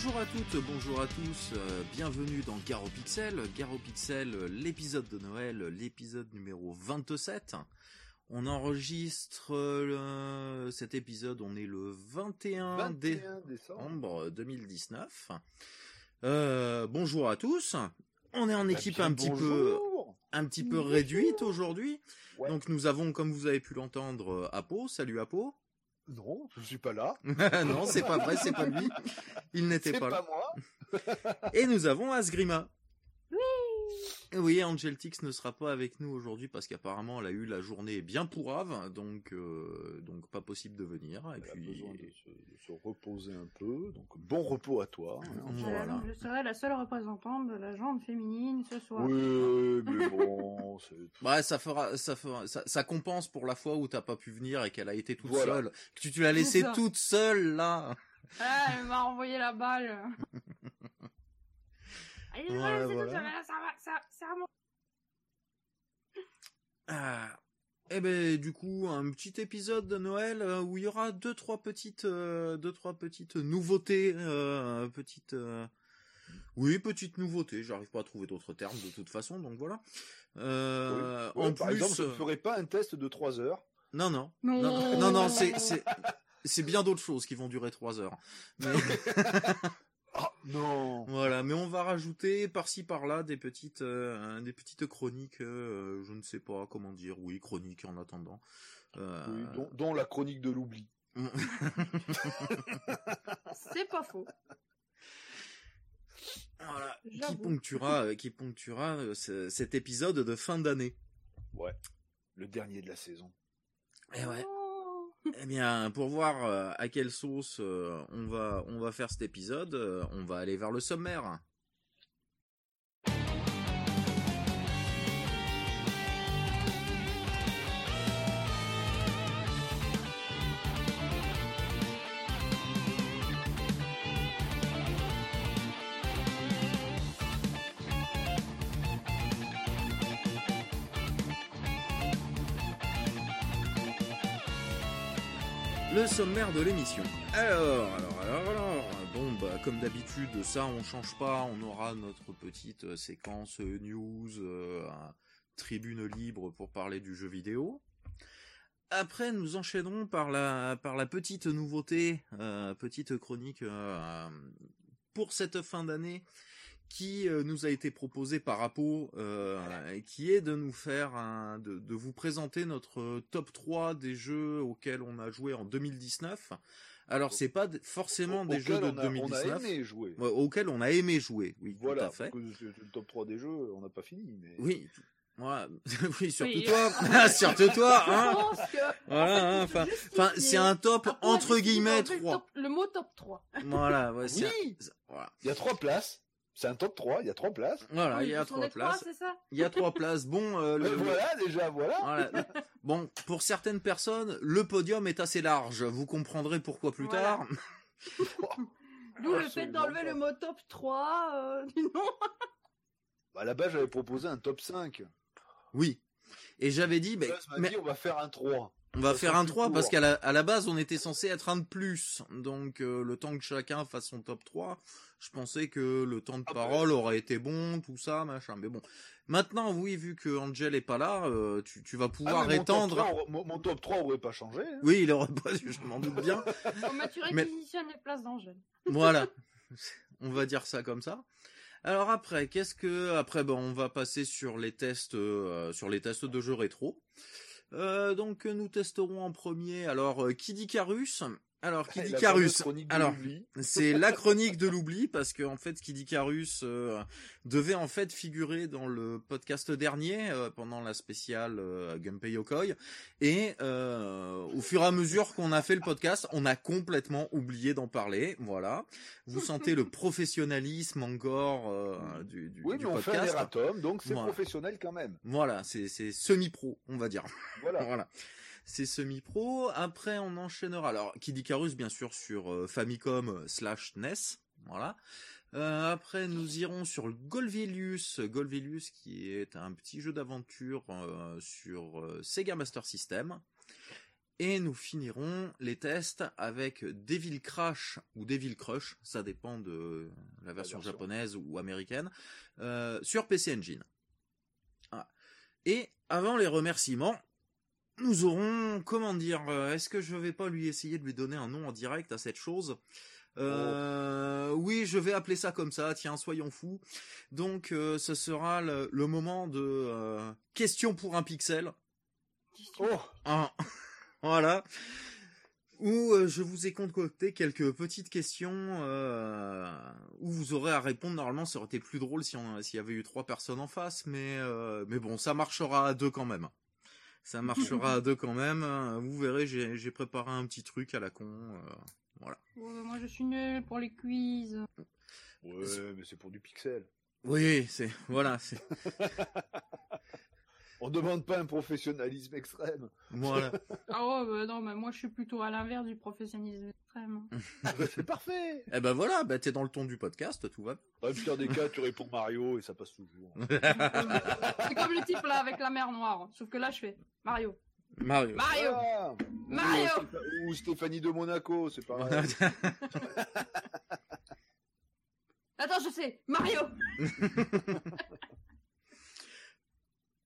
Bonjour à toutes, bonjour à tous, euh, bienvenue dans Garo Pixel. Garo Pixel, l'épisode de Noël, l'épisode numéro 27. On enregistre euh, cet épisode, on est le 21, 21 dé- décembre. décembre 2019. Euh, bonjour à tous. On est en équipe Bien, un petit peu un petit peu réduite aujourd'hui. Ouais. Donc nous avons, comme vous avez pu l'entendre, Apo. Salut Apo. Non, je suis pas là. non, c'est pas vrai, c'est pas lui. Il n'était C'est pas là. pas moi. Et nous avons Asgrima. Oui. Oui, Angeltix ne sera pas avec nous aujourd'hui parce qu'apparemment elle a eu la journée bien pourrave, donc euh, donc pas possible de venir. Et Elle a puis besoin de se, de se reposer un peu. Donc bon repos à toi. hein. Voilà. Voilà, Je serai la seule représentante de la jante féminine ce soir. Oui, mais bon, Ouais, ça fera, ça fera, ça, ça compense pour la fois où t'as pas pu venir et qu'elle a été toute Voilà. seule, que tu, tu l'as laissée toute seule là. Ah, elle m'a envoyé la balle. Ouais, voilà, c'est voilà. tout, ça va, ça va, ça, ça va. Ah. Eh ben du coup un petit épisode de Noël euh, où il y aura deux trois petites euh, deux trois petites nouveautés euh, petites euh, oui petites nouveautés j'arrive pas à trouver d'autres termes de toute façon donc voilà euh, Ouais, en par plus exemple, je ne ferai pas un test de 3 heures. non non Non. non non, non, non, c'est c'est bien d'autres choses qui vont durer trois heures mais non. voilà mais on va rajouter par-ci par-là des petites euh, des petites chroniques euh, je ne sais pas comment dire oui chroniques en attendant Euh, Oui, dont, dont la chronique de l'oubli. C'est pas faux. Voilà, qui ponctuera, qui ponctuera ce- cet épisode de fin d'année. Ouais. Le dernier de la saison. Eh ouais. Oh. Eh bien, pour voir euh, à quelle sauce euh, on va, on va faire cet épisode, euh, on va aller vers le sommaire. Le sommaire de l'émission. Alors, alors, alors, alors, bon, bah, comme d'habitude, ça, on change pas. On aura notre petite euh, séquence euh, news, euh, un- tribune libre pour parler du jeu vidéo. Après, nous enchaînerons par la, par la petite nouveauté, petite chronique pour cette fin d'année qui euh, nous a été proposée par Apo, euh, qui est de nous faire un, de, de vous présenter notre top 3 des jeux auxquels on a joué en 2019. Alors c'est pas forcément des jeux de on a, 2019, On a aimé jouer. ouais, auxquels on a aimé jouer, oui, voilà, tout à fait. parce que c'est le top 3 des jeux, on n'a pas fini. Mais... Oui, voilà. oui, surtout Oui. toi, surtout toi, Je hein. pense que. Voilà, hein, en enfin, fait, c'est un top entre guillemets décision, 3. Le, top- le mot top 3. Voilà, ouais, c'est Oui. un- voilà. Il y a 3 places. C'est un top 3, il y a 3 places. Voilà, Oui, il y a trois trois, places. c'est ça Il y a trois places. Bon, euh, le- voilà, déjà, voilà. Voilà. Bon, pour certaines personnes, le podium est assez large. Vous comprendrez pourquoi plus Voilà. tard. D'où le fait d'enlever le mot top 3 euh, du nom. Bah, là-bas, j'avais proposé un top 5. Oui. Et j'avais dit, mais dit, on va faire un 3. On va faire un plus 3 court. parce qu'à la, à la base, on était censé être un de plus. Donc, euh, le temps que chacun fasse son top 3, je pensais que le temps de Ah bah. parole aurait été bon, tout ça, machin. Mais bon. Maintenant, oui, vu que Angel est pas là, euh, tu, tu vas pouvoir Ah, mais mon top étendre. 3 aurait- mon, mon top 3 aurait pas changé. hein. Oui, il aurait pas, je m'en doute bien. Faut tu Mais- les places d'Angèle. Voilà. On va dire ça comme ça. Alors après, qu'est-ce que après bon, on va passer sur les tests euh, sur les tests de jeux rétro. Euh, donc nous testerons en premier alors euh, Kid Icarus. Alors Icarus. chronique de Alors c'est la chronique de l'oubli parce que en fait Kid Icarus euh, devait en fait figurer dans le podcast dernier euh, pendant la spéciale euh, Gunpei Yokoi et euh, au fur et à mesure qu'on a fait le podcast, on a complètement oublié d'en parler. Voilà, vous sentez le professionnalisme encore euh, du, du, Oui, du on fait un podcast. erratum, donc c'est Voilà. professionnel quand même. Voilà, c'est c'est semi-pro, on va dire. Voilà. Voilà. C'est semi-pro. Après, on enchaînera. Alors, Kid Icarus, bien sûr, sur euh, Famicom slash NES. Voilà. Euh, après, nous irons sur le Golvelius. Golvelius, qui est un petit jeu d'aventure euh, sur Sega Master System. Et nous finirons les tests avec Devil Crash ou Devil Crush, ça dépend de la version, version. japonaise ou américaine, sur PC Engine. Et avant les remerciements, nous aurons, comment dire, euh, est-ce que je vais pas lui essayer de lui donner un nom en direct à cette chose? Euh, Oui, je vais appeler ça comme ça. Tiens, soyons fous. Donc, euh, ce sera le, le moment de euh, question pour un pixel. Oh Un- voilà. Où euh, je vous ai concocté quelques petites questions euh, où vous aurez à répondre. Normalement, ça aurait été plus drôle si s'il y avait eu trois personnes en face, mais euh, mais bon, ça marchera à deux quand même. Ça marchera à deux quand même. Vous verrez, j'ai préparé un petit truc à la con. euh, voilà. Bah, moi je suis nul pour les quiz. Ouais, mais c'est pour du pixel. Oui, c'est voilà, c'est On demande pas un professionnalisme extrême. voilà. Ah ouais, bah, non, mais moi je suis plutôt à l'inverse du professionnalisme extrême. c'est parfait. Eh ben voilà, bah t'es dans le ton du podcast, tout va. Dans le pire des cas, tu réponds Mario et ça passe toujours. C'est comme le type là avec la mer noire, sauf que là je fais Mario. Mario. Mario Ah Mario ou, Stéph- ou Stéphanie de Monaco, c'est pareil. Attends, je sais Mario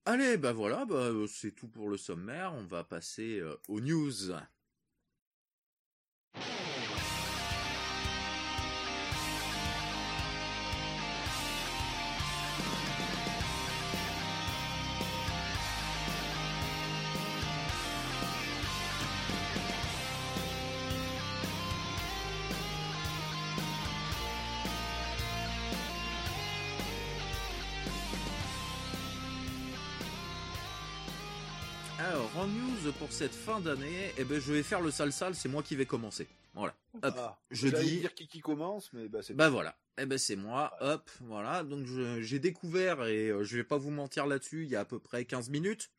Allez, bah voilà, bah euh, c'est tout pour le sommaire. On va passer euh, aux news. Pour cette fin d'année, eh ben je vais faire le sale sale, c'est moi qui vais commencer. Voilà. Hop. Ah, Je dis- dire qui qui commence, mais bah c'est Bah voilà. Eh ben c'est moi. Hop, voilà. Donc j'ai découvert et euh, je vais pas vous mentir là-dessus. Il y a à peu près 15 minutes.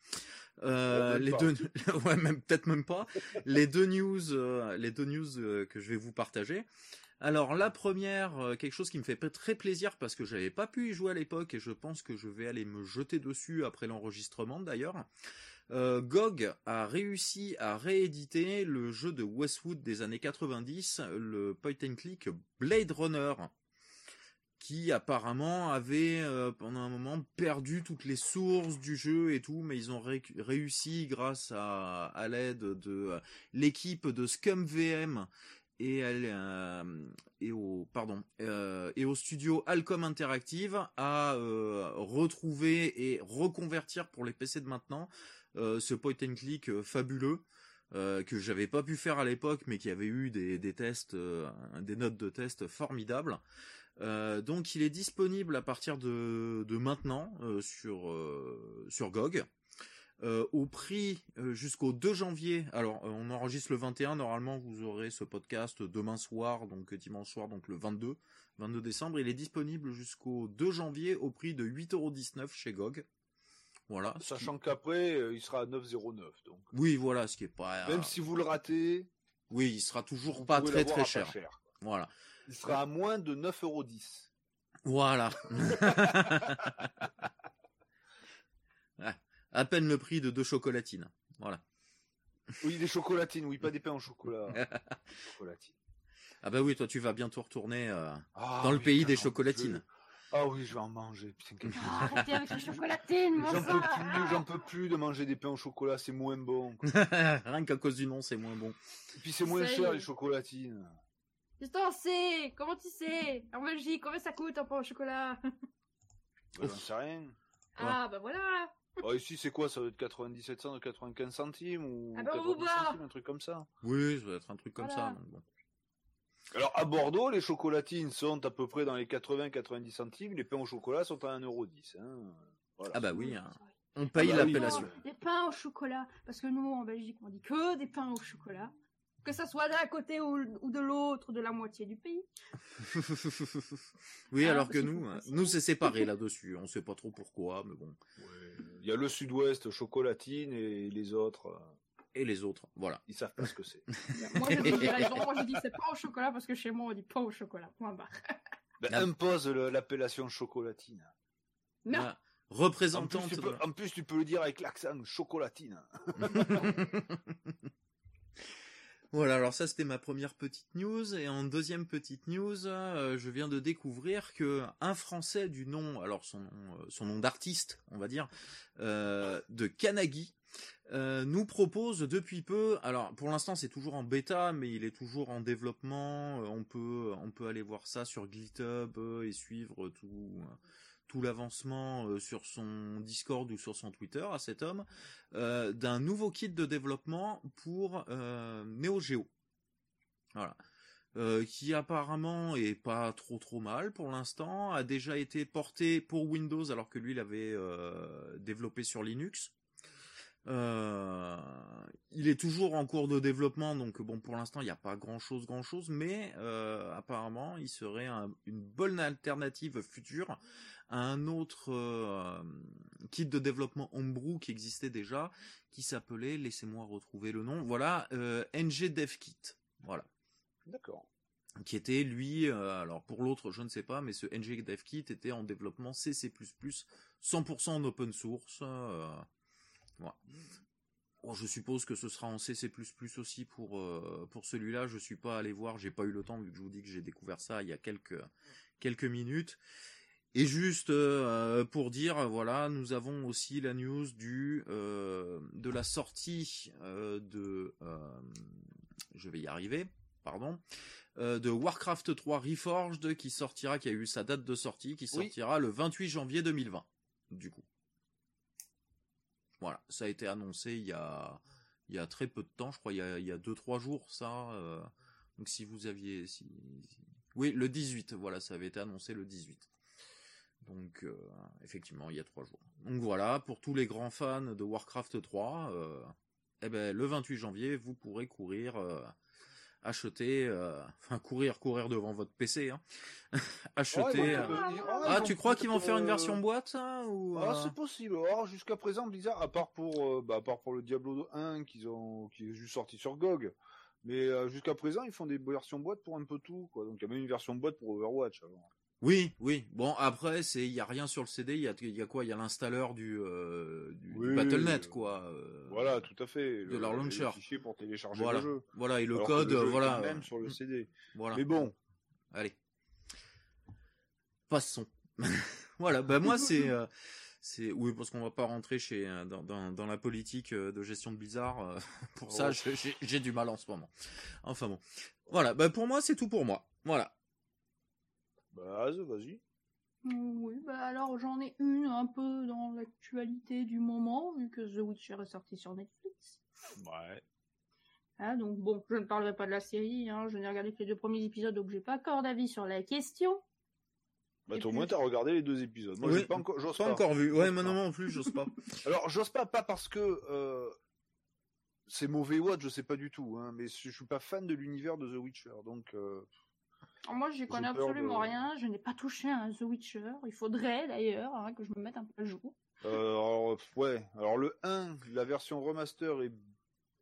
Euh, les pas. deux, ouais, même peut-être même pas. les deux news, euh, les deux news euh, que je vais vous partager. Alors la première, quelque chose qui me fait très plaisir parce que j'avais pas pu y jouer à l'époque et je pense que je vais aller me jeter dessus après l'enregistrement d'ailleurs. Euh, GOG a réussi à rééditer le jeu de Westwood des années 90, le point and click Blade Runner, qui apparemment avait euh, pendant un moment perdu toutes les sources du jeu et tout, mais ils ont ré- réussi grâce à, l'aide de euh, l'équipe de Scum VM et, au studio Alcom Interactive à retrouver et reconvertir pour les PC de maintenant ce point and click euh, fabuleux euh, que j'avais pas pu faire à l'époque mais qui avait eu des, tests euh, des notes de test formidables Euh, donc il est disponible à partir de, maintenant euh, sur euh, sur GOG euh, au prix euh, jusqu'au 2 janvier. Alors, euh, on enregistre le 21. Normalement, vous aurez ce podcast demain soir, donc euh, dimanche soir, donc le 22, 22 décembre. Il est disponible jusqu'au 2 janvier au prix de 8,19€ chez GOG. Voilà. qui- Sachant qu'après, euh, il sera à 9,09. Donc, Oui, voilà, ce qui est pas. même si vous le ratez, Oui, il sera toujours vous pas très très pas cher. Voilà. Il sera à moins de 9,10€. Voilà. Ouais. À peine le prix de deux chocolatines. Voilà. Oui, des chocolatines, oui, pas des pains au chocolat. chocolatines. Ah bah oui, toi tu vas bientôt retourner euh, Ah, dans le pays des chocolatines. Ah oui, je vais en manger. Putain, Arrêtez avec les chocolatines, mon J'en peux plus, j'en peux plus de manger des pains au chocolat, c'est moins bon. Rien qu'à cause du nom, c'est moins bon. Et puis c'est moins cher les chocolatines. Que t'en sais? Comment tu sais? En Belgique, combien ça coûte un pain au chocolat? Bah, J'en sais rien. Ah bah voilà Oh, ici c'est quoi? Ça doit être 97 cents, 95 centimes ou Ah ben, on 90 vous bat. centimes, un truc comme ça. Oui, ça va être un truc comme Voilà. ça. donc bon. Alors à Bordeaux, les chocolatines sont à peu près dans les 80-90 centimes, les pains au chocolat sont à 1,10€. Hein. Voilà. Ah bah oui, hein. on paye Ah bah oui. l'appellation. Oh, Des pains au chocolat. Parce que nous, en Belgique, on dit que des pains au chocolat. Que ça soit d'un côté ou, ou de l'autre de la moitié du pays. oui, Ah, alors que nous, préciser. nous c'est séparé là-dessus. On sait pas trop pourquoi, mais bon. Ouais. Il y a le sud-ouest chocolatine et les autres, euh, Et les autres, voilà. ils savent pas ce que c'est. Moi, je dis. Moi, je dis c'est pain au chocolat parce que chez moi, on dit pain au chocolat. Point barre. Ben, impose l'appellation chocolatine. Non. Voilà. En plus, Représentante. tu peux, en plus, tu peux le dire avec l'accent chocolatine. Voilà, alors ça c'était ma première petite news et en deuxième petite news, euh, je viens de découvrir que un Français du nom, alors son nom, euh, son nom d'artiste, on va dire, euh, de Kanagi, euh, nous propose depuis peu, alors pour l'instant c'est toujours en bêta, mais il est toujours en développement. euh, On peut on peut aller voir ça sur GitHub euh, et suivre tout tout l'avancement sur son Discord ou sur son Twitter à cet homme d'un nouveau kit de développement pour Neo Geo. Voilà. Qui apparemment est pas trop trop mal pour l'instant, a déjà été porté pour Windows alors que lui il avait euh, développé sur Linux. Euh, il est toujours en cours de développement, donc bon pour l'instant il n'y a pas grand chose grand chose, mais euh, apparemment il serait un- une bonne alternative future à un autre euh, kit de développement Homebrew qui existait déjà, qui s'appelait, laissez-moi retrouver le nom, voilà, NG Dev Kit, voilà D'accord. qui était lui, alors pour l'autre je ne sais pas, mais ce NG Dev Kit était en développement C++, 100% en open source. Voilà. Bon, je suppose que ce sera en C++ aussi pour euh, pour celui-là. Je suis pas allé voir, j'ai pas eu le temps vu que je vous dis que j'ai découvert ça il y a quelques quelques minutes. Et juste euh, pour dire, voilà, nous avons aussi la news du euh, de la sortie de, je vais y arriver, pardon, de Warcraft 3 Reforged qui sortira, qui a eu sa date de sortie, qui Oui. sortira le 28 janvier 2020. Du coup, voilà, ça a été annoncé il y a très peu de temps, je crois, il y a il y a deux trois jours, ça. euh, donc si vous aviez, oui, le 18, voilà, ça avait été annoncé le 18. Donc euh, effectivement, il y a trois jours. Donc voilà, pour tous les grands fans de Warcraft 3, euh, eh ben le 28 janvier, vous pourrez courir, acheter, euh, enfin courir, courir devant votre PC, hein, acheter. Ouais, euh, Ah, ah, ah, tu crois qu'ils vont faire une version boîte ou Ah, euh, c'est possible. Alors, jusqu'à présent, Blizzard, à part pour, euh, bah, à part pour le Diablo 1 qu'ils ont, qui est juste sorti sur GOG, mais euh, jusqu'à présent, ils font des versions boîte pour un peu tout, quoi. Donc, il y a même une version boîte pour Overwatch. alors. Oui, oui. Bon, après, c'est il y a rien sur le CD. Il y a, il y a quoi? Il y a l'installeur du, euh, du, du Oui, Battle.net, euh, quoi. euh, Voilà, tout à fait. de leur Le- launcher. les fichiers pour télécharger Voilà. le jeu. Voilà, et le Alors code, le jeu est voilà. Même sur le CD. Voilà. Mais bon, Allez. Passons. voilà, bah moi c'est euh, c'est oui parce qu'on va pas rentrer chez dans, dans, dans la politique de gestion de Blizzard pour ça Oh. je- j'ai du mal en ce moment. Enfin bon. Voilà, bah pour moi c'est tout pour moi. Voilà. Bah, vas-y. Oui, bah alors j'en ai une un peu dans l'actualité du moment, vu que The Witcher est sorti sur Netflix. Ouais. Ah, donc bon, je ne parlerai pas de la série, hein, je n'ai regardé que les deux premiers épisodes, donc j'ai pas encore d'avis sur la question. Bah, au moins, t'as regardé les deux épisodes. Moi, Oui. j'ai pas encore, j'ose Pas pas. encore vu. Ouais, pas. non non plus, j'ose pas. Alors, j'ose pas, pas parce que euh, c'est mauvais Watch, je sais pas du tout, hein, mais je suis pas fan de l'univers de The Witcher, donc euh, moi, j'y connais absolument de- rien, je n'ai pas touché à un The Witcher, il faudrait d'ailleurs hein, que je me mette un peu à jour. euh, alors, ouais. Alors le 1, la version remaster est,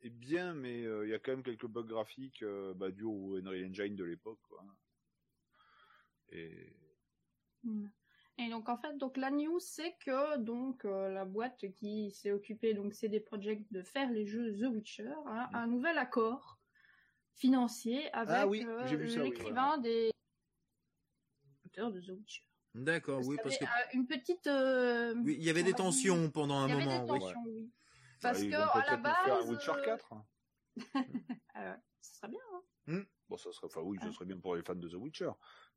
est bien, mais euh, il y a quand même quelques bugs graphiques euh, bah, dus au Unreal Engine de l'époque. Et. Et donc en fait, donc la news c'est que donc euh, la boîte qui s'est occupée donc CD Projekt de faire les jeux The Witcher a Mm. un nouvel accord financier avec Ah oui, euh, ça, oui, l'écrivain des auteurs de The Witcher. D'accord, oui parce que Parce euh, une petite euh, oui, il y avait des tensions pendant un il y avait moment, des oui. tensions, oui. Parce bah, ils que vont à la faire base, un Witcher euh, 4. euh, ce serait bien. Hein. Bon, ça serait, enfin oui, ce Ah. serait bien pour les fans de The Witcher.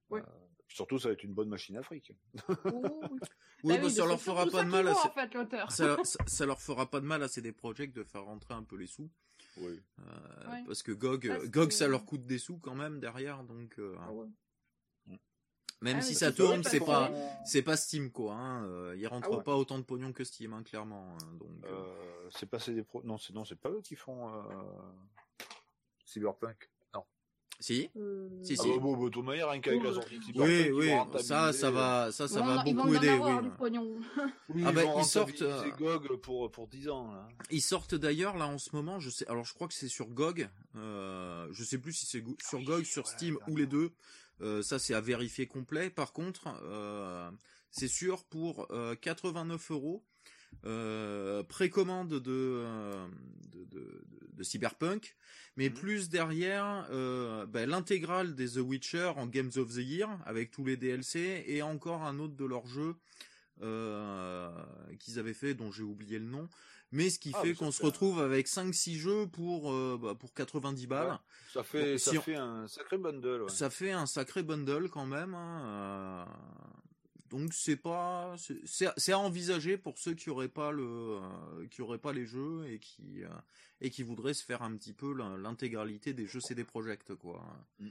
Ouais. Euh, surtout, ça va être une bonne machine à fric. Oh, oui. Oui, Bah bah, ça mais leur fera pas ça de mal vaut, en fait ça, ça, ça leur fera pas de mal à CD Projekt de faire rentrer un peu les sous. Oui. Euh, Ouais. Parce que GOG, Parce GOG, que- ça leur coûte des sous quand même derrière, donc euh, Ah ouais. même Ah, si ça tourne, c'est pas, c'est pas Steam quoi. Hein. euh, ils rentrent Ah ouais. pas autant de pognon que Steam, hein, clairement. hein, donc, euh, Euh, c'est passé des pro... Non, c'est non, c'est pas eux qui font euh... Cyberpunk. Si, Euh, Si, Ah si. bah, bon, bah, de toute manière, rien qu'avec Oui, la oui. sortie oui, oui, ça, ça va, ça, ça ils va beaucoup vont en aider. avoir Oui. Oui, Ah bah, ils sortent, euh, GOG pour, pour 10 ans, là. Ils sortent d'ailleurs là en ce moment. Je sais, alors je crois que c'est sur GOG. Euh, je sais plus si c'est go- sur oui, GOG, sur ouais, Steam ou les deux. Euh, ça c'est à vérifier complet. Par contre, euh, c'est sûr pour euh, 89 euros. Euh, précommande de, euh, de, de, de, Cyberpunk, mais Mhm. plus derrière euh, ben, l'intégrale des The Witcher en Games of the Year avec tous les DLC et encore un autre de leur jeu euh, qu'ils avaient fait dont j'ai oublié le nom. Mais ce qui Ah, fait qu'on se un- retrouve avec 5-6 jeux pour, bah, pour 90 balles. Ouais. Ça fait, Donc, ça si on- fait un sacré bundle. Ouais. Ça fait un sacré bundle quand même. hein, Donc c'est pas, c'est- à envisager pour ceux qui auraient pas le, euh, qui auraient pas les jeux et qui euh, et qui voudraient se faire un petit peu l'in- l'intégralité des jeux CD Projekt quoi. Mm.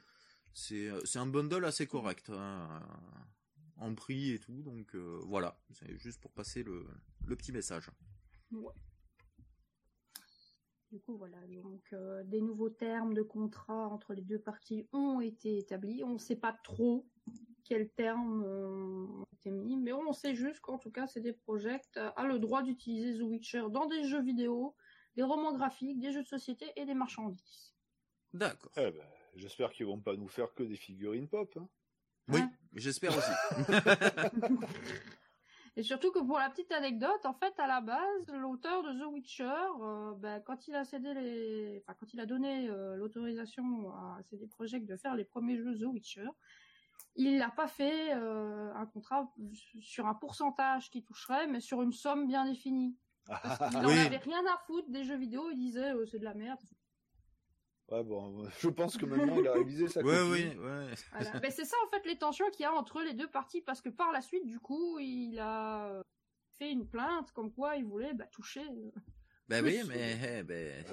C'est euh, c'est un bundle assez correct hein, en prix et tout donc euh, voilà. C'est juste pour passer le le petit message. Ouais. Du coup, voilà. Donc, euh, des nouveaux termes de contrat entre les deux parties ont été établis. On ne sait pas trop quels termes euh, ont été mis, mais on sait juste qu'en tout cas, CD Projekt a le droit d'utiliser The Witcher dans des jeux vidéo, des romans graphiques, des jeux de société et des marchandises. D'accord. Eh ben, J'espère qu'ils vont pas nous faire que des figurines pop. Hein. Oui, Hein j'espère aussi. Et surtout que pour la petite anecdote, en fait, à la base, l'auteur de The Witcher, euh, ben, quand il a cédé les, enfin, quand il a donné euh, l'autorisation à CD Projekt de faire les premiers jeux The Witcher, il n'a pas fait euh, un contrat sur un pourcentage qui toucherait, mais sur une somme bien définie. Parce qu'il n'en Oui. avait rien à foutre des jeux vidéo, il disait euh, c'est de la merde. Ouais, bon, je pense que maintenant il a révisé sa ouais, oui, ouais. Voilà. C'est ça en fait les tensions qu'il y a entre les deux parties, parce que par la suite, du coup, il a euh, fait une plainte comme quoi il voulait bah, toucher. Ben oui, mais ben,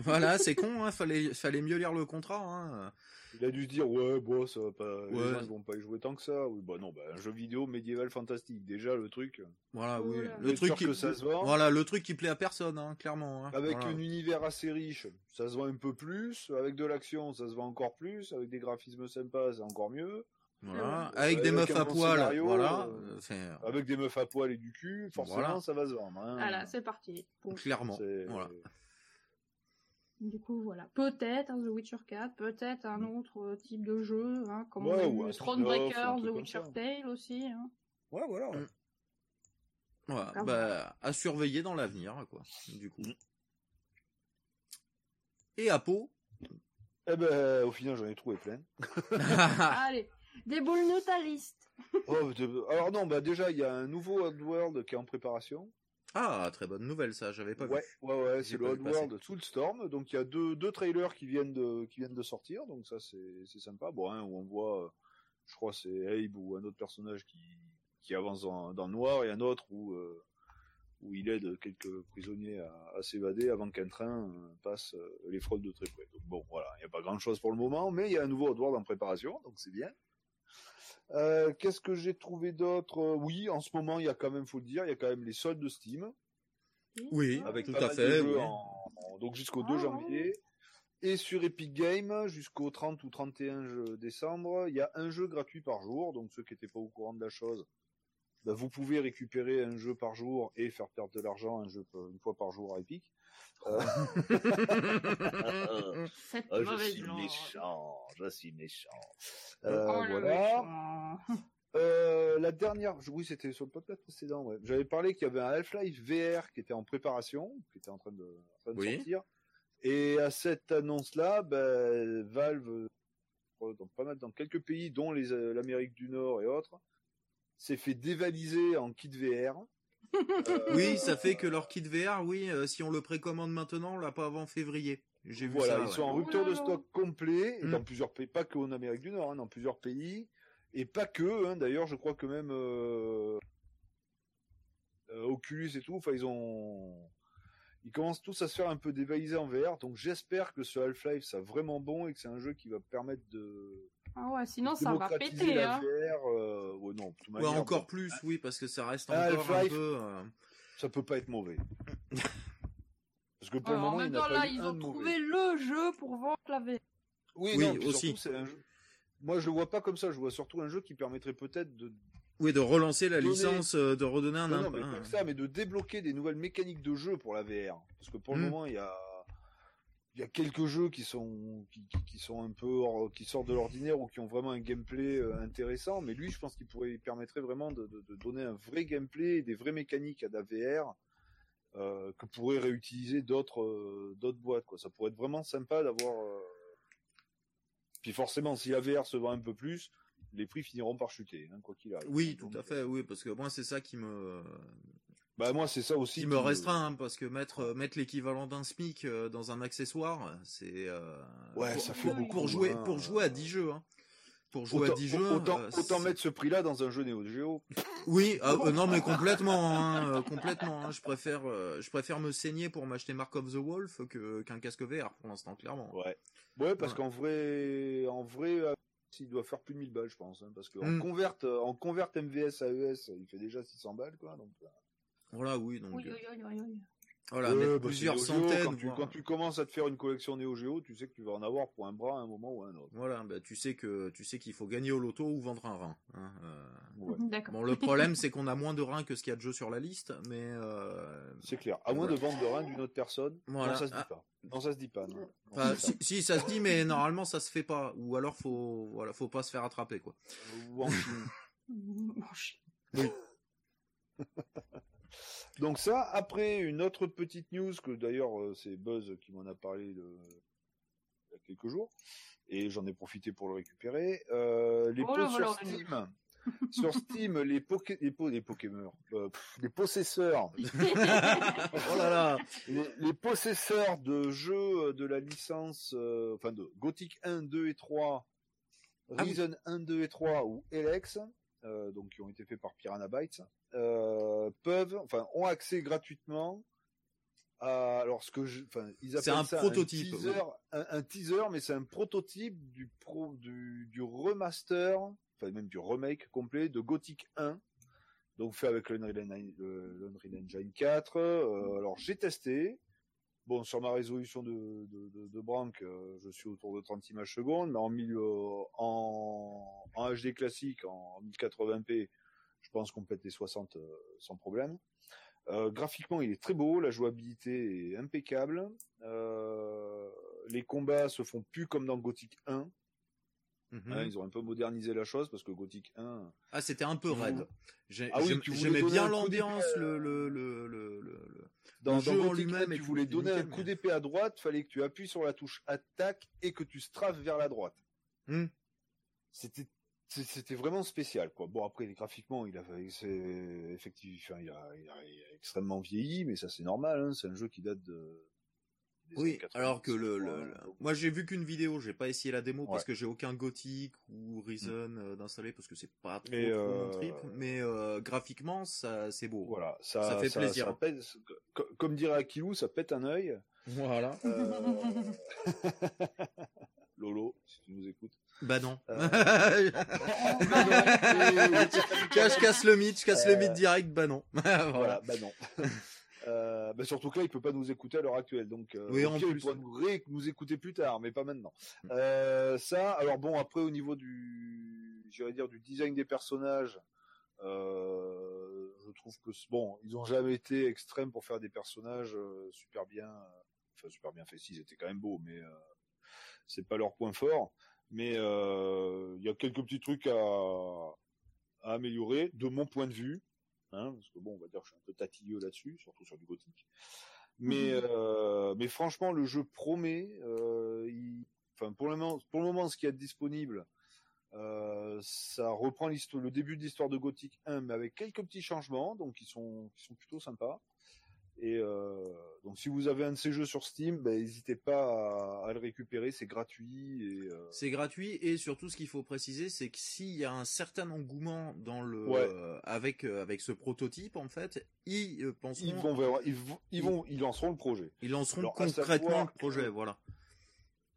voilà, c'est con, hein, fallait, fallait mieux lire le contrat. Hein. Il a dû se dire ouais, bon, ça va pas, les gens vont pas y jouer tant que ça. Oui, bah non, bah, un jeu vidéo médiéval fantastique. Déjà le truc. Voilà, oui. Voilà. Le truc qui, que ça se vend. voilà, le truc qui plaît à personne, hein, clairement. hein. Avec Voilà. un univers assez riche, ça se vend un peu plus. Avec de l'action, ça se vend encore plus. Avec des graphismes sympas, c'est encore mieux. Voilà. Ouais, Avec des avec meufs à poil, scénario, voilà. euh, euh, c'est- Avec des meufs à poil et du cul, forcément Voilà. ça va se vendre. hein. Voilà, c'est parti. Clairement. Voilà. Du coup, voilà. Peut-être un The Witcher 4, peut-être un autre euh, type de jeu, hein, comme Ouais, on a eu Thronebreaker, The Witcher. Tale aussi. Hein. Ouais, voilà. Mm. Voilà. Ah, Bah, à surveiller dans l'avenir, quoi. Du coup. Mm. Et Apo? Eh ben, au final, j'en ai trouvé plein. Allez, déboule-nous ta liste. Oh, de- Alors non, bah déjà, il y a un nouveau Oddworld qui est en préparation. Ah, très bonne nouvelle, ça, j'avais pas ouais, vu. ouais, ouais, c'est le. Oddworld Soulstorm. Donc il y a deux, deux trailers qui viennent de, qui viennent de sortir, donc ça c'est, sympa. Bon, hein, où on voit, je crois c'est Abe ou un autre personnage qui, qui avance dans, dans le noir et un autre où, euh, où il aide quelques prisonniers à, à s'évader avant qu'un train euh, passe euh, les fraudes de très près. Donc bon, voilà, il n'y a pas grand chose pour le moment, mais il y a un nouveau Oddworld en préparation, donc c'est bien. Euh, Qu'est-ce que j'ai trouvé d'autre? Euh, Oui, en ce moment, il y a quand même, faut le dire, il y a quand même les soldes de Steam Oui, avec tout à fait. de jeux oui. en- en- donc jusqu'au Ah, 2 ouais. janvier. Et sur Epic Games, jusqu'au 30 ou 31 je- décembre, il y a un jeu gratuit par jour. Donc ceux qui n'étaient pas au courant de la chose, bah, vous pouvez récupérer un jeu par jour et faire perdre de l'argent un jeu p- une fois par jour à Epic. Cette ah, je suis méchant, je suis méchant. Oh, Euh, voilà. méchant. Euh, la dernière, oui, c'était sur le podcast précédent. Ouais. J'avais parlé qu'il y avait un Half-Life VR qui était en préparation, qui était en train de, en train de Oui. sortir. Et à cette annonce-là, ben, Valve, dans pas mal dans quelques pays, dont euh, l'Amérique du Nord et autres, s'est fait dévaliser en kit VR. Euh, Oui, ça fait que leur kit VR, oui, euh, si on le précommande maintenant, on l'a pas avant février. J'ai vu ça. ils ouais. sont en Oh rupture là de là. stock complet, et Mm. dans plusieurs pays, pas qu'en Amérique du Nord, hein, dans plusieurs pays, et pas que, hein, d'ailleurs, je crois que même euh, euh, Oculus et tout, enfin, ils ont, ils commencent tous à se faire un peu dévaliser en VR, donc j'espère que ce Half-Life, c'est vraiment bon et que c'est un jeu qui va permettre de Ah ouais, sinon ça va péter. la Hein. VR. euh, ouais, non, de toute Ouais, manière, encore bon, plus, oui, parce que ça reste Ah, encore un peu. euh, ça peut pas être mauvais. Parce que pour Alors, le en moment, il même n'a temps, pas là, eu ils un ont de trouvé mauvais. le jeu pour vendre la VR. Oui, Oui, non, aussi. surtout, c'est un jeu- Moi, je le vois pas comme ça. Je vois surtout un jeu qui permettrait peut-être de Oui, de relancer la Donner- licence, euh, de redonner un non, non, mais un- pas que ça, mais de débloquer des nouvelles mécaniques de jeu pour la VR. Parce que pour le Mm. moment, il y a, il y a quelques jeux qui sont qui, sont un peu hors- qui sortent de l'ordinaire ou qui ont vraiment un gameplay euh, intéressant mais lui je pense qu'il pourrait il permettrait vraiment de, de- de donner un vrai gameplay et des vraies mécaniques à la VR euh, que pourraient réutiliser d'autres euh, d'autres boîtes quoi. Ça pourrait être vraiment sympa d'avoir euh, puis forcément si la VR se vend un peu plus les prix finiront par chuter hein, quoi qu'il arrive. Oui, tout à fait, oui, parce que moi c'est ça qui me bah moi c'est ça aussi qui me restreint, hein, parce que mettre euh, mettre l'équivalent d'un SMIC euh, dans un accessoire, c'est euh, Ouais, pour, ça fait pour- beaucoup, pour jouer hein. pour jouer à 10 jeux. Hein. Pour jouer autant, à 10 jeux, autant, euh, autant mettre ce prix là dans un jeu Neo Geo Oui, ah, euh, non mais complètement, hein, complètement. hein. Je préfère, je préfère me saigner pour m'acheter Mark of the Wolf que qu'un casque VR pour l'instant, clairement. Ouais. Ouais, parce Ouais. qu'en vrai, en vrai, il doit faire plus de 1000 balles, je pense, parce qu'en Mm. convert, euh, en convert MVS AES, il fait déjà 600 balles, quoi. Donc, Voilà, oui, donc Oui, oui, oui, oui, oui. voilà, ouais, bah, plusieurs centaines. Quand tu, voire- quand tu commences à te faire une collection Neo Geo, tu sais que tu vas en avoir pour un bras à un moment ou à un autre. Voilà, bah, tu sais que tu sais qu'il faut gagner au loto ou vendre un rein. hein, euh. Ouais. Bon, le problème c'est qu'on a moins de reins que ce qu'il y a de jeux sur la liste, mais euh, c'est clair. À moins Voilà. de vendre de rein d'une autre personne, Voilà. non, ça se dit Ah. pas. Non, ça se dit pas. Non. Enfin, si, si, ça se dit, mais normalement ça se fait pas. Ou alors faut, voilà, faut pas se faire attraper quoi. Ou en Chine. Je- Donc ça, après une autre petite news que d'ailleurs euh, c'est Buzz qui m'en a parlé de... il y a quelques jours et j'en ai profité pour le récupérer. Euh, les Oh pots sur Steam, sur Steam, les poké... les, po... les euh, pff, les possesseurs, oh là là. les, les possesseurs de jeux de la licence, euh, enfin de Gothic 1, 2 et 3, Ah oui. Reason 1, 2 et 3 ou Elex, euh, donc qui ont été faits par Piranha Bytes, euh, peuvent, enfin, ont accès gratuitement à, alors ce que je, enfin, ils appellent C'est un ça prototype, un teaser, un, un teaser, mais c'est un prototype du pro, du, du remaster, enfin même du remake complet de Gothic 1. Donc fait avec l'Unreal Engine 4. Euh, alors j'ai testé. Bon, sur ma résolution de, de, euh, je suis autour de 30 images secondes, mais en, milieu, en, en HD classique, en 1080p, je pense qu'on pète les 60 euh, sans problème. Euh, graphiquement, il est très beau, la jouabilité est impeccable. Euh, les combats se font plus comme dans Gothic 1. Mhm. hein, ils ont un peu modernisé la chose parce que Gothic 1, Ah, c'était un peu raide. J'ai- Ah oui, j'aime- tu voulais J'aimais bien l'ambiance, le, le, le, le, le, le- dans, Le dans jeu en Gothic 1, lui-même tu voulais donner nickel, un coup d'épée à droite, fallait que tu appuies sur la touche attaque et que tu strafes vers la droite. Hmm. C'était vraiment spécial quoi. Bon après graphiquement il a effectivement enfin, il, a, il, a, il a extrêmement vieilli mais ça c'est normal hein, c'est un jeu qui date de Oui, 90, alors que le, quoi, le- le- moi j'ai vu qu'une vidéo, j'ai pas essayé la démo parce que j'ai aucun Gothic ou Reason euh, d'installer parce que c'est pas trop, trop mon euh, trip, mais euh, graphiquement ça c'est beau. Voilà, ça, Ça fait plaisir. ça pète- co- comme dirait Akilou, ça pète un œil. Voilà. Euh, Lolo, si tu nous écoutes. Bah non. Euh, je casse le mythe, je casse le Euh, mythe direct, bah non. voilà. Voilà, bah non. Euh, bah surtout que là, il peut pas nous écouter à l'heure actuelle, donc euh, Oui, en il pourra nous, ré- nous écouter plus tard, mais pas maintenant. Mm. Euh, ça, alors bon, après au niveau du, j'irais dire du design des personnages, je trouve que bon, ils ont jamais été extrêmes pour faire des personnages super bien, enfin super bien faits. Si, ils étaient quand même beaux, mais c'est pas leur point fort. Mais il y a quelques petits trucs à, à améliorer, de mon point de vue. Hein, parce que bon, on va dire que je suis un peu tatilleux là-dessus, surtout sur du gothique. Mais, Mhm. euh, mais franchement, le jeu promet. Euh, il- Enfin, pour le moment, pour le moment, ce qui est disponible, euh, ça reprend le début de l'histoire de Gothic 1, mais avec quelques petits changements, donc qui sont, qui sont plutôt sympas. Et euh, donc, si vous avez un de ces jeux sur Steam, ben, n'hésitez pas à, à le récupérer, c'est gratuit. Et, euh, C'est gratuit et surtout ce qu'il faut préciser, c'est que s'il y a un certain engouement dans le Ouais. euh, avec euh, avec ce prototype en fait, ils penseront, ils vont, vers- ils, vont- ils vont, ils lanceront le projet. ils lanceront Alors, concrètement le projet, que- voilà.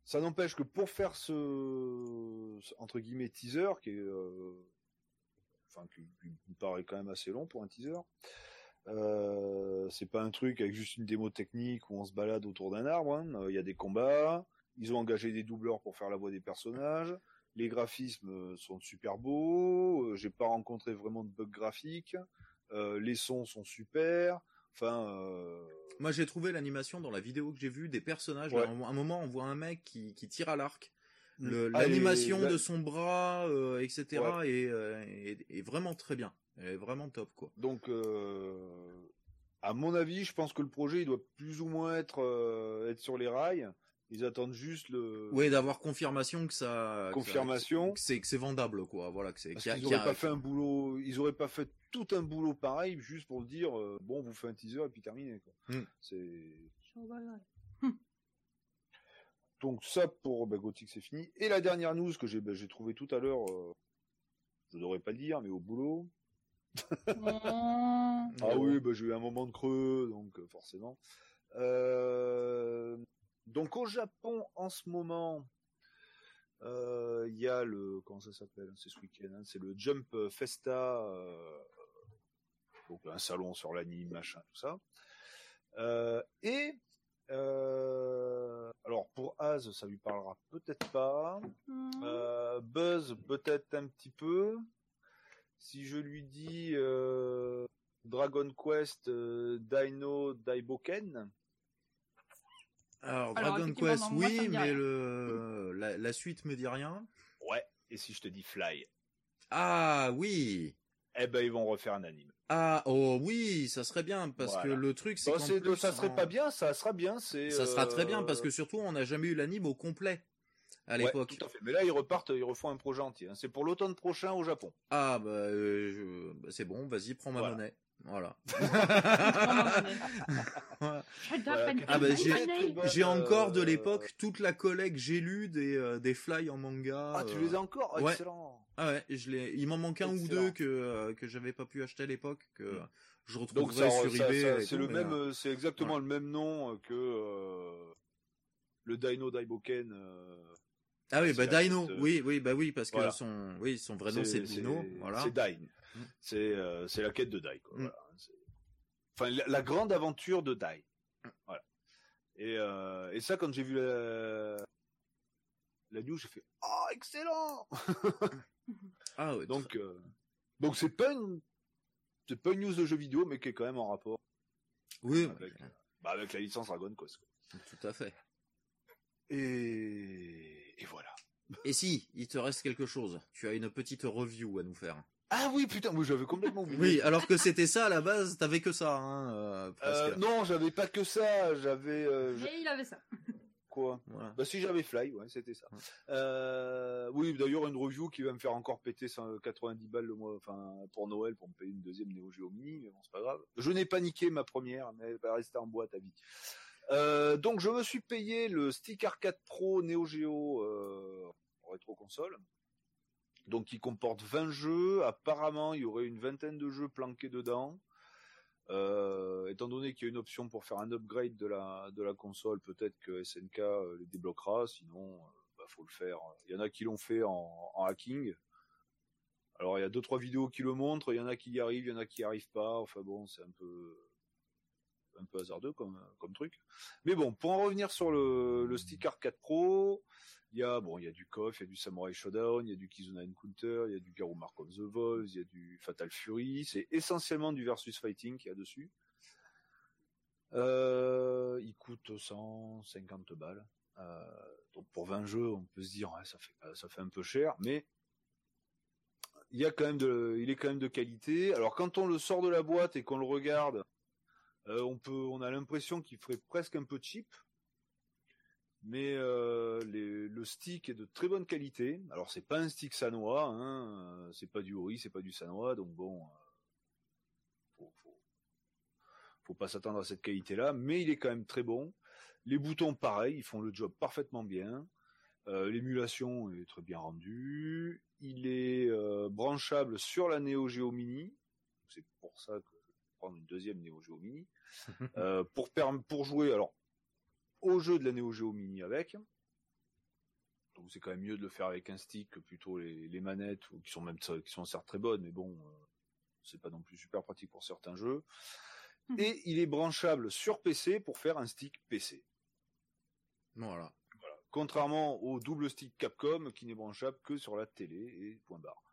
Ça n'empêche que pour faire ce, entre guillemets teaser qui est, enfin qui, qui me paraît quand même assez long pour un teaser, euh, c'est pas un truc avec juste une démo technique où on se balade autour d'un arbre. hein. Euh, Il y a des combats, ils ont engagé des doubleurs pour faire la voix des personnages. Les graphismes euh, sont super beaux. J'ai pas rencontré vraiment de bugs graphiques. les sons sont super. Enfin, euh, Moi, j'ai trouvé l'animation dans la vidéo que j'ai vue des personnages. Ouais. À un moment, on voit un mec qui, qui tire à l'arc. Mm. Ah, L'animation la- de son bras, euh, etc. Ouais. est, est, est vraiment très bien. Est vraiment top, quoi. donc, euh, à mon avis, je pense que le projet il doit plus ou moins être euh, être sur les rails. Ils attendent juste le. Oui, d'avoir confirmation que ça. Confirmation. Que c'est que c'est vendable, quoi. Voilà, que c'est. Parce qu'il y a- qu'ils qu'il y auraient a- pas fait un boulot, ils auraient pas fait tout un boulot pareil juste pour le dire. euh, bon, on vous fait un teaser et puis terminé. Quoi. Mm. C'est donc ça pour bah, Gothic c'est fini. Et la dernière news que j'ai bah, j'ai trouvé tout à l'heure, euh, je devrais pas le dire, mais au boulot. Oh. Ah oui, bah, j'ai eu un moment de creux, donc euh, forcément. Euh, donc au Japon en ce moment, euh, il y a le comment ça s'appelle C'est ce week-end, hein, c'est le Jump Festa, euh, donc un salon sur l'anime, machin, tout ça. Euh, et euh, alors pour Az, ça lui parlera peut-être pas. Euh, Buzz, peut-être un petit peu. Si je lui dis euh, Dragon Quest euh, Dino Daiboken, Alors, Alors, Dragon Quest, moi, oui, mais le la, la suite me dit rien. ouais. Et si je te dis Fly, Ah oui. eh ben ils vont refaire un anime. Ah oh oui, ça serait bien parce Voilà. que le truc c'est plus, ça serait en- pas bien, ça sera bien. C'est Ça sera très bien euh, parce que surtout on n'a jamais eu l'anime au complet à ouais, l'époque. tout à fait. Mais là ils repartent, ils refont un projet entier. hein. C'est pour l'automne prochain au Japon. ah bah, euh, je- bah, c'est bon, vas-y, prends ma Voilà. monnaie. Voilà. Ah bah, j'ai- encore de euh, l'époque toute la collecte j'ai lu des euh, des fly en manga. Ah, tu les as encore ouais. Excellent. Ah ouais, je l'ai. Il m'en manque un ou deux que euh, que j'avais pas pu acheter à l'époque que Mm. je Donc retrouverai ça, sur ça- eBay. c'est le même, euh, c'est exactement le même nom que euh, le Dino Daiboken. Ah oui, bah Dino. euh, Oui, oui, bah oui, parce que voilà. son, oui, son vrai nom c'est Dino. Voilà. C'est Dine. Mm. C'est euh, c'est la quête de. Quoi, Mm. voilà. Enfin, la, la grande aventure de Dai. Mm. Voilà. Et, euh, et ça, quand j'ai vu la, la news, j'ai fait Ah, excellent Ah ouais. Donc, donc c'est pas une c'est pas une news de jeu vidéo, mais qui est quand même en rapport oui, avec, bah, avec la licence Dragon Quest. quoi. tout à fait. Et, et voilà. Et si, il te reste quelque chose. Tu as une petite review à nous faire. Ah oui, putain, moi j'avais complètement oublié. Oui, alors que c'était ça à la base, t'avais que ça, hein, euh. Euh, non, j'avais pas que ça, j'avais euh, il avait ça. quoi? Voilà. Bah si j'avais Fly, ouais, c'était ça. Ouais. Euh, oui, d'ailleurs une review qui va me faire encore péter 100 90 balles le mois, enfin pour Noël pour me payer une deuxième Neo Geo Mini, mais bon c'est pas grave. Je n'ai pas niqué ma première, mais elle va rester en boîte à vie. Euh, donc je me suis payé le Stick Arcade Pro Neo Geo euh, rétro console. Donc il comporte 20 jeux. Apparemment, il y aurait une vingtaine de jeux planqués dedans. Euh, étant donné qu'il y a une option pour faire un upgrade de la console, peut-être que SNK les débloquera. Sinon, bah, faut le faire. Il y en a qui l'ont fait en, hacking. Alors il y a deux trois vidéos qui le montrent. Il y en a qui y arrivent, il y en a qui y arrivent pas. Enfin bon, c'est un peu un peu hasardeux comme comme truc. Mais bon, pour en revenir sur le, le Stick Arcade Pro, il y a bon, il y a du KOF, il y a du Samurai Shodown, il y a du Kizuna Encounter, il y a du Garou Mark of the Wolves, il y a du Fatal Fury. C'est essentiellement du versus fighting qu'il y a dessus. Euh, il coûte 150 balles. Euh, donc pour 20 jeux, on peut se dire ça fait ça fait un peu cher, mais il y a quand même il est quand même de qualité. Alors quand on le sort de la boîte et qu'on le regarde, euh, on a l'impression qu'il ferait presque un peu cheap, mais euh, le stick est de très bonne qualité. Alors c'est pas un stick sanois, hein, c'est pas du Ori, c'est pas du sanois, donc bon, euh, faut, faut, pas s'attendre à cette qualité-là, mais il est quand même très bon. Les boutons, pareil, ils font le job parfaitement bien. L'émulation est très bien rendue. Il est branchable sur la Neo Geo Mini. C'est pour ça que prendre une deuxième Neo Geo Mini. Euh, pour, pour jouer alors au jeu de la Neo Geo Mini avec. Donc c'est quand même mieux de le faire avec un stick que plutôt les, les manettes ou qui sont même qui sont certes très bonnes, mais bon, euh, c'est pas non plus super pratique pour certains jeux. Mhm. Et il est branchable sur PC pour faire un stick PC. Voilà. Contrairement au double stick Capcom qui n'est branchable que sur la télé et point barre.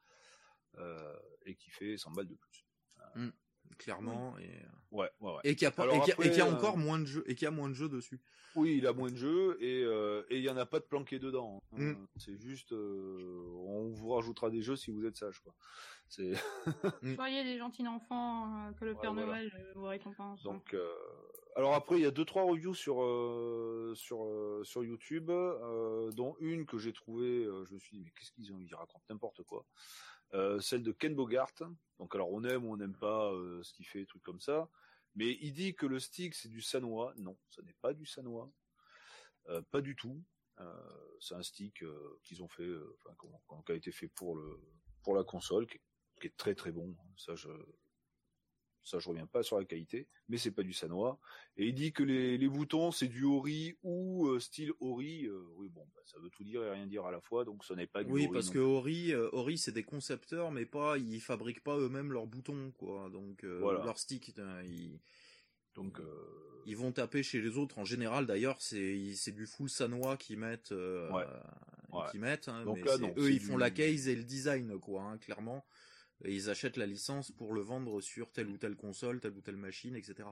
Euh, et qui fait 100 balles de plus. Mm. Clairement, et, Ouais, ouais, ouais. et qui a pas, Alors et qui a, et qui a après, encore euh, moins de jeux, et qui a moins de jeux dessus. Oui, il a moins de jeux et euh, et il y en a pas de planqué dedans. hein. Mm. C'est juste, euh, on vous rajoutera des jeux si vous êtes sage, quoi. C'est Soyez des gentils enfants, euh, que le Ouais, Père voilà. Noël euh, vous récompense. donc. euh, Alors après, il y a deux trois reviews sur euh, sur euh, sur YouTube, euh, dont une que j'ai trouvée. euh, je me suis dit mais qu'est-ce qu'ils ont Ils racontent n'importe quoi. Euh, celle de Ken Bogart. Donc alors on aime ou on n'aime pas euh, ce qu'il fait, trucs comme ça. Mais il dit que le stick c'est du Sanois. Non, ce n'est pas du Sanois. Euh, pas du tout. C'est un stick qu'ils ont fait, enfin, qui a été fait pour le pour la console, qui est très très bon. Ça je ça je reviens pas sur la qualité, mais c'est pas du Sanois. Et il dit que les, les boutons c'est du Ori ou euh, style Ori. Euh, oui bon, bah, ça veut tout dire et rien dire à la fois, donc ce n'est pas du Oui, Ori parce que Ori, euh, Ori, c'est des concepteurs, mais pas, ils fabriquent pas eux-mêmes leurs boutons, quoi. Donc, Voilà. leurs sticks, ils, Donc, ils vont taper chez les autres. En général, d'ailleurs, c'est, c'est du full sanois qu'ils mettent, Ouais. Ouais. qu'ils mettent. hein, Donc mais là, non, eux, ils font la case et le design, quoi, hein, clairement. Et ils achètent la licence pour le vendre sur telle ou telle console, telle ou telle machine, etc.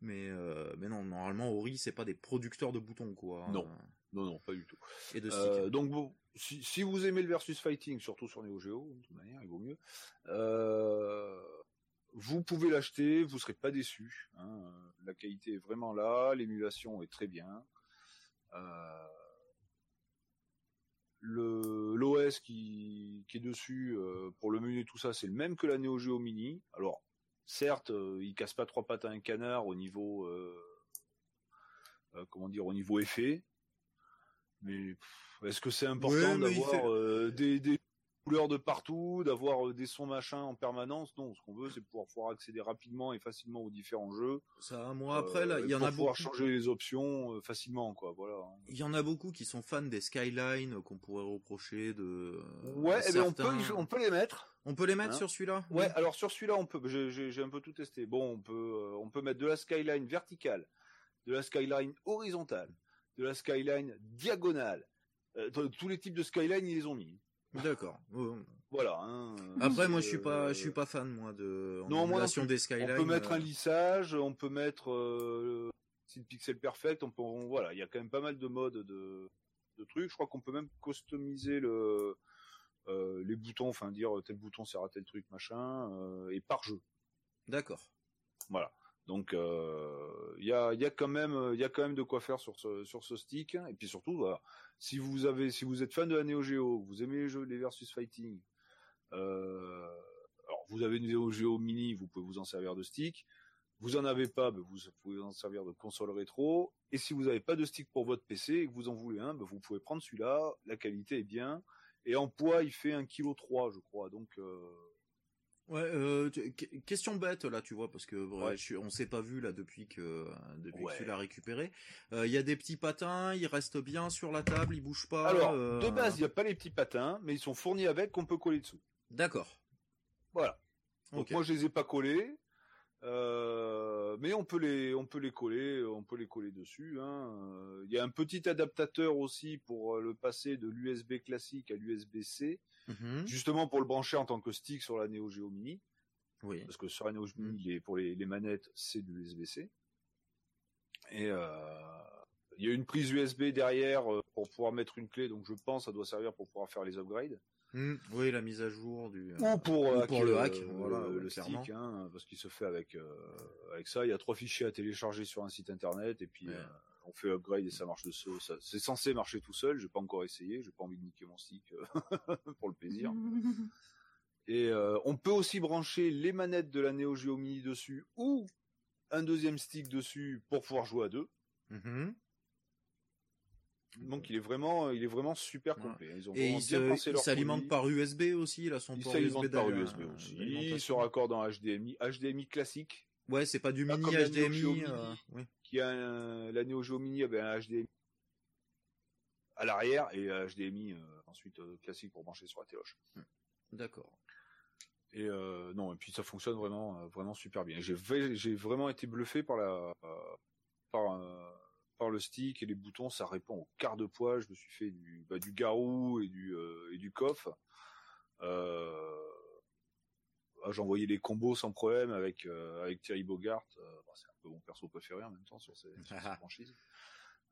Mais, euh, mais non, normalement, Ori, c'est pas des producteurs de boutons, quoi. Non. hein, non, non, pas du tout. Et de. Euh, donc bon, si, si vous aimez le versus fighting, surtout sur Neo Geo, de toute manière, il vaut mieux. Euh, vous pouvez l'acheter, vous serez pas déçu. hein. La qualité est vraiment là, l'émulation est très bien. Euh, le l'OS qui, qui est dessus euh, pour le menu et tout ça, c'est le même que la Neo Geo Mini. Alors certes, euh, il casse pas trois pattes à un canard au niveau euh, euh, comment dire au niveau effet, mais est-ce que c'est important Ouais, d'avoir fait- des, des couleurs de partout, d'avoir euh, des sons machin en permanence Non, ce qu'on veut, c'est pouvoir, pouvoir accéder rapidement et facilement aux différents jeux. Ça, moi, après, là, Euh, il y en pour a pouvoir beaucoup. changer les options euh, facilement, quoi. Voilà. Il y en a beaucoup qui sont fans des Skyline euh, qu'on pourrait reprocher de. Ouais, eh on peut, on peut les mettre. On peut les mettre Hein sur celui-là Ouais, alors sur celui-là, on peut. J'ai un peu tout testé. Bon, on peut, euh, on peut mettre de la skyline verticale, de la skyline horizontale, de la skyline diagonale. Euh, tous les types de skyline, ils les ont mis. D'accord. Voilà. hein. Après, moi, je suis pas, euh, je suis pas fan, moi, de en Non, moi des Skyline. On peut mettre euh, un lissage, on peut mettre euh, style pixel perfect. On peut, on- voilà, il y a quand même pas mal de modes de, de trucs. Je crois qu'on peut même customiser le, euh, les boutons, enfin dire tel bouton sert à tel truc, machin, euh, et par jeu. D'accord. Voilà. Donc euh, il y a y a quand même y a quand même de quoi faire sur ce sur ce stick et puis surtout voilà, si vous avez si vous êtes fan de la Neo Geo, vous aimez les jeux les versus fighting euh, alors vous avez une Neo Geo mini, vous pouvez vous en servir de stick. Vous en avez pas, ben, vous pouvez en servir de console rétro. Et si vous n'avez pas de stick pour votre PC et que vous en voulez un, ben, vous pouvez prendre celui-là. La qualité est bien. Et en poids, il fait 1,3 kg, je crois. Donc, euh, Ouais, euh, question bête là, tu vois, parce que ouais, Ouais. je suis- on s'est pas vu là depuis que depuis Ouais. que tu l'as récupéré. Euh, Il y a des petits patins, ils restent bien sur la table, ils bougent pas. Alors, euh, de base, il n'y a pas les petits patins, mais ils sont fournis avec qu'on peut coller dessous. D'accord. Voilà. Donc moi, je les ai pas collés, euh, mais on peut les, on peut les coller, on peut les coller dessus. hein. Euh, Il y a un petit adaptateur aussi pour euh, le passer de l'USB classique à l'USB-C, Mhm. justement pour le brancher en tant que stick sur la Neo Geo Mini, Oui. parce que sur la Neo Geo. Mini, les- pour les, les manettes, c'est de l'USB-C. Et euh, il y a une prise USB derrière pour pouvoir mettre une clé, donc je pense que ça doit servir pour pouvoir faire les upgrades. Mm. Oui, la mise à jour du. ou pour, ou hacker pour le hack, euh, voilà, le, le stick, hein, parce qu'il se fait avec euh, avec ça. Il y a trois fichiers à télécharger sur un site internet et puis Ouais. euh, on fait upgrade et ça marche de ce. ça- C'est censé marcher tout seul. J'ai pas encore essayé. J'ai pas envie de niquer mon stick euh, pour le plaisir. Et euh, on peut aussi brancher les manettes de la Neo Geo Mini dessus ou un deuxième stick dessus pour pouvoir jouer à deux. Mhm. Donc il est vraiment, il est vraiment super complet. Ils ont Et vraiment il bien pensé il s'alimente par USB aussi, là, son Il port USB par USB euh, aussi. Il se raccorde en HDMI, HDMI classique. Ouais, c'est pas du mini HDMI. Euh, oui. qui a un, la Neo Geo Mini avait un HDMI à l'arrière et un HDMI euh, ensuite euh, classique pour brancher sur la téloche. D'accord. Et non, et puis ça fonctionne vraiment vraiment super bien. J'ai vraiment été bluffé par la par par le stick et les boutons, ça répond au quart de poids. Je me suis fait du bah, du Garou et du euh, et du Koff. Euh, ah, j'envoyais les combos sans problème avec euh, avec Thierry Bogart. Euh, bah, c'est un peu mon perso préféré en même temps sur ces, sur ces franchises.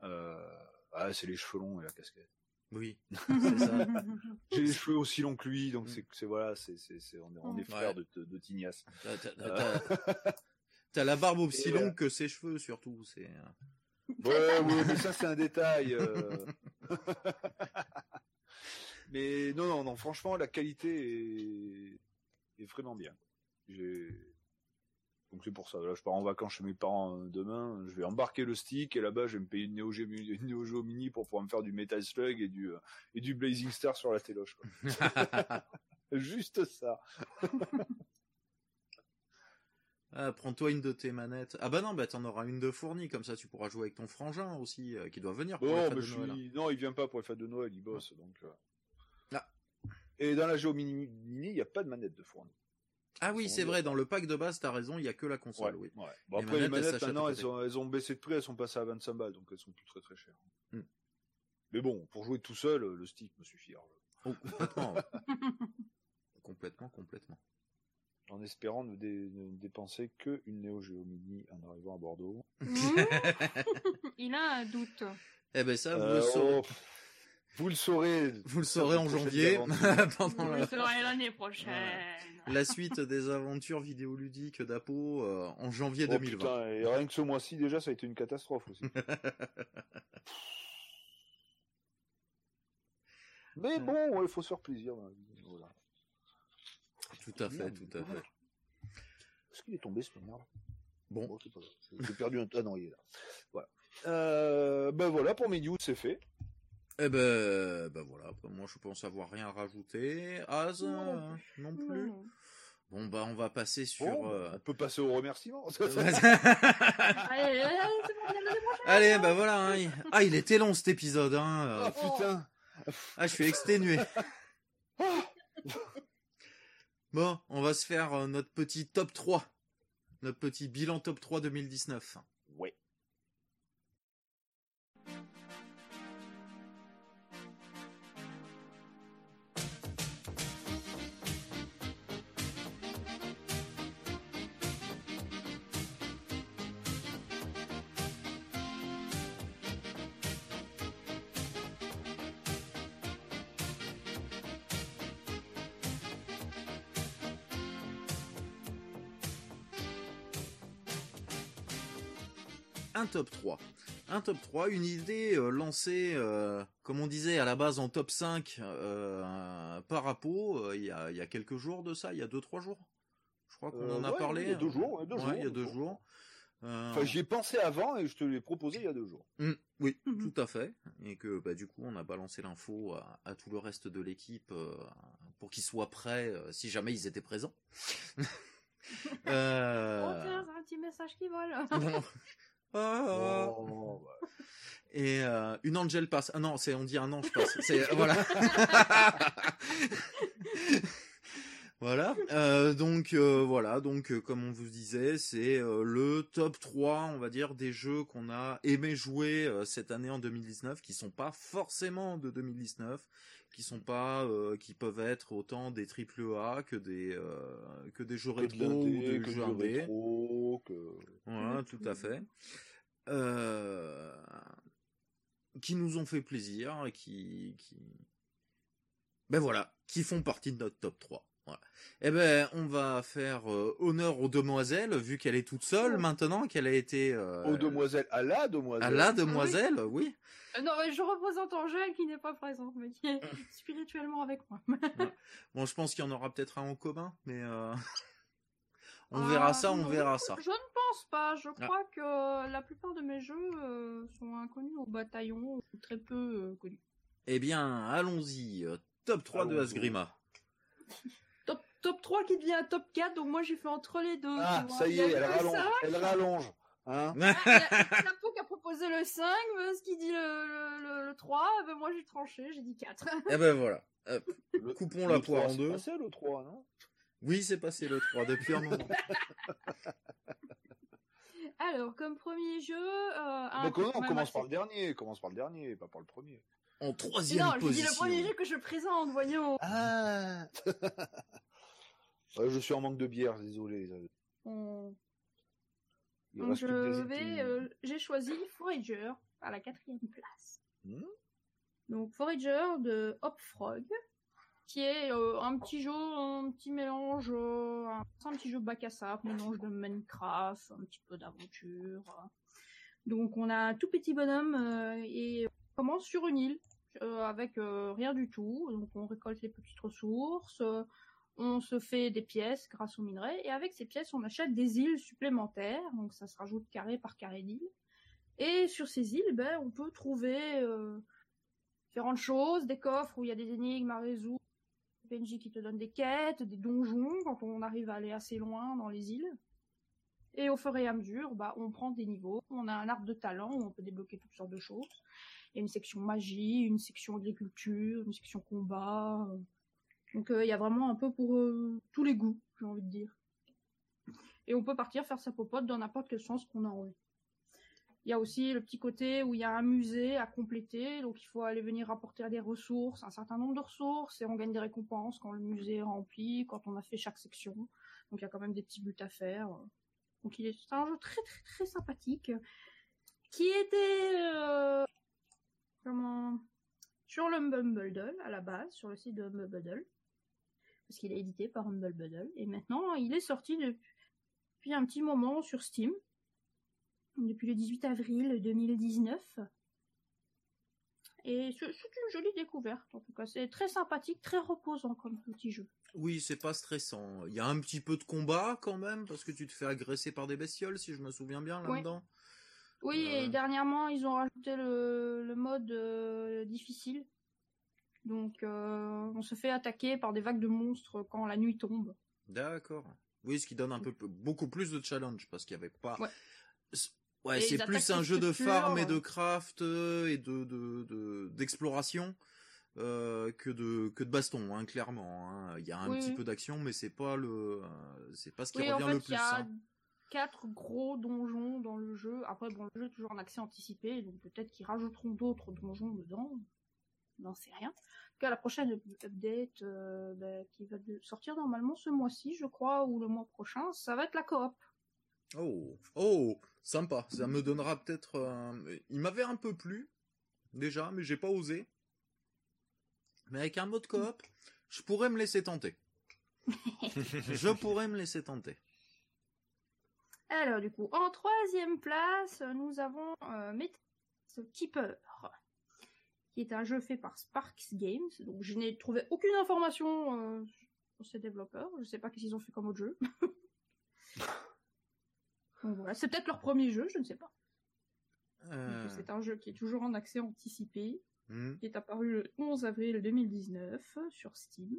Euh, ah, c'est les cheveux longs et la casquette. Oui. J'ai les cheveux aussi longs que lui, donc Mm. c'est voilà, c'est c'est c'est on est, on est Ouais. frères de, de, de Tignas. T'as- Euh, la barbe aussi longue que ses cheveux, surtout. C'est. Ouais, ouais, mais ça c'est un détail. euh. mais non, non, non, franchement, la qualité est, est vraiment bien. Donc c'est pour ça. Là, je pars en vacances chez mes parents euh, demain. Je vais embarquer le stick et là-bas, je vais me payer une Neo Geo, une Neo Geo Mini pour pouvoir me faire du Metal Slug et du euh, et du Blazing Star sur la téloche. quoi. Juste ça. Ah, Prends-toi une de tes manettes. Ah bah non, bah t'en auras une de fournie, comme ça tu pourras jouer avec ton frangin aussi, euh, qui doit venir pour les Non, fêtes mais de je Noël. suis... non, il vient pas pour les fêtes de Noël, il bosse donc. euh. Ah. Et dans la Geo Mini, Mini, il n'y a pas de manette de fourni. Ah oui, c'est vrai, dans le pack de base, t'as raison, il y a que la console, oui. ouais. Bon, Les après, les manettes, maintenant, elles, ont, elles ont baissé de prix, elles sont passées à 25 balles, donc elles sont plus très très chères. Hmm. Mais bon, pour jouer tout seul, le stick me suffit. alors, Oh, complètement, complètement. En espérant ne, dé- ne dépenser que une Neo Geo Mini en arrivant à Bordeaux. Mmh. Il a un doute. Eh ben ça, vous, Euh, le saurez, oh, pff, vous le saurez. vous le saurez en janvier, pendant Vous la, le saurez l'année prochaine. la suite des aventures vidéoludiques d'Apo euh, en janvier Oh, 2020. putain, et rien que ce mois-ci, déjà, ça a été une catastrophe aussi. Mais bon, ouais, il faut se faire plaisir. Voilà. Tout à fait, tout à fait. Est-ce qu'il est tombé ce merde? Bon, Bon, grave. J'ai perdu un. Ah non, il est là. Voilà. Euh, ben voilà, pour mes news, c'est fait. eh ben, ben voilà, après, moi je pense avoir rien à rajouter. Az, Non, non non plus. Bon bah on va passer sur... Bon, euh, On peut passer aux remerciements. Allez, allez, allez, bah voilà. hein, Ah, il était long cet épisode. Hein. Ah euh. putain Ah, je suis exténué. Bon, on va se faire euh, notre petit top 3. Notre petit bilan top 3 2019. Top 3. Un top 3, une idée euh, lancée, euh, comme on disait à la base en top 5 euh, par Apo, euh, il y, a, y a quelques jours de ça, il y a 2-3 jours. Je crois qu'on Euh, en a ouais, parlé. il y a deux jours, ouais, deux jours, il y a deux deux jours. Euh, Enfin, j'y ai pensé avant et je te l'ai proposé il y a deux jours. Mm, oui, Mhm. tout à fait. Et que bah, du coup, on a balancé l'info à, à tout le reste de l'équipe euh, pour qu'ils soient prêts euh, si jamais ils étaient présents. Euh, Oh tiens, un petit message qui vole. Oh, Et euh, une Angel passe. Ah non, c'est on dit un ange passe. C'est voilà. voilà. Euh, donc euh, voilà. Donc euh, comme on vous disait, c'est euh, le top 3, on va dire, des jeux qu'on a aimé jouer euh, cette année en 2019, qui sont pas forcément de 2019, qui sont pas, euh, qui peuvent être autant des triple A que des euh, que des jeux rétro ou des que jeux rétro, que... Voilà, tout à fait. Euh, qui nous ont fait plaisir et qui, qui, ben voilà, qui font partie de notre top 3. Voilà. Eh ben, on va faire euh, honneur aux demoiselles, vu qu'elle est toute seule Oh. maintenant, qu'elle a été euh, Aux demoiselles, à la demoiselle. à la demoiselle, oui. Euh, non, mais je représente Angèle qui n'est pas présente, mais qui est spirituellement avec moi. Bon, je pense qu'il y en aura peut-être un en commun, mais euh, on Ah, verra ça, on non, verra ça. Je ne pense pas. Je Ah. crois que la plupart de mes jeux euh, sont inconnus au bataillon, ou très peu euh, connus. Eh bien, allons-y. Top 3 de. Asgrima. Top, top 3 qui devient top 4, donc moi j'ai fait entre les deux. Ah, ça y est, elle le rallonge. 5, Elle rallonge. Hein ah, y a qui a proposé le 5, mais ce qui dit le, le, le 3, ben moi j'ai tranché, j'ai dit 4. Eh ben voilà. Hop, Le- Coupons le la poire 3, en c'est deux. passé, le 3, non? Oui, c'est passé le 3 depuis un moment. Alors, comme premier jeu... Euh, un Donc, non, on commence assez- par le dernier. Commence par le dernier, pas par le premier. En troisième Non, je dis position. le premier jeu que je présente, voyons. Ah Je suis en manque de bière, désolé. Il Donc reste je plus que des vais, euh, j'ai choisi Forager à la quatrième place. Hmm. Donc Forager de Hop Frog, qui est euh, un petit jeu, un petit mélange, euh, un, petit jeu bac à sable, mélange de Minecraft, un petit peu d'aventure. Donc on a un tout petit bonhomme et on commence sur une île avec rien du tout. Donc on récolte les petites ressources, on se fait des pièces grâce aux minerais et avec ces pièces on achète des îles supplémentaires. Donc ça se rajoute carré par carré d'île. Et sur ces îles, ben, on peut trouver euh, différentes choses, des coffres où il y a des énigmes à résoudre, des PNJ qui te donnent des quêtes, des donjons quand on arrive à aller assez loin dans les îles. Et au fur et à mesure, bah, on prend des niveaux. On a un arbre de talent où on peut débloquer toutes sortes de choses. Il y a une section magie, une section agriculture, une section combat. Donc euh, il y a vraiment un peu pour euh, tous les goûts, j'ai envie de dire. Et on peut partir faire sa popote dans n'importe quel sens qu'on a envie. Il y a aussi le petit côté où il y a un musée à compléter, donc il faut aller venir rapporter des ressources, un certain nombre de ressources, et on gagne des récompenses quand le musée est rempli, quand on a fait chaque section. Donc il y a quand même des petits buts à faire. Donc il est c'est un jeu très très très sympathique, qui était euh, comment sur le Bundle à la base, sur le site de Bundle, parce qu'il est édité par Humble Bundle, et maintenant il est sorti depuis, un petit moment sur Steam depuis le 18 avril 2019. Et c'est une jolie découverte, en tout cas. C'est très sympathique, très reposant comme petit jeu. Oui, c'est pas stressant. Il y a un petit peu de combat quand même, parce que tu te fais agresser par des bestioles, si je me souviens bien, Oui. là-dedans. Oui, Euh. et dernièrement, ils ont rajouté le, le mode euh, difficile. Donc, euh, on se fait attaquer par des vagues de monstres quand la nuit tombe. D'accord. Oui, ce qui donne un peu beaucoup plus de challenge, parce qu'il y avait pas... Ouais. C'est plus un jeu de farm et de craft euh, et de de- de- d'exploration euh, que de que de baston, hein, clairement. hein. Il y a un Oui, petit oui. peu d'action, mais c'est pas le euh, c'est pas ce qui Oui, en revient fait, le il plus. y a hein. quatre gros donjons dans le jeu. Après, bon, le jeu est toujours en accès anticipé, donc peut-être qu'ils rajouteront d'autres donjons dedans. N'en sait rien. En tout cas, la prochaine update euh, bah, qui va sortir normalement ce mois-ci, je crois, ou le mois prochain, ça va être la coop. Oh, oh, sympa. Ça me donnera peut-être. Il m'avait un peu plu déjà, mais j'ai pas osé. Mais avec un mode coop, je pourrais me laisser tenter. je pourrais me laisser tenter. Alors, du coup, en troisième place, nous avons euh, Metal Keeper, qui est un jeu fait par Sparks Games. Donc, je n'ai trouvé aucune information euh, sur ces développeurs. Je ne sais pas qu'est-ce qu'ils ont fait comme autre jeu. Donc voilà, c'est peut-être leur premier jeu, je ne sais pas. Euh, C'est un jeu qui est toujours en accès anticipé, hmm. qui est apparu le 11 avril 2019 sur Steam.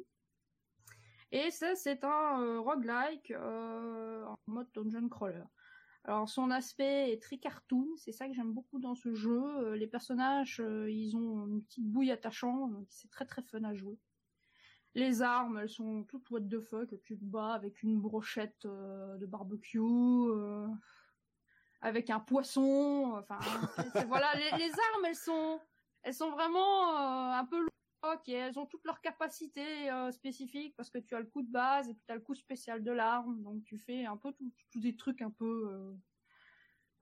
Et ça, c'est un euh, roguelike en mode dungeon crawler. Alors son aspect est très cartoon, c'est ça que j'aime beaucoup dans ce jeu. Euh, les personnages, euh, ils ont une petite bouille attachant, donc c'est très très fun à jouer. Les armes, elles sont toutes what the fuck, tu te bats avec une brochette euh, de barbecue, avec un poisson, enfin voilà, les, armes elles sont elles sont vraiment un peu et elles ont toutes leurs capacités euh, spécifiques parce que tu as le coup de base et puis tu as le coup spécial de l'arme, donc tu fais un peu tous des trucs un peu euh,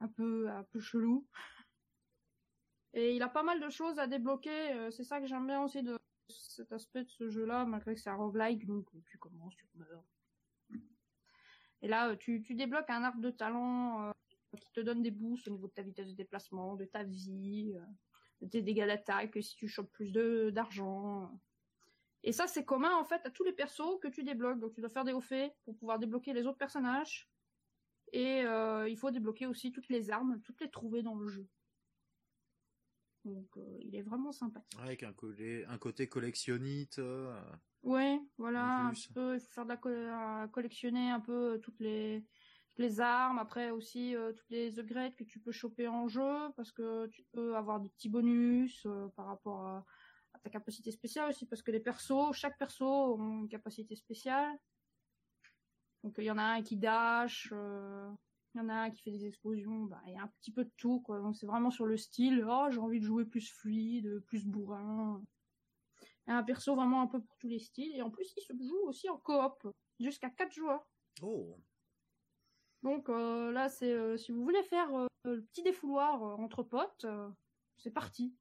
un peu un peu chelou. Et il a pas mal de choses à débloquer, euh, c'est ça que j'aime bien aussi de cet aspect de ce jeu-là, malgré que c'est un roguelike, donc tu commences, tu meurs. Et là, tu, débloques un arbre de talent qui te donne des boosts au niveau de ta vitesse de déplacement, de ta vie, de tes dégâts d'attaque, si tu chopes plus de d'argent. Et ça, c'est commun en fait à tous les persos que tu débloques. Donc tu dois faire des hauts faits pour pouvoir débloquer les autres personnages. Et euh, il faut débloquer aussi toutes les armes, toutes les trouver dans le jeu. Donc euh, il est vraiment sympathique. Avec un, collé- un côté collectionnite. euh, Ouais, voilà, un peu, il faut faire de la co- collectionner un peu euh, toutes les les armes, après aussi euh, toutes les upgrades que tu peux choper en jeu, parce que tu peux avoir des petits bonus euh, par rapport à, ta capacité spéciale aussi, parce que les persos, chaque perso ont une capacité spéciale. Donc il y en a un qui dash, euh, il y en a un qui fait des explosions, bah il y a un petit peu de tout quoi. Donc c'est vraiment sur le style, oh j'ai envie de jouer plus fluide, plus bourrin. Y a un perso vraiment un peu pour tous les styles et en plus il se joue aussi en coop. jusqu'à 4 joueurs. Oh. Donc euh, là, c'est euh, si vous voulez faire euh, le petit défouloir entre potes, c'est parti.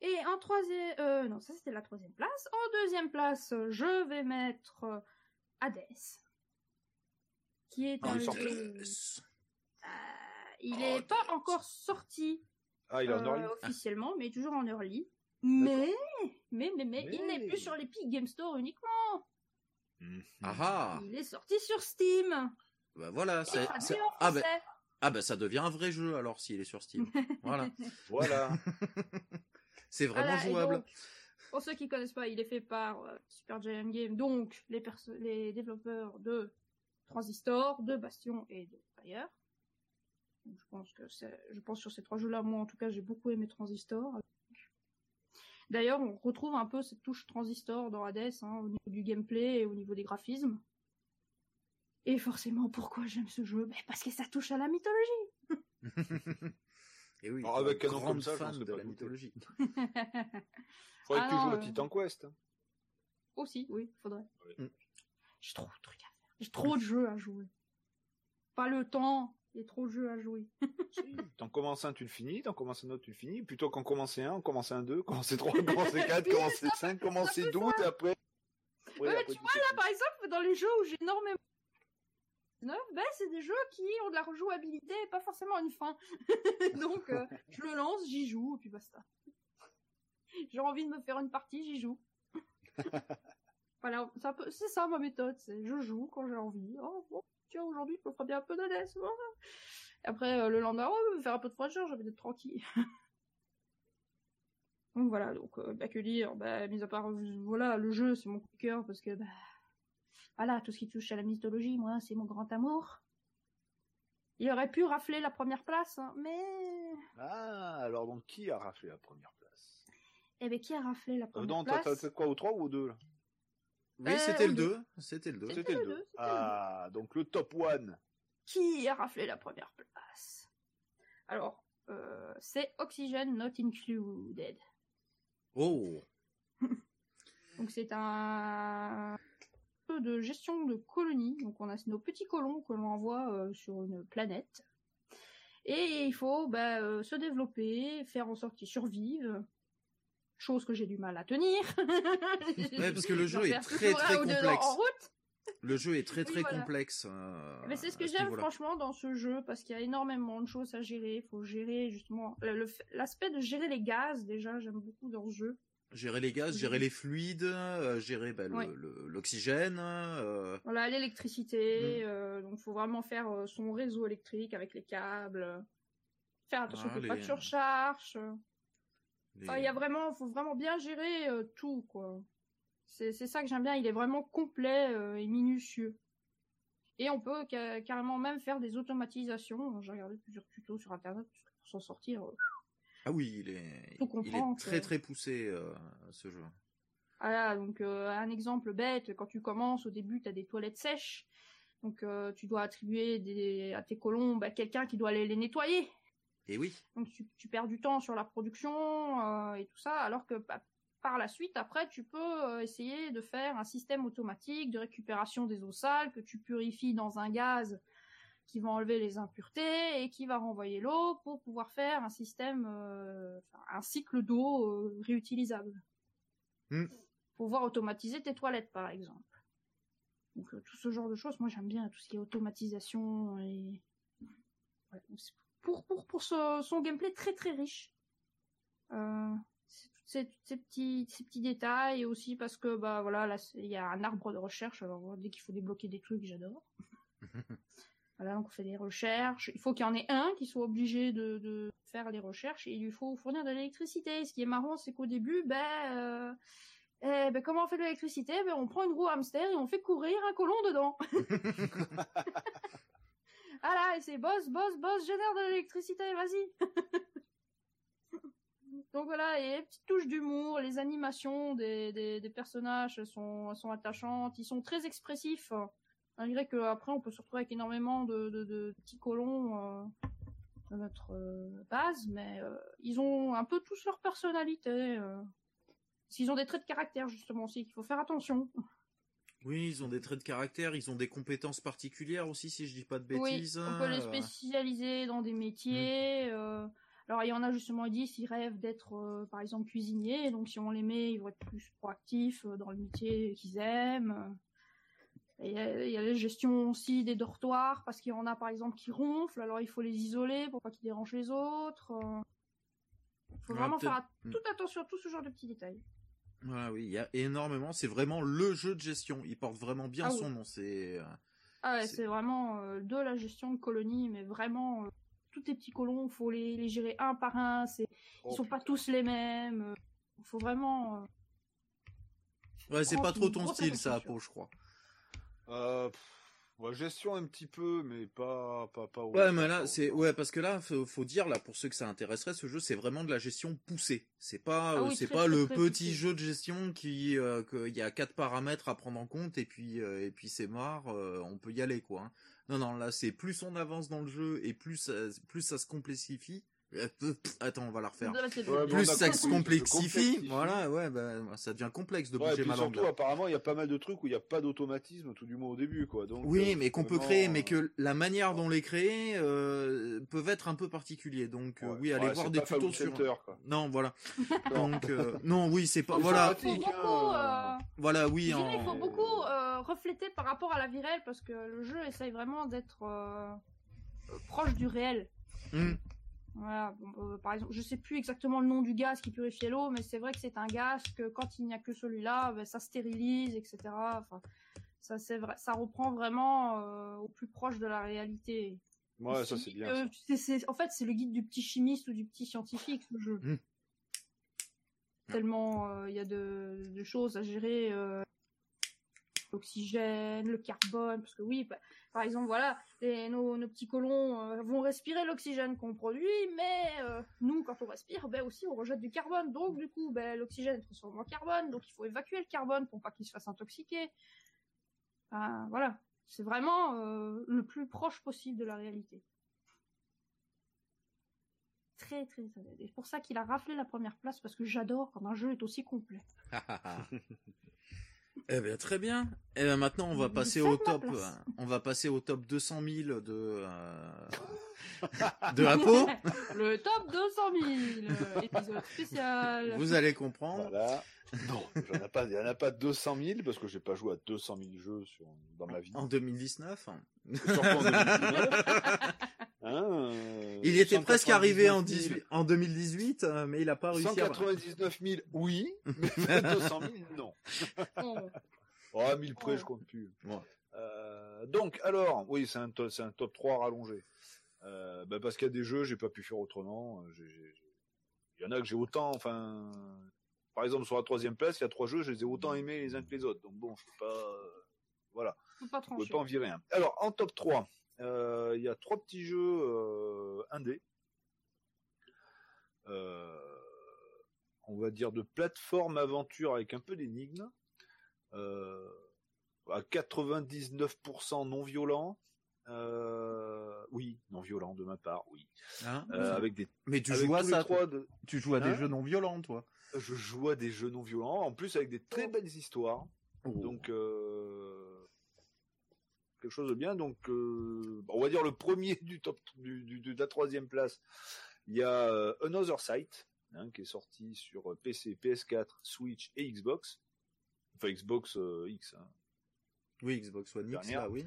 Et en troisième, euh, non, ça c'était la troisième place. En deuxième place, je vais mettre euh, Hades, qui est Ah, un il jeu- Euh, il Oh, est pas encore sorti Ah, il est en early. officiellement, mais toujours en early. Mais, mais, mais, mais, il n'est plus sur l'Epic Game Store uniquement. Mhm. Ah ah. Il est sorti sur Steam. Bah voilà, c'est, ah bah, français. ah bah ça devient un vrai jeu alors s'il est sur Steam. voilà, Voilà. c'est vraiment Voilà, jouable. donc, pour ceux qui connaissent pas, il est fait par euh, Super Giant Game, donc les, développeurs de Transistor, de Bastion et de Fire. Donc, je pense que c'est, je pense sur ces trois jeux-là, moi en tout cas, j'ai beaucoup aimé Transistor. D'ailleurs, on retrouve un peu cette touche Transistor dans Hades, hein, au niveau du gameplay et au niveau des graphismes. Et forcément, pourquoi j'aime ce jeu? Ben, Parce que ça touche à la mythologie. Et oui, Alors, avec un nom comme ça, je de pas la mythologie. Faudrait Ah que tu non, joues à Titan Quest. hein. Aussi, oui, faudrait. Oui. Mm. J'ai trop de trucs à faire. J'ai trop de jeux à jouer. Pas le temps, il y a trop de jeux à jouer. Si, T'en commences un, tu le finis, t'en commences un autre, tu le finis. Plutôt qu'en commencer un, on commence un deux, commencer trois, commencer quatre, commencer cinq, commencer douze, et après. après, Ouais, mais après, tu tu sais Là, par exemple, dans les jeux où j'ai énormément neuf, ben, c'est des jeux qui ont de la rejouabilité et pas forcément une fin. Donc, euh, je le lance, j'y joue, et puis basta. J'ai envie de me faire une partie, j'y joue. voilà, c'est ça ma méthode, c'est je joue quand j'ai envie. Oh, bon, tiens, aujourd'hui, je me ferai bien un peu. Et Après, euh, le lendemain, oh, je vais faire un peu de Fragile, j'ai envie d'être tranquille. donc voilà, donc, euh, bah, que dire, bah, mis à part, euh, voilà, le jeu, c'est mon coup de cœur, parce que, bah, voilà, tout ce qui touche à la mythologie, moi, c'est mon grand amour. Il aurait pu rafler la première place, hein, mais... Ah, alors donc qui a raflé la première place? Eh ben, qui a raflé la euh, première Non, t'as place t'as quoi, au 3 ou au 2 là? Oui, Euh, c'était le deux. 2. C'était le 2. C'était le le deux, 2. c'était le Ah, donc le top 1. Qui a raflé la première place? Alors, euh, c'est Oxygen Not Included. Oh. Donc c'est un jeu de gestion de colonies. Donc on a nos petits colons que l'on envoie euh, sur une planète. Et il faut bah, euh, se développer, faire en sorte qu'ils survivent. Chose que j'ai du mal à tenir. Ouais, parce que le jeu est très, très complexe. En route. Le jeu est très Oui, très voilà. complexe. euh, Mais c'est ce que ce j'aime franchement dans ce jeu parce qu'il y a énormément de choses à gérer. Il faut gérer justement l'aspect de gérer les gaz déjà. J'aime beaucoup dans ce jeu. Gérer les gaz, gérer les fluides, euh, gérer bah, Ouais. l'oxygène. euh, Voilà l'électricité. Mm. euh, donc faut vraiment faire euh, son réseau électrique avec les câbles. Faire attention Ah, qu'il n'y ait pas de surcharge. Enfin, il y a vraiment, faut vraiment bien gérer euh, tout quoi. C'est ça que j'aime bien. Il est vraiment complet euh, et minutieux. Et on peut ca- carrément même faire des automatisations. J'ai regardé plusieurs tutos sur internet pour s'en sortir. euh, Ah oui, il est, il est très très poussé ce jeu. Voilà, donc euh, un exemple bête, quand tu commences, au début, tu as des toilettes sèches. Donc tu dois attribuer des, à tes colombes à quelqu'un qui doit aller les nettoyer. Et oui. Donc tu, tu perds du temps sur la production euh, et tout ça, alors que bah, par la suite, après, tu peux euh, essayer de faire un système automatique de récupération des eaux sales que tu purifies dans un gaz qui va enlever les impuretés et qui va renvoyer l'eau pour pouvoir faire un système, euh, un cycle d'eau euh, réutilisable. Hmm. Pouvoir automatiser tes toilettes, par exemple. Donc euh, tout ce genre de choses, moi j'aime bien tout ce qui est automatisation et donc pour pour pour ce- son gameplay très très riche. Euh, ces, ces petits ces petits détails et aussi parce que bah voilà là il y a un arbre de recherche alors dès qu'il faut débloquer des trucs j'adore. voilà donc on fait des recherches. Il faut qu'il y en ait un qui soit obligé de, de faire les recherches et il lui faut fournir de l'électricité. Ce qui est marrant c'est qu'au début ben euh, eh ben, comment on fait de l'électricité? Ben, On prend une roue hamster et on fait courir un colon dedans. Ah là, et c'est boss, boss, boss, génère de l'électricité, vas-y. Donc voilà, et les petites touches d'humour, les animations des, des, des personnages sont, sont attachantes, ils sont très expressifs. Malgré que après on peut se retrouver avec énormément de, de, de petits colons euh, dans notre euh, base, mais euh, ils ont un peu tous leur personnalité. euh. Qu'ils ont des traits de caractère justement aussi, qu'il faut faire attention. Oui, ils ont des traits de caractère, ils ont des compétences particulières aussi, si je dis pas de bêtises. Oui, on peut les euh. spécialiser dans des métiers. euh, alors il y en a justement, ils disent, ils rêvent d'être euh, par exemple cuisiniers, donc si on les met, ils vont être plus proactifs euh, dans le métier qu'ils aiment. Il y, a, il y a les gestions aussi des dortoirs, parce qu'il y en a par exemple qui ronflent, alors il faut les isoler pour pas qu'ils dérangent les autres. Il faut vraiment faire at- toute attention à tout ce genre de petits détails. Voilà, oui, il y a énormément. C'est vraiment le jeu de gestion. Il porte vraiment bien Ah son oui. nom. C'est. euh, Ah ouais, C'est- vraiment euh, de la gestion de colonie, mais vraiment, euh, tous les petits colons, faut les, les gérer un par un. C'est, Oh, ils sont pas tous les mêmes. euh, faut vraiment. euh, Ouais, c'est pas trop ton style, ça. Apo, je crois. Euh, pff, ouais, gestion un petit peu, mais pas, pas, pas. Ouais, mais pas là, autant. c'est ouais, parce que là, faut, faut dire là pour ceux que ça intéresserait, ce jeu, c'est vraiment de la gestion poussée. C'est pas, Ah euh, oui, c'est pas très, le très petit poussé. jeu de gestion qui, euh, que- il y a quatre paramètres à prendre en compte et puis, euh, et puis c'est marre, euh, on peut y aller quoi. hein. Non, non, là, c'est plus on avance dans le jeu et plus, ça- plus ça se complexifie. Attends, on va la refaire. Ouais, Plus ça se complexifie, voilà, ouais, bah, ça devient complexe de Ouais, et bouger puis ma langue. surtout, là. apparemment, il y a pas mal de trucs où il n'y a pas d'automatisme, tout du moins au début, quoi. Donc, Oui, euh, mais qu'on peut créer, mais que la manière dont les créer euh, peuvent être un peu particuliers. Donc euh, ouais. oui, allez Ouais, voir des pas tutos sur. Shelter, quoi. Non, voilà. Non. Donc euh, non, oui, c'est pas. Voilà, s'arrêter. Il faut Pratique, beaucoup, voilà, oui. je dirais, En... il faut beaucoup euh, refléter par rapport à la vie réelle parce que le jeu essaye vraiment d'être proche du réel. Hmm. Voilà, bon, euh, par exemple, je sais plus exactement le nom du gaz qui purifie l'eau, mais c'est vrai que c'est un gaz que quand il n'y a que celui-là, ben, ça stérilise, etc. Enfin, ça, c'est vrai, ça reprend vraiment euh, au plus proche de la réalité. Ouais, ça, c'est bien. ça. c'est- c'est- en fait, c'est le guide du petit chimiste ou du petit scientifique, ce jeu. Mm. Tellement euh, il y a de, de choses à gérer. L'oxygène, le carbone, parce que oui, pa- par exemple, voilà, les- nos, nos petits colons euh, vont respirer l'oxygène qu'on produit, mais euh, nous, quand on respire, ben aussi, on rejette du carbone. Donc, du coup, ben, l'oxygène est transformé en carbone, donc il faut évacuer le carbone pour pas qu'il se fasse intoxiquer. Enfin, voilà, c'est vraiment euh, le plus proche possible de la réalité. Très, très, très. Et c'est pour ça qu'il a raflé la première place, parce que j'adore quand un jeu est aussi complet. eh bien, très bien. Et ben maintenant, on va passer au top. place. euh, On va passer au top 200 000 de euh, de Apo. Le top 200 000, euh, épisode spécial. Vous allez comprendre. Voilà. Non, il y en a pas 200 000 parce que j'ai pas joué à 200 000 jeux sur, dans ma vie. En 2019. Surtout en 2019. Hein, euh, Il était presque arrivé en 199 000. 18, en 2018, euh, mais il a pas réussi à. 199 000, oui, mais 200 000, non. Oh. Oh, à 1000 près, je compte plus. Ouais. Euh, donc, alors, oui, c'est un, top 3 rallongé. Euh, bah, parce qu'il y a des jeux, j'ai pas pu faire autrement. Euh, Il y en a que j'ai autant, enfin, par exemple, sur la troisième place, il y a trois jeux, je les ai autant aimés les uns que les autres. Donc bon, je peux pas, euh, voilà, Faut pas je peux trancher. pas en virer un. Alors, en top 3, euh, il y a trois petits jeux euh, indés. Euh, on va dire de plateforme aventure avec un peu d'énigmes. Euh, à 99% non violent. Euh, oui, non violent de ma part, oui. Hein Euh, avec des, mais tu joues à ça. de- Tu joues à Hein des jeux non violents, toi. je joue à des jeux non violents, en plus avec des très belles histoires. Oh. Donc euh, quelque chose de bien. Donc euh, on va dire le premier du top du, du- de la troisième place. Il y a euh, Another Sight hein, qui est sorti sur euh, PC, PS4, Switch et Xbox. Enfin Xbox euh, X. hein. Oui, Xbox One X, là, oui.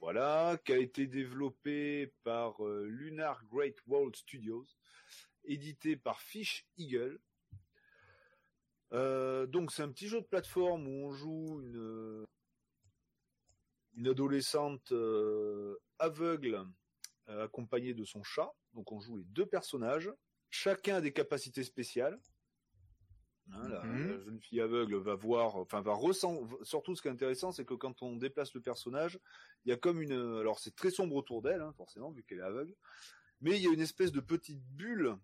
Voilà, qui a été développé par euh, Lunar Great World Studios, édité par Fish Eagle. Euh, donc c'est un petit jeu de plateforme où on joue une, une adolescente euh, aveugle euh, accompagnée de son chat. Donc on joue les deux personnages. Chacun a des capacités spéciales. Hein, la, Mhm. la jeune fille aveugle va voir, enfin va ressentir. Surtout, ce qui est intéressant, c'est que quand on déplace le personnage, il y a comme une. Alors c'est très sombre autour d'elle, hein, forcément, vu qu'elle est aveugle. Mais il y a une espèce de petite bulle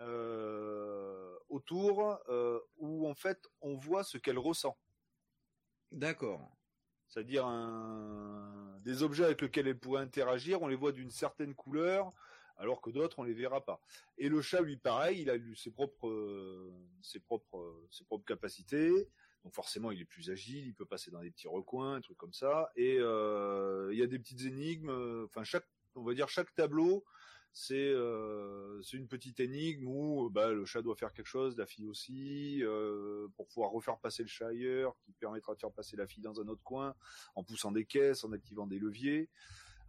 euh, autour euh, où en fait on voit ce qu'elle ressent. D'accord. C'est-à-dire des objets avec lesquels elle pourrait interagir, on les voit d'une certaine couleur, alors que d'autres on les verra pas. Et le chat lui pareil, il a eu ses propres euh, ses propres euh, ses propres capacités. Donc forcément, il est plus agile, il peut passer dans des petits recoins, un truc comme ça. Et euh, il y a des petites énigmes. Enfin, chaque, on va dire chaque tableau, c'est c'est une petite énigme où bah, le chat doit faire quelque chose, la fille aussi, pour pouvoir refaire passer le chat ailleurs, qui permettra de faire passer la fille dans un autre coin, en poussant des caisses, en activant des leviers.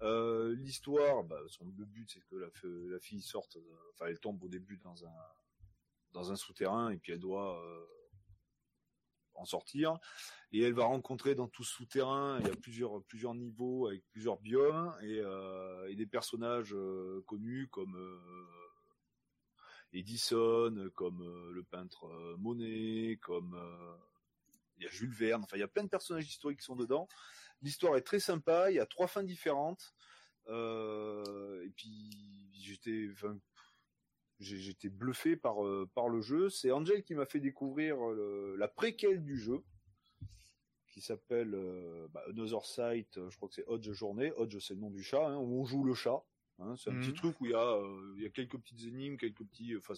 Euh, l'histoire, bah, le but c'est que la, la, fille sorte, euh, enfin elle tombe au début dans un dans un souterrain et puis elle doit euh, en sortir et elle va rencontrer dans tout ce souterrain il y a plusieurs plusieurs niveaux avec plusieurs biomes et, euh, des personnages euh, connus comme Edison, comme le peintre Monet, comme il y a Jules Verne, enfin il y a plein de personnages historiques qui sont dedans L'histoire est très sympa. Il y a trois fins différentes. Euh, et puis j'étais, j'étais bluffé par euh, par le jeu. C'est Angel qui m'a fait découvrir la préquelle du jeu, qui s'appelle euh, bah, Another Sight. Je crois que c'est Hodge Journée. Hodge, c'est le nom du chat. Hein, où on joue le chat. Hein. c'est un petit mhm. truc où il y a il y a quelques petites énigmes, quelques petits. Enfin,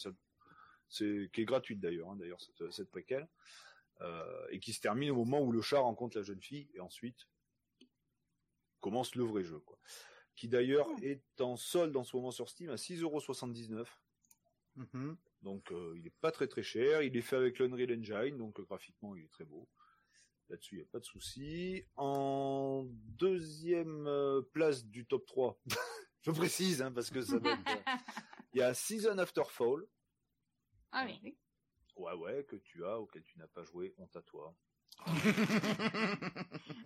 c'est qui est gratuite d'ailleurs. Hein, d'ailleurs cette cette préquelle. et qui se termine au moment où le chat rencontre la jeune fille et ensuite commence le vrai jeu, quoi. Qui d'ailleurs oh. est en solde en ce moment sur Steam à 6,79€. Mm-hmm. Donc euh, il est pas très très cher. Il est fait avec l'Unreal Engine, donc euh, graphiquement il est très beau. Là-dessus il n'y a pas de souci. En deuxième euh, place du top 3, je précise hein, parce que ça va Il y a Season After Fall. Ah oui. Ouais ouais que tu as auquel tu n'as pas joué, honte à toi.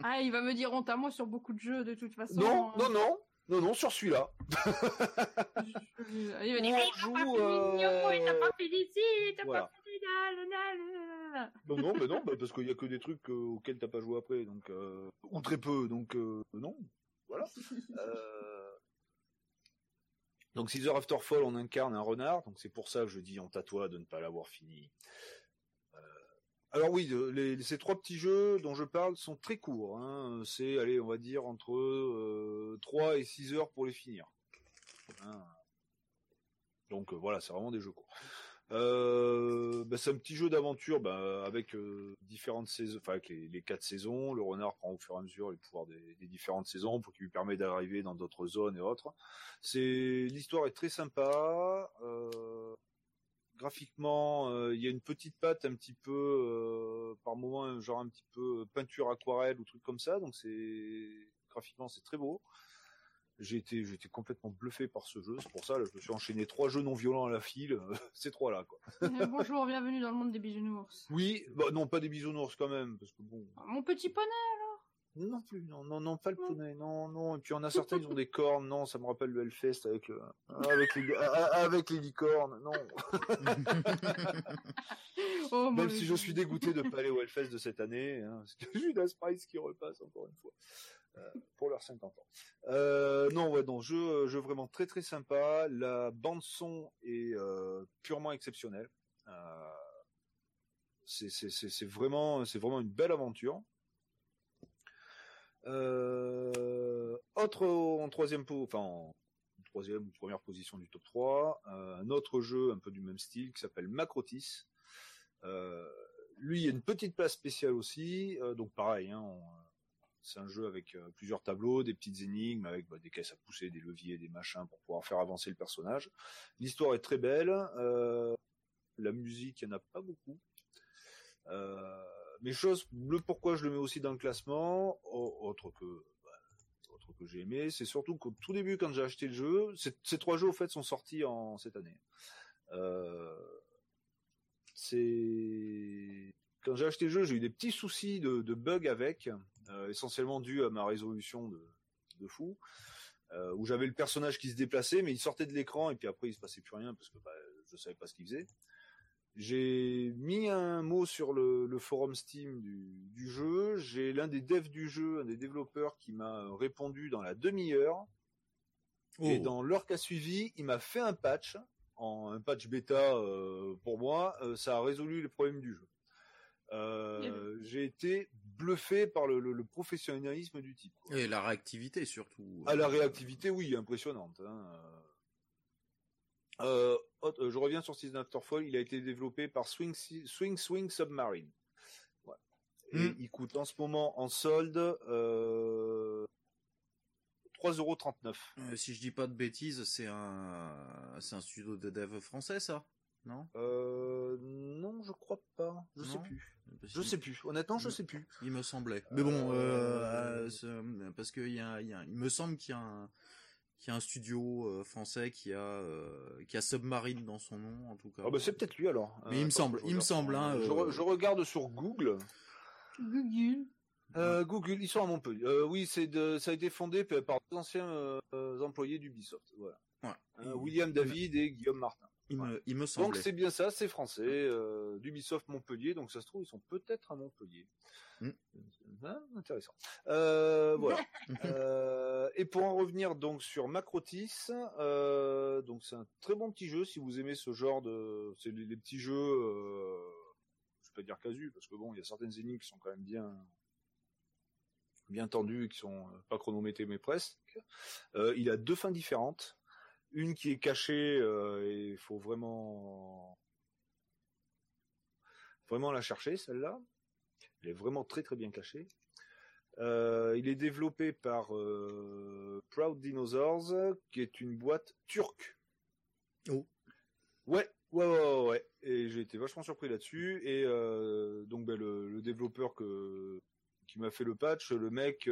ah, il va me dire honte à moi sur beaucoup de jeux de toute façon. Non, non, non, non, non, sur celui-là. il va dire, on joue, euh... il t'a pas fait d'ici, t'as pas fait Non, non, mais non, bah, parce qu'il y a que des trucs euh, auxquels t'as pas joué après, donc euh, ou très peu, donc euh, non, voilà. Euh, donc Caesar After Fall, on incarne un renard, donc c'est pour ça que je dis à toi de ne pas l'avoir fini. Alors oui, les, ces trois petits jeux dont je parle sont très courts. Hein. C'est, allez, on va dire entre euh, 3 et 6 heures pour les finir. Hein. Donc euh, voilà, c'est vraiment des jeux courts. Euh, bah, c'est un petit jeu d'aventure bah, avec euh, différentes saisons, enfin avec les, les, quatre saisons. Le renard prend au fur et à mesure les pouvoirs des, différentes saisons pour qu'il lui permet d'arriver dans d'autres zones et autres. L'histoire est très sympa. Euh, graphiquement, euh, il y a une petite patte un petit peu, euh, par moment, genre un petit peu peinture aquarelle ou truc comme ça. Donc c'est graphiquement c'est très beau. J'ai été, j'étais complètement bluffé par ce jeu. C'est pour ça, là, je me suis enchaîné trois jeux non violents à la file. ces trois là, quoi. Bonjour, bienvenue dans le monde des bisounours. Oui, bah non, pas des bisounours quand même, parce que bon. Mon petit poney alors. Non plus, non, non, non, pas le poney, non, non. Et puis on a certains, ils ont des cornes, non, ça me rappelle le Hellfest avec le, avec les, avec les licornes, non. oh, Même si je suis dégoûté de pas aller au Hellfest de cette année, hein, parce que Judas Price qui repasse encore une fois. Euh, pour leurs 50 ans. Euh, non, ouais, non, jeu, jeu vraiment très très sympa. La bande son est euh, purement exceptionnelle. Euh, c'est vraiment, c'est vraiment une belle aventure. Euh, autre en troisième enfin en troisième ou première position du top 3, euh, un autre jeu un peu du même style qui s'appelle Macrotis. Euh, lui, il y a une petite place spéciale aussi, donc pareil, hein, c'est un jeu avec plusieurs tableaux, des petites énigmes, avec bah, des caisses à pousser, des leviers, des machins pour pouvoir faire avancer le personnage. L'histoire est très belle, la musique, il n'y en a pas beaucoup. Mais le pourquoi je le mets aussi dans le classement, autre que bah, autre que j'ai aimé, c'est surtout qu'au tout début quand j'ai acheté le jeu, ces trois jeux au fait sont sortis en cette année. Euh, c'est quand j'ai acheté le jeu, j'ai eu des petits soucis de, bugs avec, euh, essentiellement dû à ma résolution de, de fou, euh, où j'avais le personnage qui se déplaçait, mais il sortait de l'écran et puis après il se passait plus rien parce que bah, je savais pas ce qu'il faisait. J'ai mis un mot sur le, le forum Steam du, du jeu. J'ai l'un des devs du jeu, un des développeurs qui m'a répondu dans la demi-heure. Et oh. dans l'heure qui a suivi, il m'a fait un patch, en un patch bêta euh, pour moi. Euh, ça a résolu les problèmes du jeu. Euh, j'ai été bluffé par le, le, le, professionnalisme du type. Quoi. Et la réactivité surtout. Ah, la réactivité, oui, impressionnante. Hein. Euh, autre- euh, je reviens sur Season After Fall. Il a été développé par Swing Swing, Swing Submarine. Voilà. Et Mm. il coûte en ce moment en solde euh, 3,39€. Euh, si je dis pas de bêtises, c'est un, c'est un studio de dev français, ça? Non? Euh, non, je crois pas. Je sais Non? plus. Parce Je qu'il- sais plus. Honnêtement, je sais plus. Il me semblait. Mais bon, euh, parce que il y a, il y a- il me semble qu'il y a un, qu'il y a un studio euh, français qui a, euh, qui a Submarine dans son nom, en tout cas. Ah bah c'est peut-être lui alors. Mais il me attends, semble, je il me regarde. semble, hein, Je, euh, re- je regarde sur Google. Google. Euh, Google, ils sont à Montpellier. Euh, oui, c'est de, ça a été fondé par deux anciens euh, employés d'Ubisoft. Voilà. Ouais. Euh, William David et Guillaume Martin. Il me, il me Donc c'est bien ça, c'est français, euh, d'Ubisoft Montpellier. Donc ça se trouve, ils sont peut-être à Montpellier. Mm. Ah, intéressant. Euh, voilà. Euh, et pour en revenir donc sur Macrotis, euh, donc c'est un très bon petit jeu si vous aimez ce genre de, c'est les, les petits jeux, je vais pas dire casu parce que bon, il y a certaines énigmes qui sont quand même bien bien tendues et qui sont pas chronométrées mais presque. Il a deux fins différentes, une qui est cachée euh, et il faut vraiment vraiment la chercher celle-là. Elle est vraiment très très bien cachée. Euh, il est développé par euh, Proud Dinosaurs, qui est une boîte turque. Oh. Ouais, ouais, ouais, ouais. Et j'ai été vachement surpris là-dessus. Et euh, donc, ben, le, le développeur que, qui m'a fait le patch, le mec,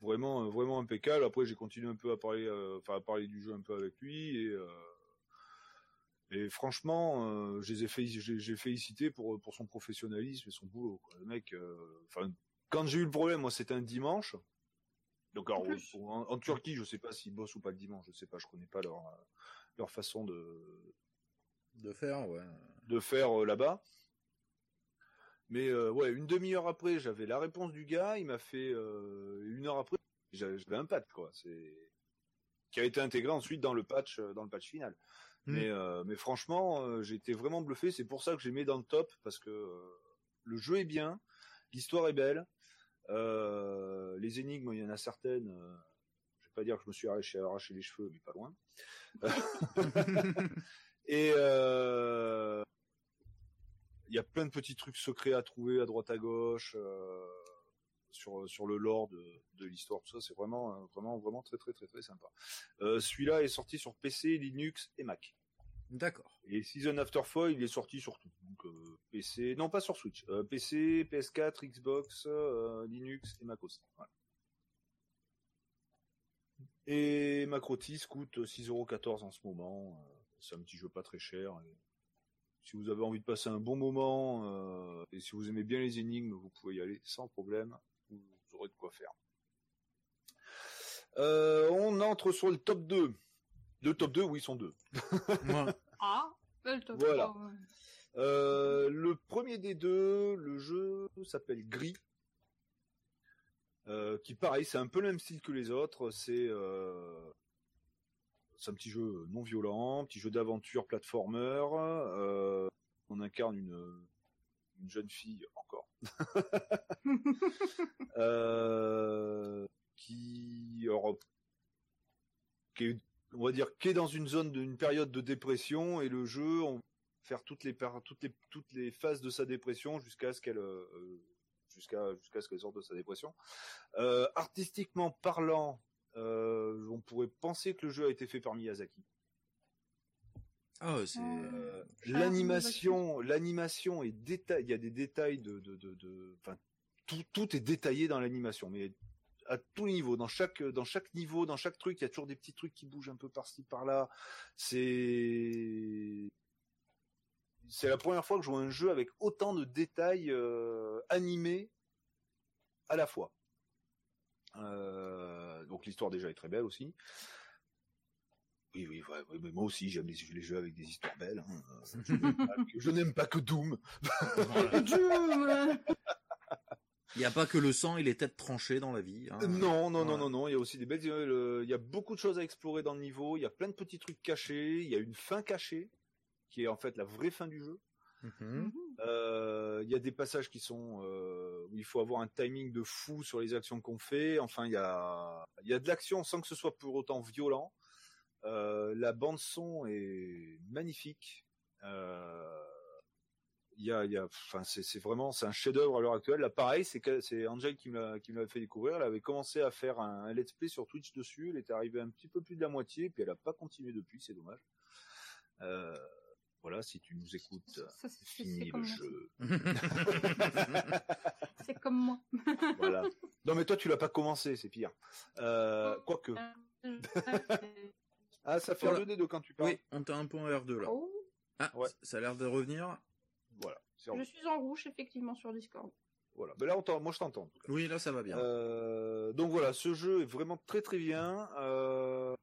vraiment, vraiment impeccable. Après, j'ai continué un peu à parler, euh, enfin, à parler du jeu un peu avec lui et. euh, et franchement, euh, je les ai fait, j'ai, félicité pour pour son professionnalisme et son boulot. Quoi. Le mec, euh, enfin, quand j'ai eu le problème, moi, c'était un dimanche. Donc, alors, En en, en Turquie, je sais pas s'ils bossent ou pas le dimanche. Je sais pas, je connais pas leur euh, leur façon de De faire, ouais. de faire euh, là-bas. Mais euh, ouais, une demi-heure après, j'avais la réponse du gars. Il m'a fait euh, une heure après, j'avais un patch quoi. C'est qui a été intégré ensuite dans le patch euh, dans le patch final. Mm. Mais euh, mais franchement, j'ai été vraiment bluffé. C'est pour ça que j'ai mis dans le top parce que euh, le jeu est bien, l'histoire est belle, euh, les énigmes, il y en a certaines. je vais pas dire que je me suis arraché, arraché les cheveux, mais pas loin. Et euh, il y a plein de petits trucs secrets à trouver à droite à gauche euh, sur sur le lore de, de l'histoire. Tout ça, c'est vraiment euh, vraiment vraiment très très très très sympa. Euh, Celui-là est sorti sur PC, Linux et Mac. D'accord. Et Season After Fall, il est sorti sur tout. Donc euh, PC, non pas sur Switch, PC, PS4, Xbox, Linux et Mac aussi. Voilà. Et Macrotis coûte 6,14€ en ce moment. C'est un petit jeu pas très cher. et si vous avez envie de passer un bon moment euh, et si vous aimez bien les énigmes, vous pouvez y aller sans problème. Vous aurez de quoi faire. Euh, on entre sur le top 2. Le top 2, oui, ils sont deux. Ah, le top Voilà. ouais. Euh, le premier des deux, le jeu s'appelle Gris. Euh, qui pareil, c'est un peu le même style que les autres. C'est euh, c'est un petit jeu non violent, petit jeu d'aventure platformer. Euh, on incarne une, une jeune fille encore euh, qui, alors, qui est, on va dire, qui est dans une zone d'une période de dépression et le jeu, on va faire toutes les par- toutes les toutes les phases de sa dépression jusqu'à ce qu'elle euh, jusqu'à jusqu'à ce qu'elle sorte de sa dépression. Euh, artistiquement parlant, euh, on pourrait penser que le jeu a été fait par Miyazaki. ah, c'est. Euh, Ah, l'animation, l'animation est détail. Il y a des détails de, de, de, de- enfin, tout, tout est détaillé dans l'animation, mais à tous les niveaux, dans chaque, dans chaque niveau, dans chaque truc, il y a toujours des petits trucs qui bougent un peu par-ci, par-là. C'est, c'est la première fois que je vois un jeu avec autant de détails euh, animés à la fois. Euh, donc l'histoire déjà est très belle aussi. Oui, oui, ouais, ouais, mais moi aussi j'aime les, les jeux avec des histoires belles. hein. Je n'aime pas que- Doom. Il n'y a pas que le sang et les têtes tranchées dans la vie. hein. Non, non, non, non, non. Il y a aussi des belles. euh, Il y a beaucoup de choses à explorer dans le niveau. Il y a plein de petits trucs cachés. Il y a une fin cachée qui est en fait la vraie fin du jeu. Mhm. Euh, Il y a des passages qui sont euh, où il faut avoir un timing de fou sur les actions qu'on fait. Enfin, il y a y a de l'action sans que ce soit pour autant violent. Euh, la bande son est magnifique. Euh, y a, y a, c'est, vraiment, c'est un chef-d'œuvre à l'heure actuelle. Là, pareil, c'est c'est Angel qui me qui fait découvrir. Elle avait commencé à faire un, let's play sur Twitch dessus. Elle était arrivée un petit peu plus de la moitié, puis elle a pas continué depuis. C'est dommage. Euh, voilà, si tu nous écoutes, Ça, finis le comme moi. jeu. C'est comme moi. voilà. Non, mais toi, tu l'as pas commencé, c'est pire. Euh, quoique. Ah, ça fait Voilà. un 2 de quand tu parles. Oui, on t'a un point R2 là. Oh, Ah, Ouais. ça a l'air de revenir. Voilà. je suis en rouge effectivement sur Discord. Voilà. Mais là, on moi, je t'entends. Oui, là ça va bien. Euh, donc voilà, ce jeu est vraiment très très bien. Euh,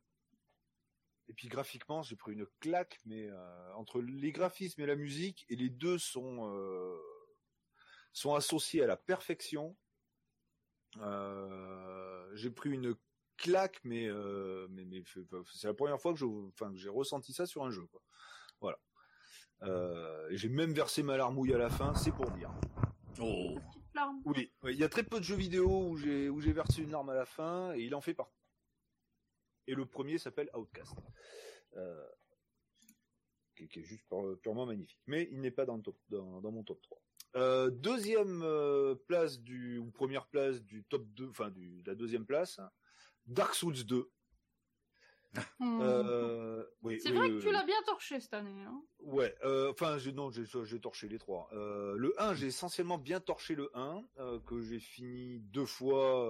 Et puis graphiquement, j'ai pris une claque, mais euh, entre les graphismes et la musique, et les deux sont euh, sont associés à la perfection. Euh, j'ai pris une claque, mais euh, mais, mais c'est la première fois que je, enfin que j'ai ressenti ça sur un jeu. Quoi. Voilà. Euh, j'ai même versé ma larmouille à la fin, c'est pour dire. Oh. Petite larme. Oui, oui, il y a très peu de jeux vidéo où j'ai où j'ai versé une larme à la fin et il en fait partie. Et le premier s'appelle Outcast, euh, qui, qui est juste pure- purement magnifique. Mais il n'est pas dans le top dans, dans mon top 3. Euh, deuxième euh, place du ou première place du top 2, enfin du de la deuxième place, Dark Souls 2. Hmm. Euh, oui, C'est oui, vrai oui, que tu l'as bien torché cette année. Hein. Ouais, enfin, non, j'ai torché les trois. Euh, le 1, j'ai essentiellement bien torché le 1, euh, que j'ai fini deux fois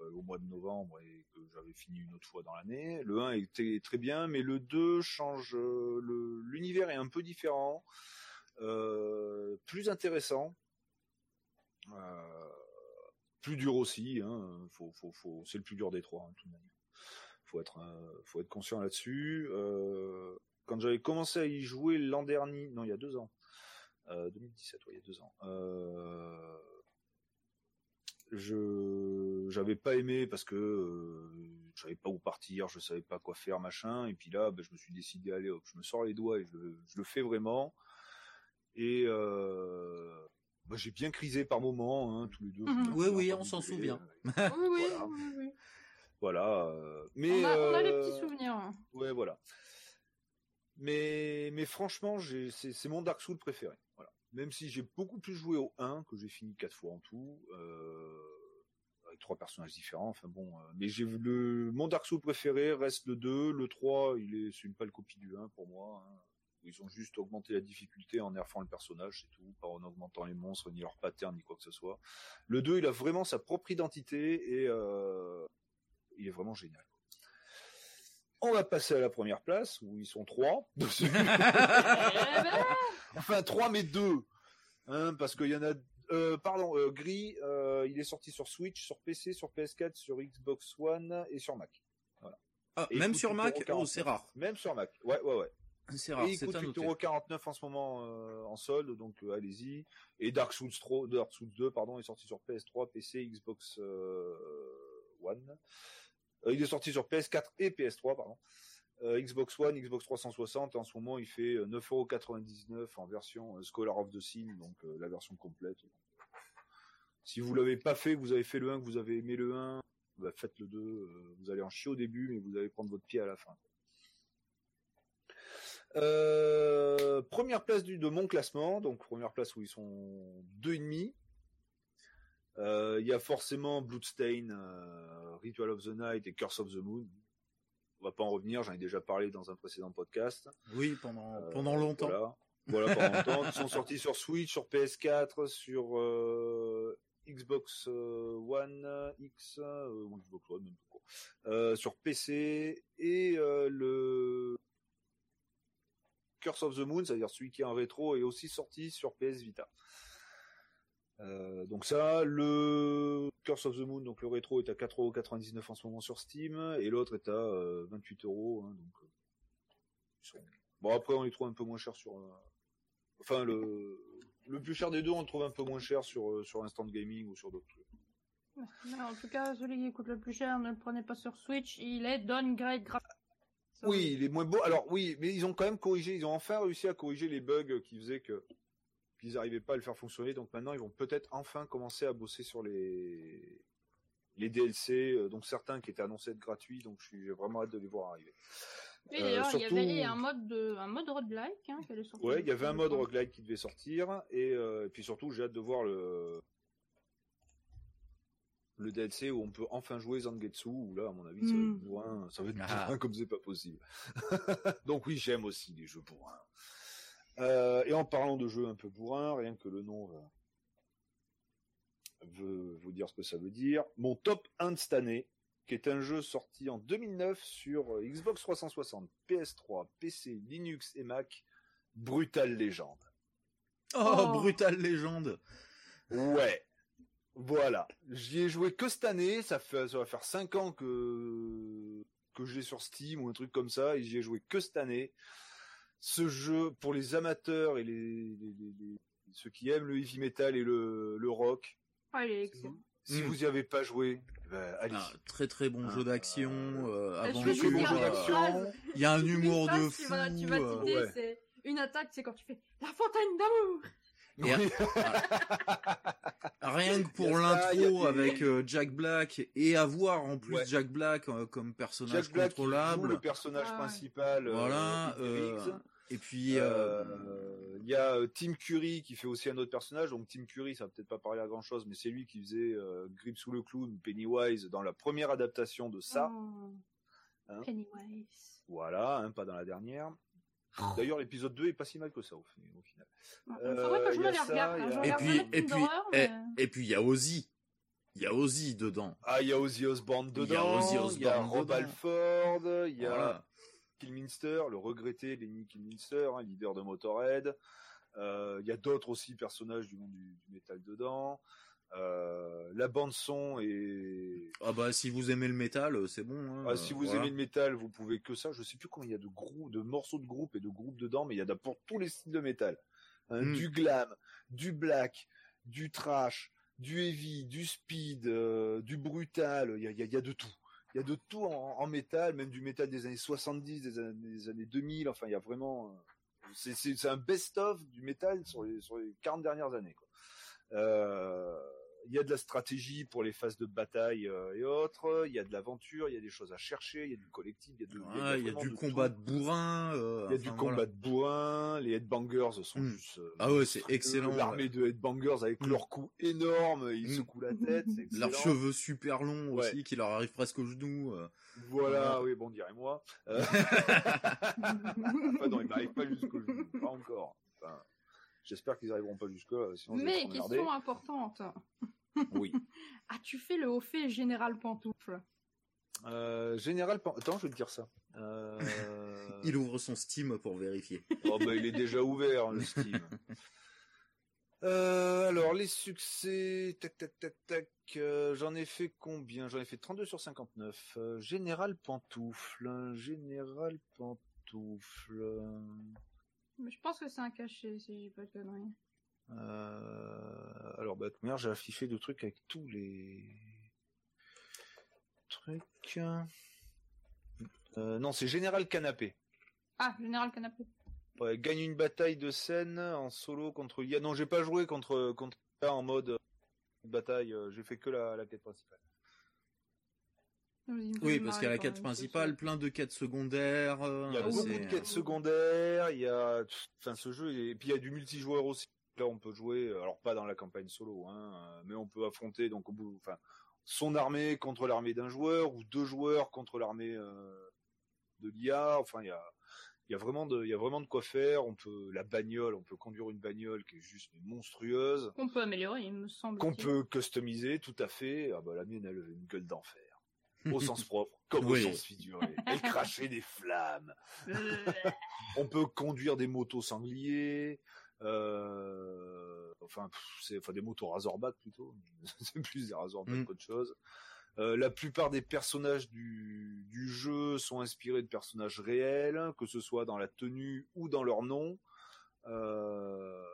au mois de novembre et que j'avais fini une autre fois dans l'année. Le 1 était très bien, mais le 2 change, euh, le l'univers est un peu différent, euh, plus intéressant. Euh, plus dur aussi, hein, faut, faut, faut, c'est le plus dur des trois, hein, de toute manière faut être euh, faut être conscient là-dessus. Euh, quand j'avais commencé à y jouer l'an dernier, non il y a deux ans, euh, 2017, ouais, il y a deux ans, euh, je j'avais pas aimé parce que euh, je savais pas où partir, je savais pas quoi faire, machin. Et puis là, ben, je me suis décidé, allez, hop, je me sors les doigts et je, le- je le fais vraiment. Et euh, ben, j'ai bien crisé par moments, hein, tous les deux. Mhm. Oui, oui, on s'en souvient. euh, Oui, oui, Voilà. oui, oui. Voilà. euh, mais On, a, on a les petits souvenirs. hein. Ouais, voilà. Mais, mais franchement, c'est mon Dark Souls préféré. Même si j'ai beaucoup plus joué au 1, que j'ai fini quatre fois en tout, euh, avec trois personnages différents. Enfin bon, euh, mais j'ai vu le mon Dark Souls préféré reste le 2, le 3, il est c'est une pâle copie du 1 pour moi. hein. Ils ont juste augmenté la difficulté en nerfant le personnage, c'est tout, pas en augmentant les monstres, ni leur pattern, ni quoi que ce soit. Le 2, il a vraiment sa propre identité et euh, il est vraiment génial. On va passer à la première place où ils sont trois. enfin trois mais deux, hein, parce qu'il y en a. euh, pardon, euh, Gris, euh, il est sorti sur Switch, sur PC, sur PS4, sur Xbox One et sur Mac. Ah, Et il même sur Mac, 8,49. oh, c'est rare. Même sur Mac. Ouais, ouais, ouais. C'est rare, Et il coûte à noter. 8,49€ en ce moment euh, en solde, donc euh, allez-y. Et Dark Souls 3, Dark Souls 2, pardon, est sorti sur PS3, PC, Xbox euh, One. Il est sorti sur PS4 et PS3, pardon. Euh, Xbox One, Xbox 360, en ce moment il fait euh, 9,99€ en version euh, Scholar of the Sim, donc euh, la version complète. Si vous l'avez pas fait, que vous avez fait le 1, que vous avez aimé le 1, bah, faites le 2, euh, vous allez en chier au début, mais vous allez prendre votre pied à la fin. Euh, première place de mon classement, donc première place où ils sont deux et demi. Euh, Il y a forcément Bloodstain, euh, Ritual of the Night et Curse of the Moon. On va pas en revenir, j'en ai déjà parlé dans un précédent podcast. Oui, pendant, Euh, pendant longtemps. Voilà, voilà pendant longtemps. Ils sont sortis sur Switch, sur PS4, sur euh, Xbox euh, One X, euh, Xbox One, même tout sur PC et le Curse of the Moon, c'est-à-dire celui qui est en rétro, est aussi sorti sur PS Vita. Euh, donc ça, le Curse of the Moon, donc le rétro est à 4,99€ en ce moment sur Steam, et l'autre est à euh, 28€. Hein, donc, euh, sont- Bon après on les trouve un peu moins chers sur, euh, enfin le le plus cher des deux on le trouve un peu moins cher sur sur Instant Gaming ou sur d'autres en tout cas, celui qui coûte le plus cher, ne le prenez pas sur Switch. Il est downgrade graphique. Oui, il est moins beau. Alors oui, mais ils ont quand même corrigé, ils ont enfin réussi à corriger les bugs qui faisaient que qu'ils n'arrivaient pas à le faire fonctionner. Donc maintenant, ils vont peut-être enfin commencer à bosser sur les les DLC, euh, donc certains qui étaient annoncés être gratuits, donc je suis vraiment hâte de les voir arriver. Oui, Euh, d'ailleurs, il y avait un mode de, un mode roguelike, hein, qui allait sortir. Ouais, il y avait un mode roguelike qui devait sortir, et, euh, et puis surtout, j'ai hâte de voir le le DLC où on peut enfin jouer Zangetsu, où là, à mon avis, ça va être bourrin, ça va être Ah. bourrin comme c'est pas possible. Donc oui, j'aime aussi les jeux bourrins. Euh, et en parlant de jeux un peu bourrins, rien que le nom va- veut vous dire ce que ça veut dire, mon top 1 de cette année, qui est un jeu sorti en 2009 sur euh, Xbox 360, PS3, PC, Linux et Mac, Brutal Legend. Oh, Oh. Brutal Légende. Ouais. Voilà. J'y ai joué que cette année. Ça fait, ça va faire 5 ans que, que j'ai sur Steam ou un truc comme ça. Et j'y ai joué que cette année. Ce jeu, pour les amateurs et les, les- les- les- ceux qui aiment le heavy metal et le, le rock, Ah, si Mm. vous y avez pas joué, ben, allez. Ah, très très bon Ah, jeu d'action, euh, je vais aventure. juste dire une euh, phrase. Il y a un humour de fou. tu vas euh, citer, ouais. c'est une attaque, c'est quand tu fais la fontaine d'amour. Et- Oui. Rien que pour a l'intro avec euh, Jack Black et avoir en plus Ouais. Jack Black euh, comme personnage Jack Black joue le personnage Ah principal. euh, Voilà. Et puis Il y a Tim Curry qui fait aussi un autre personnage. Donc Tim Curry, ça va peut-être pas parler à grand chose, mais c'est lui qui faisait euh, Grip sous le clown, Pennywise dans la première adaptation de ça. Oh. Hein Pennywise. Voilà, hein, pas dans la dernière. D'ailleurs, l'épisode 2 est pas si mal que ça au, fi- au final. Euh, faudrait que je me les ça, regarde. hein. Et puis et puis d'horreur, et, puis il y a Ozzy. Il y a Ozzy dedans. Ah, il y a Ozzy Osbourne Il y a dedans. Ozzy Il y a Rob dedans. Alford. Il y a Voilà. Kilminster, le regretté Lenny Kilminster, hein, leader de Motorhead. Euh, Il y a d'autres aussi personnages du monde du, du métal dedans. Euh, la bande son est Ah bah si vous aimez le métal, euh, c'est bon. hein, Ah, si vous voilà. aimez le métal, vous pouvez que ça. Je sais plus combien il y a de groupes, de morceaux de groupes et de groupes dedans, mais il y en a pour tous les styles de métal. Hein, Mm. Du glam, du black, du trash, du heavy, du speed, euh, du brutal. Il y a, il y a- il y a de tout. Il y a de tout en, en métal, même du métal des années 70, des années, des années 2000. Enfin, il y a vraiment. C'est, un best-of du métal sur les, sur les 40 dernières années. Quoi. Euh, il y a de la stratégie pour les phases de bataille euh, et autres. Il y a de l'aventure, il y a des choses à chercher, il y a du collectif, il y a, de, Ouais, il y a vraiment du de combat tout. de bourrin. euh, Il y a du combat voilà. de bourrin, les headbangers sont Mm. juste. euh, Ah ouais, c'est excellent, L'armée de headbangers avec Mm. leurs coups énormes, ils Mm. secouent la tête. Leurs cheveux super longs Ouais. aussi, qui leur arrivent presque aux genoux. euh. Voilà, oui, bon, dirais-moi. Enfin, non, ils n'arrivent pas jusqu'au genou, pas encore. Enfin, J'espère qu'ils arriveront pas jusque là, sinon je vais Mais question importante. Oui. As-tu fait le haut fait général pantoufle? Euh, Général, Pan- attends, je vais te dire ça. Euh... Il ouvre son Steam pour vérifier. Oh bah il est déjà ouvert le Steam. Euh, alors les succès, tac tac tac tac, euh, j'en ai fait combien? J'en ai fait 32 sur 59. Euh, Général Pantoufle, Général Pantoufle. Mais je pense que c'est un cachet, si j'ai pas de conneries. Euh, alors bah de manière, j'ai affiché de trucs avec tous les trucs. Euh, non, c'est Général Canapé. Ah, Général Canapé. Ouais, gagne une bataille de scène en solo contre Lia. Non, j'ai pas joué contre contre en mode euh, bataille. J'ai fait que la, la quête principale. Oui, parce qu'il y a la quête principale, plein de quêtes secondaires. euh, Il y a beaucoup de quêtes secondaires. Il y a, enfin, ce jeu et puis il y a du multijoueur aussi. Là, on peut jouer, euh, alors pas dans la campagne solo, hein, euh, mais on peut affronter donc au bout, enfin, son armée contre l'armée d'un joueur ou deux joueurs contre l'armée euh, de l'IA. Enfin, il y a, il y a vraiment de, il y a vraiment de quoi faire. On peut la bagnole, on peut conduire une bagnole qui est juste monstrueuse. Qu'on peut améliorer, il me semble. qu'on peut customiser, tout à fait. Ah bah, la mienne, elle avait une gueule d'enfer. Au sens propre, comme Oui. au sens figuré. Elle crachait des flammes. On peut conduire des motos sangliers. Euh... Enfin, c'est enfin des motos Razorback plutôt. c'est plus des Razorback Mm. qu'autre chose. Euh, la plupart des personnages du, du jeu sont inspirés de personnages réels, que ce soit dans la tenue ou dans leur nom. Euh,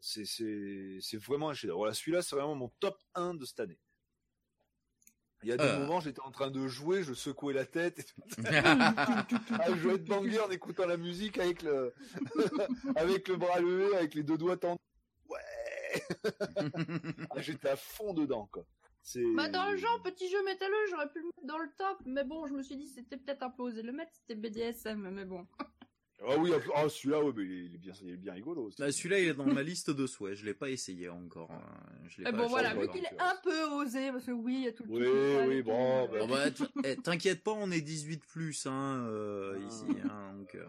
c'est c'est c'est vraiment un chef-d'œuvre. Voilà, celui-là, c'est vraiment mon top 1 de cette année. Il y a des Euh. moments, j'étais en train de jouer, je secouais la tête, et tout. Ah, à jouer de banger en écoutant la musique avec le avec le bras levé, avec les deux doigts tendus. Ouais, Ah, j'étais à fond dedans quoi. C'est. Bah, dans le genre, petit jeu métalleux, j'aurais pu le mettre dans le top, mais bon, je me suis dit c'était peut-être un peu osé le mettre, c'était BDSM, mais bon. Ah oui, ah, celui-là, ouais, mais il est bien, il est bien rigolo. aussi. Bah, celui-là, il est dans ma liste de souhaits. Je l'ai pas essayé encore. hein. Je l'ai Et pas bon, voilà, vu qu'il est euh, un peu osé, parce que oui, il y a tout le Oui, oui, bon, euh, bah, Bon, bah, eh, T'inquiète pas, on est 18 plus hein, euh, Ah. ici. Hein, donc, euh,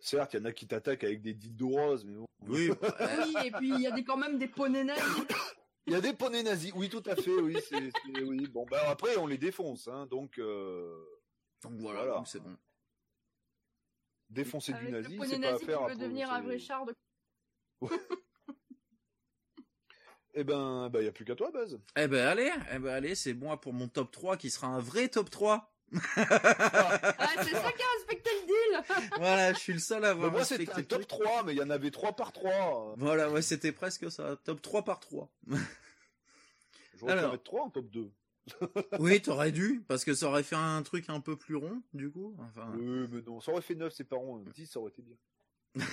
Certes, il y en a qui t'attaquent avec des dildos roses, mais bon. Oui, bah, Oui, et puis il y a des, quand même des poneys nazis. Il y a des poneys nazis, oui, tout à fait, oui, c'est, oui. Bon, bah après, on les défonce, hein, donc euh, donc voilà, Voilà. c'est bon. Défoncer du nazi, c'est pas nazi qui affaire veut à devenir un vrai char de... Eh ben, bah, il y a plus qu'à toi, Buzz. Eh ben allez, eh ben allez, c'est bon pour mon top 3 qui sera un vrai top 3. Ah, c'est ça qui a respecté le deal voilà, je suis le seul à avoir moi, c'était respecté un le top truc. 3, mais il y en avait 3 par 3. Voilà, ouais, c'était presque ça. Top 3 par 3. J'aurais pu mettre 3 en top 2. Oui, t'aurais dû, parce que ça aurait fait un truc un peu plus rond, du coup. Enfin, Oui, mais non, ça aurait fait 9, c'est pas rond. 10, ça aurait été bien.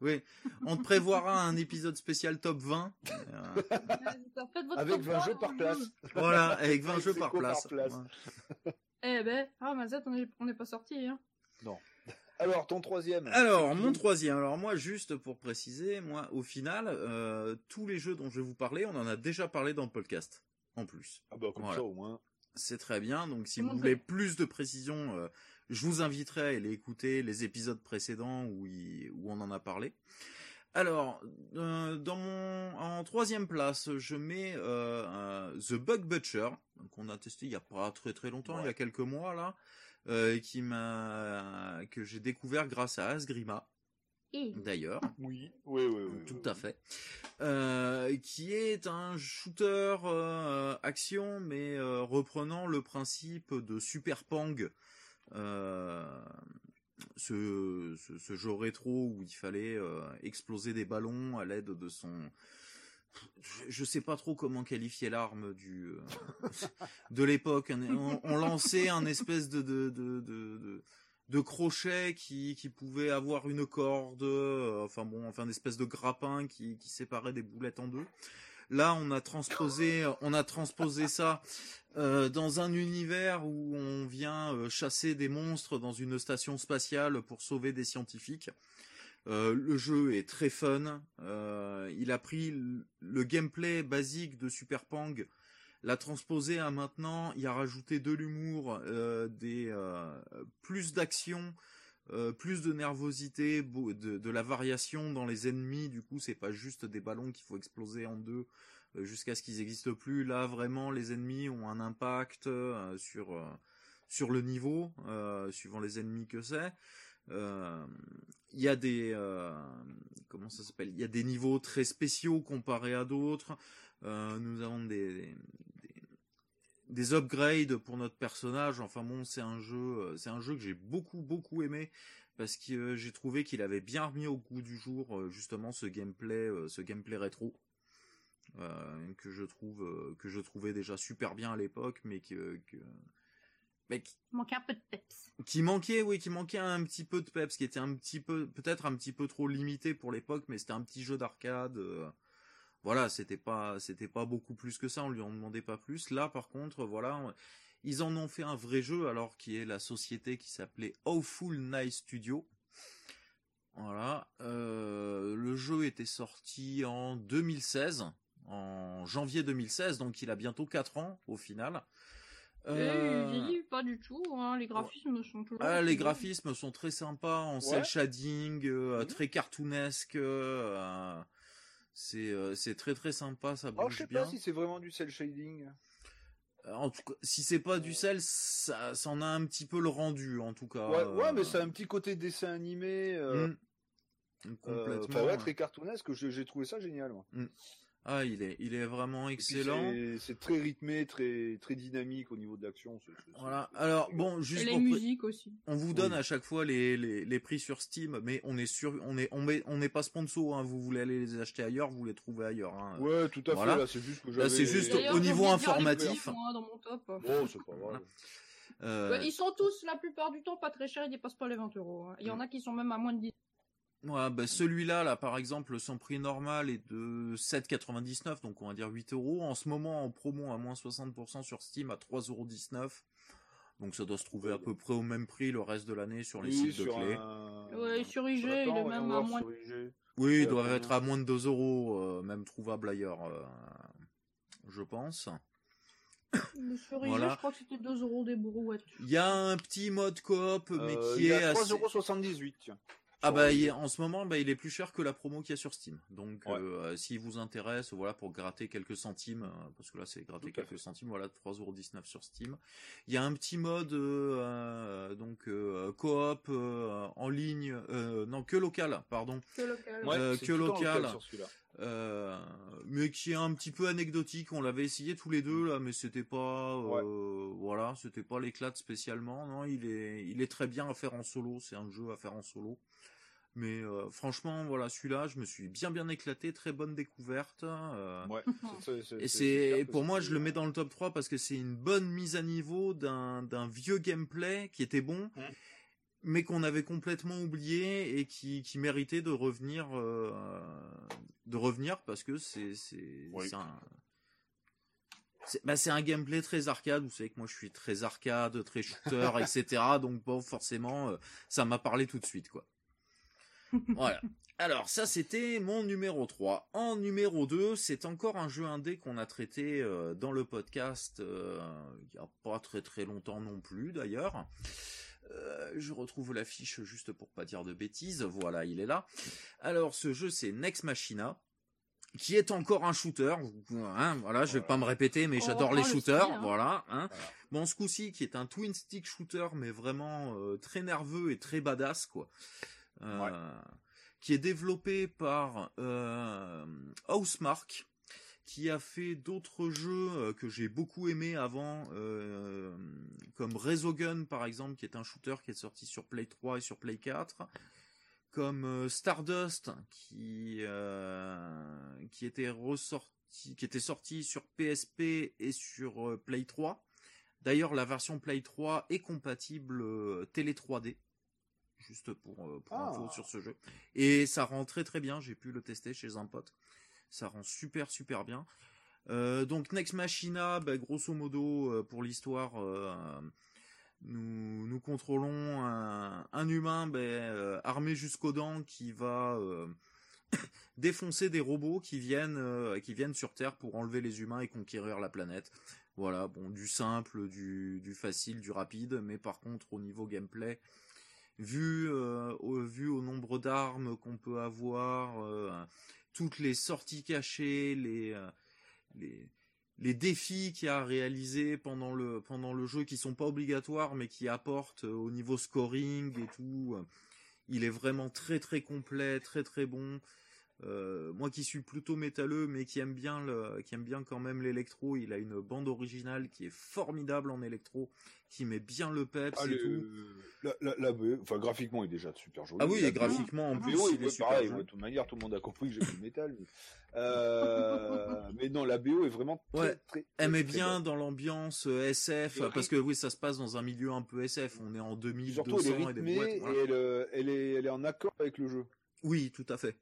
oui. On te prévoira un épisode spécial top 20. Euh, Avec top 20 trois, jeux par place. voilà, avec 20 Avec jeux par par place. Ouais. Eh ben, ah, Mazette, on est, on est pas sorti, hein. Alors, ton troisième. Alors, mon troisième. Alors moi, juste pour préciser, moi, au final, euh, tous les jeux dont je vais vous parler, on en a déjà parlé dans le podcast, en plus. Ah bah, comme Voilà. ça, au moins. C'est très bien. Donc, si vous voulez plus de précision, euh, je vous inviterai à aller écouter les épisodes précédents où, il- où on en a parlé. Alors, euh, dans mon en troisième place, je mets euh, euh, The Bug Butcher, qu'on a testé il y a pas très très longtemps, il y a quelques mois là, euh, et qui m'a que j'ai découvert grâce à Asgrima. D'ailleurs. Oui, oui, oui. oui, Tout oui. à fait. Euh, qui est un shooter euh, action, mais euh, reprenant le principe de Super Pang, euh, ce, ce, ce jeu rétro où il fallait euh, exploser des ballons à l'aide de son... Je, je sais pas trop comment qualifier l'arme du euh, de l'époque. On, on lançait un espèce de de, de, de, de de crochet qui, qui pouvait avoir une corde, euh, enfin bon, enfin une espèce de grappin qui, qui séparait des boulettes en deux. Là, on a transposé, on a transposé ça euh, dans un univers où on vient euh, chasser des monstres dans une station spatiale pour sauver des scientifiques. Euh, le jeu est très fun. Euh, il a pris le gameplay basique de Super Pang, l'a transposé à maintenant. Il a rajouté de l'humour, euh, euh, plus d'action, euh, plus de nervosité, de, la variation dans les ennemis. Du coup, c'est pas juste des ballons qu'il faut exploser en deux jusqu'à ce qu'ils n'existent plus. Là, vraiment, les ennemis ont un impact sur le niveau, suivant les ennemis que c'est. Il y a des Il y a des niveaux très spéciaux comparés à d'autres. Euh, nous avons des, des des upgrades pour notre personnage. Enfin bon, c'est un jeu, euh, c'est un jeu que j'ai beaucoup beaucoup aimé parce que euh, j'ai trouvé qu'il avait bien remis au goût du jour euh, justement ce gameplay, ce gameplay rétro que je trouve que je trouvais déjà super bien à l'époque, mais que, que mais qui, manquait un peu de peps. qui manquait, oui, qui manquait un petit peu de peps, qui était un petit peu, peut-être un petit peu trop limité pour l'époque, mais c'était un petit jeu d'arcade. euh, voilà, c'était pas, c'était pas beaucoup plus que ça. On lui en demandait pas plus. Là, par contre, voilà, on- ils en ont fait un vrai jeu, alors qui est la société qui s'appelait Awful Night Studio. Voilà, euh, le jeu était sorti en 2016, en janvier 2016, donc il a bientôt 4 ans au final. Et Euh, pas du tout, hein. les graphismes sont toujours... ah, les graphismes sont très sympas en cel Ouais. shading, euh, Mhm. très cartoonesque. euh, c'est euh, c'est très très sympa, ça Oh, bouge je sais bien. pas si c'est vraiment du cel shading. Euh, En tout cas, si c'est pas du sel, ça, ça en a un petit peu le rendu, en tout cas. Ouais, euh, ouais, mais c'est un petit côté dessin animé. Euh, mm. euh, Complètement. enfin, ouais, très cartoonesque. J'ai trouvé ça génial. moi. Ah, il est, il est vraiment Et excellent. c'est- très rythmé, très très dynamique au niveau de l'action. Voilà. Alors bon, Et juste les pour pré- musiques aussi. on vous donne Oui. à chaque fois les, les, les prix sur Steam, mais on est sûr, on est, on met, on n'est pas sponsor. Hein, vous voulez aller les acheter ailleurs, vous les trouvez ailleurs. Hein. Ouais, tout à Voilà. fait. Là, c'est juste que Là, j'avais. c'est juste D'ailleurs, au niveau les informatif. dans mon top. Bon, c'est pas grave. Euh, ils sont tous, la plupart du temps, pas très chers, ils dépassent pas les 20 euros. hein. Il y en a qui sont même à moins de 10. Ouais, bah celui-là, là, par exemple, son prix normal est de 7,99, donc on va dire 8 euros. En ce moment, en promo à moins 60% sur Steam à 3,19 euros. Donc ça doit se trouver à peu près au même prix le reste de l'année sur les Oui, sites de clés. un- Ouais, sur IG, Attends, il est même à moins. Oui, il être à moins de 2 euros, euh, même trouvable ailleurs, euh, je pense. Sur IG, Voilà. je crois que c'était 2 euros des brouettes. Il y a un petit mode coop, mais Euh, qui il est est à assez... 3,78€. tiens. Ah bah il est- en ce moment bah il est plus cher que la promo qu'il y a sur Steam. Donc Ouais. euh, s'il vous intéresse, voilà pour gratter quelques centimes, euh, parce que là c'est gratter quelques centimes, voilà 3,19€ sur Steam. Il y a un petit mode euh, euh, donc euh, coop euh, en ligne, euh, non que local, pardon, Que local. Ouais, Euh, que local. sur celui-là. euh, mais qui est un petit peu anecdotique. On l'avait essayé tous les deux là, mais c'était pas, euh, voilà, c'était pas l'éclate spécialement. Non, il est, il est très bien à faire en solo. C'est un jeu à faire en solo. Mais euh, franchement, voilà, celui-là, je me suis bien bien éclaté, très bonne découverte. euh, Ouais, c'est- c'est- et c'est pour moi, je le mets dans le top 3 parce que c'est une bonne mise à niveau d'un d'un vieux gameplay qui était bon, Mm. mais qu'on avait complètement oublié et qui, qui méritait de revenir euh, de revenir parce que c'est c'est Oui. c'est un c'est bah, c'est un gameplay très arcade. Vous savez que moi je suis très arcade, très shooter, etc. Donc bon, forcément, euh, ça m'a parlé tout de suite, quoi. Voilà. Alors, ça, c'était mon numéro 3. En numéro 2, c'est encore un jeu indé qu'on a traité euh, dans le podcast euh, il n'y a pas très très longtemps non plus, d'ailleurs. Euh, je retrouve l'affiche juste pour pas dire de bêtises. Voilà, il est là. Alors, ce jeu, c'est Next Machina qui est encore un shooter. Hein, voilà, je vais pas me répéter, mais Oh, j'adore oh, les le shooters. style, hein. Voilà. Hein. Voilà. Bon, ce coup-ci, qui est un twin stick shooter, mais vraiment euh, très nerveux et très badass, quoi. Euh. Qui est développé par euh, Housemark, qui a fait d'autres jeux euh, que j'ai beaucoup aimés avant, euh, comme Resogun, par exemple, qui est un shooter qui est sorti sur Play 3 et sur Play 4 comme Stardust qui qui était qui était sorti sur PSP et sur Play 3. D'ailleurs, la version Play 3 est compatible télé 3D juste pour euh, pour Ah. info sur ce jeu et ça rend très très bien, j'ai pu le tester chez un pote. Ça rend super super bien. Euh, donc Next Machina, bah, grosso modo euh, pour l'histoire euh, nous, nous contrôlons un, un humain euh, armé jusqu'aux dents qui va défoncer des robots qui viennent qui viennent sur Terre pour enlever les humains et conquérir la planète. Voilà, bon, du simple, du, du facile, du rapide, mais par contre au niveau gameplay, vu euh, au, nombre d'armes qu'on peut avoir, euh, toutes les sorties cachées, les euh, les défis qu'il y a à réaliser pendant le jeu qui sont pas obligatoires mais qui apportent au niveau scoring et tout il est vraiment très très complet très très bon Euh, moi qui suis plutôt métalleux mais qui aime bien le qui aime bien quand même l'électro il a une bande originale qui est formidable en électro qui met bien le peps Ah, et le- tout la, la, la BO, enfin, graphiquement, il est déjà super joli. ah oui et graphiquement en BO, plus oui, il est super pareil, joli. de toute manière, tout le monde a compris que j'aime le métal. mais- Euh, mais non, la BO est vraiment très, Ouais. très, très, Elle met bien dans l'ambiance euh, SF, Et parce que oui, ça se passe dans un milieu un peu SF. On est en Surtout, elle 2200 est et des boîtes. et voilà. elle, euh, elle, est, elle est en accord avec le jeu. Oui, tout à fait.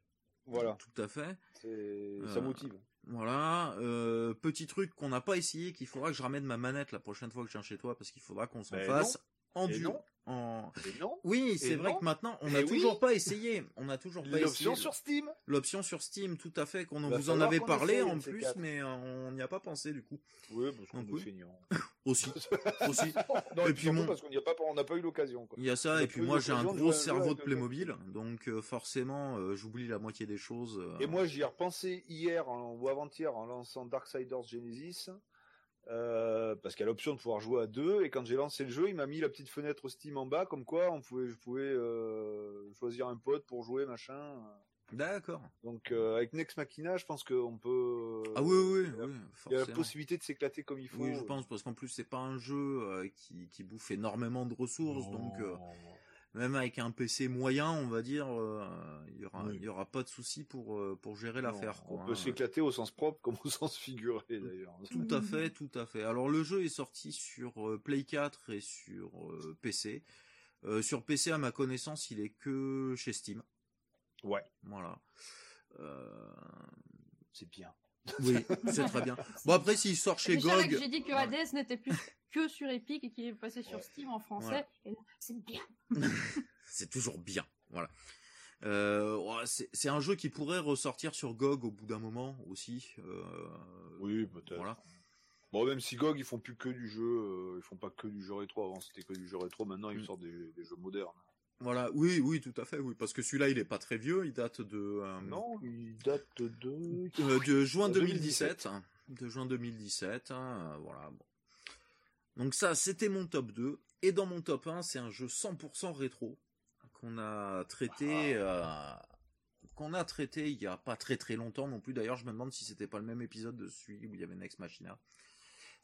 Voilà, Tout à fait. ça Euh, motive. Voilà. Euh, petit truc qu'on n'a pas essayé, qu'il faudra que je ramène ma manette la prochaine fois que je viens chez toi, parce qu'il faudra qu'on s'en Ben fasse en Et dur. non. En... Et non, Oui, c'est vrai non. que maintenant, on n'a oui. toujours pas essayé. On n'a toujours pas l'option essayé. sur Steam. L'option sur Steam, tout à fait, qu'on Va vous en avait parlé essaye, en ces plus, quatre. mais euh, on n'y a pas pensé du coup. Oui, parce qu'on est oui. feignants. Aussi. Aussi. Non, Et et puis mon- parce qu'on n'y a pas, on n'a pas eu l'occasion. quoi. Il y a ça, et puis moi j'ai un gros cerveau de Playmobil, donc euh, forcément euh, j'oublie la moitié des choses. euh. Et moi, j'y ai repensé hier en- ou avant-hier en lançant Darksiders Genesis. Euh, parce qu'il y a l'option de pouvoir jouer à deux et quand j'ai lancé le jeu il m'a mis la petite fenêtre Steam en bas comme quoi on pouvait je pouvais euh, choisir un pote pour jouer machin. D'accord. donc euh, avec Next Machina je pense qu'on peut Ah oui, oui, il y a- oui, il y a la possibilité de s'éclater comme il faut. Oui, je pense, parce qu'en plus c'est pas un jeu euh, qui, qui bouffe énormément de ressources, donc euh, même avec un PC moyen, on va dire, euh, il y aura, Oui. il y aura pas de souci pour euh, pour gérer l'affaire. on quoi, peut hein. s'éclater au sens propre comme au sens figuré d'ailleurs Tout à fait, tout à fait. Alors le jeu est sorti sur euh, Play 4 et sur euh, PC. Euh, sur PC, à ma connaissance, il est que chez Steam. Ouais. Voilà. Euh, C'est bien. Oui, c'est très bien. Bon après s'il sort chez GOG, j'ai dit que Ouais. Hades n'était plus que sur Epic et qu'il est passé sur Ouais. Steam en français. Voilà. C'est bien. c'est toujours bien. Voilà. Euh, c'est c'est un jeu qui pourrait ressortir sur GOG au bout d'un moment aussi. euh, Oui, peut-être. Voilà. Bon, même si GOG, ils font plus que du jeu, euh, ils font pas que du jeu rétro. Avant, c'était que du jeu rétro. Maintenant, ils Mm. sortent des, des jeux modernes. Voilà, oui, oui, tout à fait, oui, parce que celui-là, il est pas très vieux, il date de euh, Non, il date de. euh, de juin De 2017, hein, de juin 2017, hein, euh, voilà. Bon. Donc ça, c'était mon top 2, et dans mon top 1, c'est un jeu 100% rétro qu'on a traité, euh, qu'on a traité il y a pas très très longtemps non plus. D'ailleurs, je me demande si c'était pas le même épisode de celui où il y avait Next Machina.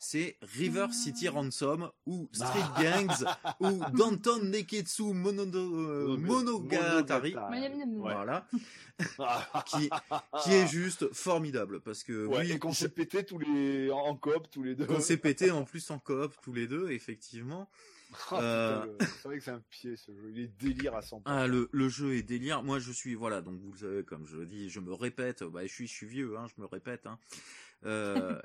C'est River City Ransom ou Street Gangs ou Danton Neketsu Monodo- euh, Monogatari. Voilà, qui, qui est juste formidable parce que Ouais, oui, et qu'on s'est pété tous les en coop tous les deux. qu'on s'est pété en plus en coop tous les deux, effectivement. Ah, putain, euh, C'est vrai que c'est un pied ce jeu. Il est délire à 100%. Ah, le, le jeu est délire. Moi, je suis voilà, donc vous le savez, comme je le dis, je me répète. Bah, je suis, je suis vieux, hein, je me répète. Hein. Euh,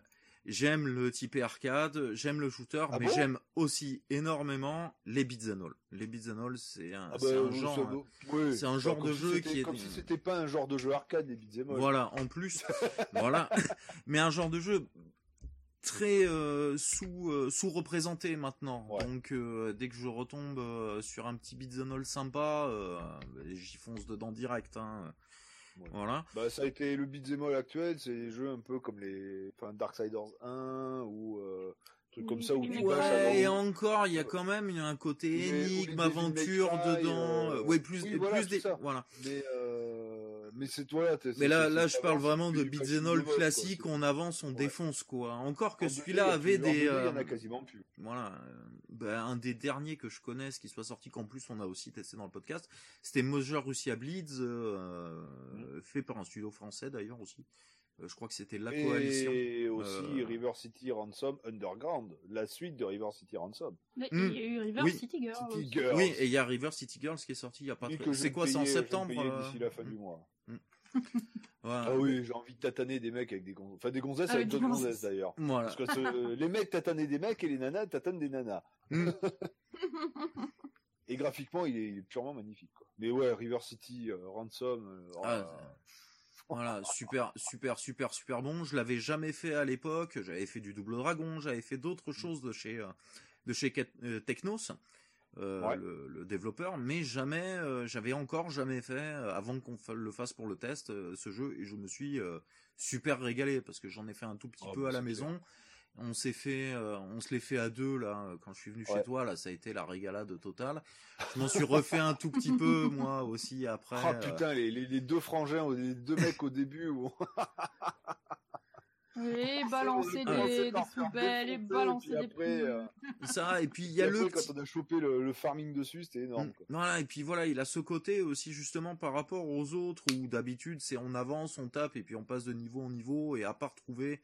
j'aime le type arcade, j'aime le shooter, Ah mais bon? j'aime aussi énormément les beats and all. Les beats and all, c'est un, Ah bah, un euh, genre. oui. c'est un Bah, genre de jeu qui est- comme si c'était pas un genre de jeu arcade les beat'em all. Voilà, en plus, voilà, mais un genre de jeu très euh, sous euh, sous représenté maintenant. Ouais. Donc euh, dès que je retombe sur un petit beat'em all sympa, euh, j'y fonce dedans direct. Hein. Ouais. Voilà. Bah, ça a été le beat'em all actuel, c'est des jeux un peu comme les, enfin, Darksiders 1 ou euh, trucs comme ça où tu et encore, il y a quand même il y a un côté énigme, aventure dedans. euh, Ouais, plus, oui, plus voilà, des, ça. voilà. Mais euh, mais c'est toi là. Mais là, là, je parle vraiment de beat'em classique quoi. on avance, on Ouais. défonce quoi. Encore que En celui-là 2D, avait des, 2D, Il y en euh, a quasiment plus. voilà, euh, ben, un des derniers que je connaisse qui soit sorti, qu'en plus on a aussi testé dans le podcast, c'était Mother Russia Bleeds, euh, Mm. fait par un studio français d'ailleurs aussi. Euh, je crois que c'était La Coalition. Et aussi Euh, River City Ransom Underground, la suite de River City Ransom. Mais Hmm. il y a eu River Oui. City Girl. City aussi. Girls. Oui, et il y a River City Girls qui est sorti il y a pas très... C'est quoi, c'est en septembre euh, d'ici la fin du mois. Voilà. Ah oui, j'ai envie de tataner des mecs avec des gonzesses. Enfin, des gonzesses Ah, avec avec d'autres des gonzesses d'ailleurs. Voilà. Parce que ce- les mecs tatanaient des mecs et les nanas tatanent des nanas. Mm. Et graphiquement, il est, il est purement magnifique. Quoi. Mais ouais, River City, euh, Ransom. euh, oh Ah, là. Voilà, super, super, super, super bon. Je l'avais jamais fait à l'époque. J'avais fait du Double Dragon, j'avais fait d'autres choses de chez euh, de chez Ket- euh, Technos, euh, Ouais. le, le développeur, mais jamais, euh, j'avais encore jamais fait euh, avant qu'on le fasse pour le test ce jeu et je me suis super régalé parce que j'en ai fait un tout petit Oh, peu bah, à la maison. On s'est fait, on se l'est fait à deux là quand je suis venu chez toi là, ça a été la régalade totale. Je m'en suis refait un tout petit peu moi aussi après. Ah euh, putain, les, les, les deux frangins, les deux mecs au début où Et balancer Ah, des, c'est des faire poubelles, et balancer puis des après, euh, ça et puis il y a Et le après, petit- quand on a chopé le, le farming dessus, c'était énorme. Mm. Quoi. Voilà, et puis voilà, il a ce côté aussi justement par rapport aux autres où d'habitude c'est on avance, on tape et puis on passe de niveau en niveau et à part trouver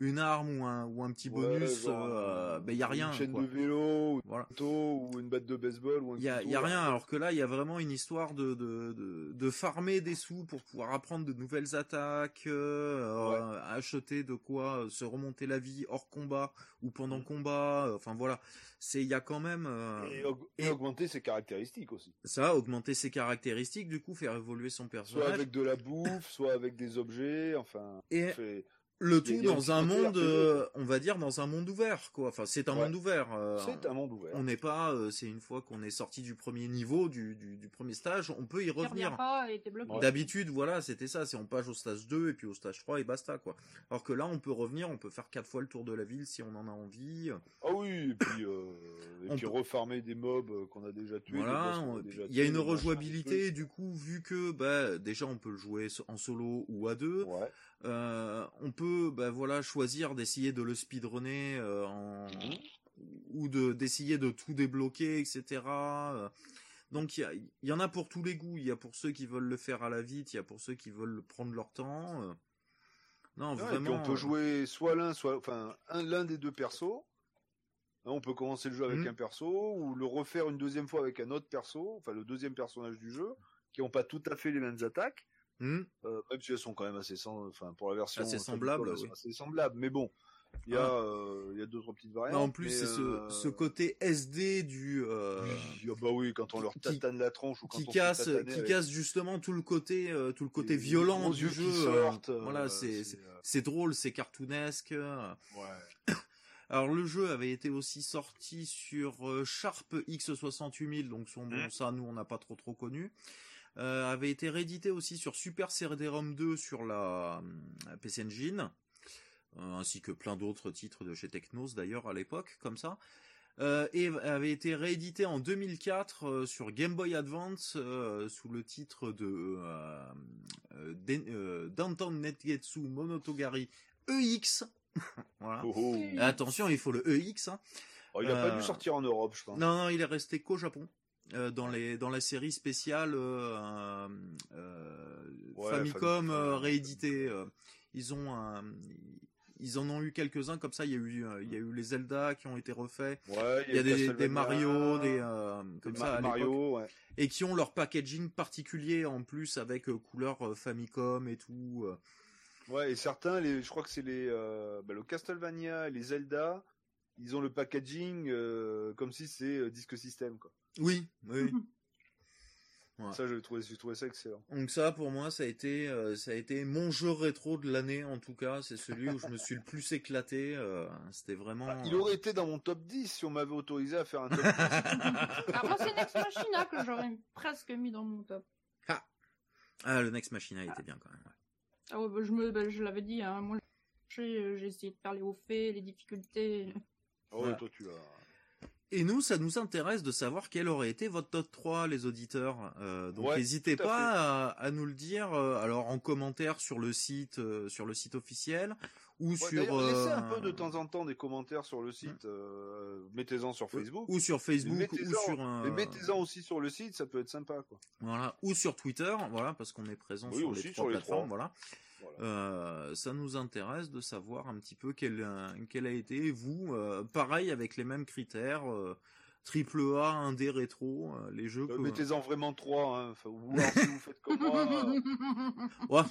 une arme ou un, ou un petit Ouais, bonus, genre, euh, euh, ben il y a rien. Une chaîne quoi. de vélo, ou Voilà. un ou une batte de baseball, ou un Il y a, couteau, y a là. rien, alors que là il y a vraiment une histoire de, de, de, de farmer des sous pour pouvoir apprendre de nouvelles attaques, euh, Ouais. euh, acheter de quoi se remonter la vie hors combat ou pendant Mm. combat, enfin voilà, c'est il y a quand même euh, Et, aug- et et- augmenter ses caractéristiques aussi. ça, augmenter ses caractéristiques, du coup faire évoluer son Soit personnage. avec de la bouffe, soit avec des objets, enfin. Et c'est- le tout dans un monde, euh, on va dire dans un monde ouvert, quoi. Enfin, c'est un Ouais. monde ouvert. euh, C'est un monde ouvert. On n'est pas, euh, c'est une fois qu'on est sorti du premier niveau, du, du, du premier stage, on peut y revenir. pas et t'es bloqué. Ouais. D'habitude, voilà, c'était ça. C'est on passe au stage 2 et puis au stage 3 et basta, quoi. Alors que là, on peut revenir, on peut faire quatre fois le tour de la ville si on en a envie. Ah oui, et puis, euh, et puis peut- refarmer des mobs qu'on a déjà tués. Voilà, il y a une rejouabilité, du coup, vu que bah, déjà on peut le jouer en solo ou à deux. Ouais. Euh, on peut bah, voilà choisir d'essayer de le speedrunner euh, en Mhm. ou de d'essayer de tout débloquer, etc. Euh, Donc il y, en a pour tous les goûts. Il y a pour ceux qui veulent le faire à la vite, il y a pour ceux qui veulent prendre leur temps. Non, Ouais, et puis vraiment. on peut jouer soit l'un, soit enfin un l'un des deux persos. Hein, On peut commencer le jeu avec Mhm. un perso ou le refaire une deuxième fois avec un autre perso, enfin le deuxième personnage du jeu, qui ont pas tout à fait les mêmes attaques, Hmm. euh, même si elles sont quand même assez, enfin pour la version Assez oui. assez semblables. Mais bon, il y a, Ah. euh, il y a deux trois petites variantes. En plus, c'est ce, euh, ce côté SD du euh, oui, ah bah oui, quand on leur qui- tatane la tronche ou quand qui on casse, qui avec casse justement tout le côté, tout le côté les violent du jeu. sortent, voilà, c'est drôle, c'est cartoonesque. ouais. Alors le jeu avait été aussi sorti sur Sharp X68000, donc son bon Mhm. ça nous on n'a pas trop trop connu. Euh, avait été réédité aussi sur Super CD-ROM 2 sur la euh, PC Engine, euh, ainsi que plein d'autres titres de chez Technos d'ailleurs à l'époque comme ça. Euh, et avait été réédité en 2004 euh, sur Game Boy Advance sous le titre de Downtown Netgetsu Monotogari EX. voilà. Oh, oh. Attention, il faut le EX. Hein. Oh, il a pas dû sortir en Europe, je pense. Non, non, il est resté qu'au Japon. Euh, dans les dans la série spéciale euh, euh, Ouais, Famicom Famicom, ouais. réédité. euh, ils ont un, ils en ont eu quelques uns comme ça. Il y a eu il y a eu les Zelda qui ont été refaits. Ouais, Il y a des, Mario, des des comme ça à. Mario, ouais. et qui ont leur packaging particulier en plus avec couleur Famicom et tout. Ouais, et certains, les, je crois que c'est les, euh, bah, le Castlevania, et les Zelda, ils ont le packaging euh, comme si c'est euh, disque système, quoi. Oui, oui. Ouais. Ça, j'ai trouvé, j'ai trouvé ça excellent. Donc ça, pour moi, ça a été, euh, ça a été mon jeu rétro de l'année en tout cas. C'est celui où je me suis le plus éclaté. euh, C'était vraiment. Bah, il aurait été dans mon top 10 si on m'avait autorisé à faire un top 10. Ah, moi, c'est Next Machina que j'aurais presque mis dans mon top. Ah, le Next Machina il était bien quand même. ouais. Ah ouais, bah, je me, bah, je l'avais dit, hein, moi, j'ai euh, j'ai essayé de faire les hauts faits, les difficultés. Oh, Voilà. toi, tu l'as. Et nous, ça nous intéresse de savoir quel aurait été votre top 3, les auditeurs. Euh, donc Ouais, n'hésitez pas à, à nous le dire. euh, alors en commentaire sur le site, euh, sur le site officiel ou Ouais, sur laissez un euh, peu de temps en temps des commentaires sur le site. euh, mettez-en sur Facebook. ou sur Facebook ou mettez-en- sur un mettez-en aussi sur le site, ça peut être sympa, quoi. Voilà, ou sur Twitter, voilà, parce qu'on est présent Oui, sur les sur les plateformes, trois. voilà. Voilà. Euh, ça nous intéresse de savoir un petit peu quel, euh, quel a été vous, euh, pareil avec les mêmes critères, euh, triple A, indé rétro, euh, les jeux. Euh, que- Mettez-en vraiment trois, hein. Enfin, ou alors, si vous faites comme moi. euh, Ouais,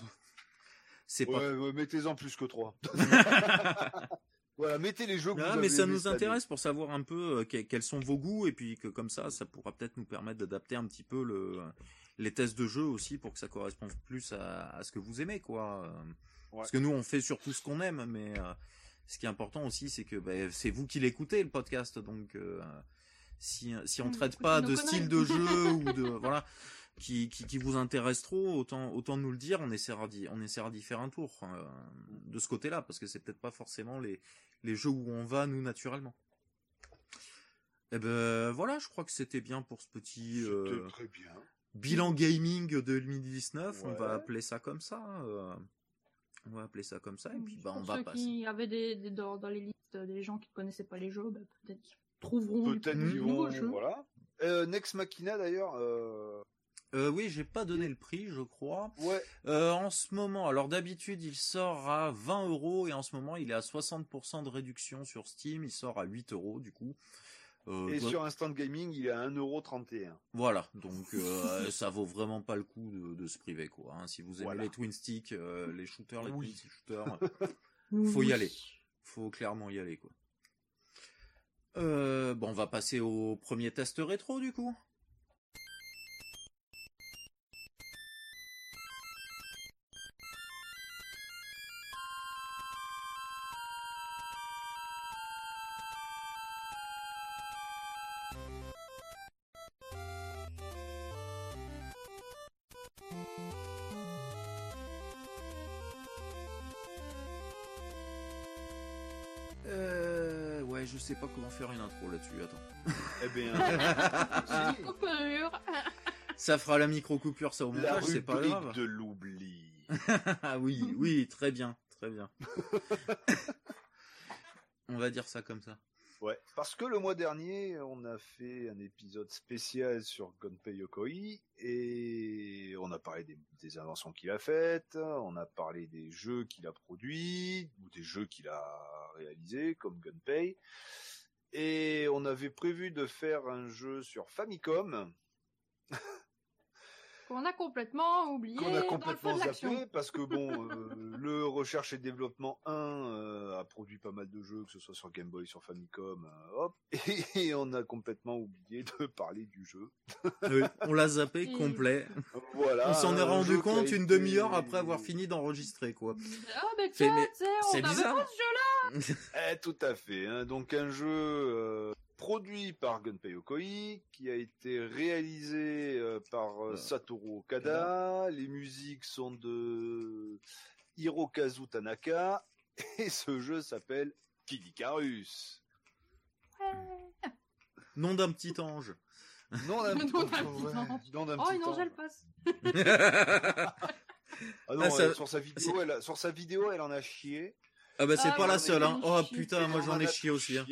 c'est pas. Ouais, ouais, mettez-en plus que trois. voilà, mettez les jeux que vous Ah, avez mais ça nous intéresse pour savoir un peu euh, que- quels sont vos goûts et puis que comme ça, ça pourra peut-être nous permettre d'adapter un petit peu le, les tests de jeu aussi pour que ça corresponde plus à, à ce que vous aimez, quoi. Euh, Parce que nous, on fait surtout ce qu'on aime, mais euh, ce qui est important aussi, c'est que ben, c'est vous qui l'écoutez le podcast, donc euh, si si on Mm, traite pas de style de jeu ou de voilà qui, qui, qui vous intéresse trop, autant autant nous le dire, on essaiera d'y on essaiera d'y faire un tour euh, de ce côté-là, parce que c'est peut-être pas forcément les les jeux où on va nous naturellement. Eh ben voilà, je crois que c'était bien pour ce petit euh, très bien. bilan gaming 2019. On va Ouais. appeler ça comme ça. euh, on va appeler ça comme ça et puis bah on va ceux passer. qui avaient des, des- dans, dans les listes des gens qui ne connaissaient pas les jeux, bah, peut-être qu'ils trouveront du Peut-être de vont. jeux. Voilà. Euh, Next Machina d'ailleurs. Euh... Euh, oui, j'ai pas donné le prix, je crois. Ouais. Euh, en ce moment, alors d'habitude il sort à 20 euros et en ce moment il est à 60% de réduction sur Steam. Il sort à 8 euros du coup. Euh, Et sur Instant Gaming, il est à 1,31€. Voilà, donc euh, ça vaut vraiment pas le coup de, de se priver quoi. hein. Si vous aimez Voilà. les twin sticks, euh, les shooters, les Oui. twin stick shooters, faut y aller. faut clairement y aller quoi. Euh, bon, on va passer au premier test rétro du coup. Faire une intro là-dessus. Attends. Eh bien, coupure. Ça fera la micro coupure, ça au montage, c'est pas grave. de l'oubli. Ah oui, oui, très bien, très bien. on va dire ça comme ça. Ouais, parce que le mois dernier, on a fait un épisode spécial sur Gunpei Yokoi et on a parlé des, des inventions qu'il a faites, on a parlé des jeux qu'il a produits ou des jeux qu'il a réalisés comme Gunpei et on avait prévu de faire un jeu sur Famicom. Qu'on a complètement oublié qu'on a dans le feu complètement zappé parce que bon, euh, le recherche et développement 1 euh, a produit pas mal de jeux, que ce soit sur Game Boy, sur Famicom, euh, hop, et, on a complètement oublié de parler du jeu. Oui, on l'a zappé Et- complet. Voilà. on s'en est rendu jeu compte une demi-heure après avoir fini d'enregistrer, quoi. Ah, mais Fait, tiens, mais on avait pas ce jeu-là. Eh, tout à fait. hein. Donc un jeu euh, produit par Gunpei Yokoi, qui a été réalisé euh, par euh, Euh, Satoru Okada. Les musiques sont de Hirokazu Tanaka. Et ce jeu s'appelle Kid Icarus. Ouais. Nom d'un petit ange. Non d'un Nom petit d'un ange. petit ange. Nom d'un Oh, petit une ange. angèle passe. Ah non, Ah, ça- elle- sur sa vidéo, elle a- sur sa vidéo, elle en a chié. Ah bah c'est Ah, pas la seule, hein. Oh putain, moi j'en en ai chié aussi. Hein.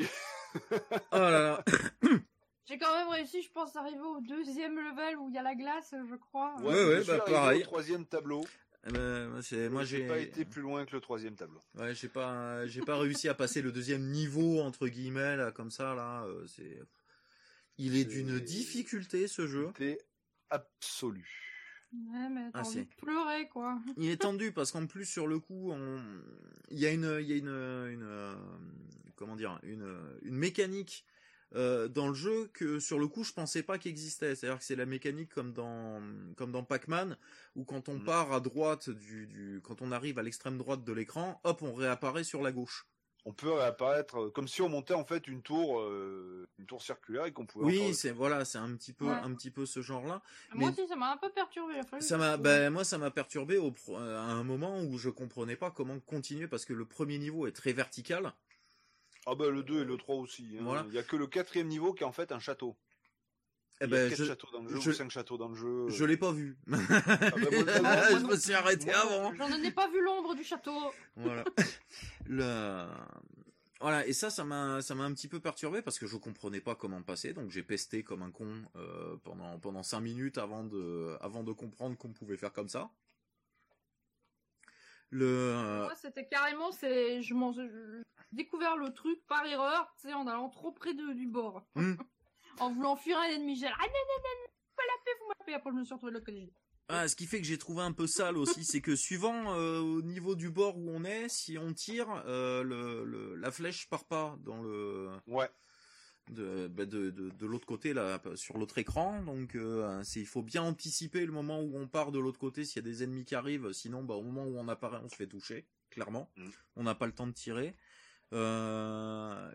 Oh là là. J'ai quand même réussi, je pense, d'arriver au deuxième level où il y a la glace, je crois. Ouais, ouais, bah, pareil. Au troisième tableau. Eh ben, moi, c'est- moi j'ai j'ai pas été plus loin que le troisième tableau. Ouais, j'ai pas, j'ai pas réussi à passer le deuxième niveau entre guillemets là, comme ça là. euh, c'est, il est C'est- d'une difficulté ce jeu. C'était absolu. Ouais, mais t'as Ah, envie c'est- de pleurer, quoi. Il est tendu parce qu'en plus sur le coup, on... il y a une, il y a une, une, euh, comment dire, une, une mécanique euh, dans le jeu que sur le coup je pensais pas qu'existait. C'est-à-dire que c'est la mécanique comme dans, comme dans Pac-Man où quand on Mhm. part à droite du, du, quand on arrive à l'extrême droite de l'écran, hop, on réapparaît sur la gauche. On peut réapparaître euh, comme si on montait en fait une tour, euh, une tour circulaire et qu'on pouvait. Oui, encore- c'est voilà, c'est un petit peu, Ouais. un petit peu ce genre-là. Moi Mais- aussi, ça m'a un peu perturbé. Ça m'a, ben, moi, ça m'a perturbé au, pro- à un moment où je comprenais pas comment continuer parce que le premier niveau est très vertical. Ah bah le 2 et le 3 aussi. hein. Voilà. Il y a que le quatrième niveau qui est en fait un château. Eh ben, quatre je, châteaux dans le jeu je- ou cinq châteaux dans le jeu. je l'ai pas vu. moi, moi, je me suis arrêté moi, avant. J'en ai pas vu l'ombre du château. Voilà. Le... Voilà, et ça, ça m'a, ça m'a un petit peu perturbé parce que je comprenais pas comment passer, donc j'ai pesté comme un con euh, pendant pendant cinq minutes avant de avant de comprendre qu'on pouvait faire comme ça. Le euh, Moi, c'était carrément, c'est, je m'en, j'ai découvert le truc par erreur, tu sais, en allant trop près de, du bord. Hmm. en voulant fuir un ennemi. J'ai dit, ah, non, non, non, vous m'avez fait, vous m'avez fait. Après, je me suis retrouvé de l'autre côté. Ah, ce qui fait que j'ai trouvé un peu sale aussi, c'est que suivant euh, au niveau du bord où on est, si on tire, euh, le, le- la flèche part pas dans le Ouais. de, bah, de, de, de l'autre côté là, sur l'autre écran. Donc, euh, c'est il faut bien anticiper le moment où on part de l'autre côté s'il y a des ennemis qui arrivent. Sinon, bah, au moment où on apparaît, on se fait toucher, clairement. Mm. On n'a pas le temps de tirer. Euh,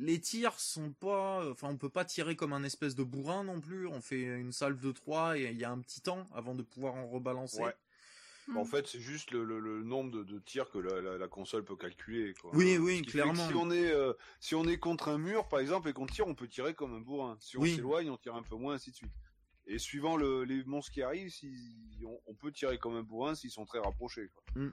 les tirs sont pas, enfin, on peut pas tirer comme un espèce de bourrin non plus. On fait une salve de 3 et il y a un petit temps avant de pouvoir en rebalancer. Ouais. Hmm. En fait, c'est juste le, le- le nombre de, de tirs que la, la- la console peut calculer. Quoi. Oui, Ce oui, qui fait que clairement. Si on est euh, si on est contre un mur, par exemple, et qu'on tire, on peut tirer comme un bourrin. Si on Oui. s'éloigne, on tire un peu moins, ainsi de suite. Et suivant le, les monstres qui arrivent, si on, on peut tirer comme un bourrin s'ils sont très rapprochés. Quoi. Mm.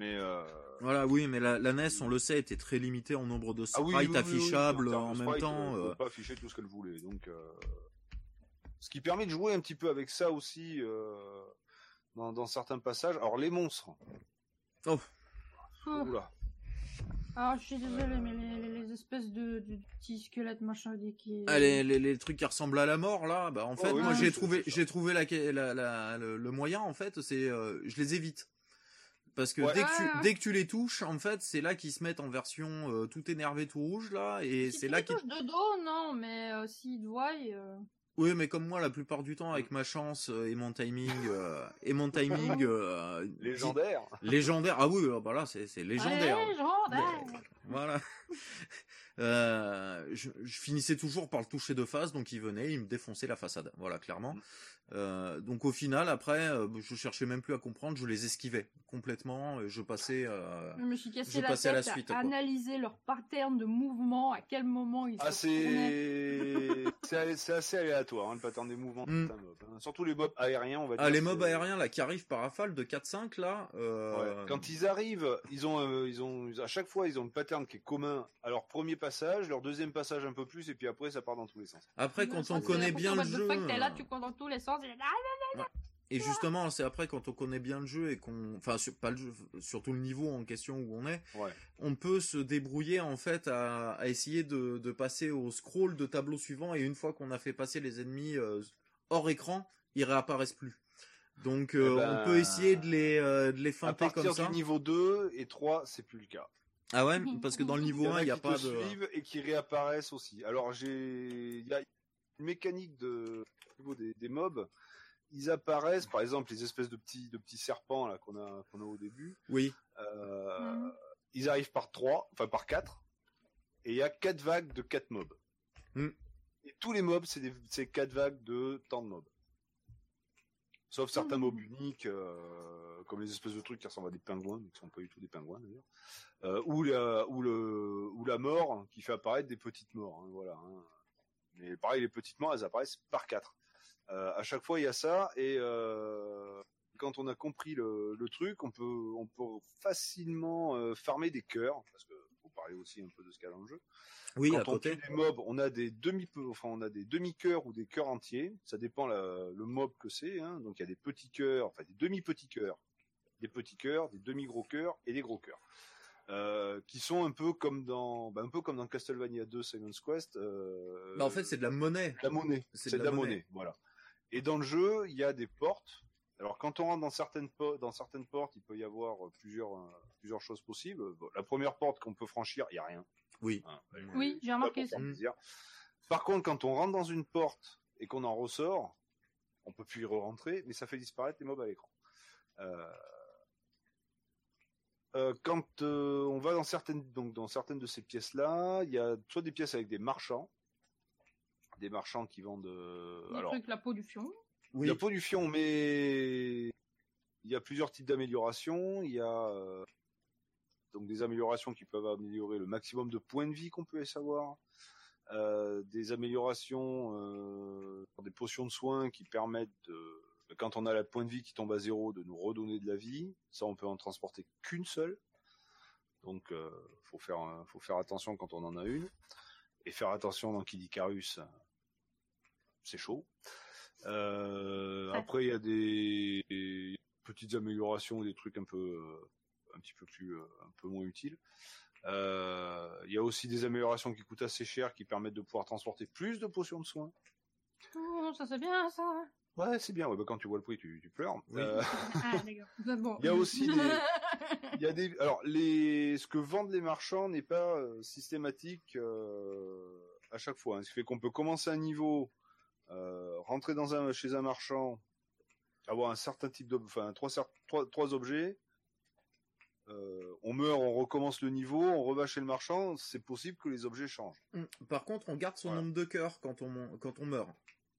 Mais euh, Voilà, oui, mais la, la NES, on le sait, était très limitée en nombre de ah oui, sprites oui, oui, oui, affichables en même sprite, temps. euh, euh, peut pas afficher tout ce qu'elle voulait. Donc, euh, ce qui permet de jouer un petit peu avec ça aussi euh, dans, dans certains passages. Alors les monstres. Oh. Oula. Alors, je suis désolé, mais les, les- les espèces de, de petits squelettes, machin, qui. Ah, les, les, les trucs qui ressemblent à la mort là, bah en fait, oui, moi oui, j'ai trouvé, j'ai trouvé la, la, la- le, le moyen en fait, c'est euh, je les évite. Parce que Ouais. dès que tu Ouais, ouais. dès que tu les touches, en fait, c'est là qu'ils se mettent en version euh, tout énervé, tout rouge là, et Si c'est là qu'ils. touches de dos, non, mais euh, s'ils te voient, euh, Oui, mais comme moi, la plupart du temps, avec ma chance euh, et mon timing euh, et mon timing euh, Légendaire. légendaire. Ah oui, ah bah là, c'est c'est légendaire. Légendaire. Voilà. Euh, je, je finissais toujours par le toucher de face, donc il venait, il me défonçait la façade. Voilà, clairement. Euh, donc au final, après, euh, je cherchais même plus à comprendre, je les esquivais complètement. et Je passais. euh, Je me suis cassé Je la passais à la à, suite, quoi. analyser leur pattern de mouvement, à quel moment ils Ah, se c'est assez aléatoire hein, le pattern des mouvements. de Mm. certains mobs, hein. Surtout les mobs aériens, on va dire. Ah, les mobs aériens là qui arrivent par rafale de 4-5 là. euh, Ouais. Quand ils arrivent, ils ont, euh, ils ont, à chaque fois, ils ont le pattern qui est commun à leur premier passage, leur deuxième passage un peu plus, et puis après, ça part dans tous les sens. Après, quand on connaît bien le jeu. là, tu cours dans tous les sens. Et- Ah, Et justement, c'est après quand on connaît bien le jeu et qu'on, enfin, sur, pas le jeu, surtout le niveau en question où on est, Ouais. on peut se débrouiller en fait à, à essayer de, de passer au scroll de tableau suivant et une fois qu'on a fait passer les ennemis euh, hors écran, ils réapparaissent plus. Donc euh, Eh ben, on peut essayer de les, euh, de les À feinter partir comme ça. du niveau 2 et 3, c'est plus le cas. Ah ouais, parce que dans le Il niveau y en 1, il n'y a qui pas te de... suivent et qui réapparaissent aussi. Alors j'ai, il y a une mécanique de niveau des, des mobs. Ils apparaissent, par exemple, les espèces de petits de petits serpents là qu'on a qu'on a au début. Oui, Euh. Ils arrivent par trois, enfin par quatre, et il y a quatre vagues de quatre mobs. Mm. Et tous les mobs, c'est quatre vagues de tant de mobs. Sauf certains Mhm. mobs uniques, euh, comme les espèces de trucs qui ressemblent à des pingouins, mais qui sont pas du tout des pingouins d'ailleurs. Euh, ou la ou le ou la mort qui fait apparaître des petites morts. hein, voilà. hein. Mais pareil, les petites morts, elles apparaissent par quatre. Euh, à chaque fois, il y a ça et euh, quand on a compris le, le truc, on peut, on peut facilement euh, farmer des cœurs, parce que faut parler aussi un peu de ce qu'il y a dans le jeu. oui, à Quand on côté. tue des mobs, on a des demi, enfin on a des demi cœurs ou des cœurs entiers. Ça dépend la- le mob que c'est. Hein. Donc il y a des petits cœurs, enfin des demi petits cœurs, des petits cœurs, des demi gros cœurs et des gros cœurs. Euh, qui sont un peu comme dans, ben, un peu comme dans Castlevania 2 Simon's Quest. Euh, Bah, en fait, c'est de la monnaie. la monnaie. C'est de la monnaie. voilà. Et dans le jeu, il y a des portes. Alors quand on rentre dans certaines po- dans certaines portes, il peut y avoir euh, plusieurs euh, plusieurs choses possibles. Bon, la première porte qu'on peut franchir, il y a rien. Oui. Hein, Oui, j'ai pas remarqué ça. plaisir. Par contre, quand on rentre dans une porte et qu'on en ressort, on peut plus y re-rentrer, mais ça fait disparaître les mobs à l'écran. Euh, euh, quand euh, on va dans certaines donc dans certaines de ces pièces là, il y a soit des pièces avec des marchands, des marchands qui vendent. euh, Le alors truc, la peau du fion. Oui. la peau du fion, mais il y a plusieurs types d'améliorations. Il y a euh, donc des améliorations qui peuvent améliorer le maximum de points de vie qu'on peut savoir. Euh, des améliorations, euh, des potions de soins qui permettent de, quand on a la point de vie qui tombe à zéro, de nous redonner de la vie. Ça, on peut en transporter qu'une seule. Donc, euh, faut faire, un- faut faire attention quand on en a une, et faire attention dans Kidicarus, c'est chaud. Euh, Ouais. Après, il y a des, des petites améliorations, des trucs un peu, euh, un petit peu plus, euh, un peu moins utiles. Euh, Il y a aussi des améliorations qui coûtent assez cher, qui permettent de pouvoir transporter plus de potions de soins. Oh, ça c'est bien ça. Ouais, c'est bien. Ouais, bah, quand tu vois le prix, tu, tu pleures. Oui. Euh, Ah, d'accord. Bon. Il y a aussi des- il y a des, alors les, ce que vendent les marchands n'est pas euh, systématique euh, à chaque fois. hein. Ce qui fait qu'on peut commencer un niveau, rentrer dans un chez un marchand, avoir un certain type d'objet, enfin trois, trois, trois objets. euh, on meurt, on recommence le niveau, on reva chez le marchand. C'est possible que les objets changent. Mm. Par contre, on garde son Voilà. nombre de cœurs quand on, quand on meurt.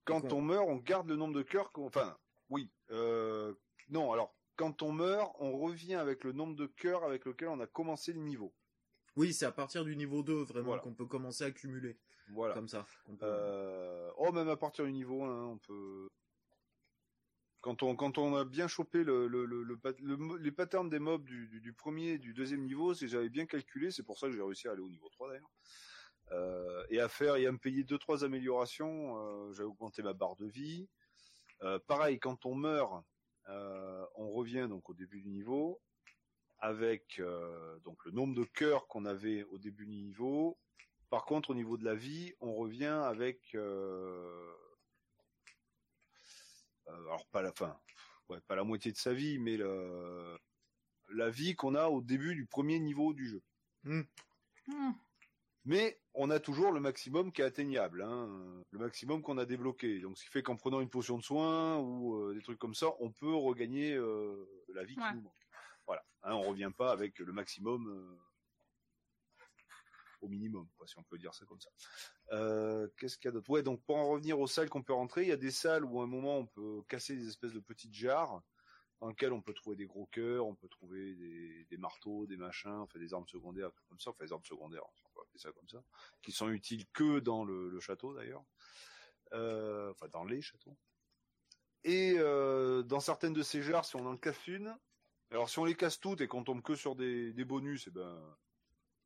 Quand on meurt, on garde le nombre de cœurs. qu'on- Enfin, oui. euh, non, alors quand on meurt, on revient avec le nombre de cœurs avec lequel on a commencé le niveau. Oui, c'est à partir du niveau 2 vraiment Voilà. qu'on peut commencer à cumuler. Voilà. Comme ça. peut- Euh, oh, même à partir du niveau 1, on peut. Quand on, quand on a bien chopé le, le, le, les patterns des mobs du, du, du premier et du deuxième niveau, c'est j'avais bien calculé, c'est pour ça que j'ai réussi à aller au niveau 3 d'ailleurs. Euh, et à faire et à me payer deux trois améliorations, euh, j'ai augmenté ma barre de vie. Euh, pareil, quand on meurt, on revient donc au début du niveau avec euh, donc le nombre de cœurs qu'on avait au début du niveau. Par contre, au niveau de la vie, on revient avec euh, euh, alors pas la fin, ouais, pas la moitié de sa vie, mais le, la vie qu'on a au début du premier niveau du jeu. Hmm. Mais on a toujours le maximum qui est atteignable, hein, le maximum qu'on a débloqué. Donc, ce qui fait qu'en prenant une potion de soin ou euh, des trucs comme ça, on peut regagner euh, la vie qui nous manque. Voilà, hein, on revient pas avec le maximum euh, au minimum, si on peut dire ça comme ça. Euh, Qu'est-ce qu'il y a d'autre? Ouais, donc pour en revenir aux salles qu'on peut rentrer, il y a des salles où à un moment on peut casser des espèces de petites jarres dans lesquelles on peut trouver des gros cœurs, on peut trouver des, marteaux, des machins, enfin des armes secondaires, comme ça, enfin des armes secondaires, on va appeler ça comme ça, qui sont utiles que dans le, château d'ailleurs, euh, enfin dans les châteaux. Et dans certaines de ces jarres, si on en casse une, alors si on les casse toutes et qu'on tombe que sur des, des bonus, et ben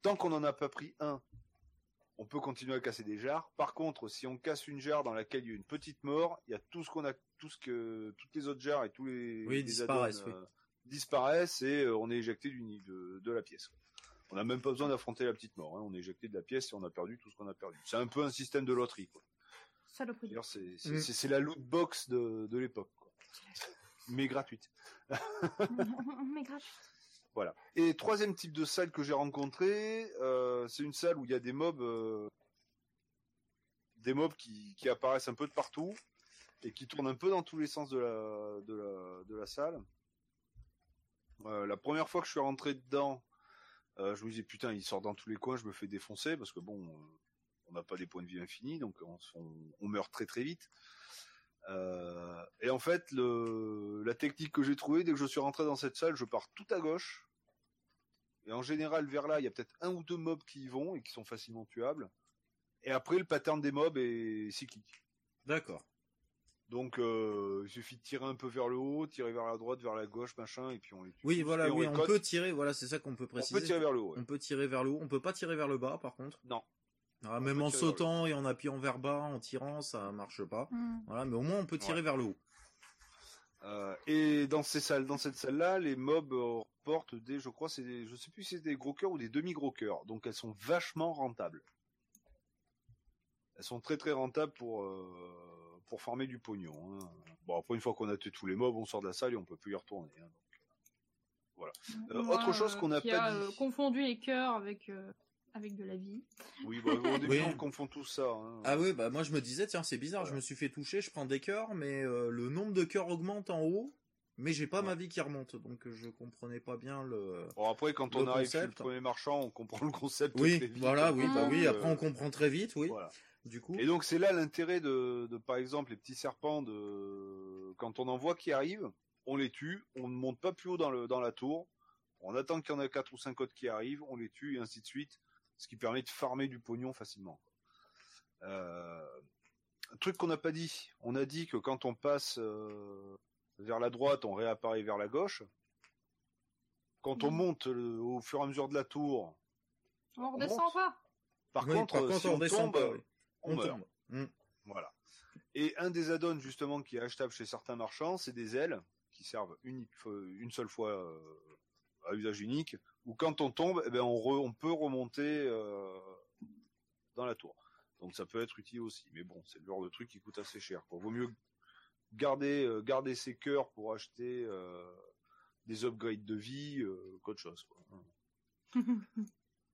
tant qu'on n'en a pas pris un, on peut continuer à casser des jarres. Par contre, si on casse une jarre dans laquelle il y a une petite mort, il y a tout ce qu'on a, tout ce que, toutes les autres jarres et tous les, Oui, les disparaissent, add-ons, oui. euh, disparaissent et euh, on est éjecté du, de, de la pièce. On n'a même pas besoin d'affronter la petite mort. hein. On est éjecté de la pièce et on a perdu tout ce qu'on a perdu. C'est un peu un système de loterie. quoi. C'est c'est- Mm. c'est- c'est la loot box de, de l'époque. quoi. Mais gratuite. mais gratuite. Voilà. Et troisième type de salle que j'ai rencontré, euh, c'est une salle où il y a des mobs, euh, des mobs qui, qui, apparaissent un peu de partout et qui tournent un peu dans tous les sens de la de la, de la salle. Euh, la première fois que je suis rentré dedans, je me disais putain, il sort dans tous les coins, je me fais défoncer parce que bon, on n'a pas des points de vie infinis, donc on, on, on meurt très très vite. Euh, et en fait, le, la technique que j'ai trouvée, dès que je suis rentré dans cette salle, je pars tout à gauche. Et en général, vers là, il y a peut-être un ou deux mobs qui y vont et qui sont facilement tuables. Et après, le pattern des mobs est cyclique. D'accord. Donc, euh, il suffit de tirer un peu vers le haut, tirer vers la droite, vers la gauche, machin, et puis on les tue. Oui, voilà, oui, on, on peut tirer, voilà, c'est ça qu'on peut préciser. On peut tirer vers le haut. Ouais. On peut tirer vers le haut, on peut pas tirer vers le bas, par contre. Non. Ah, même en sautant et en appuyant vers bas, en tirant, ça marche pas. Mm. Voilà, mais au moins on peut tirer Ouais. vers le haut. Euh, et dans ces salles, dans cette salle-là, les mobs euh, portent des, je crois, c'est, des- je sais plus si c'est des gros cœurs ou des demi gros cœurs. Donc elles sont vachement rentables. Elles sont très très rentables pour euh, pour farmer du pognon. hein. Bon après une fois qu'on a tué tous les mobs, on sort de la salle et on peut plus y retourner. hein. Euh, Moi, autre chose qu'on n'a qui pas a, dit. confondu les cœurs avec euh, avec de la vie. Oui, bah, au début Oui. on confond tout ça. hein. Ah oui, bah moi je me disais, tiens, c'est bizarre, je me suis fait toucher, je prends des cœurs, mais euh, le nombre de cœurs augmente en haut, mais j'ai pas Ouais. ma vie qui remonte, donc euh, je comprenais pas bien le... Bon après quand Le on arrive chez le concept. premier marchand, on comprend le concept. Oui, très vite, voilà, oui, bah Ah. oui, Euh, après on comprend très vite, oui, Voilà. du coup. Et donc c'est là l'intérêt de, de, par exemple, les petits serpents de quand on en voit qui arrivent, on les tue, on ne monte pas plus haut dans le dans la tour, on attend qu'il y en a quatre ou cinq autres qui arrivent, on les tue et ainsi de suite, ce qui permet de farmer du pognon facilement. Euh, un truc qu'on n'a pas dit, on a dit que quand on passe euh, vers la droite, on réapparaît vers la gauche. Quand on monte le- au fur et à mesure de la tour, On redescend pas. par Oui, contre, par contre, si on on, descend tombe, pas, oui. on, On meurt. tombe. Mm. Voilà. Et un des add-ons justement qui est achetable chez certains marchands, c'est des ailes qui servent unique, euh, une seule fois euh, à usage unique, où quand on tombe, eh ben on, re- on peut remonter euh, dans la tour. Donc ça peut être utile aussi. Mais bon, c'est le genre de truc qui coûte assez cher. Quoi. Vaut mieux garder euh, garder ses cœurs pour acheter euh, des upgrades de vie qu'autre chose. Quoi.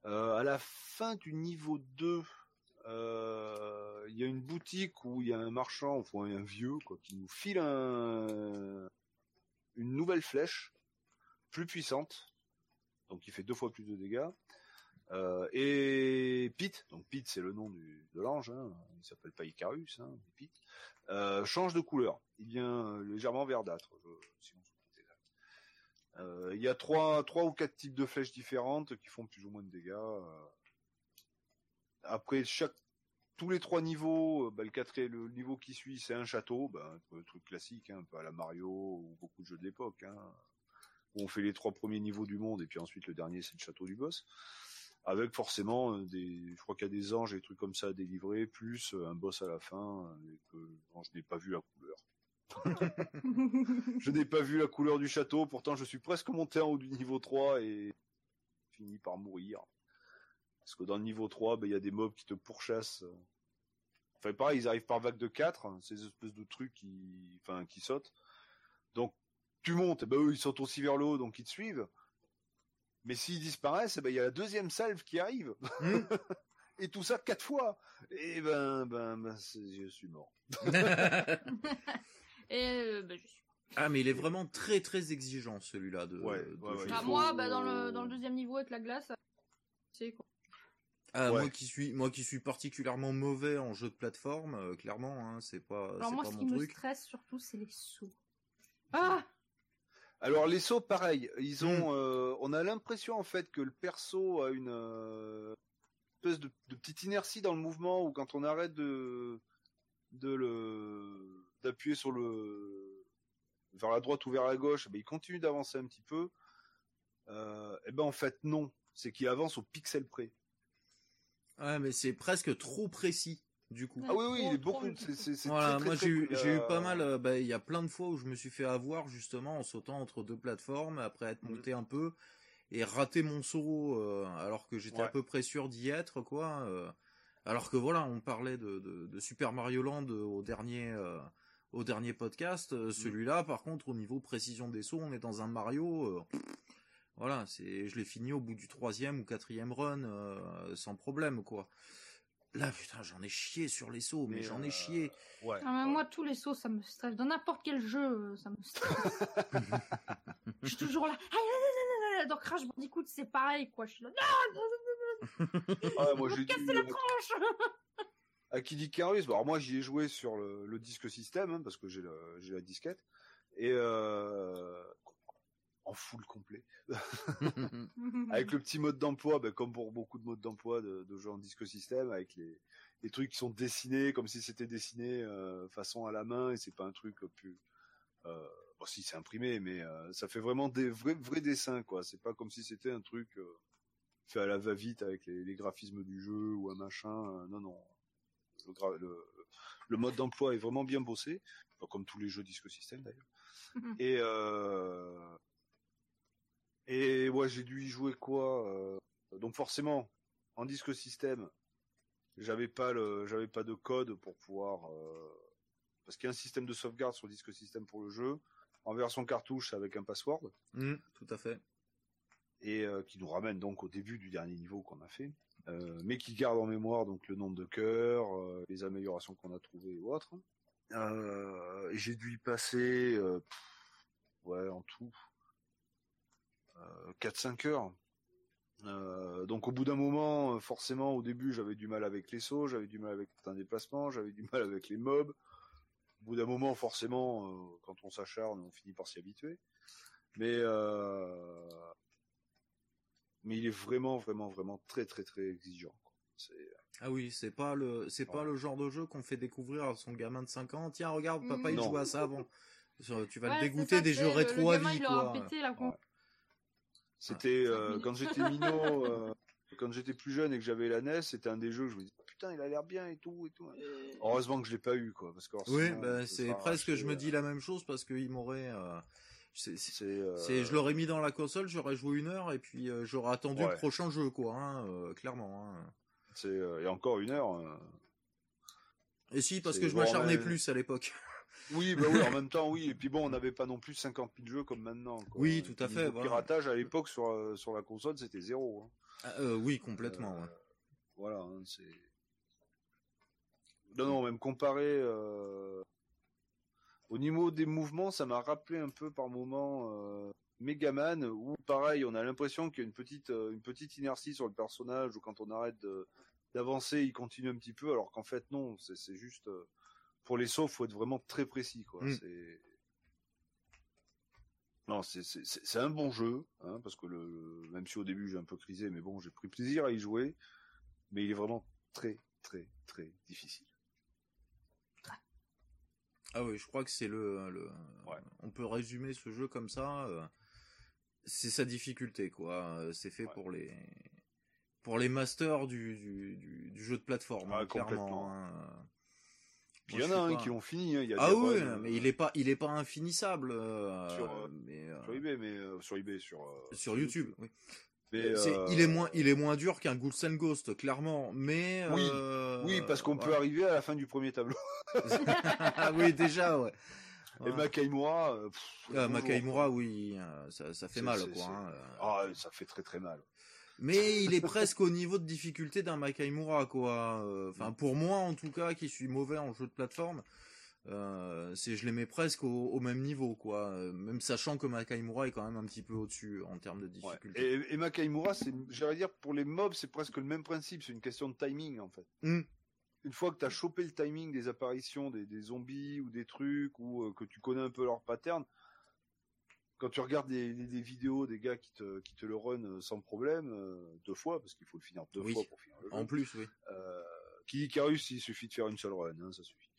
Euh, à la fin du niveau 2, euh, il y a une boutique où il y a un marchand, enfin un vieux, quoi, qui nous file un, une nouvelle flèche, plus puissante, donc qui fait deux fois plus de dégâts. Euh, et Pete, donc Pete c'est le nom de l'ange, hein, il s'appelle pas Icarus, hein, Pete, euh, change de couleur. Il devient légèrement verdâtre. Euh, il y a trois, trois ou quatre types de flèches différentes qui font plus ou moins de dégâts. euh. Après chaque, tous les trois niveaux, euh, bah, le le niveau qui suit, c'est un château, bah, le truc classique, hein, un peu à la Mario ou beaucoup de jeux de l'époque. Hein, où on fait les trois premiers niveaux du monde et puis ensuite le dernier c'est le château du boss. Avec forcément euh, des, je crois qu'il y a des anges et des trucs comme ça à délivrer, plus euh, un boss à la fin euh, et que je n'ai pas vu la couleur. Je n'ai pas vu la couleur du château, pourtant je suis presque monté en haut du niveau 3 et fini par mourir. Parce que dans le niveau 3, ben, il y a des mobs qui te pourchassent. Enfin pareil, ils arrivent par vague de 4, hein, ces espèces de trucs qui, enfin, qui sautent. Donc tu montes, et ben eux ils sautent aussi vers le haut, donc ils te suivent. Mais s'ils disparaissent, eh ben il y a la deuxième salve qui arrive. Mm. et tout ça quatre fois. Et ben, ben, ben c'est- je suis mort. Et euh, bah, je suis. ah, mais il est vraiment très très exigeant celui-là de. Ouais, de ouais, Ah, faut- moi, bah, dans le dans le deuxième niveau avec la glace, c'est quoi. Ah, Ouais. moi qui suis moi qui suis particulièrement mauvais en jeu de plateforme, euh, clairement, hein, c'est pas Alors moi, pas ce mon qui me truc. stresse surtout, c'est les sauts. Ah Alors les sauts, pareil, ils ont, euh, on a l'impression en fait que le perso a une euh, espèce de, de petite inertie dans le mouvement où quand on arrête de de le d'appuyer sur le vers la droite ou vers la gauche, eh ben, il continue d'avancer un petit peu. Euh, et ben en fait non, c'est qu'il avance au pixel près. Ouais, mais c'est presque trop précis du coup. Ah oui oui, il est beaucoup. C'est, c'est, c'est Voilà, très, très, moi très j'ai eu j'ai eu Euh, pas mal. euh, bah, il y a plein de fois où je me suis fait avoir justement en sautant entre deux plateformes après être Mhm. monté un peu et rater mon saut euh, alors que j'étais à Ouais. peu près sûr d'y être quoi. euh, alors que voilà, on parlait de, de, de Super Mario Land au dernier euh, au dernier podcast. Euh, celui-là, par contre, au niveau précision des sauts, on est dans un Mario. euh, voilà, c'est, je l'ai fini au bout du troisième ou quatrième run euh, sans problème, quoi. Là, putain, j'en ai chié sur les sauts, mais, Mais, j'en euh, ai chié. Ouais. Ah, mais moi, tous les sauts, ça me stresse. Dans n'importe quel jeu, euh, ça me stresse. je suis toujours là. Ah, Dans Crash Bandicoot, c'est pareil, quoi. Je suis là. Non, non, non, non, Ah, moi, j'ai casser dû, la euh, tranche à Kid Icarus, bon, alors moi j'y ai joué sur le, le disque système hein, parce que j'ai la disquette et euh, en full complet avec le petit mode d'emploi, ben, comme pour beaucoup de modes d'emploi de, de jeux en disque système, avec les, les trucs qui sont dessinés comme si c'était dessiné euh, façon à la main et c'est pas un truc plus. Euh, bon, si c'est imprimé, mais euh, ça fait vraiment des vrais vrais dessins quoi. C'est pas comme si c'était un truc euh, fait à la va-vite avec les, les graphismes du jeu ou un machin. euh, non non. Le, gra- le, le mode d'emploi est vraiment bien bossé, Pas comme tous les jeux disque système d'ailleurs. Et euh, et ouais, j'ai dû y jouer quoi euh, Donc forcément, en disque système, j'avais pas le, j'avais pas de code pour pouvoir, euh, parce qu'il y a un système de sauvegarde sur le disque système pour le jeu, en version cartouche avec un password, Mm, tout à fait. et euh, qui nous ramène donc au début du dernier niveau qu'on a fait, mais qui garde en mémoire donc le nombre de cœurs, les améliorations qu'on a trouvées ou autres. Et j'ai dû y passer, pff, ouais, en tout, 4-5 heures. Euh, donc au bout d'un moment, euh, forcément, au début, j'avais du mal avec les sauts, j'avais du mal avec certains déplacements, j'avais du mal avec les mobs. Au bout d'un moment, forcément, euh, quand on s'acharne, on finit par s'y habituer. Mais euh, mais il est vraiment, vraiment, vraiment très, très, très exigeant. quoi. C'est Ah oui, c'est pas le, c'est pas le genre de jeu qu'on fait découvrir à son gamin de 5 ans. Tiens, regarde, papa, il Non. jouait à ça avant. Tu vas Ouais, le dégoûter ça, des jeux rétro le à gamin, vie, il pété la Ouais. C'était euh, quand j'étais minot, euh, quand j'étais plus jeune et que j'avais la NES, c'était un des jeux que je me disais putain, il a l'air bien et tout et tout. Heureusement que je l'ai pas eu quoi, parce que alors, Oui, sinon, bah, ce c'est presque, je me euh, dis la même chose parce qu'il m'aurait, euh, c'est, euh, je l'aurais mis dans la console, j'aurais joué une heure et puis euh, j'aurais attendu Ouais. le prochain jeu, quoi, hein, euh, clairement. Hein. c'est euh, et encore une heure. euh. Et si, parce que je m'acharnais mais- plus à l'époque. Oui, bah oui, en même temps, oui. Et puis bon, on n'avait pas non plus 50 000 jeux comme maintenant. quoi. Oui, tout à fait, voilà. piratage à l'époque sur euh, sur la console, c'était zéro. hein. Ah, euh, oui, complètement. Euh, ouais. Voilà, hein, c'est. Non, non, même comparé euh, au niveau des mouvements, ça m'a rappelé un peu par moment Megaman, où pareil, on a l'impression qu'il y a une petite une petite inertie sur le personnage, où quand on arrête d'avancer, il continue un petit peu, alors qu'en fait non, c'est c'est juste pour les sauts, faut être vraiment très précis, quoi. Mm. C'est non, c'est c'est- c'est- c'est un bon jeu, hein, parce que le, le- même si au début j'ai un peu crisé, mais bon, j'ai pris plaisir à y jouer, mais il est vraiment très très très difficile. Ah oui, je crois que c'est le, le Ouais. on peut résumer ce jeu comme ça. euh, c'est sa difficulté, quoi. Euh, C'est fait Ouais. pour les pour les masters du, du, du, du jeu de plateforme, Ah, hein, clairement. hein. Puis il y en a un qui l'ont fini, hein, il y a Ah oui, mais euh, il est pas il est pas infinissable. euh, Sur, euh, mais, euh, sur eBay, mais sur eBay, sur sur YouTube. Oui. Mais, C'est- il est moins il est moins dur qu'un Ghouls and Ghost, clairement. Mais Oui. Oui, parce qu'on peut arriver à la fin du premier tableau. ah oui, déjà, ouais. Et. Makaimura, euh, pff, Makaimura, oui, ça, ça fait mal, quoi. hein. Ah, ça fait très très mal. Mais il est presque au niveau de difficulté d'un Makaimura, quoi. Euh, Enfin, pour moi, en tout cas, qui suis mauvais en jeu de plateforme, euh, c'est je les mets presque au, au même niveau, quoi. Euh, Même sachant que Makaimura est quand même un petit peu au-dessus en termes de Ouais. difficulté. Et, et Makaimura, c'est, j'allais dire, pour les mobs, c'est presque le même principe. C'est une question de timing, en fait. Hmm. Une fois que tu as chopé le timing des apparitions des, des zombies ou des trucs, ou euh, que tu connais un peu leur pattern, quand tu regardes des, des- des vidéos des gars qui te, qui te le run euh, sans problème, euh, deux fois, parce qu'il faut le finir deux Oui. fois pour finir le jeu. En plus, oui. Euh, qui Icarus, il suffit de faire une seule run, hein, ça suffit.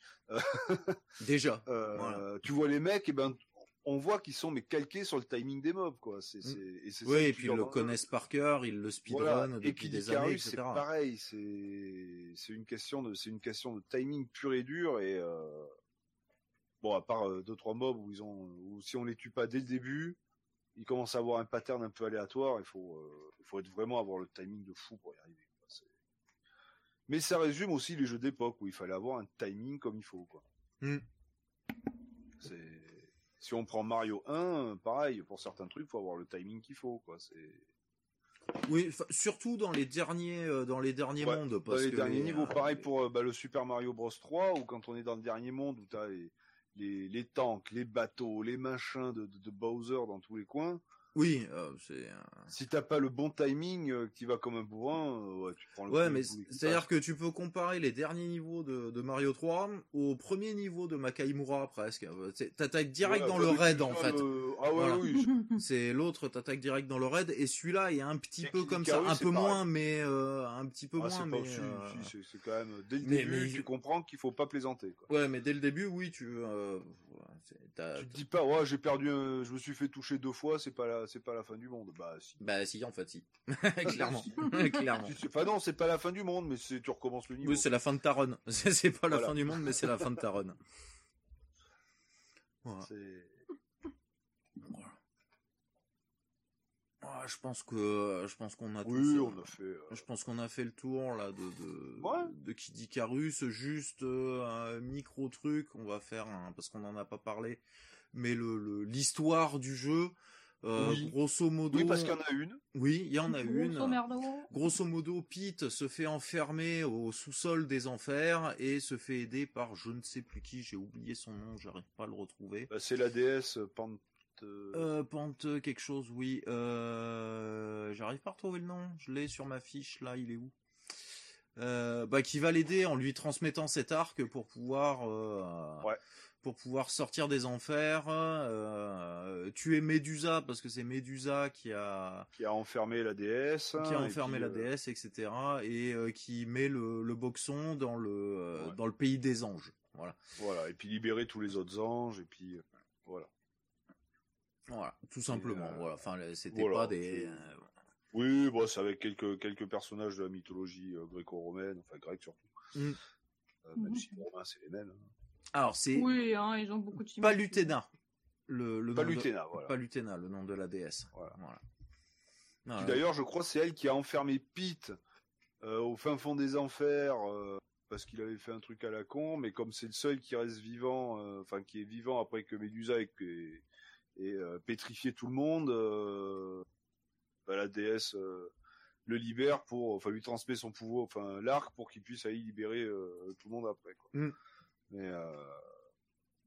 Déjà. Euh, Voilà. Tu vois les mecs, et ben, on voit qu'ils sont mais calqués sur le timing des mobs, quoi. C'est, Mm. c'est, et c'est Oui, et puis ils le connaissent par cœur, ils le speedrun Voilà. Et depuis des Icarus, années, c'est etc. pareil. C'est, c'est une question de, c'est une question de timing pur et dur et euh, bon, à part euh, deux trois mobs où ils ont, où si on les tue pas dès le début, ils commencent à avoir un pattern un peu aléatoire. Il faut, euh, il faut être vraiment avoir le timing de fou pour y arriver. quoi. Mais ça résume aussi les jeux d'époque où il fallait avoir un timing comme il faut, quoi. C'est si on prend Mario 1, pareil, pour certains trucs, faut avoir le timing qu'il faut, quoi. C'est Oui, surtout dans les derniers, euh, dans les derniers Ouais, mondes. dans Parce les que derniers les- niveaux. euh, Pareil les- pour euh, bah, le Super Mario Bros 3, ou quand on est dans le dernier monde où t'as les, les, tanks, les bateaux, les machins de, de Bowser dans tous les coins. Oui, euh, c'est. euh, Si t'as pas le bon timing, euh, que tu vas comme un bourrin, euh, ouais, tu prends le Ouais, mais c'est-à-dire que tu peux comparer les derniers niveaux de, de Mario 3 au premier niveau de Makaimura presque. Euh, c'est- T'attaques direct Ouais, dans le oui, raid en fait. le- Ah ouais, Voilà. oui. C'est l'autre, t'attaques direct dans le raid et celui-là est un petit Et peu comme ça, un peu pareil. moins, mais euh, un petit peu Ah, c'est moins, pas mais. euh, c'est quand même dès le mais- début, mais- tu comprends qu'il faut pas plaisanter. Quoi. Ouais, mais dès le début, oui, tu. Tu te dis pas, ouais, j'ai perdu, je me suis fait toucher deux fois, c'est pas la, c'est pas la fin du monde. Bah si. Bah si, en fait, si. Clairement. Clairement. Sais- Enfin non, c'est pas la fin du monde, mais c'est tu recommences le niveau. Oui, c'est la fin de ta run. C'est c'est pas la Voilà. fin du monde, mais c'est la fin de ta run. Voilà. C'est- Ah, je pense que je pense qu'on a Oui, tous, euh, on a fait. euh, Je pense qu'on a fait le tour là de de, Ouais. de Kid Icarus, juste euh, un micro truc. On va faire parce qu'on n'en a pas parlé, mais le le- l'histoire du jeu. euh, Oui. Grosso modo. Oui, parce qu'il y en a une. Oui, il y en a une. Grosso merdo. Grosso modo, Pete se fait enfermer au sous-sol des enfers et se fait aider par je ne sais plus qui, j'ai oublié son nom, j'arrive pas à le retrouver. Bah, c'est la déesse Pant. Euh, Euh, Pente quelque chose, oui. Euh, j'arrive pas à retrouver le nom, je l'ai sur ma fiche, là, il est où? Euh, bah, qui va l'aider en lui transmettant cet arc pour pouvoir euh, Ouais. pour pouvoir sortir des enfers, euh, tuer Médusa parce que c'est Médusa qui a qui a enfermé la déesse. qui a et enfermé puis, la déesse, etc. et qui met le, le boxon dans le Ouais. dans le pays des anges. Voilà, Voilà, et puis libérer tous les autres anges, et puis voilà. Voilà, tout simplement. euh, Voilà, enfin, c'était voilà, pas des. euh, Oui, bon, c'est avec quelques quelques personnages de la mythologie euh, gréco-romaine, enfin grecque surtout. Mm. Euh, même si les Romains c'est les mêmes. hein. Alors c'est Oui, hein, ils ont beaucoup de. Palutena, le, le nom de- Palutena, voilà. Palutena, le nom de la déesse. Voilà. Voilà. D'ailleurs, je crois que c'est elle qui a enfermé Pete euh, au fin fond des enfers euh, parce qu'il avait fait un truc à la con, mais comme c'est le seul qui reste vivant, euh, enfin qui est vivant après que Médusa ait, ait, euh, pétrifié tout le monde, euh, bah, la déesse euh, le libère pour, enfin lui transmet son pouvoir, enfin l'arc pour qu'il puisse aller libérer euh, tout le monde après. Quoi. Mm. Mais euh,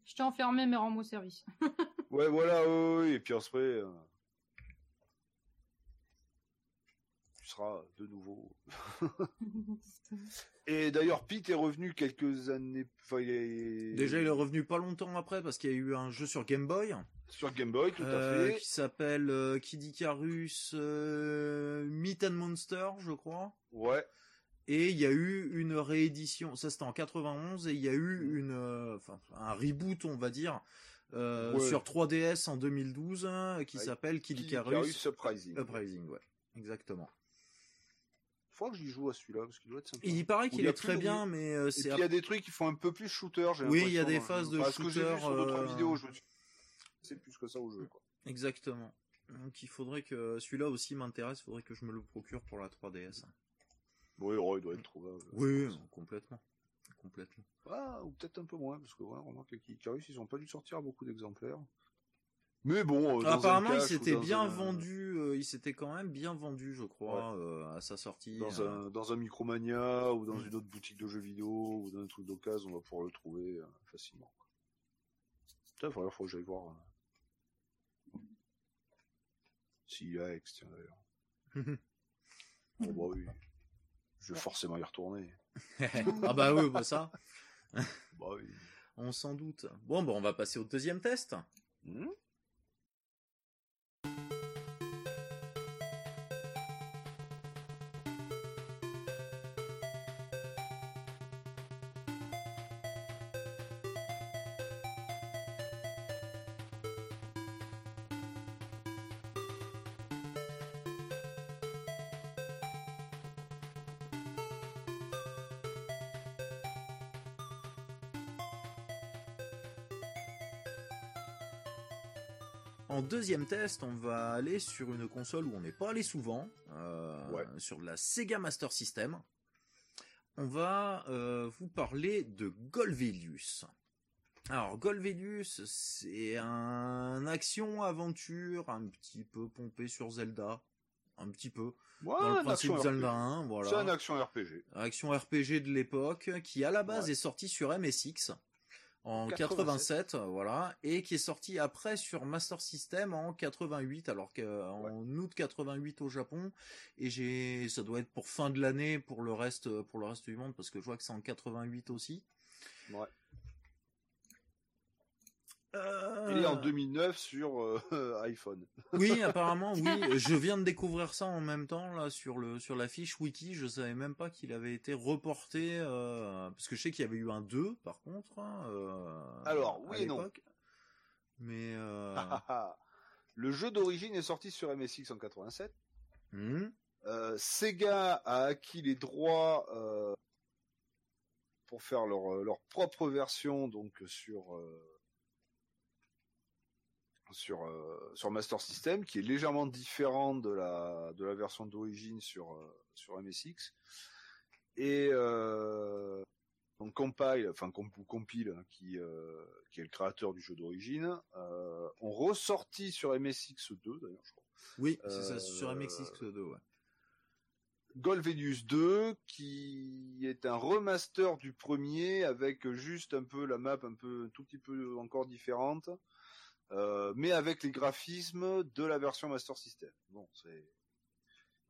Je t'ai enfermé, mais rends-moi service. ouais, voilà, ouais, et puis après. euh, tu seras de nouveau Et d'ailleurs, Pete est revenu quelques années. Enfin, il est Déjà, il est revenu pas longtemps après parce qu'il y a eu un jeu sur Game Boy sur Game Boy, tout euh, à fait. qui s'appelle euh, Kid Icarus euh, Meat and Monster, je crois. Ouais. Et il y a eu une réédition, ça c'était en 91, et il y a eu une, euh, enfin, un reboot, on va dire, euh, Ouais. sur 3DS en 2012, hein, qui s'appelle Kid Kid Icarus Uprising. Uprising, ouais, exactement. Faut que j'y joue à celui-là parce qu'il doit être sympa. Il paraît qu'il est très bien, mais euh, c'est il y a des trucs qui font un peu plus shooter. j'ai Oui, il y a des dans- phases de enfin, ce que j'ai vu shooter, sur d'autres euh, vidéos, je me suis. C'est plus que ça au jeu. Quoi. exactement. Donc il faudrait que celui-là aussi m'intéresse, il faudrait que je me le procure pour la 3DS. Oui, oh, il doit être trouvable. Oui, complètement, complètement. Ah, ou peut-être un peu moins, parce que ouais, on remarque que Icarus, ils ont pas dû sortir beaucoup d'exemplaires. Mais bon, euh, Apparemment, il s'était bien un- vendu, euh, il s'était quand même bien vendu, je crois, euh, à sa sortie. Dans euh. un, dans un Micromania ou dans une autre boutique de jeux vidéo ou dans un truc d'occasion, on va pouvoir le trouver euh, facilement. Putain, il faudrait faut que j'aille voir. euh, S'il y a ex, tiens d'ailleurs. Bon, bah oui. Je vais forcément y retourner. ah bah oui, bah ça, Bah oui. on s'en doute. Bon, bah on va passer au deuxième test. Hmm? Deuxième test, on va aller sur une console où on n'est pas allé souvent, euh, Ouais. sur la Sega Master System. On va euh, vous parler de Golvelius. Alors, Golvedius, c'est un action-aventure un petit peu pompé sur Zelda. Un petit peu. Ouais, dans le principe Zelda RPG. 1, voilà. C'est un action RPG. Action RPG de l'époque, qui à la base Ouais. est sorti sur MSX en 87, 87, voilà, et qui est sorti après sur Master System en 88, alors qu'en août 88 au Japon, et j'ai, ça doit être pour fin de l'année pour le reste, pour le reste du monde, parce que je vois que c'est en 88 aussi. Ouais. Euh, Et en 2009 sur euh, iPhone. Oui, apparemment, oui. Je viens de découvrir ça en même temps là sur le sur la fiche wiki. Je savais même pas qu'il avait été reporté euh, parce que je sais qu'il y avait eu un 2 par contre. hein, euh, Alors, oui et non. Mais euh, Le jeu d'origine est sorti sur MSX en 87. hmm, Euh, Sega a acquis les droits euh, pour faire leur, euh, leur propre version donc sur euh, sur euh, sur Master System qui est légèrement différente de la de la version d'origine sur euh, sur MSX et euh, donc Compile enfin Compile hein, qui euh, qui est le créateur du jeu d'origine ont ressorti sur MSX2 d'ailleurs je crois oui, c'est ça sur MXX2. Ouais. Golvenius 2, qui est un remaster du premier avec juste un peu la map un peu un tout petit peu encore différente, euh, mais avec les graphismes de la version Master System. Bon, c'est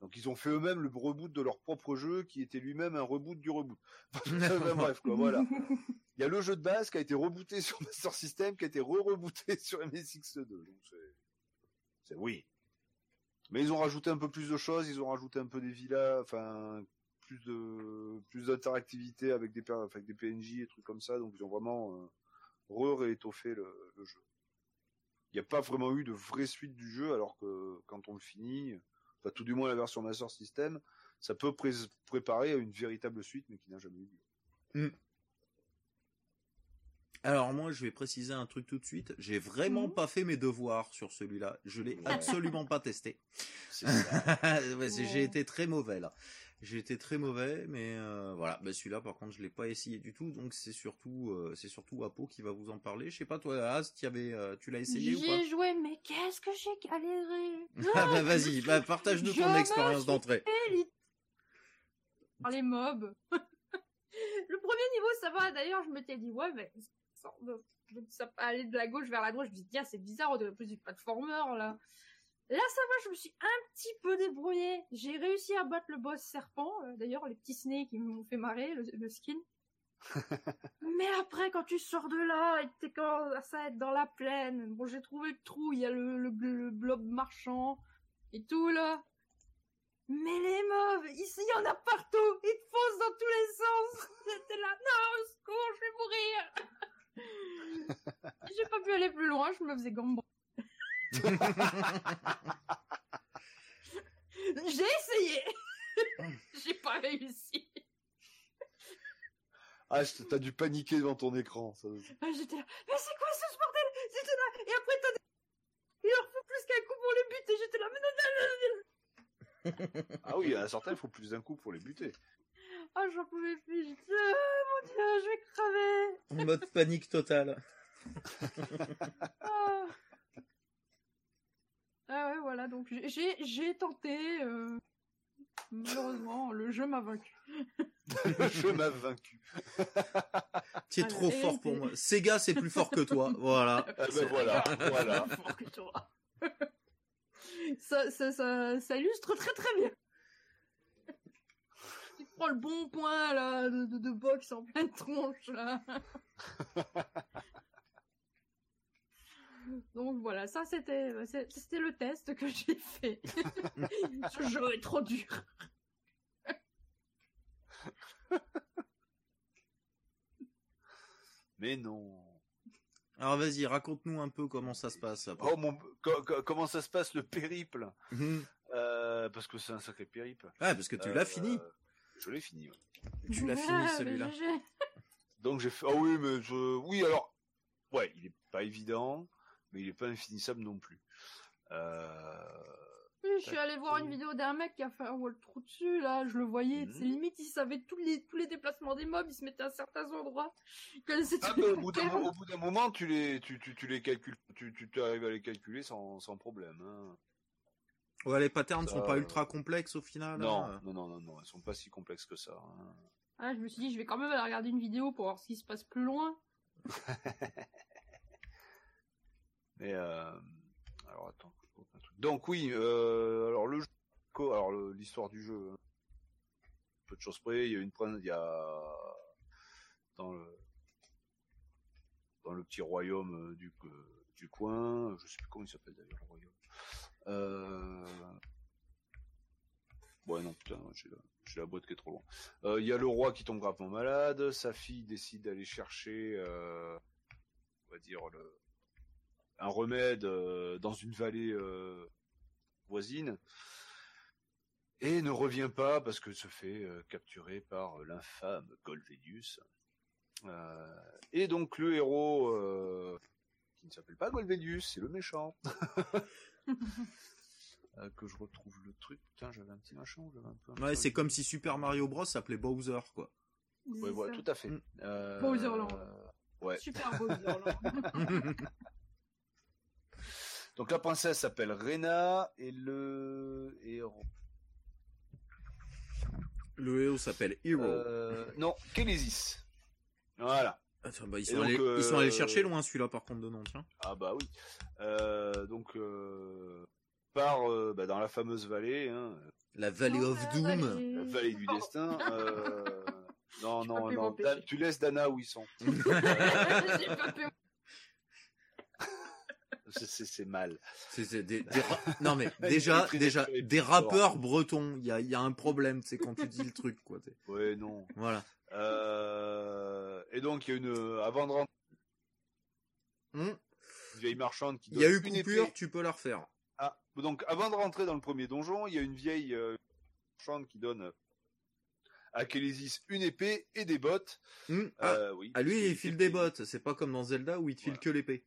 donc ils ont fait eux-mêmes le reboot de leur propre jeu qui était lui-même un reboot du reboot. Enfin, bref quoi, voilà. Il y a le jeu de base qui a été rebooté sur Master System, qui a été re-rebooté sur MSX2. Donc c'est oui. Mais ils ont rajouté un peu plus de choses, ils ont rajouté un peu des villas, enfin plus de plus d'interactivité avec des per- avec des PNJ et trucs comme ça, donc ils ont vraiment euh, re-réétoffé le, le jeu. Il n'y a pas vraiment eu de vraie suite du jeu, alors que quand on le finit, enfin tout du moins la version Master System, ça peut pré- préparer à une véritable suite, mais qui n'a jamais eu lieu. Alors moi, je vais préciser un truc tout de suite. J'ai vraiment Mhm. pas fait mes devoirs sur celui-là. Je l'ai Ouais. absolument pas testé. J'ai été très mauvais là. J'ai été très mauvais, mais euh, voilà. Bah, celui-là, par contre, je l'ai pas essayé du tout. Donc c'est surtout, euh, c'est surtout Apo qui va vous en parler. Je sais pas toi, avais, euh, tu l'as essayé ou pas J'ai joué, mais qu'est-ce que j'ai galéré Ah bah vas-y, bah, partage-nous ton expérience d'entrée. Les mobs. le premier niveau, ça va. D'ailleurs, je m'étais dit, ouais, mais ça, ça aller de la gauche vers la droite. Je me dit, tiens, c'est bizarre, on dirait plus du platformer, là. Là, ça va, je me suis un petit peu débrouillée. J'ai réussi à battre le boss serpent. euh, D'ailleurs, les petits snakes qui m'ont fait marrer, le, le skin. Mais après, quand tu sors de là et que t'es commences à être dans la plaine, bon, j'ai trouvé le trou, il y a le, le, le blob marchand et tout, là. Mais les mobs, ici, il y en a partout. Ils te foncent dans tous les sens. J'étais là, non, au secours, je vais mourir. J'ai pas pu aller plus loin, je me faisais gambrer. J'ai essayé. J'ai pas réussi. Ah, t'as dû paniquer devant ton écran. Ça. Ah, J'étais là, mais c'est quoi ce bordel? J'étais là, et après t'as des... Il leur faut plus qu'un coup pour les buter, j'étais là, mais non, non, non, non. Ah oui, à certains, il faut plus d'un coup pour les buter. Ah, j'en pouvais plus, j'étais là, ah, mon dieu, je vais crever. En mode panique totale. Ah, Ah ouais, voilà, donc j'ai- j'ai tenté, euh, malheureusement, le jeu m'a vaincu. Le jeu m'a vaincu. Tu es Ah, trop fort pour moi. Sega, c'est plus fort que toi. Voilà. Ah ben voilà, voilà. Fort que toi. ça, ça, ça, ça illustre très très bien. Tu prends le bon point là de, de, de boxe en pleine tronche là. Donc voilà, ça c'était c'était le test que j'ai fait. Ce jeu est trop dur. Mais non. Alors vas-y, raconte-nous un peu comment ça se passe. Apo. Oh mon, co- co- comment ça se passe le périple? Mhm. euh, Parce que c'est un sacré périple. Ah, parce que tu Euh, l'as fini. Je l'ai fini. ouais. Tu l'as fini celui-là. Donc j'ai fait. Ah oui, mais je. Oui, alors. Ouais, il est pas évident, mais il est pas infinissable non plus. Euh... Oui, je suis allé voir une vidéo d'un mec qui a fait un wall trou dessus, là, je le voyais, Mhm. c'est limite, il savait tous les, tous les déplacements des mobs, il se mettait à certains endroits. Il connaissait Ah, tous mais les au bout d'un patterns. mo- au bout d'un moment, tu les, tu, tu, tu les calcules, tu, tu tu arrives à les calculer sans, sans problème. Hein. Ouais, les patterns sont Ça, pas euh, ultra complexes au final. Non, hein. non, non, non, non, elles sont pas si complexes que ça. hein. Ah, je me suis dit, je vais quand même aller regarder une vidéo pour voir ce qui se passe plus loin. Mais euh, alors attends. un truc. Donc oui, euh, alors le jeu, alors l'histoire du jeu, hein. peu de choses près. Il y a une il y a dans le dans le petit royaume euh, du coin, je sais plus comment il s'appelle d'ailleurs le royaume. Euh... Ouais non putain, j'ai la, la boîte qui est trop loin. Il y a le roi qui tombe gravement malade, sa fille décide d'aller chercher, euh, on va dire le un remède euh, dans une vallée euh, voisine et ne revient pas parce que se fait euh, capturer par l'infâme Golvedius. Euh, et donc le héros euh, qui ne s'appelle pas Golvedius, c'est le méchant. Euh, que je retrouve le truc. Putain, j'avais un petit machin, j'avais un peu. un Ouais, c'est comme si Super Mario Bros s'appelait Bowser, quoi. Ouais, voilà, ça. tout à fait. Mm. Euh, Bowserland. Ouais. Super beau, là. Donc la princesse s'appelle Rena et le héros. Le héros s'appelle Hero. Euh, non, Kélésis. Voilà. Attends, bah, ils, sont donc, allés, euh, ils sont allés chercher loin celui-là par contre de nom, tiens. Ah bah oui. Euh, donc euh, par euh, bah, dans la fameuse vallée, hein, La Valley Non, of Doom. vallée. la vallée du destin. euh, non non non, tu laisses Dana où ils sont. J'ai pas pu- C'est- mal. C'est c'est des, des ra- Non mais déjà, déjà, des rappeurs bretons, il y a, il y a un problème, c'est quand tu dis le truc, quoi. Ouais non. Voilà. Euh, et donc il y a une avant de rentrer, Hum, une vieille marchande qui Il y a eu une coupure, épée. tu peux la refaire. Ah, donc avant de rentrer dans le premier donjon, il y a une vieille euh, marchande qui donne à Kélésis une épée et des bottes. Hum, ah, Euh, oui. ah, lui, il qu'il file des bottes, c'est pas comme dans Zelda où il te file Voilà. que l'épée.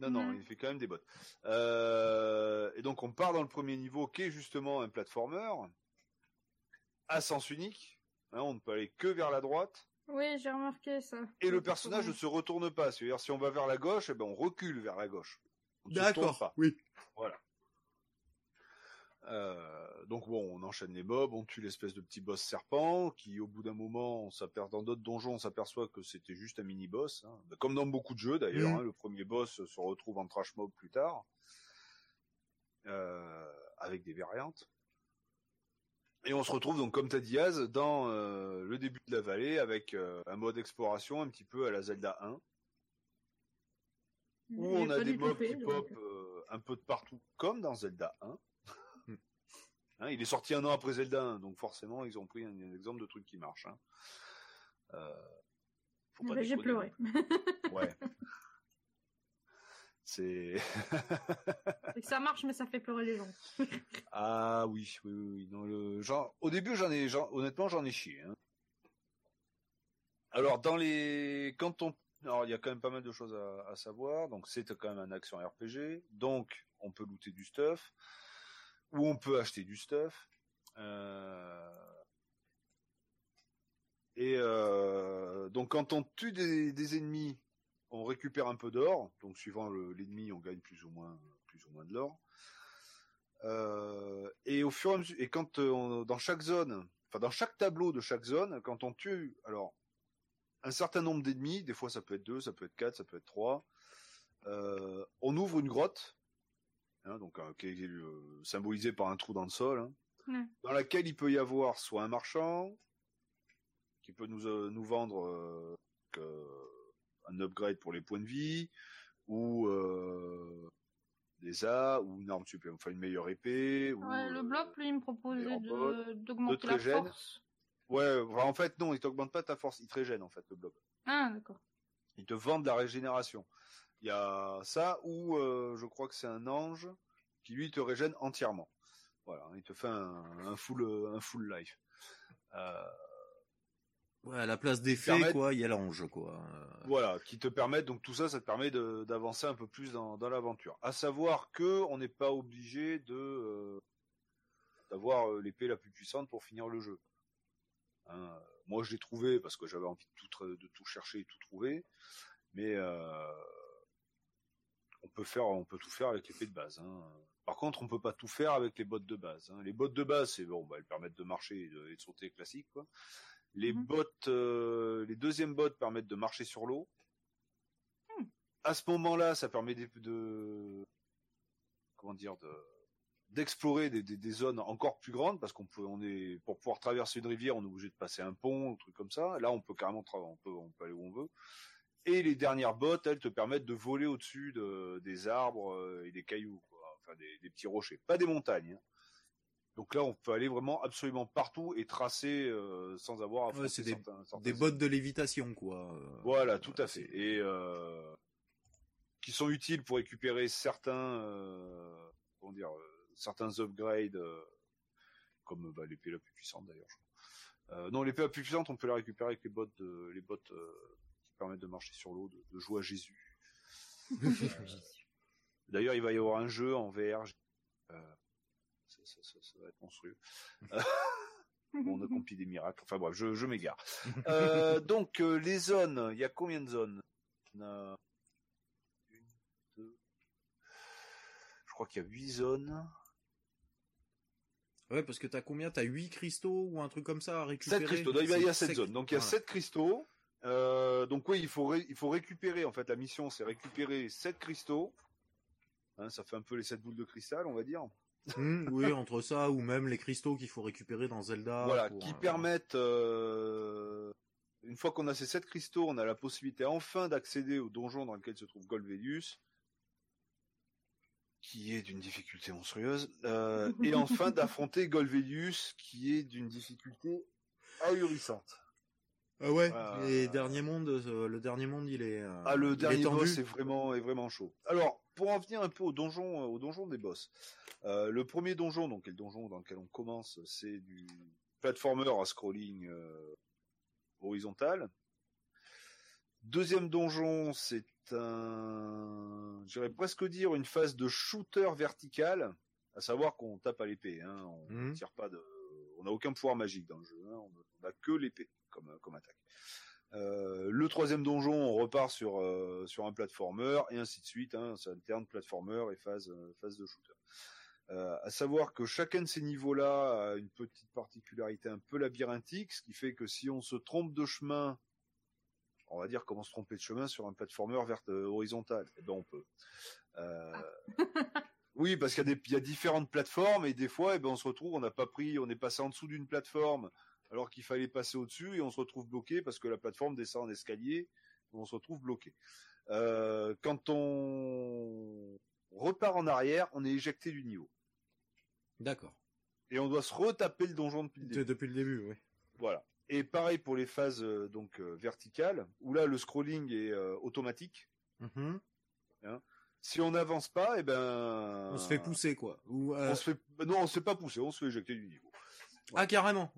Non, non, Mhm. il fait quand même des bottes. Euh, et donc on part dans le premier niveau qui est justement un platformer à sens unique. Hein, on ne peut aller que vers la droite. Oui, j'ai remarqué ça. Et le personnage ne se retourne pas. C'est-à-dire si on va vers la gauche, eh ben, on recule vers la gauche. D'accord, oui. Euh, donc bon, on enchaîne les mobs, on tue l'espèce de petit boss serpent qui, au bout d'un moment, on s'aperçoit dans d'autres donjons, on s'aperçoit que c'était juste un mini boss, hein. Comme dans beaucoup de jeux d'ailleurs. Mhm. hein, le premier boss se retrouve en trash mob plus tard, euh, avec des variantes. Et on se retrouve donc comme t'as dit Az, dans euh, le début de la vallée avec un mode exploration un petit peu à la Zelda 1 où on a des mobs qui pop un peu de partout, comme dans Zelda 1. Hein, il est sorti un an après Zelda 1, donc forcément ils ont pris un, un exemple de truc qui marche. Hein. Euh, faut pas J'ai pleuré. Ouais. C'est C'est que ça marche, mais ça fait pleurer les gens. ah oui, oui, oui, oui. Non, le genre au début j'en ai, honnêtement j'en ai chié. hein. Alors dans les, quand on, alors il y a quand même pas mal de choses à, à savoir. Donc c'est quand même un action RPG, donc on peut looter du stuff ou on peut acheter du stuff. Euh, Et euh, donc quand on tue des, ennemis, on récupère un peu d'or. Donc suivant le- l'ennemi, on gagne plus ou moins plus ou moins de l'or. Euh, et au fur et à mesure, et quand dans chaque zone, enfin dans chaque tableau de chaque zone, quand on tue, alors un certain nombre d'ennemis, des fois ça peut être deux, ça peut être quatre, ça peut être trois, on ouvre une grotte, hein, donc euh, qui est euh, symbolisée par un trou dans le sol, hein, dans laquelle il peut y avoir soit un marchand qui peut nous euh, nous vendre un upgrade pour les points de vie ou des A ou une arme enfin une meilleure épée. Ou, Ouais, le bloc, lui, il me proposait de- d'augmenter de la force. Ouais, enfin, en fait non, il t'augmente pas ta force, il te régène en fait le blob. Ah, d'accord. Ils te vendent la régénération. Il y a ça ou euh, je crois que c'est un ange qui lui te régène entièrement. Voilà, il te fait un, un full un full life. Euh, Ouais, à la place des fées, permettent- quoi, il y a l'ange, quoi. Voilà, qui te permettent donc tout ça, ça te permet d'avancer un peu plus dans, dans l'aventure. À savoir que on n'est pas obligé de euh, d'avoir l'épée la plus puissante pour finir le jeu. Hein, moi, je l'ai trouvé parce que j'avais envie de tout, tra- de tout chercher et tout trouver, mais euh, on peut faire, on peut tout faire avec l'épée de base. hein. Par contre, on peut pas tout faire avec les bottes de base. hein. Les bottes de base, c'est bon, bah, elles permettent de marcher et de, et de sauter classique. Quoi. Les bottes, euh, les deuxièmes bottes permettent de marcher sur l'eau. Hmm. À ce moment-là, ça permet de, de- comment dire, de d'explorer des, des- des zones encore plus grandes parce qu'on peut, on est pour pouvoir traverser une rivière, on est obligé de passer un pont, un truc comme ça. Là, on peut carrément, tra- on peut, on peut aller où on veut. Et les dernières bottes, elles te permettent de voler au-dessus de, des arbres euh, et des cailloux, quoi. enfin des, des petits rochers, pas des montagnes. hein. Donc là, on peut aller vraiment absolument partout et tracer euh, sans avoir à affronter c'est des- bottes de lévitation, quoi. euh, voilà, tout à fait. Et euh, qui sont utiles pour récupérer certains, euh, comment dire, certains upgrades, comme bah, l'épée la plus puissante d'ailleurs. non, l'épée la plus puissante, on peut la récupérer avec les bottes, de, les bottes euh, permettent de marcher sur l'eau, de, de jouer à Jésus. D'ailleurs, il va y avoir un jeu en VR. euh, ça, ça- ça- ça va être monstrueux. On accomplit des miracles. Enfin bref, je, je m'égare. Euh, donc euh, les zones, il y a combien de zones? Une, deux. Je crois qu'il y a huit zones. Ouais, parce que t'as combien? T'as 8 cristaux ou un truc comme ça à récupérer? Sept cristaux. Donc, il y a- sept sec. zones. Donc il y a sept cristaux. Euh, donc oui, il faut ré- il faut récupérer. En fait, la mission, c'est récupérer sept cristaux. Hein, ça fait un peu les sept boules de cristal, on va dire. Hmm, oui, entre ça ou même les cristaux qu'il faut récupérer dans Zelda. voilà, pour, qui euh, permettent, euh, une fois qu'on a ces sept cristaux, on a la possibilité enfin d'accéder au donjon dans lequel se trouve Golvelius, qui est d'une difficulté monstrueuse, euh, et enfin d'affronter Golvelius, qui est d'une difficulté ahurissante. Ah ouais. Euh, Les derniers mondes, euh, le dernier monde, il est. euh, Ah, le dernier boss est vraiment, est vraiment chaud. Alors, pour en venir un peu au donjon, euh, au donjon des boss. Le premier donjon, donc, est le donjon dans lequel on commence, c'est du platformer à scrolling horizontal. Deuxième donjon, c'est un, j'irais presque dire une phase de shooter vertical, à savoir qu'on tape à l'épée. Hein, on Mhm. tire pas de, on n'a aucun pouvoir magique dans le jeu. Hein, on on a que l'épée comme, comme attaque. Euh, le troisième donjon, on repart sur euh, sur un platformer et ainsi de suite. Hein, ça alterne platformer et phase euh, phase de shooter. Euh, à savoir que chacun de ces niveaux-là a une petite particularité un peu labyrinthique, ce qui fait que si on se trompe de chemin, on va dire comment se tromper de chemin sur un platformer euh, horizontal, eh ben on peut. Euh, oui, parce qu'il y y a différentes plateformes et des fois, eh ben on se retrouve, on n'a pas pris, on est passé en dessous d'une plateforme alors qu'il fallait passer au-dessus et on se retrouve bloqué parce que la plateforme descend en escalier, on se retrouve bloqué. Euh, quand on repart en arrière, on est éjecté du niveau D'accord. et on doit se retaper le donjon depuis le début. Depuis le début, oui. Voilà. Et pareil pour les phases euh, donc euh, verticales où là le scrolling est euh, automatique. Mhm. Si on n'avance pas, et ben On se fait pousser, quoi. Ou, euh, On se fait non, on se fait pas pousser, on se fait éjecter du niveau. Ah, carrément.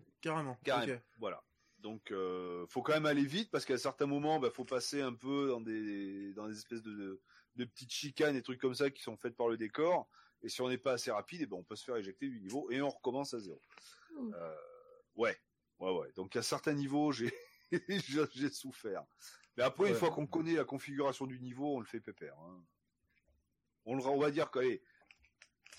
Carrément. Voilà. Donc, euh, faut quand même aller vite parce qu'à certains moments, bah, faut passer un peu dans des dans des espèces de, de petites chicanes et trucs comme ça qui sont faites par le décor. Et si on n'est pas assez rapide, et ben on peut se faire éjecter du niveau et on recommence à zéro. Ouh. Euh, ouais, ouais, ouais. Donc à certains niveaux, j'ai souffert. Mais après, une fois qu'on connaît la configuration du niveau, on le fait pépère. hein. On le on va dire qu'allez,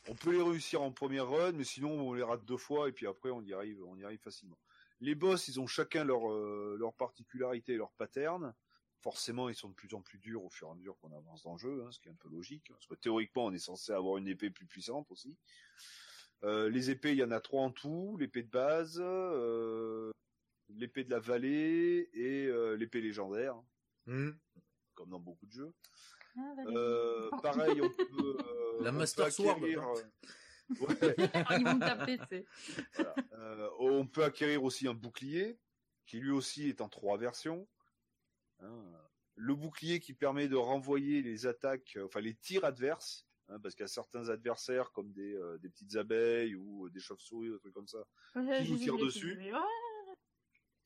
on peut les réussir en première run, mais sinon on les rate deux fois et puis après on y arrive, on y arrive facilement. Les boss, ils ont chacun leur euh, leur particularité et leur pattern. Forcément, ils sont de plus en plus durs au fur et à mesure qu'on avance dans le jeu, hein, ce qui est un peu logique. Parce que théoriquement, on est censé avoir une épée plus puissante aussi. Euh, les épées, il y en a trois en tout. L'épée de base, euh, l'épée de la vallée et l'épée légendaire, Mhm. comme dans beaucoup de jeux. Ah. Euh, pareil, on peut... euh, La on Master peut acquérir, euh, ouais, Ils vont me taper, c'est. voilà. Euh, on peut acquérir aussi un bouclier, qui lui aussi est en trois versions. Hein, le bouclier qui permet de renvoyer les attaques, euh, enfin les tirs adverses, hein, parce qu'il y a certains adversaires comme des, euh, des petites abeilles ou euh, des chauves-souris, des trucs comme ça, Ouais, Qui nous j'ai tire vu les dessus. Ouais.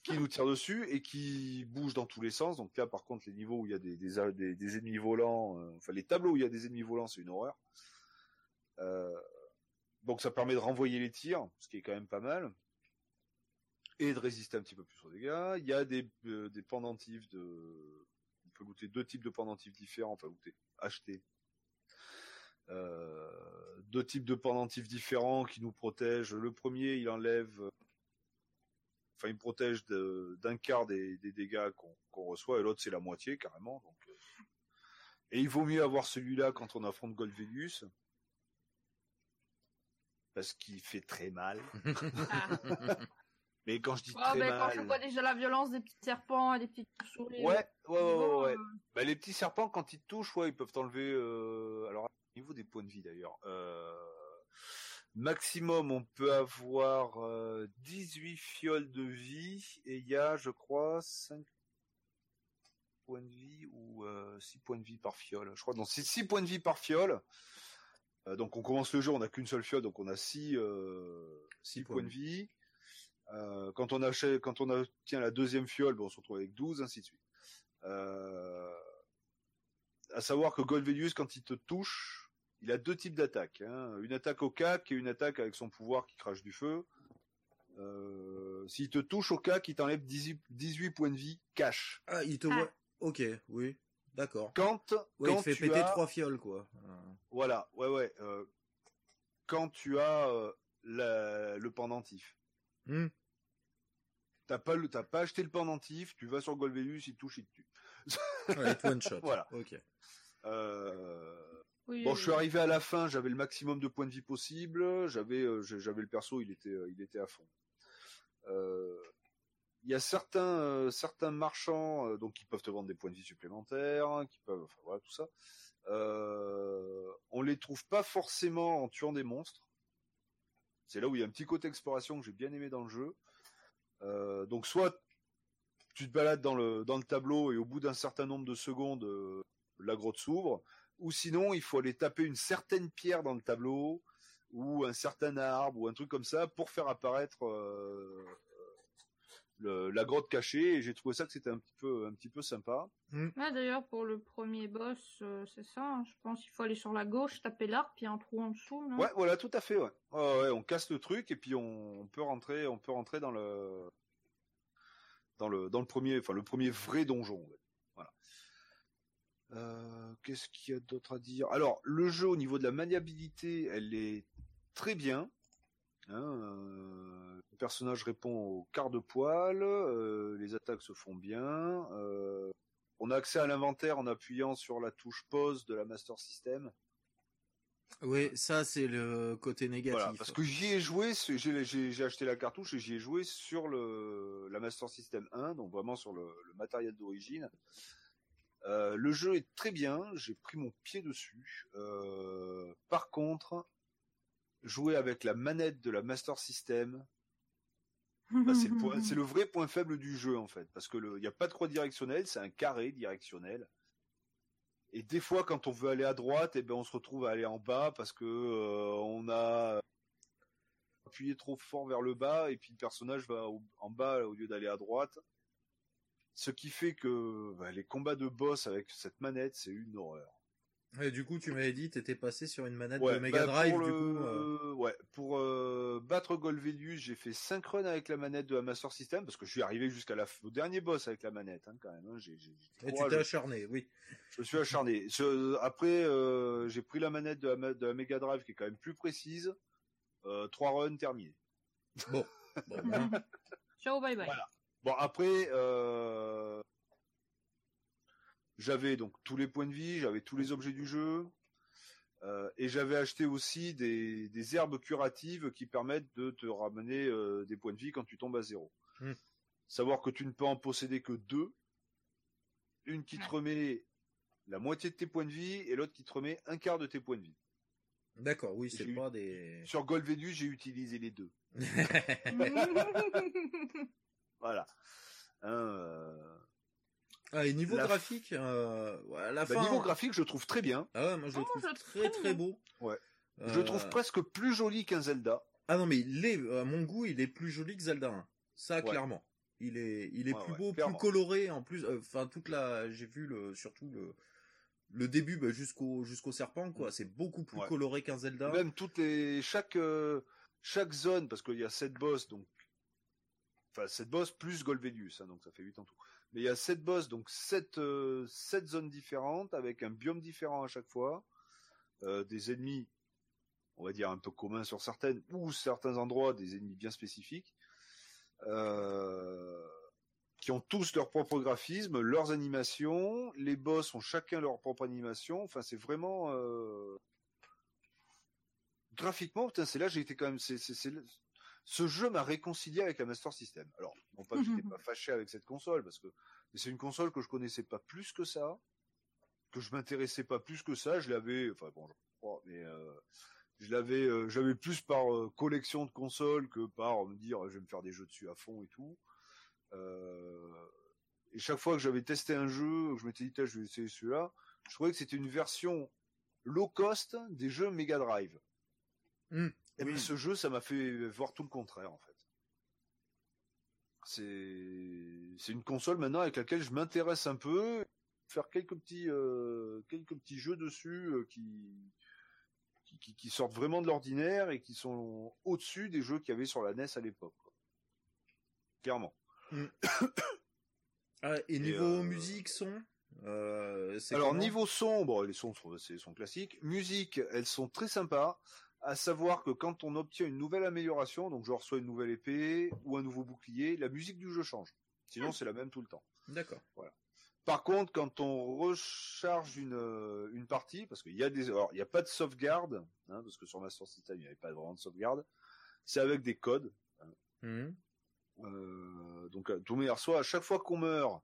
Qui nous tire dessus et qui bouge dans tous les sens. Donc là, par contre, les niveaux où il y a des, des, ennemis volants, euh, enfin les tableaux où il y a des ennemis volants, c'est une horreur. Euh, donc ça permet de renvoyer les tirs, ce qui est quand même pas mal, et de résister un petit peu plus aux dégâts. Il y a des, euh, des pendentifs de, on peut looter deux types de pendentifs différents, enfin looter, acheter. Deux types de pendentifs différents qui nous protègent. Le premier, il enlève enfin il protège d'un quart des, des dégâts qu'on reçoit et l'autre c'est la moitié carrément donc euh. et il vaut mieux avoir celui-là quand on affronte Golvelius parce qu'il fait très mal mais quand je dis Oh, très mais mal quand je vois déjà la violence des petits serpents et des petites souris. ouais ouais ouais, ouais, ouais. euh, Bah, les petits serpents quand ils te touchent ouais ils peuvent t'enlever euh... alors au niveau des points de vie d'ailleurs euh... Maximum, on peut avoir euh, 18 fioles de vie et il y a, je crois, 5 points de vie ou euh, 6 points de vie par fiole. Je crois non, c'est 6 points de vie par fiole. Euh, donc on commence le jeu, on n'a qu'une seule fiole, donc on a 6 euh, six points de vie. Euh, quand on achète, quand on obtient la deuxième fiole, ben, on se retrouve avec 12, ainsi de suite. Euh, à savoir que Golvelius, quand il te touche, il a deux types d'attaques. Hein. Une attaque au cac et une attaque avec son pouvoir qui crache du feu. Euh, S'il te touche au cac, il t'enlève 18, 18 points de vie cash. Ah, il te Ah. voit. Ok, oui, d'accord. Quand, Ouais, quand il fait tu péter as... trois fioles, quoi. Voilà, ouais, ouais. euh, quand tu as euh, la- le pendentif. hmm. T'as pas, le- t'as pas acheté le pendentif, tu vas sur Golvelius, il touche, il te tue. Ouais, one shot. Voilà. Ok. Euh, oui, Bon, oui, je suis oui. arrivé à la fin, j'avais le maximum de points de vie possible, j'avais euh, j'avais le perso, il était euh, il était à fond. Euh, Il y a certains certains marchands donc qui peuvent te vendre des points de vie supplémentaires, hein, qui peuvent enfin voilà tout ça. Euh, on les trouve pas forcément en tuant des monstres. C'est là où il y a un petit côté exploration que j'ai bien aimé dans le jeu. Euh, donc soit tu te balades dans le dans le tableau et au bout d'un certain nombre de secondes euh, la grotte s'ouvre ou sinon il faut aller taper une certaine pierre dans le tableau ou un certain arbre ou un truc comme ça pour faire apparaître euh, le- la grotte cachée et j'ai trouvé ça que c'était un petit peu un petit peu sympa. Ouais, d'ailleurs, pour le premier boss, euh, c'est ça. hein, Je pense qu'il faut aller sur la gauche, taper l'arbre, puis un trou en dessous. non? Ouais, voilà, tout à fait. Ouais. On casse le truc et puis on, on peut rentrer, on peut rentrer dans le dans le dans le premier, enfin le premier vrai donjon. ouais. Euh, Qu'est-ce qu'il y a d'autre à dire? Alors, le jeu au niveau de la maniabilité, elle est très bien. Hein, euh, le personnage répond au quart de poil, euh, les attaques se font bien. on a accès à l'inventaire en appuyant sur la touche pause de la Master System. Oui, ça c'est le côté négatif. Voilà, parce que j'y ai joué, j'ai acheté la cartouche et j'y ai joué sur le la Master System 1, donc vraiment sur le, le matériel d'origine. Euh, le jeu est très bien, j'ai pris mon pied dessus. Euh, par contre, jouer avec la manette de la Master System, bah, c'est le, vrai point faible du jeu en fait, parce que le- il n'y a pas de croix directionnelle, c'est un carré directionnel. Et des fois, quand on veut aller à droite, eh ben on se retrouve à aller en bas parce que euh, on a appuyé trop fort vers le bas et puis le personnage va en bas au lieu d'aller à droite. Ce qui fait que bah, les combats de boss avec cette manette, c'est une horreur. Et du coup, tu m'avais dit, t'étais passé sur une manette Ouais, de Mega bah, Drive, pour du le- coup. euh, ouais, pour euh, battre Golvelius, j'ai fait 5 runs avec la manette de la Master System parce que je suis arrivé jusqu'à la f- au dernier boss avec la manette hein, quand même. hein. Et tu t'es acharné, oui. Je me suis acharné. Je- après, euh, j'ai pris la manette de la, ma- de la Mega Drive qui est quand même plus précise. Euh, trois runs terminés. Bon, bon ben, Ciao, bye bye. Voilà. Bon après, euh, j'avais donc tous les points de vie, j'avais tous les objets du jeu, euh, et j'avais acheté aussi des, des herbes curatives qui permettent de te ramener euh, des points de vie quand tu tombes à zéro. Hmm. Savoir que tu ne peux en posséder que deux, une qui te remet la moitié de tes points de vie et l'autre qui te remet un quart de tes points de vie. d'accord, oui, c'est eu- pas des. Sur Golvedus, j'ai utilisé les deux. Voilà. Hein, euh, ah, et niveau La graphique, euh, ouais, à la bah, fin. niveau graphique, je le trouve très bien. Ah ouais, moi je le Ah, trouve je le très trouve très bien. beau. Ouais. Euh, Je le trouve presque plus joli qu'un Zelda. Ah non, mais il est, à mon goût, il est plus joli que Zelda 1. Ça, Ouais. clairement. Il est, il est Ouais, plus ouais, beau, clairement. plus coloré en plus. euh, Enfin, toute la, j'ai vu le, surtout le, le début bah, jusqu'au jusqu'au serpent quoi. C'est beaucoup plus Ouais. coloré qu'un Zelda. Même toutes les chaque euh, chaque zone parce qu'il y a sept boss donc enfin sept boss plus Golvelius hein, donc ça fait 8 en tout. Mais il y a sept boss donc sept euh, sept zones différentes avec un biome différent à chaque fois, euh, des ennemis on va dire un peu communs sur certaines ou certains endroits des ennemis bien spécifiques. Euh, qui ont tous leur propre graphisme, leurs animations, les boss ont chacun leur propre animation, enfin c'est vraiment graphiquement, putain, c'est là j'ai été quand même. Ce jeu m'a réconcilié avec la Master System. Alors, non pas que j'étais pas fâché avec cette console, parce que c'est une console que je connaissais pas plus que ça, que je m'intéressais pas plus que ça. Je l'avais, enfin bon, je crois, mais euh, je l'avais, euh, j'avais plus par euh, collection de consoles que par me dire je vais me faire des jeux dessus à fond et tout. Euh, et chaque fois que j'avais testé un jeu, que je m'étais dit je vais essayer celui-là, je trouvais que c'était une version low cost des jeux Mega Drive. Hmm, Et oui. ce jeu, ça m'a fait voir tout le contraire en fait. C'est c'est une console maintenant avec laquelle je m'intéresse un peu, faire quelques petits euh, quelques petits jeux dessus euh, qui, qui qui qui sortent vraiment de l'ordinaire et qui sont au-dessus des jeux qu'il y avait sur la NES à l'époque. Clairement. Ah, et niveau euh, musique son, euh, Alors niveau son, bon les sons sont classiques. Musique, elles sont très sympas. À savoir que quand on obtient une nouvelle amélioration, donc je reçois une nouvelle épée ou un nouveau bouclier, la musique du jeu change. Sinon c'est la même tout le temps. D'accord. Par contre, quand on recharge une euh, une partie, parce qu'il y a des, alors il n'y a pas de sauvegarde, hein, parce que sur Master System il n'y avait pas vraiment de sauvegarde. C'est avec des codes. Mhm. Euh, donc, de toute manière, soit à chaque fois qu'on meurt,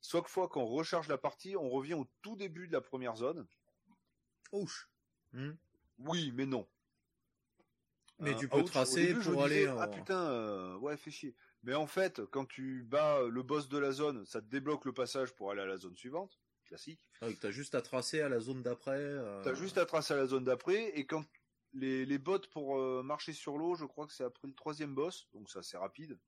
soit fois qu'on recharge la partie, on revient au tout début de la première zone. Ouch. Mhm. Oui, mais non. Mais Euh, tu peux ouch, au tracer début, pour disais, aller en- Ah putain, euh, ouais, fais chier. Mais en fait, quand tu bats le boss de la zone, ça te débloque le passage pour aller à la zone suivante. Classique. Que t'as juste à tracer à la zone d'après. euh, T'as juste à tracer à la zone d'après, et quand les, les bots pour euh, marcher sur l'eau, je crois que c'est après le troisième boss, donc c'est assez rapide.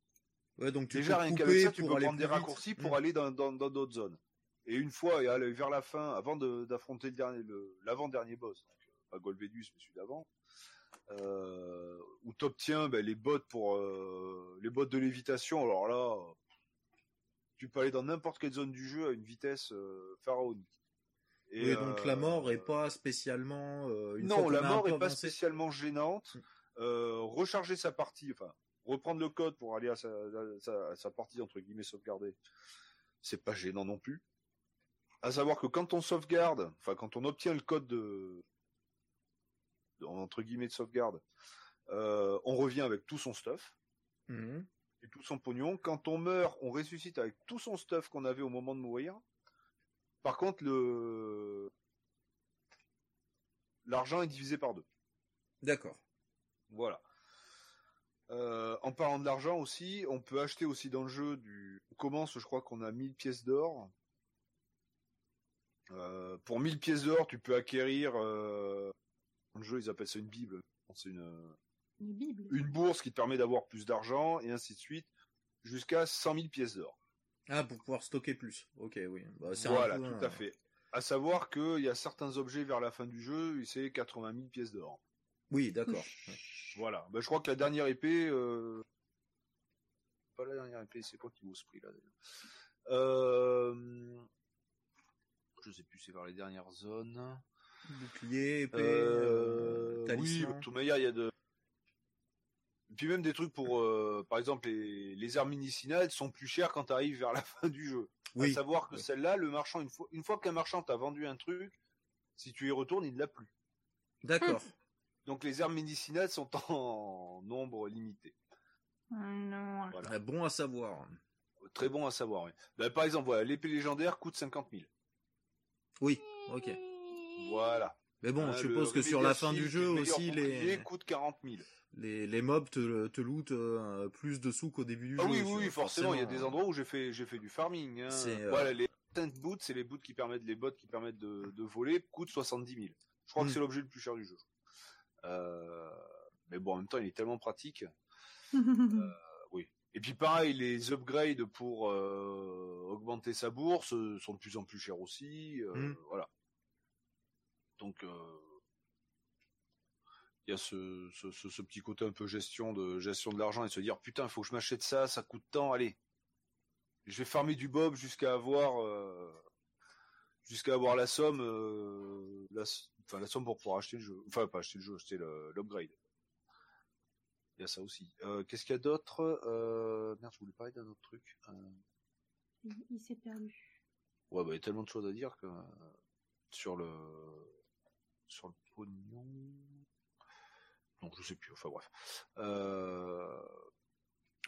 Ouais, donc tu Déjà, peux rien qu'avec ça, tu peux prendre des vite. raccourcis pour Mhm. aller dans dans dans d'autres zones. Et une fois, et aller vers la fin, avant d'affronter le dernier, le- l'avant-dernier boss, pas mais celui d'avant, euh, où t'obtiens ben, les bottes pour euh, les bottes de lévitation. Alors là, tu peux aller dans n'importe quelle zone du jeu à une vitesse euh, pharaonique. Et, Oui, donc la mort est pas spécialement. une non, la mort est pas avancé- spécialement gênante. Mm. Recharger sa partie, enfin reprendre le code pour aller à sa, à sa, à sa partie entre guillemets sauvegardée, c'est pas gênant non plus. À savoir que quand on sauvegarde, enfin quand on obtient le code de, de- entre guillemets de sauvegarde, euh, on revient avec tout son stuff Mhm. et tout son pognon. Quand on meurt, on ressuscite avec tout son stuff qu'on avait au moment de mourir. Par contre, le l'argent est divisé par deux. D'accord. Voilà. Euh, en parlant de l'argent aussi, on peut acheter aussi dans le jeu du. On commence, je crois qu'on a 1000 pièces d'or. Euh, pour 1000 pièces d'or, tu peux acquérir. Euh... Dans le jeu, ils appellent ça une bible. C'est une, Une Bible. une bourse qui te permet d'avoir plus d'argent et ainsi de suite, jusqu'à 100 000 pièces d'or. Ah, pour pouvoir stocker plus. Ok, oui. Bah, Voilà, peu, tout à fait. À savoir qu'il y a certains objets vers la fin du jeu, et c'est 80 000 pièces d'or. Oui, d'accord. Voilà. Ben, je crois que la dernière épée, euh... pas la dernière épée, c'est quoi qui vaut ce prix là d'ailleurs euh... Je sais plus, c'est vers les dernières zones. Bouclier, épée, Euh... euh, oui, talisman. de toute manière, il y a de. Et puis même des trucs pour, euh, par exemple, les, les armes médicinales sont plus chères quand tu arrives vers la fin du jeu. Oui. À savoir que Oui. celle-là, le marchand, une fois, une fois qu'un marchand t'a vendu un truc, si tu y retournes, il ne l'a plus. D'accord. Donc les armes médicinales sont en nombre limité. Hum, Non. Voilà. Ah, Bon à savoir. Très bon à savoir. oui. Ben, par exemple, voilà, l'épée légendaire coûte 50 000. Oui, ok. Voilà. Mais bon, Hein, je suppose que sur la fin du jeu aussi, les, coûte 40 000. les, les mobs te, te lootent euh, plus de sous qu'au début du Ah jeu. oui, oui, forcément, il y a des forcément. endroits où j'ai fait, j'ai fait du farming. Hein. C'est, euh, Voilà, les tent boots, c'est les boots qui permettent, les bots qui permettent de, de voler, coûtent 70 000. Je crois Mm. que c'est l'objet le plus cher du jeu. Euh, mais bon, en même temps, il est tellement pratique. Et puis pareil, les upgrades pour euh, augmenter sa bourse euh, sont de plus en plus chers aussi. euh, Mm. Voilà. Donc euh, il y a ce, ce, ce, ce petit côté un peu gestion de gestion de l'argent et se dire putain, faut que je m'achète ça, ça coûte tant, allez. Je vais farmer du bob jusqu'à avoir euh, jusqu'à avoir la somme euh, la, enfin la somme pour pouvoir acheter le jeu. Enfin pas acheter le jeu, acheter l'upgrade. Il y a ça aussi. Euh, Qu'est-ce qu'il y a d'autre? Merde, je voulais parler d'un autre truc. Il, il s'est perdu. Ouais, bah, il y a tellement de choses à dire que sur le sur le pognon. Non, je sais plus. Enfin bref. Euh...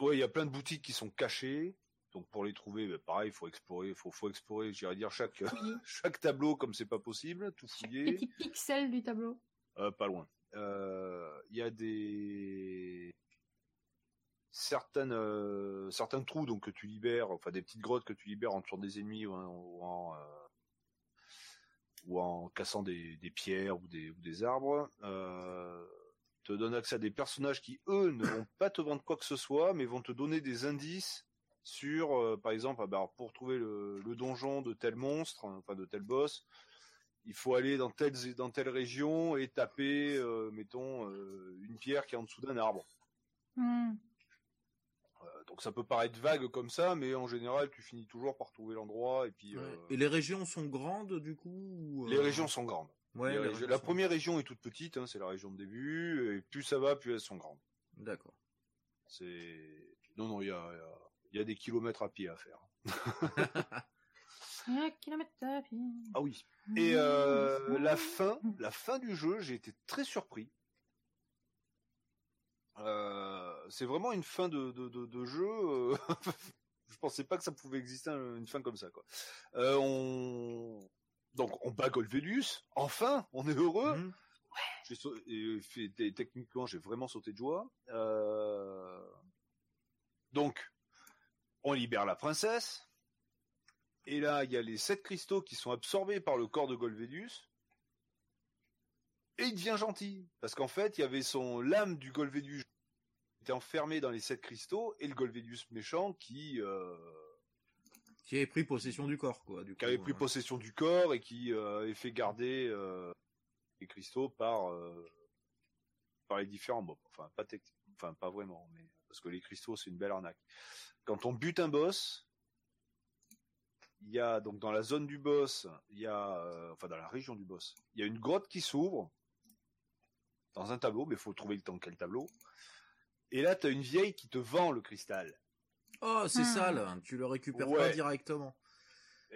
Ouais, il y a plein de boutiques qui sont cachées. Donc pour les trouver, bah, pareil, il faut explorer, faut faut explorer. J'irais dire chaque chaque tableau comme c'est pas possible, tout fouiller. Petit pixel du tableau. Euh, pas loin. Euh, Il y a des certaines euh, certains trous donc que tu libères, enfin des petites grottes que tu libères en tuant des ennemis ou en ou en, ou en cassant des, pierres ou des, arbres. Euh, te donne accès à des personnages qui eux ne vont pas te vendre quoi que ce soit, mais vont te donner des indices sur, euh, par exemple, ah bah, pour trouver le, donjon de tel monstre, hein, enfin de tel boss, il faut aller dans telle dans telle région et taper, euh, mettons, une pierre qui est en dessous d'un arbre. Hmm. Euh, donc ça peut paraître vague comme ça, mais en général, tu finis toujours par trouver l'endroit et puis. Ouais. euh, Et les régions sont grandes du coup ou, les euh, régions sont grandes. Ouais, Les les régions- régions la sont- première région est toute petite, hein, c'est la région de début, et plus ça va, plus elles sont grandes. D'accord. C'est non non, il y a, il y a- y a des kilomètres à pied à faire. Un kilomètre à pied. Ah oui. Et euh, la fin, la fin du jeu, j'ai été très surpris. Euh, c'est vraiment une fin de, de, de, de jeu. euh, je pensais pas que ça pouvait exister un- une fin comme ça, quoi. Euh, on donc on bat Golvelius. Enfin, on est heureux. Mhm. Et techniquement, j'ai vraiment sauté de joie. Euh, donc, on libère la princesse. Et là, il y a les sept cristaux qui sont absorbés par le corps de Golvelius. Et il devient gentil. Parce qu'en fait, il y avait son l'âme du Golvelius qui était enfermée dans les sept cristaux et le Golvelius méchant qui, euh, Qui avait pris possession du corps quoi. Du qui avait pris euh. possession du corps et qui euh, avait fait garder euh, les cristaux par euh, par les différents mobs. Enfin, pas enfin pas vraiment, mais parce que les cristaux c'est une belle arnaque. Quand on bute un boss, il y a donc dans la zone du boss, il y a euh, enfin dans la région du boss, il y a une grotte qui s'ouvre dans un tableau, mais il faut trouver le temps quel tableau. Et là, tu as une vieille qui te vend le cristal. Oh, c'est Hmm. sale. Tu le récupères Ouais. pas directement.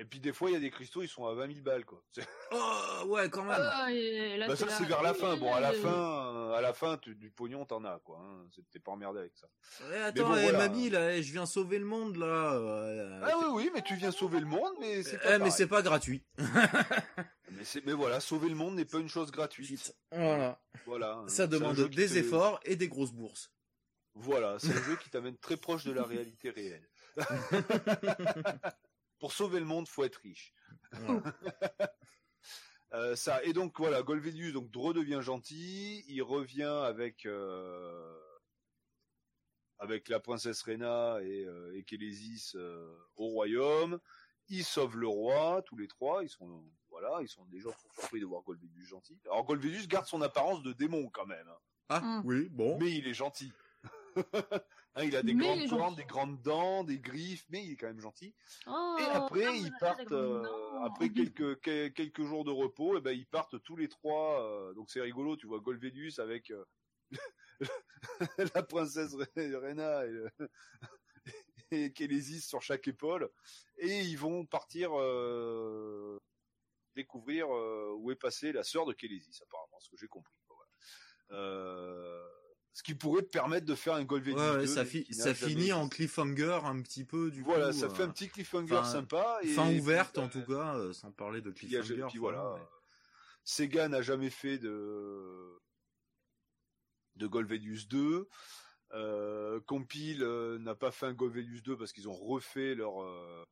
Et puis des fois, il y a des cristaux, ils sont à 20 000 balles, quoi. Oh, ouais, quand même. Ah, et là, Bah ça c'est vers la fin. Bon à la fin, euh, à la fin tu- du pognon t'en as quoi. Hein. C'est- T'es pas emmerdé avec ça. Eh, attends, bon, eh, voilà. mamie, là, eh, je viens sauver le monde, là. euh, Ah oui oui, mais tu viens sauver le monde, mais c'est eh, pas. mais pareil. c'est pas gratuit. Mais, c'est- mais voilà, sauver le monde n'est pas une chose gratuite. Voilà. Voilà. Ça C'est un demande des te- efforts et des grosses bourses. Voilà, c'est un jeu qui t'amène très proche de la réalité réelle. Pour sauver le monde, faut être riche. Euh, ça et donc voilà, Golvelius donc redevient gentil, il revient avec euh, avec la princesse Rena et, euh, et Kélésis euh, au royaume. Ils sauvent le roi, tous les trois. Ils sont voilà, ils sont déjà surpris de voir Golvelius gentil. Alors Golvelius garde son apparence de démon quand même, hein, Ah, Hmm. oui, bon. mais il est gentil. Hein, il a des Mais grandes cornes, des grandes dents, des griffes, mais il est quand même gentil. Oh, Et après, ah, ils partent, euh, après quelques, que- quelques jours de repos, et ben, ils partent tous les trois, euh, donc c'est rigolo, tu vois Golvelius avec euh, la princesse Re- Rena et, et Kélésis sur chaque épaule, et ils vont partir découvrir où est passée la sœur de Kélésis, apparemment, ce que j'ai compris. Voilà. Euh, ce qui pourrait permettre de faire un Golvelius Ouais, ouais, 2, ça, fi- finit en cliffhanger un petit peu du Voilà, coup. ça fait euh, un petit cliffhanger sympa. Et Fin ouverte en euh, tout cas, euh, sans parler de cliffhanger. puis voilà. mais- Sega n'a jamais fait de de Golvelius 2. Euh, Compile euh, n'a pas fait un Golvelius 2 parce qu'ils ont refait leur euh,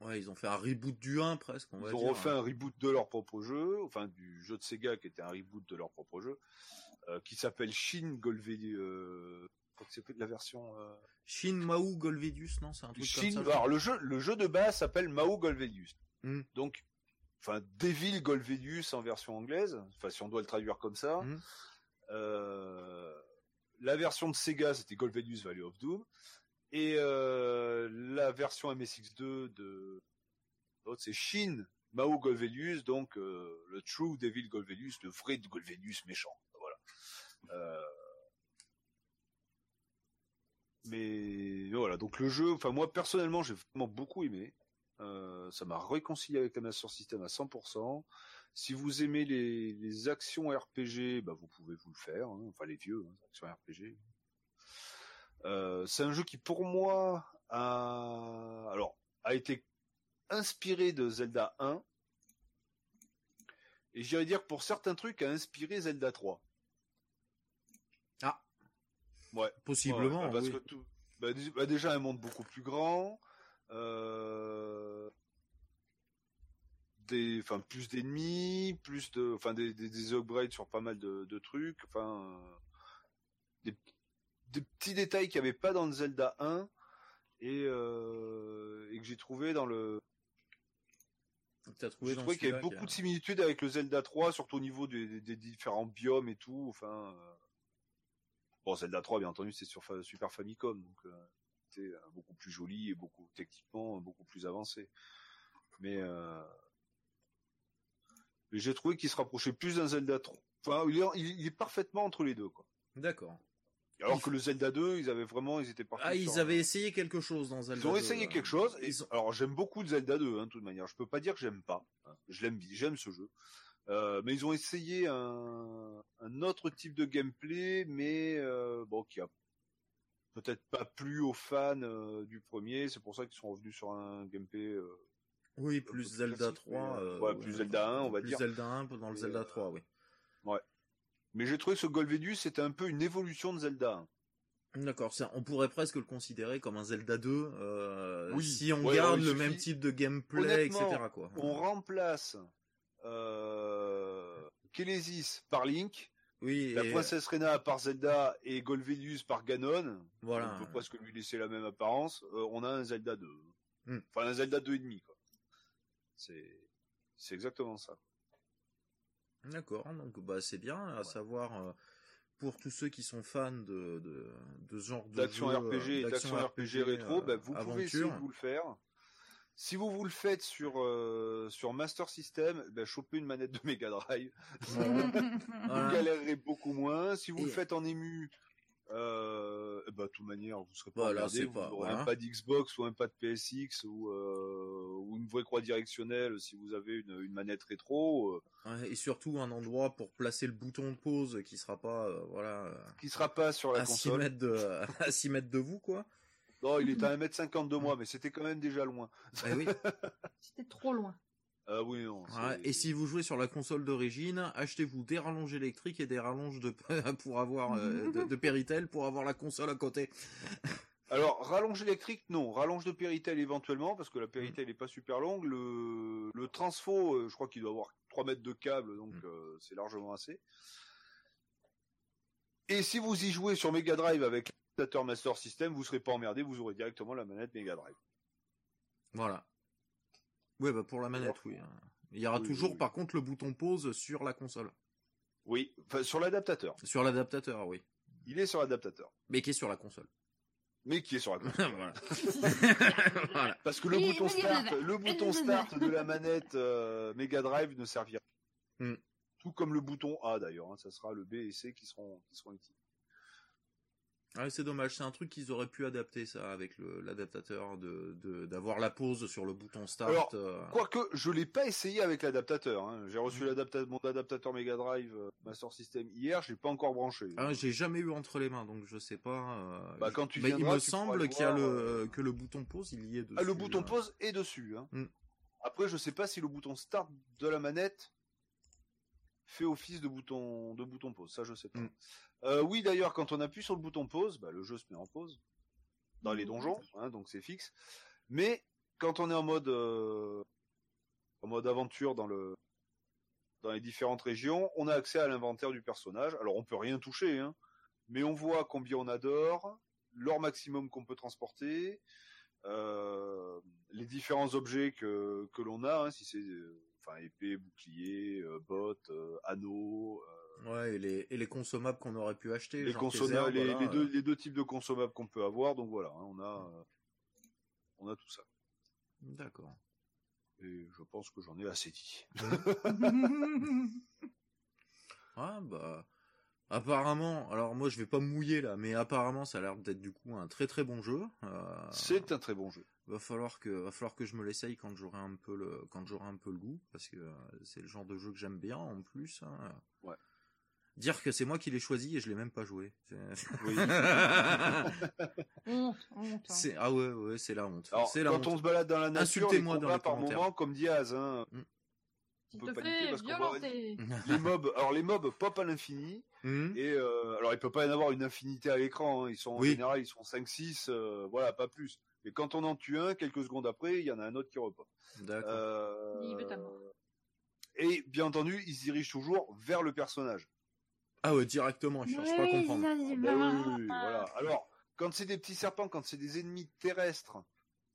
Ouais, ils ont fait un reboot du 1 presque, on va ils ont dire. refait un reboot de leur propre jeu, enfin du jeu de Sega qui était un reboot de leur propre jeu, euh, qui s'appelle Shin Golvelius, euh, crois que c'est la version. Euh... Shin Mao Golvedius, non, c'est un truc Shin, comme ça. alors le jeu, le jeu de base s'appelle Mao Golvedius. Hmm. Donc, enfin Devil Golvedius en version anglaise. Enfin, si on doit le traduire comme ça. Hmm. Euh, la version de Sega, c'était Golvedius Valley of Doom. Et euh, la version MSX2 de c'est Shin Mao Golvelius, donc euh, le True Devil Golvelius, le vrai Golvelius méchant. Euh... Mais voilà, donc le jeu, enfin moi personnellement, j'ai vraiment beaucoup aimé. Euh, ça m'a réconcilié avec la Master System à 100%. Si vous aimez les, les actions RPG, bah vous pouvez vous le faire. Hein. Enfin les vieux hein, actions RPG. Euh, c'est un jeu qui pour moi a alors a été inspiré de Zelda 1 et j'irais dire que pour certains trucs a inspiré Zelda 3. Ouais. Possiblement. Ouais, parce oui. que tout, bah, bah, déjà un monde beaucoup plus grand, euh, des, enfin plus d'ennemis, plus de, enfin des, des, des, upgrades sur pas mal de, de trucs, enfin euh, des, des, petits détails qu'il n'y avait pas dans le Zelda 1 et, euh, et que j'ai trouvé dans le T'as trouvé j'ai trouvé qu'il y avait beaucoup de similitudes avec le Zelda 3, surtout au niveau des, des, des différents biomes et tout. Enfin, euh... bon, Zelda 3, bien entendu, c'est sur Super Famicom, donc euh, c'était beaucoup plus joli et beaucoup techniquement beaucoup plus avancé. Mais, euh... Mais j'ai trouvé qu'il se rapprochait plus d'un Zelda 3. Enfin, il est, il est parfaitement entre les deux, quoi. D'accord. Alors que le Zelda 2, ils avaient vraiment, ils étaient partis. Ah, ils avaient essayé quelque chose dans Zelda. Ils ont essayé 2, quelque chose. Et, ont... Alors j'aime beaucoup Zelda 2, hein, de toute manière. Je peux pas dire que j'aime pas. Je l'aime, j'aime ce jeu. Euh, mais ils ont essayé un, un, autre type de gameplay, mais euh, bon, qui a peut-être pas plu aux fans euh, du premier. C'est pour ça qu'ils sont revenus sur un gameplay. oui, plus Zelda 3. Mais, ouais, plus Zelda 1, on va plus dire. Zelda 1 dans le Zelda 3, oui. Ouais. Mais j'ai trouvé que ce Golvedus c'était un peu une évolution de Zelda 1. D'accord, on pourrait presque le considérer comme un Zelda 2 euh, oui. si on ouais, garde le suffit... même type de gameplay, etc. Quoi. On remplace euh, Kélésis par Link, oui, la et... princesse Rena par Zelda et Golvelius par Ganon. Voilà. On peut presque lui laisser la même apparence. Euh, on a un Zelda 2. Hmm. Enfin, un Zelda 2 et demi, quoi. C'est, c'est exactement ça. D'accord, donc bah c'est bien à ouais. savoir euh, pour tous ceux qui sont fans de, de, de ce genre d'action RPG et d'action RPG, RPG, rétro, bah, vous aventure. pouvez essayer de vous le faire. Si vous vous le faites sur euh, sur Master System, bah, chopez une manette de Mega Drive. vous galérerez beaucoup moins. Si vous et... le faites en ému, euh, bah, de toute manière, vous serez pas voilà, emmerdé, vous pas, aurez voilà. un pad Xbox ou un pad PSX ou, euh, ou une vraie croix directionnelle si vous avez une, une manette rétro. Euh. Et surtout un endroit pour placer le bouton de pause qui sera pas, euh, voilà, qui sera pas sur la à console. 6 mètres de, à 6 mètres de vous, quoi. Non, il est à 1m50 de moi, mais c'était quand même déjà loin. Eh oui. c'était trop loin. Ah oui, non. Ouais, et si vous jouez sur la console d'origine, achetez-vous des rallonges électriques et des rallonges de pour avoir euh, de, de, Péritel pour avoir la console à côté. Alors rallonge électrique, non. Rallonge de Péritel éventuellement parce que la Péritel n'est pas super longue. Le, le transfo, euh, je crois qu'il doit avoir 3 mètres de câble, donc mm. euh, c'est largement assez. Et si vous y jouez sur Mega Drive avec Master System, vous serez pas emmerdé, vous aurez directement la manette Mega Drive. Voilà. Ouais, bah pour la manette, oui. Il y aura oui, toujours, oui. par contre, le bouton pause sur la console. Oui, enfin, sur l'adaptateur. Sur l'adaptateur, oui. Il est sur l'adaptateur. Mais qui est sur la console. Mais qui est sur la console. voilà. voilà. Parce que le Oui, bouton oui, start, oui, oui. le bouton start de la manette euh, Mega Drive ne servira. Mm. Tout comme le bouton A d'ailleurs. Hein, ça sera le B et C qui seront qui seront utiles. Ouais, c'est dommage, c'est un truc qu'ils auraient pu adapter ça avec l'adaptateur de d'avoir la pause sur le bouton start. Alors, euh... quoique je l'ai pas essayé avec l'adaptateur. Hein. J'ai reçu mmh. mon adaptateur Mega Drive euh, Master System hier, j'ai pas encore branché. Ah, j'ai jamais eu entre les mains, donc je sais pas. Euh... Bah, quand tu bah, viendras, il me tu semble qu'il y a le euh... que le bouton pause, il y est dessus. Ah, le bouton pause est dessus. Hein. Mmh. Après, je sais pas si le bouton start de la manette fait office de bouton de bouton pause. Ça, je sais pas. Mm. Euh, oui, d'ailleurs, quand on appuie sur le bouton pause, bah, le jeu se met en pause dans les donjons, hein, donc c'est fixe. Mais quand on est en mode euh, en mode aventure dans le dans les différentes régions, on a accès à l'inventaire du personnage. Alors on peut rien toucher, hein, mais on voit combien on adore, l'or maximum qu'on peut transporter, euh, les différents objets que, que l'on a, hein, si c'est enfin épée, bouclier, euh, bottes, euh, anneaux, euh, Ouais, et les, et les consommables qu'on aurait pu acheter. les, genre consommables, tes herbes, les, voilà, les deux, les deux types de consommables qu'on peut avoir. Donc voilà, hein, on a euh, on a tout ça. D'accord. Et je pense que j'en ai assez dit. Ah bah apparemment, alors moi je vais pas me mouiller là, mais apparemment ça a l'air d'être du coup un très très bon jeu. Euh, C'est un très bon jeu. Va falloir que va falloir que je me l'essaye quand j'aurai un peu le quand j'aurai un peu le goût parce que euh, c'est le genre de jeu que j'aime bien en plus. hein. Ouais. Dire que c'est moi qui l'ai choisi et je l'ai même pas joué. Oui. hein. c'est ah ouais ouais c'est la honte. Alors, C'est la quand honte. on se balade dans la nature, les Insultez-moi dans les par moment comme Diaz, hein, peut paniquer parce qu'on violenter. les mobs, alors les mobs pop à l'infini, Hmm. et euh, alors il peut pas y en avoir une infinité à l'écran, hein, ils sont en Oui. général ils sont 5-6, euh, voilà, pas plus. Mais quand on en tue un, quelques secondes après, il y en a un autre qui repop. D'accord. Euh, Il veut ta mort. Et bien entendu, ils se dirigent toujours vers le personnage. Ah ouais directement, je cherche pas à comprendre. Ben oui, oui, oui, voilà. Alors, quand c'est des petits serpents, quand c'est des ennemis terrestres,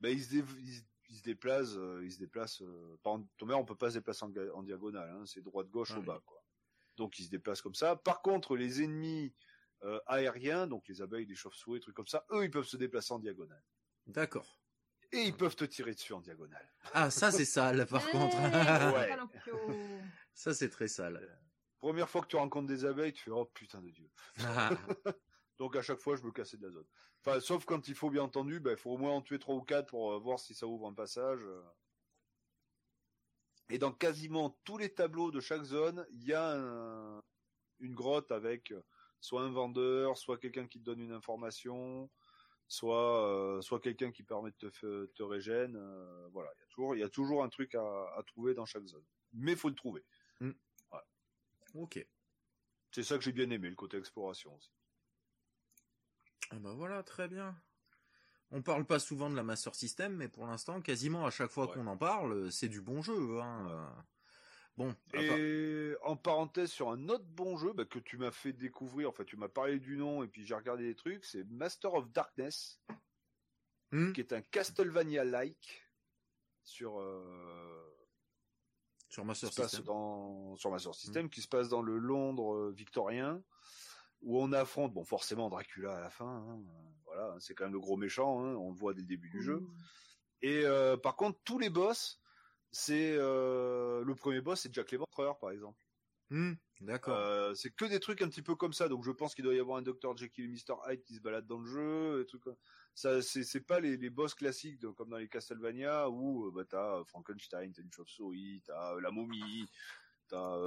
ben ils se, dé- ils, se- ils se déplacent, euh, ils se déplacent. euh, par exemple, Thomas, on peut pas se déplacer en, diagonale, hein, c'est droite gauche Ah au bas, quoi. Donc ils se déplacent comme ça. Par contre, les ennemis euh, aériens, donc les abeilles, les chauves-souris, trucs comme ça, eux, ils peuvent se déplacer en diagonale. D'accord. Et ils peuvent te tirer dessus en diagonale. Ah ça c'est sale par Eh, contre. Ouais. ça c'est très sale. Première fois que tu rencontres des abeilles, tu fais oh putain de dieu. Ah. Donc à chaque fois, je me cassais de la zone. Enfin, sauf quand il faut bien entendu, ben, il faut au moins en tuer trois ou quatre pour euh, voir si ça ouvre un passage. euh. Et dans quasiment tous les tableaux de chaque zone, il y a un- une grotte avec euh, soit un vendeur, soit quelqu'un qui te donne une information, soit euh, soit quelqu'un qui permet de te, te régène. euh, voilà, il y a toujours il y a toujours un truc à, à trouver dans chaque zone. Mais faut le trouver. ok. C'est ça que j'ai bien aimé, le côté exploration aussi. Ah bah voilà, très bien. On parle pas souvent de la Master System, mais pour l'instant, quasiment à chaque fois Ouais. qu'on en parle, c'est du bon jeu. Hein. Bon, Et en parenthèse sur un autre bon jeu bah, que tu m'as fait découvrir, enfin tu m'as parlé du nom et puis j'ai regardé les trucs, c'est Master of Darkness, Hmm qui est un Castlevania-like sur euh, sur qui Master se passe System. dans sur Master System, qui se passe dans le Londres euh, victorien, où on affronte bon forcément Dracula à la fin, hein, voilà, c'est quand même le gros méchant, hein, on le voit dès le début du jeu. Et euh, par contre tous les boss, c'est euh, le premier boss c'est Jack l'Éventreur par exemple. Hmm, D'accord. Euh, c'est que des trucs un petit peu comme ça, donc je pense qu'il doit y avoir un Dr Jekyll et Mr Hyde qui se baladent dans le jeu, et trucs comme ça. C'est pas les, les boss classiques de- comme dans les Castlevania où euh, bah t'as Frankenstein, t'as une chauve-souris, t'as la momie, t'as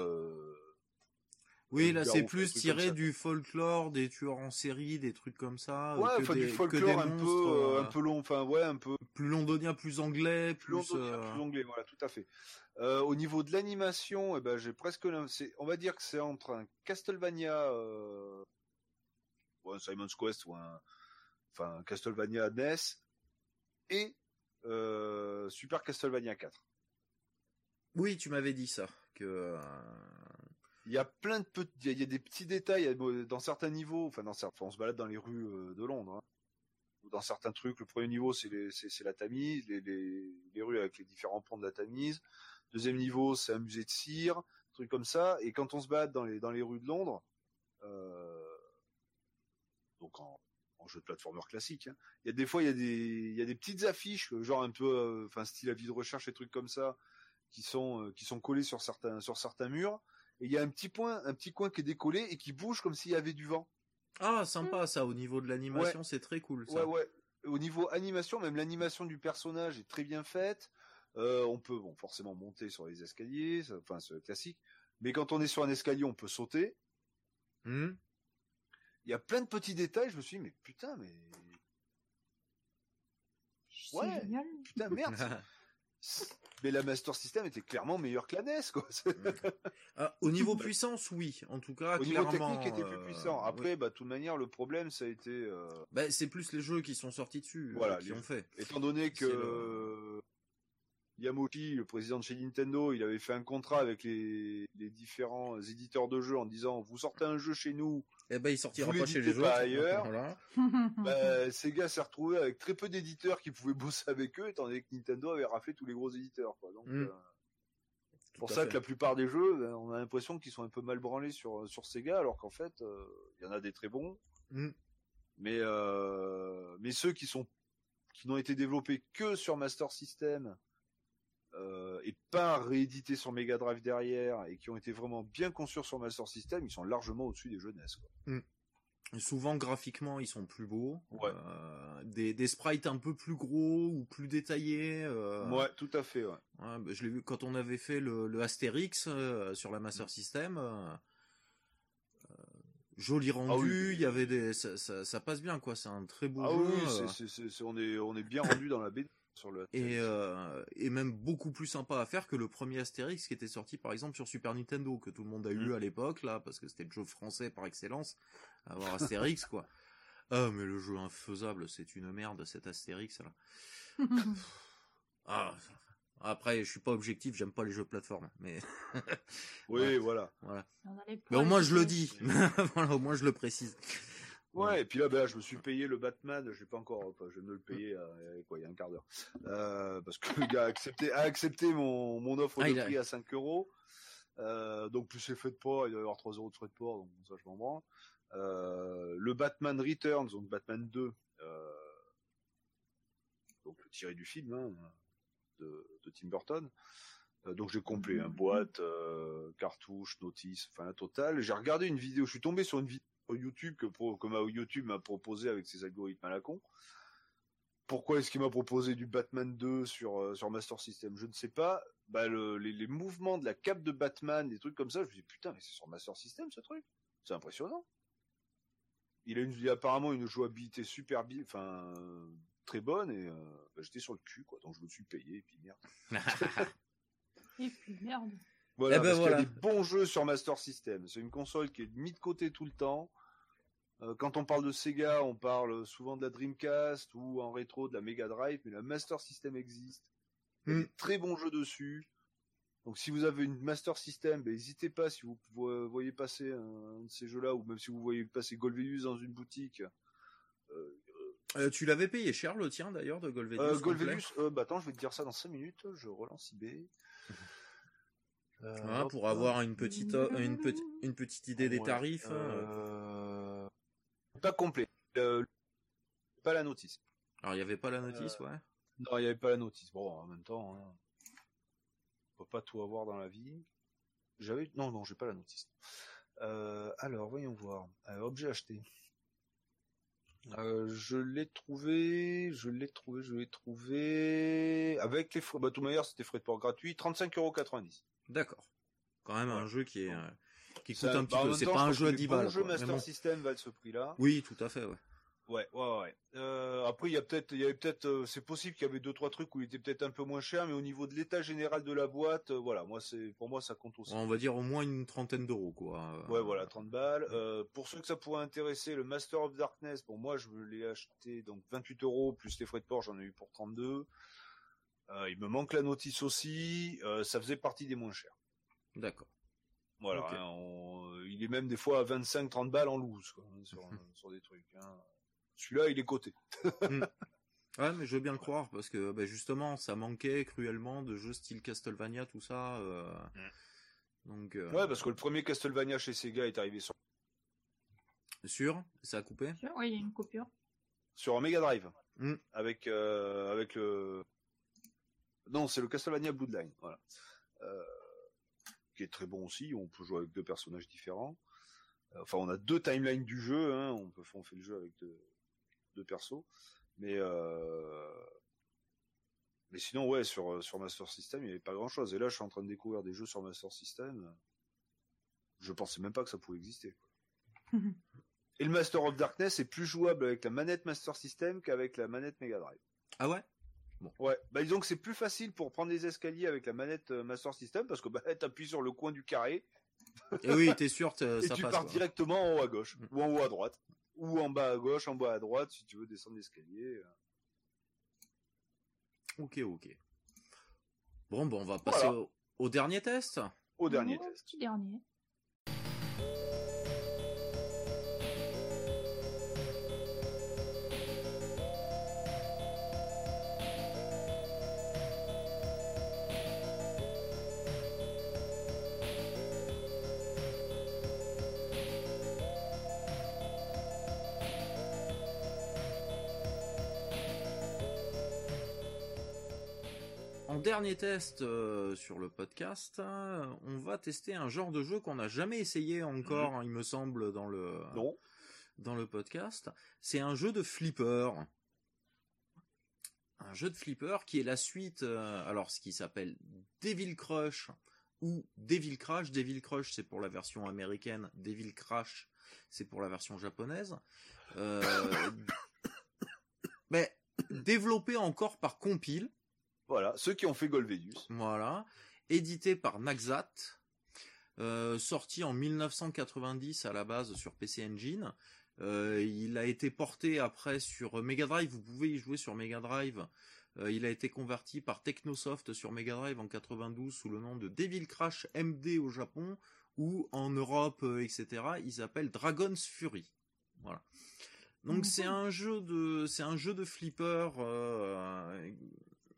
oui, un là c'est plus tiré du folklore, des tueurs en série, des trucs comme ça. euh, ouais, que enfin des, du folklore un monstres, peu euh, euh, un peu long, enfin ouais, un peu plus londonien, plus anglais, plus plus. euh, anglais, voilà, tout à fait. Euh, au niveau de l'animation, eh ben j'ai presque, on va dire que c'est entre un Castlevania, euh, ou un Simon's Quest ou un, enfin un Castlevania NES et euh, Super Castlevania 4. Oui, tu m'avais dit ça. Que. Euh, Il y a plein de petits, détails euh, dans certains niveaux, enfin dans certains, on se balade dans les rues euh, de Londres. hein. Dans certains trucs, le premier niveau c'est la Tamise, les, rues avec les différents ponts de la Tamise. Deuxième niveau c'est un musée de cire, trucs comme ça. Et quand on se balade dans les rues de Londres, euh, donc en, jeu de plateformeur classique, hein, il y a des fois il y a des petites affiches, genre un peu, euh, enfin style avis de recherche et trucs comme ça, qui sont euh, qui collés sur certains murs. Et il y a un petit point, un petit coin qui est décollé et qui bouge comme s'il y avait du vent. Ah, sympa ça. Au niveau de l'animation, c'est très cool ça. Ouais, ouais. Au niveau animation, même l'animation du personnage est très bien faite. Euh, on peut, bon, forcément monter sur les escaliers, ça- enfin, c'est classique. Mais quand on est sur un escalier, on peut sauter. Hmm Il y a plein de petits détails. Je me suis dit, mais putain, mais Ouais. génial. putain, merde. mais la Master System était clairement meilleure que la NES, quoi. Ah, au niveau puissance, oui. En tout cas, Au niveau technique, était plus euh, puissant. Après, bah, de toute manière, le problème, ça a été, euh, Bah, c'est plus les jeux qui sont sortis dessus, euh, Voilà, qui les ont fait. étant donné que le- Yamauchi, le président de chez Nintendo, il avait fait un contrat avec les, les différents éditeurs de jeux en disant vous sortez un jeu chez nous, Eh ben, il sortira Vous pas chez les l'éditez autres. pas ailleurs. Voilà. bah, Sega s'est retrouvé avec très peu d'éditeurs qui pouvaient bosser avec eux, étant donné que Nintendo avait raflé tous les gros éditeurs. Quoi. Donc, Mm. euh, c'est pour ça fait. que la plupart des jeux, ben, on a l'impression qu'ils sont un peu mal branlés sur, sur Sega, alors qu'en fait, euh, il y en a des très bons. Mm. Mais, euh, mais ceux qui sont qui n'ont été développés que sur Master System euh, et pas réédités sur Mega Drive derrière et qui ont été vraiment bien conçus sur Master System, ils sont largement au-dessus des jeunesses. Quoi. Et Souvent, graphiquement, ils sont plus beaux. Ouais. Euh, des, des sprites un peu plus gros ou plus détaillés. euh, Ouais, tout à fait. Ouais. Ouais, bah, je l'ai vu quand on avait fait le, le Astérix euh, sur la Master System. euh, euh, joli rendu, Ah oui. il y avait des, ça, ça, ça passe bien quoi. C'est un très beau Ah jeu. oui, c'est, c'est- on est on est bien rendu dans la BD sur le. et, euh, et même beaucoup plus sympa à faire que le premier Astérix qui était sorti par exemple sur Super Nintendo que tout le monde a eu Mm. à l'époque là parce que c'était le jeu français par excellence avoir Astérix quoi. Ah mais le jeu infaisable c'est une merde cet Astérix là. Ah, après je suis pas objectif j'aime pas les jeux plateforme mais Oui, Ouais. voilà. voilà. Mais au moins je le dis voilà au moins je le précise. Ouais, et puis là, ben, là, je me suis payé le Batman, je l'ai pas encore, enfin, je viens de le payer euh, quoi, il y a un quart d'heure. Euh, parce que le gars a accepté, a accepté mon, mon offre Ah, de a- prix à 5 euros. Euh, donc plus les frais de port, il doit y avoir 3 euros de frais de port, donc ça je m'en branle. Le Batman Returns, donc Batman 2, euh, donc tiré du film hein, de, de Tim Burton. Donc j'ai complet, hein, boîte, cartouche, notice, enfin la totale. J'ai regardé une vidéo, je suis tombé sur une vidéo YouTube que, pro- que ma YouTube m'a proposé avec ses algorithmes à la con. Pourquoi est-ce qu'il m'a proposé du Batman 2 sur euh, sur Master System? Je ne sais pas. Bah le, les, les mouvements de la cape de Batman, des trucs comme ça, je me dis putain mais c'est sur Master System ce truc. C'est impressionnant. Il a, une, il a apparemment une jouabilité super bien, enfin euh, très bonne et euh, bah, j'étais sur le cul quoi, donc je me suis payé et puis merde. Et puis merde. Voilà, Eh ben parce voilà. qu'il y a des bons jeux sur Master System. C'est une console qui est mise de côté tout le temps. Euh, quand on parle de Sega, on parle souvent de la Dreamcast ou en rétro de la Mega Drive, mais la Master System existe. Il y a Mm. des très bons jeux dessus. Donc si vous avez une Master System, ben, n'hésitez pas si vous vo- voyez passer un, de ces jeux-là, ou même si vous voyez passer Golveus dans une boutique. Euh, Euh, tu l'avais payé cher le tien d'ailleurs de Golveus euh, Golveus, bah attends, je vais te dire ça dans 5 minutes. Je relance eBay. Hein, hop, pour avoir une petite une petite une petite idée des Ouais, tarifs. Euh, Pas complet. Euh, pas la notice. Alors il y avait pas la notice, ouais. Non, il n'y avait pas la notice. Bon, en même temps, hein, on peut pas tout avoir dans la vie. J'avais, non, non, j'ai pas la notice. Euh, alors, voyons voir. Euh, objet acheté. Euh, je l'ai trouvé, je l'ai trouvé, je l'ai trouvé avec les frais. Bah, toute manière, c'était frais de port gratuit, 35,90€. D'accord. Quand même un jeu qui est euh, qui coûte un petit bah, peu. C'est pas un jeu à les 10 bons balles. quoi. Mais Master. System valent ce prix-là. Oui, tout à fait, ouais. Ouais, ouais, ouais. Euh, après, il y a peut-être, il y avait peut-être, euh, c'est possible qu'il y avait deux trois trucs où il était peut-être un peu moins cher, mais au niveau de l'état général de la boîte, euh, voilà, moi c'est, pour moi ça compte aussi. On va dire au moins une trentaine d'euros, quoi. Ouais, voilà, 30 balles. Pour ceux que ça pourrait intéresser, le Master of Darkness, pour moi je l'ai acheté donc 28 euros plus les frais de port, j'en ai eu pour 32. Euh, il me manque la notice aussi, ça faisait partie des moins chers. D'accord. Voilà, hein, on- il est même des fois à 25-30 balles en loose quoi, hein, sur, sur des trucs. hein. Celui-là, il est coté. Ouais, mais je veux bien le croire parce que bah, justement, ça manquait cruellement de jeux style Castlevania, tout ça. euh, Donc, euh, Ouais, parce que le premier Castlevania chez Sega est arrivé sur, sûr, ça a coupé? Oui, il y a une coupure. sur un Mega Drive. Mm. Avec, euh, avec le. Non, c'est le Castlevania Bloodline. Voilà. Euh, qui est très bon aussi. On peut jouer avec deux personnages différents. Euh, Enfin, on a deux timelines du jeu. Hein. On, peut, on fait le jeu avec deux, deux persos. Mais. Euh... Mais sinon, ouais, sur, sur Master System, il n'y avait pas grand chose. Et là, je suis en train de découvrir des jeux sur Master System. Je pensais même pas que ça pouvait exister. quoi. Et le Master of Darkness est plus jouable avec la manette Master System qu'avec la manette Mega Drive. Ah ouais? Ouais, bah disons que c'est plus facile pour prendre les escaliers avec la manette euh, Master System parce que bah t'appuies sur le coin du carré Et oui, t'es sûr, que et ça tu passe. pars quoi. directement en haut à gauche Mm. ou en haut à droite ou en bas à gauche, en bas à droite si tu veux descendre l'escalier. euh. Ok, ok. Bon, bon, on va passer Voilà. au, au dernier test. Au dernier Oh, test. Petit dernier. Dernier test euh, sur le podcast, euh, on va tester un genre de jeu qu'on n'a jamais essayé encore, hein, il me semble, dans le Non. dans le podcast. C'est un jeu de flipper. Un jeu de flipper qui est la suite, euh, alors ce qui s'appelle Devil Crush ou Devil Crash. Devil Crush c'est pour la version américaine, Devil Crash c'est pour la version japonaise. Euh, mais développé encore par Compile. Voilà, ceux qui ont fait Golvedius. Voilà. Édité par Naxat. Euh, sorti en 1990 à la base sur PC Engine. Euh, il a été porté après sur Mega Drive. Vous pouvez y jouer sur Mega Drive. Euh, il a été converti par Technosoft sur Mega Drive en 92 sous le nom de Devil Crash MD au Japon ou en Europe, euh, etc. Il s'appelle Dragon's Fury. Voilà. Donc Mhm. c'est un jeu de c'est un jeu de flipper euh,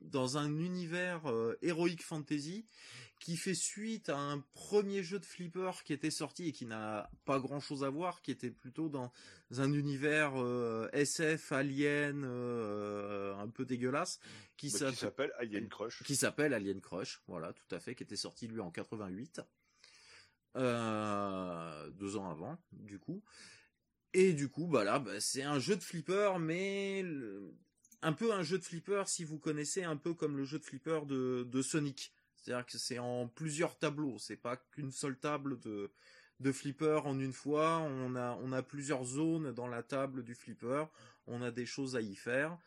dans un univers euh, heroic fantasy qui fait suite à un premier jeu de flipper qui était sorti et qui n'a pas grand chose à voir, qui était plutôt dans un univers euh, SF alien euh, un peu dégueulasse, qui Bah, qui s'appelle Alien Crush. qui s'appelle Alien Crush, voilà, tout à fait, qui était sorti lui en 88, euh, deux ans avant, du coup. Et du coup, bah là, bah, c'est un jeu de flipper, mais le- un peu un jeu de flipper si vous connaissez un peu comme le jeu de flipper de, Sonic. C'est-à-dire que c'est en plusieurs tableaux, c'est pas qu'une seule table de, flipper en une fois. On a, plusieurs zones dans la table du flipper. On a des choses à y faire.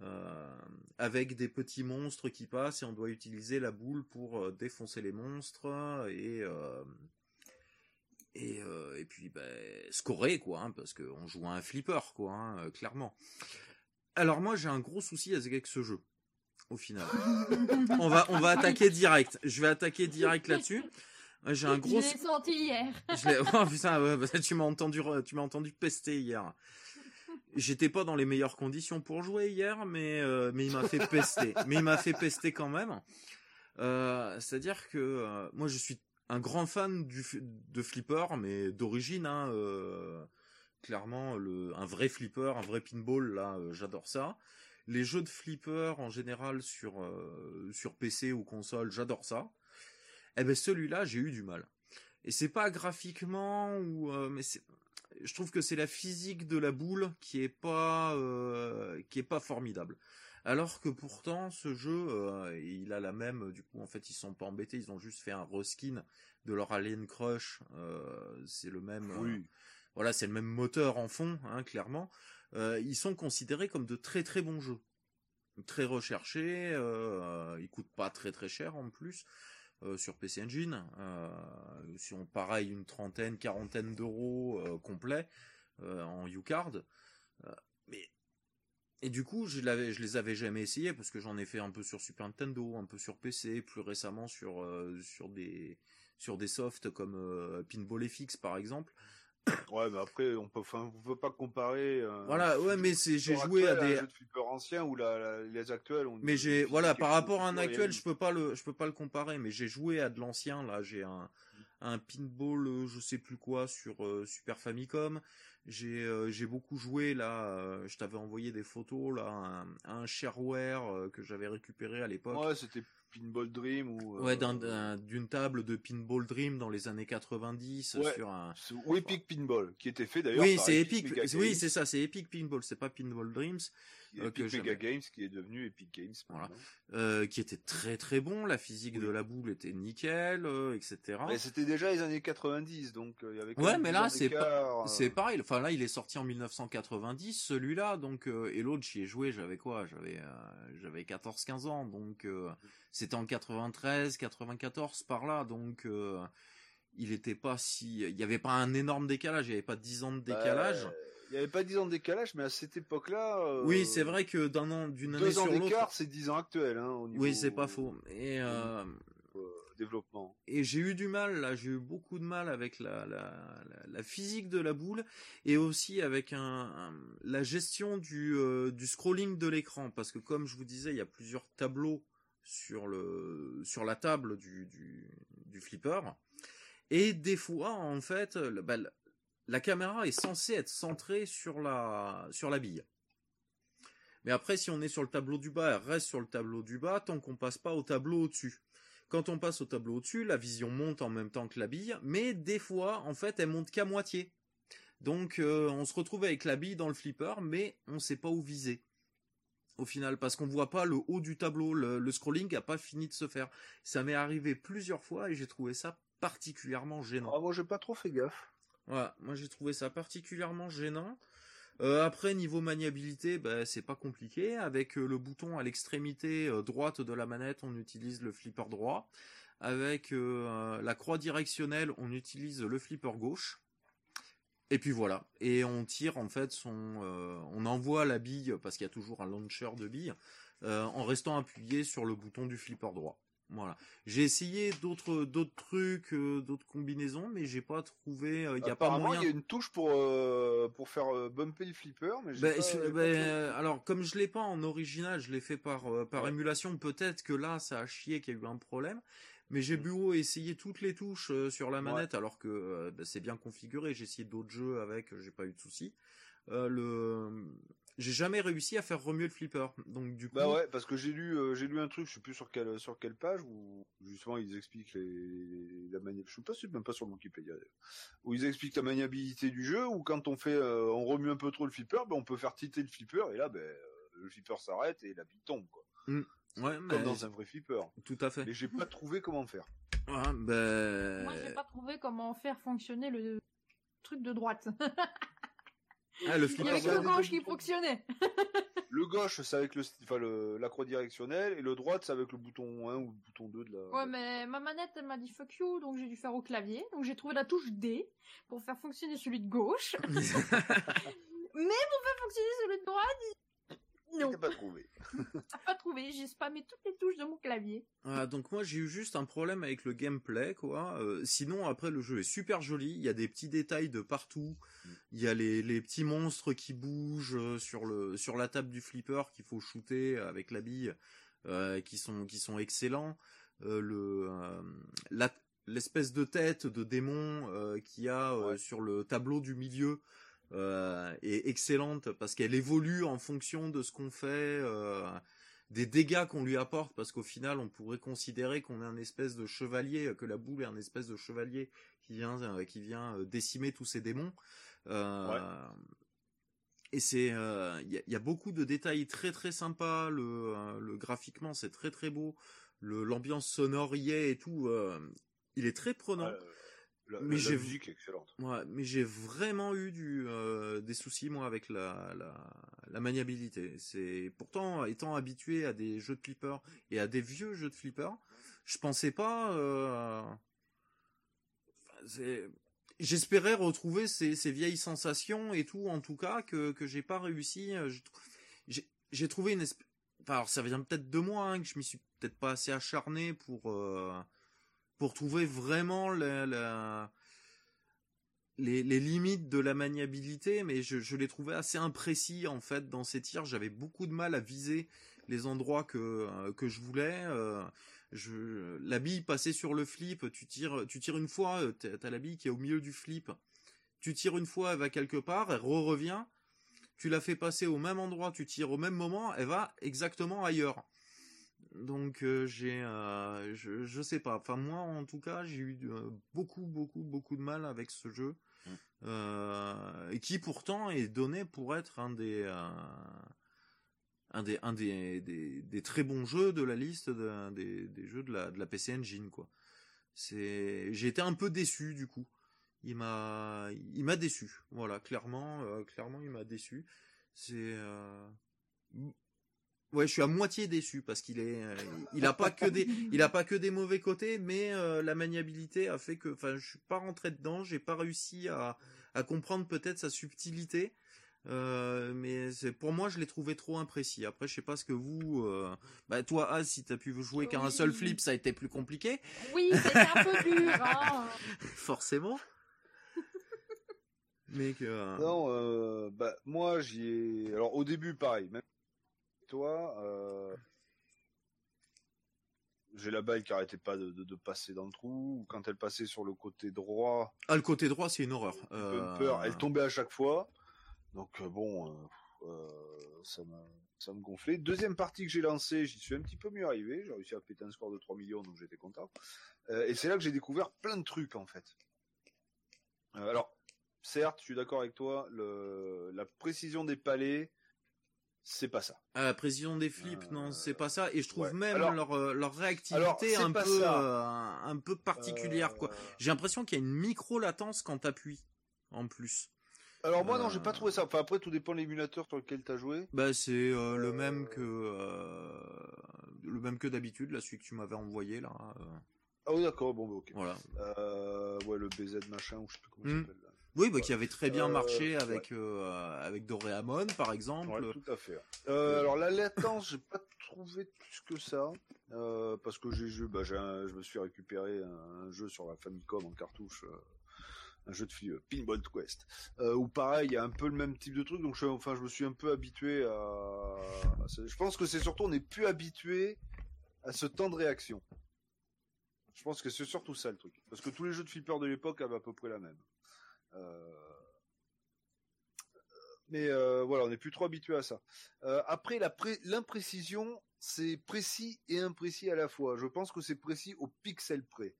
euh, avec des petits monstres qui passent et on doit utiliser la boule pour euh, défoncer les monstres et euh, et, puis ben, scorer quoi hein, parce qu'on joue à un flipper quoi hein, clairement. Alors moi j'ai un gros souci avec ce jeu au final. On va on va attaquer direct. Je vais attaquer direct là-dessus. J'ai un gros Je l'ai senti hier. je l'ai- oh, putain, ouais, bah, tu m'as entendu, tu m'as entendu pester hier. J'étais pas dans les meilleures conditions pour jouer hier, mais euh, mais il m'a fait pester. mais il m'a fait pester quand même. Euh, C'est-à-dire que euh, moi je suis un grand fan du de flipper, mais d'origine. Hein, clairement, le un vrai flipper, un vrai pinball, là, euh, j'adore ça. Les jeux de flipper en général sur euh, sur PC ou console, j'adore ça. Eh ben celui-là, j'ai eu du mal. Et c'est pas graphiquement ou euh, mais je trouve que c'est la physique de la boule qui est pas qui est pas formidable. Alors que pourtant ce jeu euh, il a la même du coup en fait ils sont pas embêtés, ils ont juste fait un reskin de leur Alien Crush, euh, c'est le même euh, Oui. Voilà, c'est le même moteur en fond hein, clairement. Euh, ils sont considérés comme de très très bons jeux. Très recherchés, euh, ils coûtent pas très très cher en plus euh, sur PC Engine. Euh, si on pareil une trentaine, quarantaine d'euros complet en U-Card. Et du coup, je, l'avais, je les avais jamais essayés parce que j'en ai fait un peu sur Super Nintendo, un peu sur PC, plus récemment sur sur des sur des softs comme Pinball FX par exemple. Ouais, mais après, on peut, enfin, on peut pas comparer. euh, Voilà, ouais, mais c'est j'ai joué à des un jeu de flipper ancien ou la, la- les actuels. mais j'ai voilà par rapport à un actuel je peux pas le je peux pas le comparer mais j'ai joué à de l'ancien là j'ai un un pinball euh, je sais plus quoi sur euh, Super Famicom j'ai euh, j'ai beaucoup joué là je t'avais envoyé des photos là un, un shareware que j'avais récupéré à l'époque Ouais, c'était Pinball Dream ou. euh, ouais d'un- d'une table de pinball dream dans les années 90 Ouais. sur un Ou Epic Pinball, qui était fait d'ailleurs. oui c'est Epic Mega oui Games, c'est ça c'est Epic Pinball c'est pas Pinball Dreams euh, Epic que Mega. Games, qui est devenu Epic Games. Voilà. euh, qui était très très bon la physique de la boule était nickel euh, etc Mais c'était déjà les années 90, donc euh, il y avait. quand Ouais, mais 10 là, c'est euh, C'est pareil. Enfin là, il est sorti en 1990, celui-là. Donc euh, et l'autre, j'y ai joué. J'avais quoi? J'avais euh, j'avais 14-15 ans. Donc euh, c'était en 93, 94 par là. Donc euh, il était pas si. Il y avait pas un énorme décalage. Il y avait pas 10 ans de décalage. bah, Il n'y avait pas 10 ans de décalage, mais à cette époque-là. euh, Oui, c'est vrai que d'un an, d'une année Deux ans sur l'autre. d'écart, c'est 10 ans actuels. Hein, au niveau, Oui, c'est pas faux. Et euh, euh, développement. et j'ai eu du mal là, j'ai eu beaucoup de mal avec la, la, la, la physique de la boule et aussi avec un, un- la gestion du, euh, du scrolling de l'écran parce que comme je vous disais, il y a plusieurs tableaux sur la table du flipper et des fois en fait, bah, la- caméra est censée être centrée sur la sur la bille. Mais après, si on est sur le tableau du bas, elle reste sur le tableau du bas tant qu'on passe pas au tableau au-dessus. Quand on passe au tableau au-dessus, la vision monte en même temps que la bille, mais des fois, en fait, elle monte qu'à moitié. Donc, euh, on se retrouve avec la bille dans le flipper, mais on sait pas où viser. Au final, parce qu'on voit pas le haut du tableau, le, le scrolling a pas fini de se faire. Ça m'est arrivé plusieurs fois et j'ai trouvé ça particulièrement gênant. Ah, moi, j'ai pas trop fait gaffe. Voilà, moi j'ai trouvé ça particulièrement gênant. Euh, après niveau maniabilité, bah, c'est pas compliqué. Avec euh, le bouton à l'extrémité euh, droite de la manette, on utilise le flipper droit. Avec la croix directionnelle, on utilise le flipper gauche. Et puis voilà. Et on tire en fait son, euh, on envoie la bille parce qu'il y a toujours un launcher de bille euh, en restant appuyé sur le bouton du flipper droit. Voilà. J'ai essayé d'autres d'autres trucs, euh, d'autres combinaisons, mais j'ai pas trouvé. Il y a pas Apparemment, moyen. il y a une touche pour pour faire bumper le flipper, mais Ben, pas- je- ben, euh, alors comme je l'ai pas en original, je l'ai fait par par Ouais. émulation. Peut-être que là, ça a chié, qu'il y a eu un problème. Mais j'ai Mm. beau essayer toutes les touches euh, sur la Ouais. manette, alors que euh, ben, c'est bien configuré. J'ai essayé d'autres jeux avec, j'ai pas eu de soucis. Euh, le, j'ai jamais réussi à faire remuer le flipper. Donc du coup, Bah ouais, parce que j'ai lu, euh, j'ai lu un truc, je sais plus sur quelle, sur quelle page, où justement ils expliquent les, la mani... je suis pas sûr, même pas sur Wikipédia, où ils expliquent la maniabilité du jeu, où quand on fait, euh, on remue un peu trop le flipper, ben on peut faire tilter le flipper, et là, ben, le flipper s'arrête et la bille tombe, quoi. Ouais, Comme mais- dans un vrai flipper. tout à fait. Mais j'ai pas trouvé comment faire. Ouais, ben, Moi, j'ai pas trouvé comment faire fonctionner le truc de droite. ah, le Il y flipper avait que le gauche qui fonctionnait. Le gauche, c'est avec le, enfin, le, la croix directionnelle, et le droite, c'est avec le bouton 1 ou le bouton 2 de la... Ouais, mais ma manette, elle m'a dit fuck you, donc j'ai dû faire au clavier. Donc j'ai trouvé la touche D pour faire fonctionner celui de gauche. mais pour faire fonctionner celui de droite, non, J'ai pas trouvé. j'ai pas trouvé. J'ai spammé toutes les touches de mon clavier. Voilà, donc moi j'ai eu juste un problème avec le gameplay quoi. Euh, sinon après le jeu est super joli, il y a des petits détails de partout. Il y a les, les petits monstres qui bougent euh, sur le sur la table du flipper qu'il faut shooter avec la bille, euh, qui sont qui sont excellents. Euh, le euh, la- l'espèce de tête de démon euh, qu'il y a euh, Ouais. sur le tableau du milieu euh, est excellente parce qu'elle évolue en fonction de ce qu'on fait. euh, des dégâts qu'on lui apporte parce qu'au final on pourrait considérer qu'on est un espèce de chevalier que la boule est un espèce de chevalier qui vient euh, qui vient décimer tous ces démons. Et c'est il y, a, il y a beaucoup de détails très très sympas. Le, le graphiquement c'est très très beau. Le l'ambiance sonore y est et tout il est très prenant la, Mais la musique est excellente. Ouais, mais j'ai vraiment eu du euh, des soucis moi avec la maniabilité. C'est pourtant étant habitué à des jeux de flipper et à des vieux jeux de flipper, je pensais pas. euh, enfin, J'espérais retrouver ces, ces vieilles sensations et tout, en tout cas que que j'ai pas réussi. euh, J'ai trouvé une espèce. Enfin, alors ça vient peut-être de moi hein, que je m'y suis peut-être pas assez acharné pour euh, pour trouver vraiment les, limites de la maniabilité, mais je, les trouvais assez imprécis en fait dans ces tirs. J'avais beaucoup de mal à viser les endroits que euh, je voulais. euh, je, la bille passait sur le flip, tu tires, tu tires une fois, euh, t'as la bille qui est au milieu du flip. Tu tires une fois, elle va quelque part, elle re-revient. Tu la fais passer au même endroit, tu tires au même moment, elle va exactement ailleurs. Donc euh, j'ai, euh, je, je sais pas. Enfin moi en tout cas j'ai eu euh, beaucoup beaucoup beaucoup de mal avec ce jeu, Mm. et qui pourtant est donné pour être un des un des un des, des, des très bons jeux de la liste de- des, des jeux de la de la PC Engine quoi. C'est j'ai été un peu déçu du coup. Il m'a il m'a déçu. Voilà clairement clairement il m'a déçu. C'est Ouais, je suis à moitié déçu parce qu'il est, euh, il a pas que des, il a pas que des mauvais côtés, mais euh, la maniabilité a fait que, enfin, je suis pas rentré dedans, j'ai pas réussi à, à comprendre peut-être sa subtilité. Euh, mais c'est pour moi, je l'ai trouvé trop imprécis. Après, je sais pas ce que vous, euh... bah toi, Az, si t'as pu jouer qu'à un Oui. seul flip, ça a été plus compliqué, Oui, c'était un peu dur. Hein. forcément. mais que Non, euh, bah moi j'y ai. Alors au début, pareil. Même toi, euh, j'ai la balle qui arrêtait pas de, de- de passer dans le trou. Ou quand elle passait sur le côté droit, ah, le côté droit, c'est une horreur. Euh, elle tombait à chaque fois. Donc euh, bon, euh, ça m'a ça me gonflait. Deuxième partie que j'ai lancée, j'y suis un petit peu mieux arrivé. J'ai réussi à péter un score de 3 millions, donc j'étais content. Et c'est là que j'ai découvert plein de trucs en fait. Alors, certes, je suis d'accord avec toi, le, la précision des palais, c'est pas ça. À la précision des flips, Euh, non, c'est pas ça. Et je trouve ouais. même Alors- leur, euh, leur réactivité alors, un peu, euh, un, peu particulière, quoi. Euh, J'ai l'impression qu'il y a une micro latence quand t'appuies, en plus. Alors moi non, Euh, j'ai pas trouvé ça. Enfin après, tout dépend de l'émulateur sur lequel t'as joué. Bah c'est euh, le Euh, même que euh, le même que d'habitude, là celui que tu m'avais envoyé là. euh, Ah oui d'accord, bon bah ok. voilà. Euh, ouais le BZ machin ou je sais plus comment ça s'appelle. Oui, bah qui avait très bien Euh, marché avec euh, avec Doréamon par exemple. Ouais, tout à fait. Euh, alors la latence, j'ai pas trouvé plus que ça, euh, parce que j'ai joué, bah, je me suis récupéré un, un jeu sur la Famicom en cartouche, euh, un jeu de filles, euh, Pinball Quest, euh, où pareil, il y a un peu le même type de truc, donc je, enfin, je me suis un peu habitué à. je pense que c'est surtout, on n'est plus habitué à ce temps de réaction. Je pense que c'est surtout ça le truc, parce que tous les jeux de flipper de l'époque avaient à peu près la même. Euh, mais euh, voilà, on n'est plus trop habitué à ça. Euh, après, l'imprécision, c'est précis et imprécis à la fois. Je pense que c'est précis au pixel près.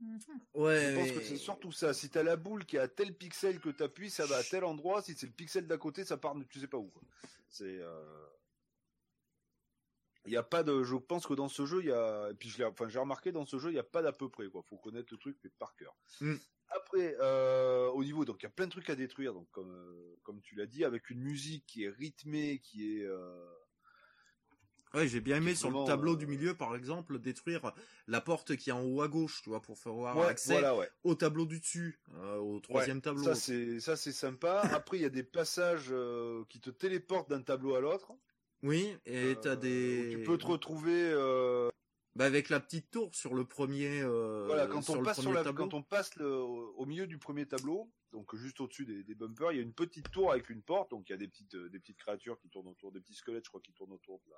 Mhm. Ouais. Je pense mais- que c'est surtout ça. Si t'as la boule qui est à tel pixel que t'appuies, ça va à tel endroit. Si c'est le pixel d'à côté, ça part de tu sais pas où. C'est. euh, Il y a pas de. Je pense que dans ce jeu, il y a. Et puis je l'ai. Enfin, j'ai remarqué dans ce jeu, il y a pas d'à peu près. Quoi. Faut connaître le truc, mais par cœur. Mm. Après, euh, au niveau, donc il y a plein de trucs à détruire. Donc comme euh, comme tu l'as dit, avec une musique qui est rythmée, qui est. euh, Ouais, j'ai bien aimé sur le tableau euh, du milieu par exemple détruire la porte qui est en haut à gauche, tu vois, pour faire avoir Ouais, accès voilà, ouais. au tableau du dessus, au troisième tableau. Ça c'est ça c'est sympa. Après, il y a des passages qui te téléportent d'un tableau à l'autre. Oui, et t'as des. Tu peux te retrouver. Bah avec la petite tour sur le premier. euh, voilà, quand sur on passe sur premier la, tableau. quand on passe le- au milieu du premier tableau, donc juste au-dessus des, des bumpers, il y a une petite tour avec une porte. Donc il y a des petites euh, des petites créatures qui tournent autour, des petits squelettes, je crois, qui tournent autour de la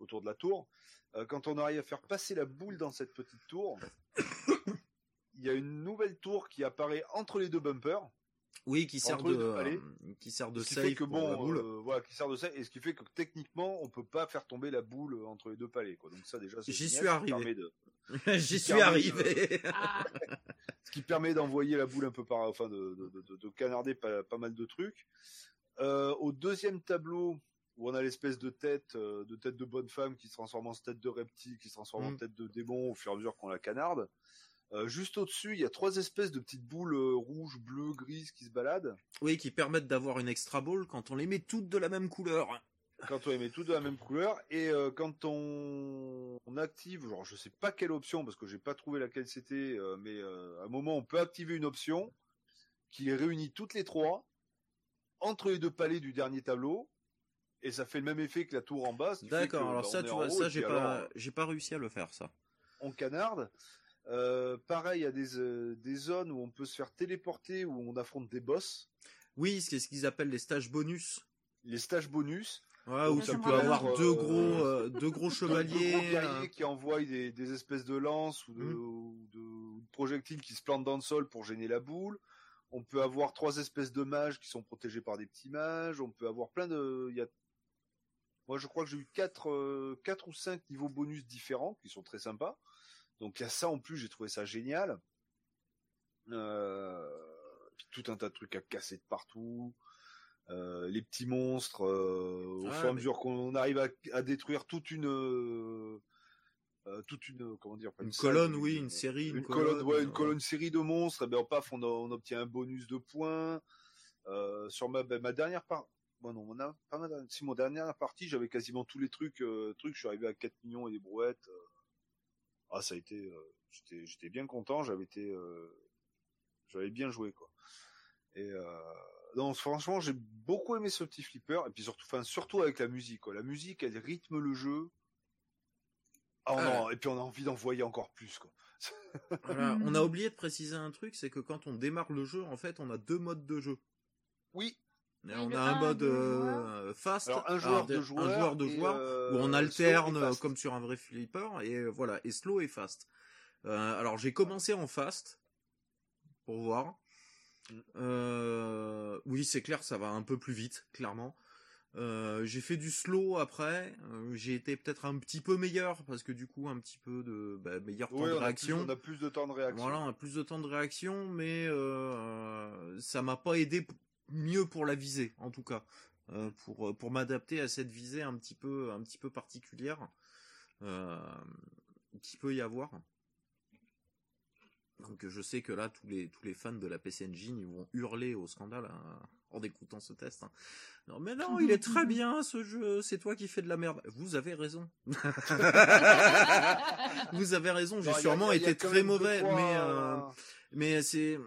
autour de la tour. Euh, quand on arrive à faire passer la boule dans cette petite tour, il y a une nouvelle tour qui apparaît entre les deux bumpers. Oui, qui sert de, euh, qui sert de ce qui save fait que pour la boule. euh, voilà, qui sert de ça, et ce qui fait que techniquement, on peut pas faire tomber la boule entre les deux palais, quoi. Donc ça déjà, c'est J'y suis ce qui arrivé. de- J'y suis de- arrivé. Ah, ce qui permet d'envoyer la boule un peu par, enfin, de, de, de, de canarder pas, pas mal de trucs. Euh, au deuxième tableau, où on a l'espèce de tête, euh, de tête de bonne femme qui se transforme en tête de reptile, qui se transforme en Mm. tête de démon au fur et à mesure qu'on la canarde. Euh, juste au-dessus, il y a trois espèces de petites boules euh, rouges, bleues, grises qui se baladent. Oui, qui permettent d'avoir une extra ball quand on les met toutes de la même couleur. quand on les met toutes de la même couleur et euh, quand on, on active, genre je sais pas quelle option parce que j'ai pas trouvé laquelle c'était, mais à un moment on peut activer une option qui les réunit toutes les trois entre les deux palais du dernier tableau et ça fait le même effet que la tour en bas. D'accord. Alors bah, ça, tu vois, haut, ça j'ai pas, alors, j'ai pas réussi à le faire ça. on canarde. Euh, pareil, il y a des, euh, des zones où on peut se faire téléporter, où on affronte des boss, Oui, c'est ce qu'ils appellent les stages bonus. les stages bonus. Ouais, où tu peux avoir euh, deux gros, euh, deux gros chevaliers. gros guerriers qui envoient des, des espèces de lances ou de, Mhm. ou de- ou de projectiles qui se plantent dans le sol pour gêner la boule. On peut avoir trois espèces de mages qui sont protégés par des petits mages. On peut avoir plein de. Il y a... Moi, je crois que j'ai eu quatre, euh, quatre ou cinq niveaux bonus différents qui sont très sympas. Donc il y a ça en plus, j'ai trouvé ça génial. Euh, puis tout un tas de trucs à casser de partout. Euh, les petits monstres, euh, au Ah, fur et à mais- mesure qu'on arrive à, à détruire toute une, toute une, comment dire, Une colonne, oui, une série, une colonne, ouais, une colonne série de monstres. Et ben, paf, on, a- on obtient un bonus de points. Sur ma, ben, ma dernière part, bon non, mon, a- pas ma dernière- si mon dernière partie, j'avais quasiment tous les trucs, euh, trucs. Je suis arrivé à 4 millions et des brouettes. euh. Ah, ça a été, euh, j'étais, j'étais bien content. J'avais été, euh, j'avais bien joué quoi. Et euh, donc franchement, j'ai beaucoup aimé ce petit flipper et puis surtout, enfin surtout avec la musique. Quoi. La musique, elle rythme le jeu. Ah, on Ah. en- et puis on a envie d'en voyer encore plus. Quoi. Voilà, on a oublié de préciser un truc, c'est que quand on démarre le jeu, en fait, on a deux modes de jeu. Oui. Et on a un un, mode euh, fast, Alors un joueur de- de joueurs, un joueur de joueurs, euh, où on alterne euh, comme sur un vrai flipper et voilà et slow et fast. Euh, alors j'ai commencé en fast pour voir. Mm. Euh, oui c'est clair ça va un peu plus vite clairement. Euh, j'ai fait du slow après. Euh, j'ai été peut-être un petit peu meilleur parce que du coup un petit peu de bah, meilleur temps de on a, plus, réaction. on a plus de temps de réaction. Voilà, on a plus de temps de réaction, mais euh, ça m'a pas aidé mieux pour la visée, en tout cas, euh, pour pour m'adapter à cette visée un petit peu un petit peu particulière euh, qui peut y avoir. Donc je sais que là tous les tous les fans de la PC Engine ils vont hurler au scandale hein, en écoutant ce test. hein. Non mais non, il est très bien ce jeu, c'est toi qui fais de la merde. Vous avez raison. Vous avez raison, j'ai sûrement il y a été très mauvais, mais euh, euh, mais c'est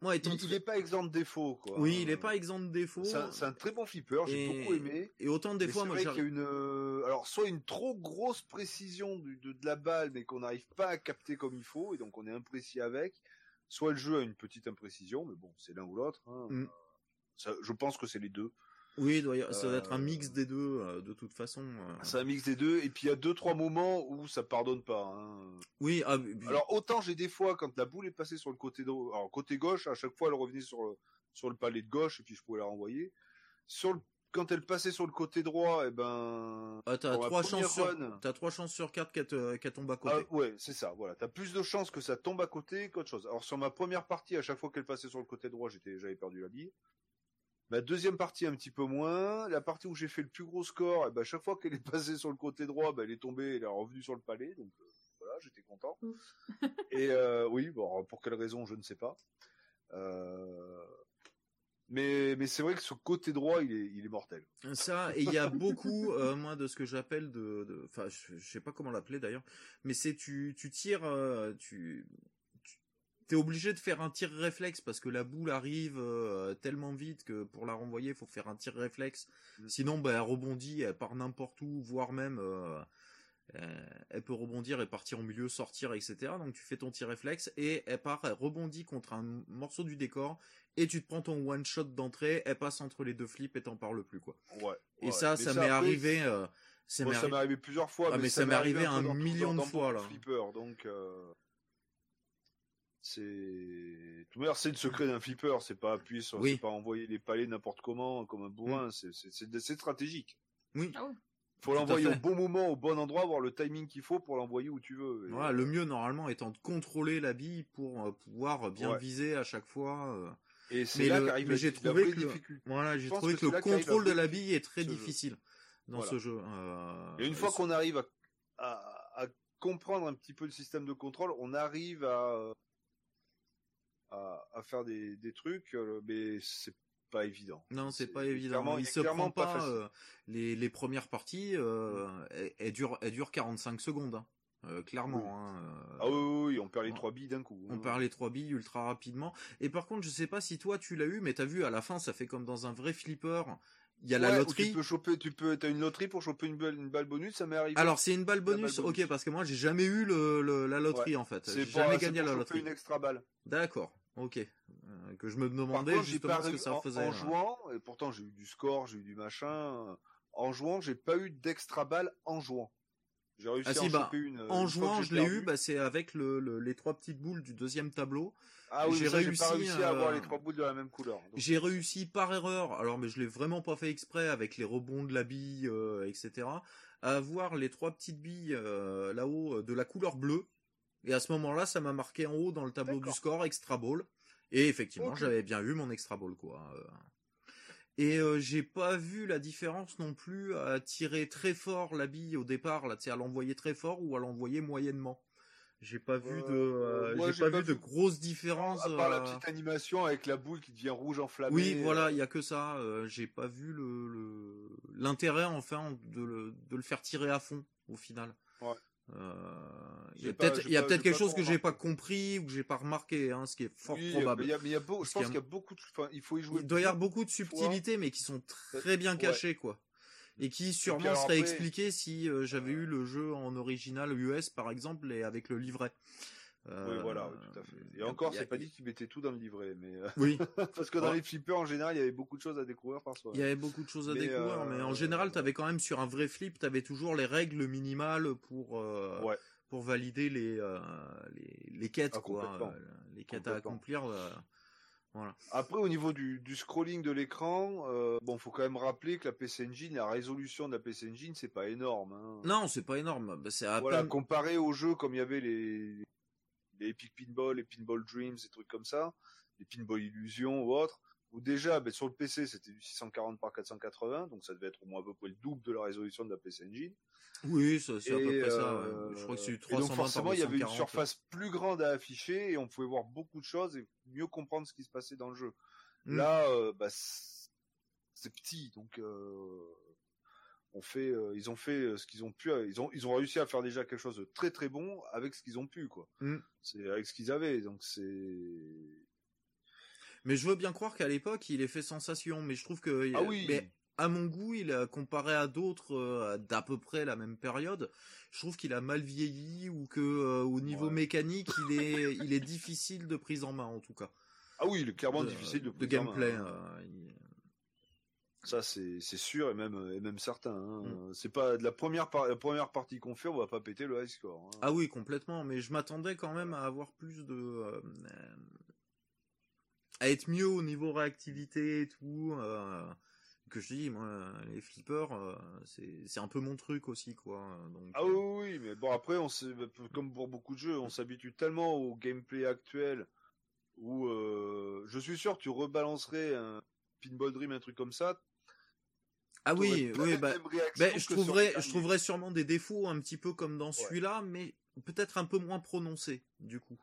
moi étant il, il est pas exempt de défaut. Quoi. oui, il est pas exempt de défauts. C'est un, très bon flipper, j'ai beaucoup aimé. Et autant fois c'est moi j'arrive- une, euh, alors soit une trop grosse précision de, de la balle, mais qu'on n'arrive pas à capter comme il faut, et donc on est imprécis avec. Soit le jeu a une petite imprécision, mais bon, c'est l'un ou l'autre. hein. Mm. Ça, je pense que c'est les deux. Oui, doit ça doit être un Euh, mix des deux euh, de toute façon. euh. C'est un mix des deux, et puis il y a deux trois moments où ça pardonne pas. hein. Oui, ah, Alors autant j'ai des fois quand la boule est passée sur le côté alors côté gauche, à chaque fois elle revenait sur le, sur le palais de gauche et puis je pouvais la renvoyer. Sur le, quand elle passait sur le côté droit, et ben ah, t'as trois chances sur t'as trois chances sur quatre qu'elle te- tombe à côté. Ah, ouais, c'est ça, voilà. T'as plus de chances que ça tombe à côté qu'autre chose. Alors sur ma première partie, à chaque fois qu'elle passait sur le côté droit, j'étais, j'avais perdu la bille. Ma deuxième partie un petit peu moins. La partie où j'ai fait le plus gros score, et ben, à chaque fois qu'elle est passée sur le côté droit, ben, elle est tombée, elle est revenue sur le palais. Donc euh, voilà, j'étais content. Et euh, oui, bon, pour quelle raison, je ne sais pas. Euh, Mais, mais c'est vrai que ce côté droit, il est, il est mortel. Ça, et il y a beaucoup, euh, moi, de ce que j'appelle de, enfin, je, je sais pas comment l'appeler d'ailleurs, mais c'est tu, tu tires, euh, tu, tu t'es obligé de faire un tir réflexe parce que la boule arrive euh, tellement vite que pour la renvoyer, il faut faire un tir réflexe. Mm. Sinon, bah, elle rebondit, elle part n'importe où, voire même, euh, euh, elle peut rebondir et partir au milieu, sortir, etc. Donc tu fais ton tir réflexe et elle part, elle rebondit contre un morceau du décor et tu te prends ton one shot d'entrée, elle passe entre les deux flips et t'en parles plus quoi. Ouais. Et ça, Mais ça m'est arrivé. ça m'est ça arri- m'est arrivé plusieurs fois. Ah, mais ça m'est m'est arrivé un million de fois, là. Flipper, donc c'est. C'est le secret d'un flipper. C'est pas appuyer sur, Oui. c'est pas envoyer les palais n'importe comment comme un bourrin. C'est, c'est, c'est, stratégique. Oui. Ah. Faut l'envoyer au bon moment, au bon endroit, avoir le timing qu'il faut pour l'envoyer où tu veux. Et, Voilà, le mieux normalement étant de contrôler la bille pour euh, pouvoir bien Ouais. viser à chaque fois. euh. et c'est mais là le- qu'arrive j'ai trouvé que le-. Voilà, j'ai trouvé que le contrôle de la bille est très jeu. difficile dans Voilà. ce jeu. euh, Et une fois euh, qu'on arrive à, à, à comprendre un petit peu le système de contrôle, on arrive à, à, à faire des, des trucs, euh, mais c'est pas évident. Non, c'est pas évident. clairement- Il se prend pas euh, les, les premières parties, euh, elles, elles durent, elles durent 45 secondes, hein. Euh, clairement. hein, Ah oui, oui, on perd les trois billes d'un coup. On hein. perd les trois billes ultra rapidement. Et par contre, je sais pas si toi tu l'as eu, mais t'as vu à la fin, ça fait comme dans un vrai flipper. Il y a la Ouais, loterie. Tu peux choper, tu peux, t'as une loterie pour choper une balle, une balle bonus, ça m'est arrivé. Alors c'est une balle balle bonus, ok, parce que moi j'ai jamais eu le, le- la loterie en fait. c'est J'ai jamais gagné pour la loterie. une extra balle. D'accord, ok. Euh, que je me demandais contre, justement pas ce que ça en, faisait. en jouant, et pourtant j'ai eu du score, j'ai eu du machin. En jouant, j'ai pas eu d'extra balle en jouant. J'ai réussi Ah à en bah, choper une. euh, En une jouant, je l'ai eu, bah, c'est avec le, le- les trois petites boules du deuxième tableau. Ah oui, j'ai réussi, pas réussi à avoir euh, les trois boules de la même couleur. Donc, J'ai réussi par erreur, alors mais je l'ai vraiment pas fait exprès avec les rebonds de la bille, euh, etc. à avoir les trois petites billes euh, là-haut euh, de la couleur bleue. Et à ce moment-là, ça m'a marqué en haut dans le tableau du score extra ball. Et effectivement, j'avais bien eu mon extra ball quoi. euh. Et euh, j'ai pas vu la différence non plus à tirer très fort la bille au départ, là, à l'envoyer très fort ou à l'envoyer moyennement. J'ai pas vu de, Euh, euh, j'ai pas, pas vu de grosses différences. à part la euh, petite animation avec la boule qui devient rouge enflammée. oui, voilà, euh, il y a que ça. j'ai pas vu le le- l'intérêt enfin de le, de le faire tirer à fond au final. Ouais. Euh, il y a peut-être, quelque chose que j'ai pas compris ou que j'ai pas remarqué, hein, ce qui est fort Oui, probable. mais il y a, mais il y a beau- je Parce pense qu'il qu'il y y a beaucoup de, enfin, il faut y jouer. Il doit y avoir beaucoup de subtilités, mais qui sont très bien Ouais. cachées, quoi. Et qui sûrement seraient après- expliquées si euh, j'avais eu le jeu en original US, par exemple, et avec le livret. Oui, Euh, voilà, oui, tout à fait. Et encore, a- c'est pas dit qu'ils mettaient tout dans le livret, mais euh, Oui, parce que dans Ouais. les flippers en général, il y avait beaucoup de choses à découvrir par soi. il y avait beaucoup de choses à Mais, découvrir, euh, mais en général, t'avais quand même sur un vrai flip, t'avais toujours les règles minimales pour euh, Ouais. pour valider les euh, les, les quêtes, Ah, quoi, euh, les quêtes à accomplir. euh, voilà. Après, au niveau du, du scrolling de l'écran, euh, bon, faut quand même rappeler que la PC Engine, la résolution de la PC Engine, c'est pas énorme. Hein. Non, c'est pas énorme. Bah, c'est à Voilà, peine- comparé aux jeux comme il y avait les, les Epic Pinball, les Pinball Dreams, des trucs comme ça, les Pinball Illusion ou autres, où déjà, ben, sur le PC, c'était du 640 par 480, donc ça devait être au moins à peu près le double de la résolution de la PC Engine. Oui, c'est à peu près ça. euh, ouais. Je crois que c'est et 320 donc forcément, il y avait une 240. surface plus grande à afficher et on pouvait voir beaucoup de choses et mieux comprendre ce qui se passait dans le jeu. Mm. Là, euh, bah, c'est c'est petit, donc euh, on fait, euh, ils ont fait euh, ce qu'ils ont pu. euh, Ils ont, ils ont réussi à faire déjà quelque chose de très très bon avec ce qu'ils ont pu, quoi. Mm. C'est avec ce qu'ils avaient, donc c'est. Mais je veux bien croire qu'à l'époque, il ait fait sensation. Mais je trouve que, Ah oui. mais à mon goût, il a comparé à d'autres euh, d'à peu près la même période. Je trouve qu'il a mal vieilli ou que euh, au niveau Ouais. mécanique, il est, il est difficile de prise en main en tout cas. Ah oui, il est clairement de, difficile de, de prise en main, gameplay. hein. euh, il- Ça, c'est sûr et même et même certain. hein. Mm. C'est pas de la première par- la première partie qu'on fait, on va pas péter le high score. hein. Ah oui, complètement. Mais je m'attendais quand même à avoir plus de, euh, à être mieux au niveau réactivité et tout. euh, que je dis, moi, les flippers, euh, c'est c'est un peu mon truc aussi, quoi. Donc, Ah oui, oui, mais bon après, on s'est- comme pour beaucoup de jeux, on s'habitue tellement au gameplay actuel où je suis sûr tu rebalancerais un Pinball Dream, un truc comme ça. Ah oui, oui, bah, que je trouverais, je trouverais sûrement des défauts un petit peu comme dans celui-là, mais peut-être un peu moins prononcés, du coup.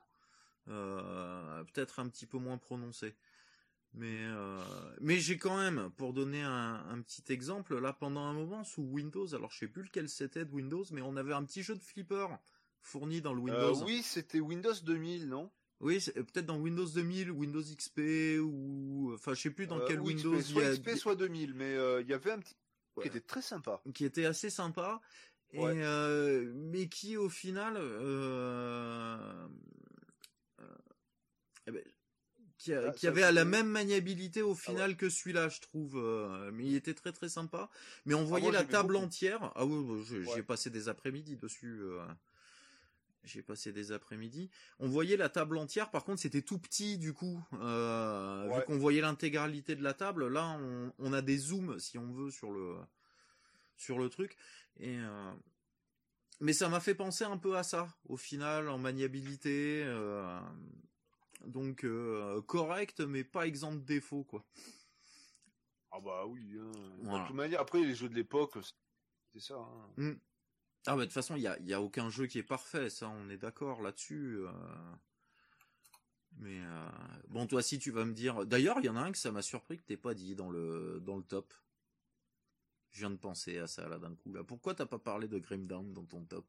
Euh, peut-être un petit peu moins prononcés. Mais, euh, mais j'ai quand même, pour donner un, un petit exemple, là, pendant un moment, sous Windows, alors je sais plus lequel c'était de Windows, mais on avait un petit jeu de flipper fourni dans le Euh, Windows. oui, c'était Windows 2000, non? Oui, c'est- peut-être dans Windows 2000, Windows XP, ou, enfin, je sais plus dans Euh, quel ou XP, Windows il y soit a, XP, soit 2000, mais euh, il y avait un petit Ouais. qui était très sympa. qui était assez sympa et Ouais. euh, mais qui au final euh, euh, eh ben, qui, a- Ah, qui avait à la même maniabilité au Ah final que celui-là je trouve euh, mais il était très très sympa mais on voyait moi, la table beaucoup. entière ah oui j'ai passé des après-midi dessus euh, j'ai passé des après-midi. On voyait la table entière, par contre c'était tout petit du coup. Euh, Vu qu'on voyait l'intégralité de la table, là on, on a des zooms si on veut sur le sur le truc. Et euh, mais ça m'a fait penser un peu à ça au final en maniabilité. euh, donc euh, correct, mais pas exempt de défaut quoi. Ah bah oui. Hein. Voilà. De toute manière, après les jeux de l'époque, c'est ça. hein. Ah bah de toute façon il y a, il y a aucun jeu qui est parfait, ça on est d'accord là-dessus. euh. Mais euh, bon toi si tu vas me dire, d'ailleurs il y en a un que ça m'a surpris que t'aies pas dit dans le dans le top. Je viens de penser à ça là d'un coup là. Pourquoi t'as pas parlé de Grim Down dans ton top?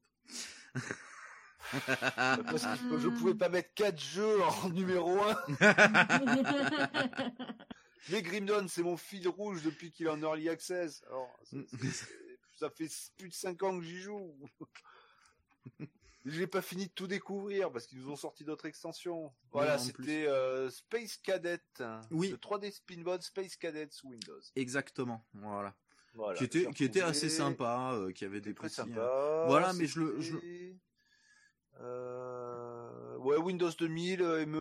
Parce que je pouvais pas mettre quatre jeux en numéro 1. Mais Grim Dawn, c'est mon fil rouge depuis qu'il est en early access. Alors, ça fait plus de 5 ans que j'y joue. J'ai pas fini de tout découvrir parce qu'ils nous ont sorti d'autres extensions. Voilà, c'était euh, Space Cadet. Oui. Le 3D Spinball Space Cadet sous Windows. Exactement, voilà. Voilà, qui était qui assez sympa, euh, qui avait des Très euh, sympa. Voilà, mais je le- je euh, Ouais, Windows 2000, euh, ME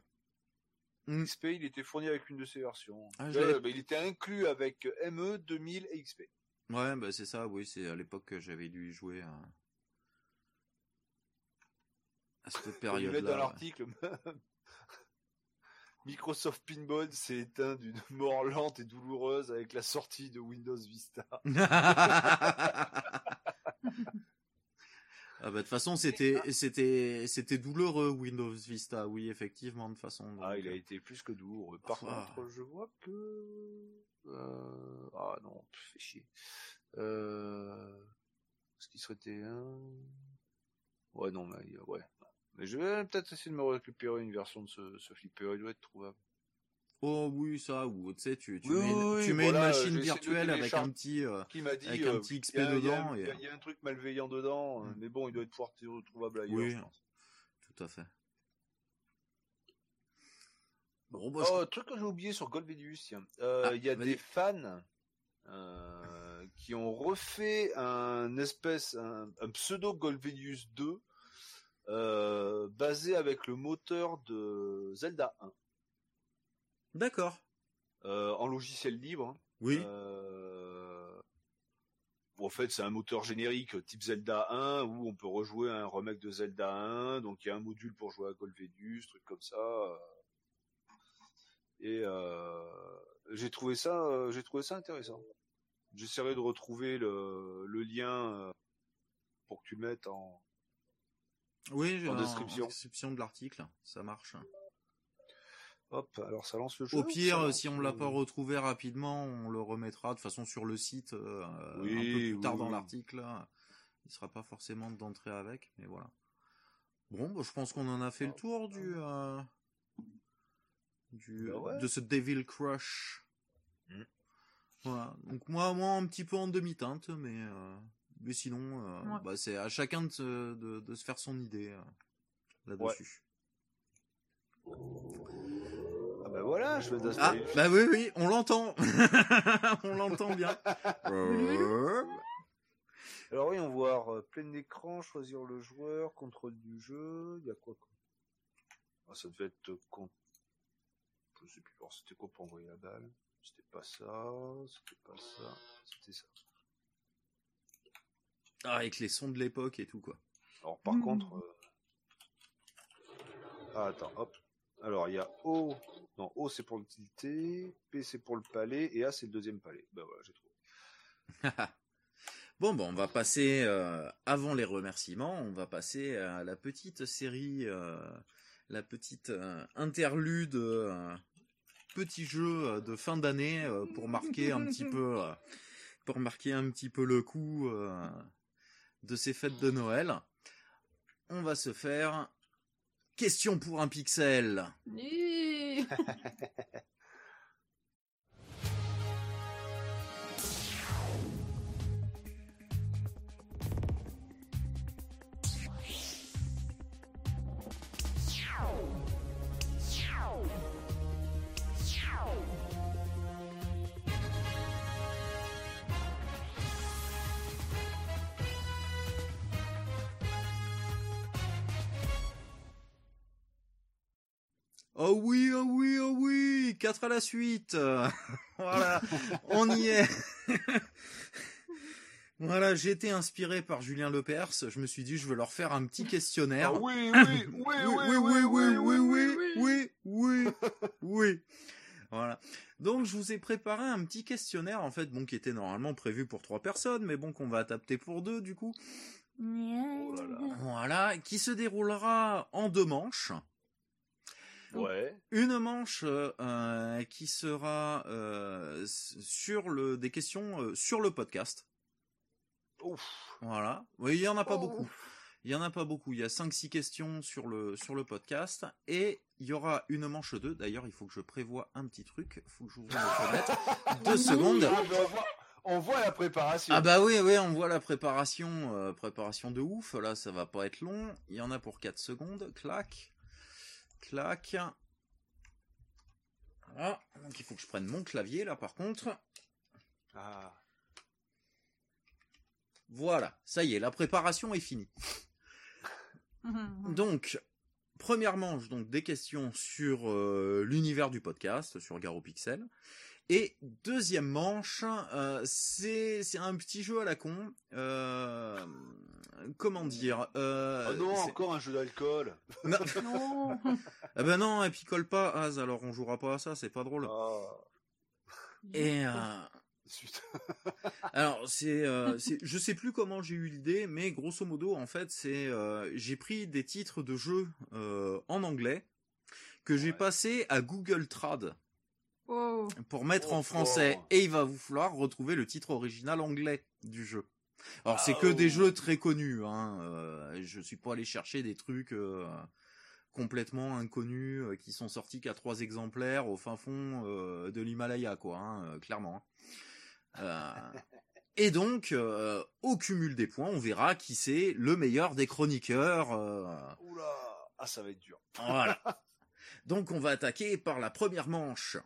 Mm. XP, il était fourni avec une de ses versions. Ah, bah, il était inclus avec ME 2000 et XP. Ouais, bah c'est ça, oui, c'est à l'époque que j'avais dû y jouer à, à cette Comme il période met dans l'article, Microsoft Pinball s'est éteint d'une mort lente et douloureuse avec la sortie de Windows Vista. Ah bah de toute façon c'était c'était c'était douloureux Windows Vista oui effectivement de toute façon Ah, il a euh, été plus que douloureux. Par Ah. contre, je vois que... euh, Ah non, fait chier. Euh... Ce qui serait un... Ouais, non, mais euh, ouais. Mais je vais peut-être essayer de me récupérer une version de ce, ce flipper, il doit être trouvable. Oh oui, ça, ou tu sais, tu, tu Oui, mets, oui, tu oui, mets voilà, une machine virtuelle avec un petit... euh, Qui m'a dit Avec un euh, petit XP a- il y a dedans et- Il y, a un truc malveillant dedans, euh, mais bon, il doit être pouvoir être trouvable ailleurs, Oui. je pense. Tout à fait. Bon, bah, je- Oh, truc que j'ai oublié sur Golbedius. Euh, Ah, il y a vas-y. des fans euh, qui ont refait un espèce, un, un pseudo Golbedius 2 euh, basé avec le moteur de Zelda 1 D'accord. euh, en logiciel libre. Oui. Euh, bon, en fait, c'est un moteur générique type Zelda 1 où on peut rejouer un remake de Zelda 1. Donc, il y a un module pour jouer à Golvedius, truc comme ça. euh. Et euh, j'ai trouvé ça, euh, j'ai trouvé ça intéressant. J'essaierai de retrouver le, le lien euh, pour que tu le mettes en. Oui, j'ai en en description. description de l'article, ça marche. Hop, alors ça lance le jeu. Au pire, euh, lance si on l'a pas retrouvé rapidement, on le remettra de toute façon sur le site euh, un peu plus oui, tard dans oui. l'article. Il sera pas forcément d'entrée avec, mais voilà. Bon, bah, je pense qu'on en a fait le tour du, euh, du Bah ouais. de ce Devil Crush. Mm. Voilà. Donc moi, moi un petit peu en demi-teinte, mais euh, mais sinon, euh, Ouais. bah, c'est à chacun de se, de, de se faire son idée euh, là-dessus. Ah ben voilà, je vais Ah, bah oui, oui, on l'entend. on l'entend bien. Alors oui, on va voir euh, plein écran, choisir le joueur, contrôle du jeu, il y a quoi quoi? Ah, Ça devait être euh, con... Je sais plus, alors c'était quoi pour envoyer la balle? C'était pas ça, c'était pas ça, c'était ça. Ah, avec les sons de l'époque et tout, quoi. Alors par Mhm. contre... euh, Ah attends, hop. Alors il y a O, non O c'est pour l'utilité, P c'est pour le palais, et A c'est le deuxième palais. Ben voilà, j'ai trouvé. Bon, bon, on va passer, euh, avant les remerciements, on va passer à la petite série, euh, la petite euh, interlude, petit jeu de fin d'année pour marquer un petit peu, pour marquer un petit peu le coup de ces fêtes de Noël. On va se faire question pour un pixel. Oh oui, oh oui, oh oui, quatre à la suite. Euh, voilà, on y est. voilà, j'ai été inspiré par Julien Lepers. Je me suis dit, je vais leur faire un petit questionnaire. Ah oui, oui, oui, oui, oui, oui, oui, oui, oui, oui, oui. Voilà. Donc, je vous ai préparé un petit questionnaire, en fait, bon, qui était normalement prévu pour trois personnes, mais bon, qu'on va adapter pour deux, du coup. Oh là là. Voilà, qui se déroulera en deux manches. Ouais. Une manche euh, qui sera euh, sur le des questions euh, sur le podcast. Ouf. Voilà. Oui, il y en a pas Oh. beaucoup. Il y en a pas beaucoup. Il y a 5 6 questions sur le sur le podcast et il y aura une manche 2. D'ailleurs, il faut que je prévoie un petit truc. Il faut que j'ouvre la fenêtre. Deux secondes. Ah, on, voit, on voit la préparation. Ah bah oui, oui, on voit la préparation, euh, préparation de ouf. Là, ça va pas être long. Il y en a pour 4 secondes. Clac, clac. Voilà. Donc il faut que je prenne mon clavier là, par contre. Ah. Voilà, ça y est, la préparation est finie. Donc, première manche, donc des questions sur euh, l'univers du podcast, sur Garo Pixel. Et deuxième manche, euh, c'est c'est un petit jeu à la con. Euh, comment dire euh, Oh non, encore un jeu d'alcool. Non. Non. Ah ben non, et puis colle pas, Az, alors on jouera pas à ça, c'est pas drôle. Ah. Et euh. Alors c'est, euh, je sais plus comment j'ai eu l'idée, mais grosso modo en fait c'est, euh, j'ai pris des titres de jeux euh, en anglais que j'ai Ouais. passé à Google Trad Oh. pour mettre Oh, en français, oh. et il va vous falloir retrouver le titre original anglais du jeu. Alors c'est Ah, que des oh. jeux très connus. Hein. Euh, je suis pas allé chercher des trucs euh, complètement inconnus euh, qui sont sortis qu'à trois exemplaires au fin fond euh, de l'Himalaya, quoi. Hein, euh, clairement. Euh, et donc, euh, au cumul des points, on verra qui c'est le meilleur des chroniqueurs. euh, Oula, ah ça va être dur. voilà. Donc on va attaquer par la première manche.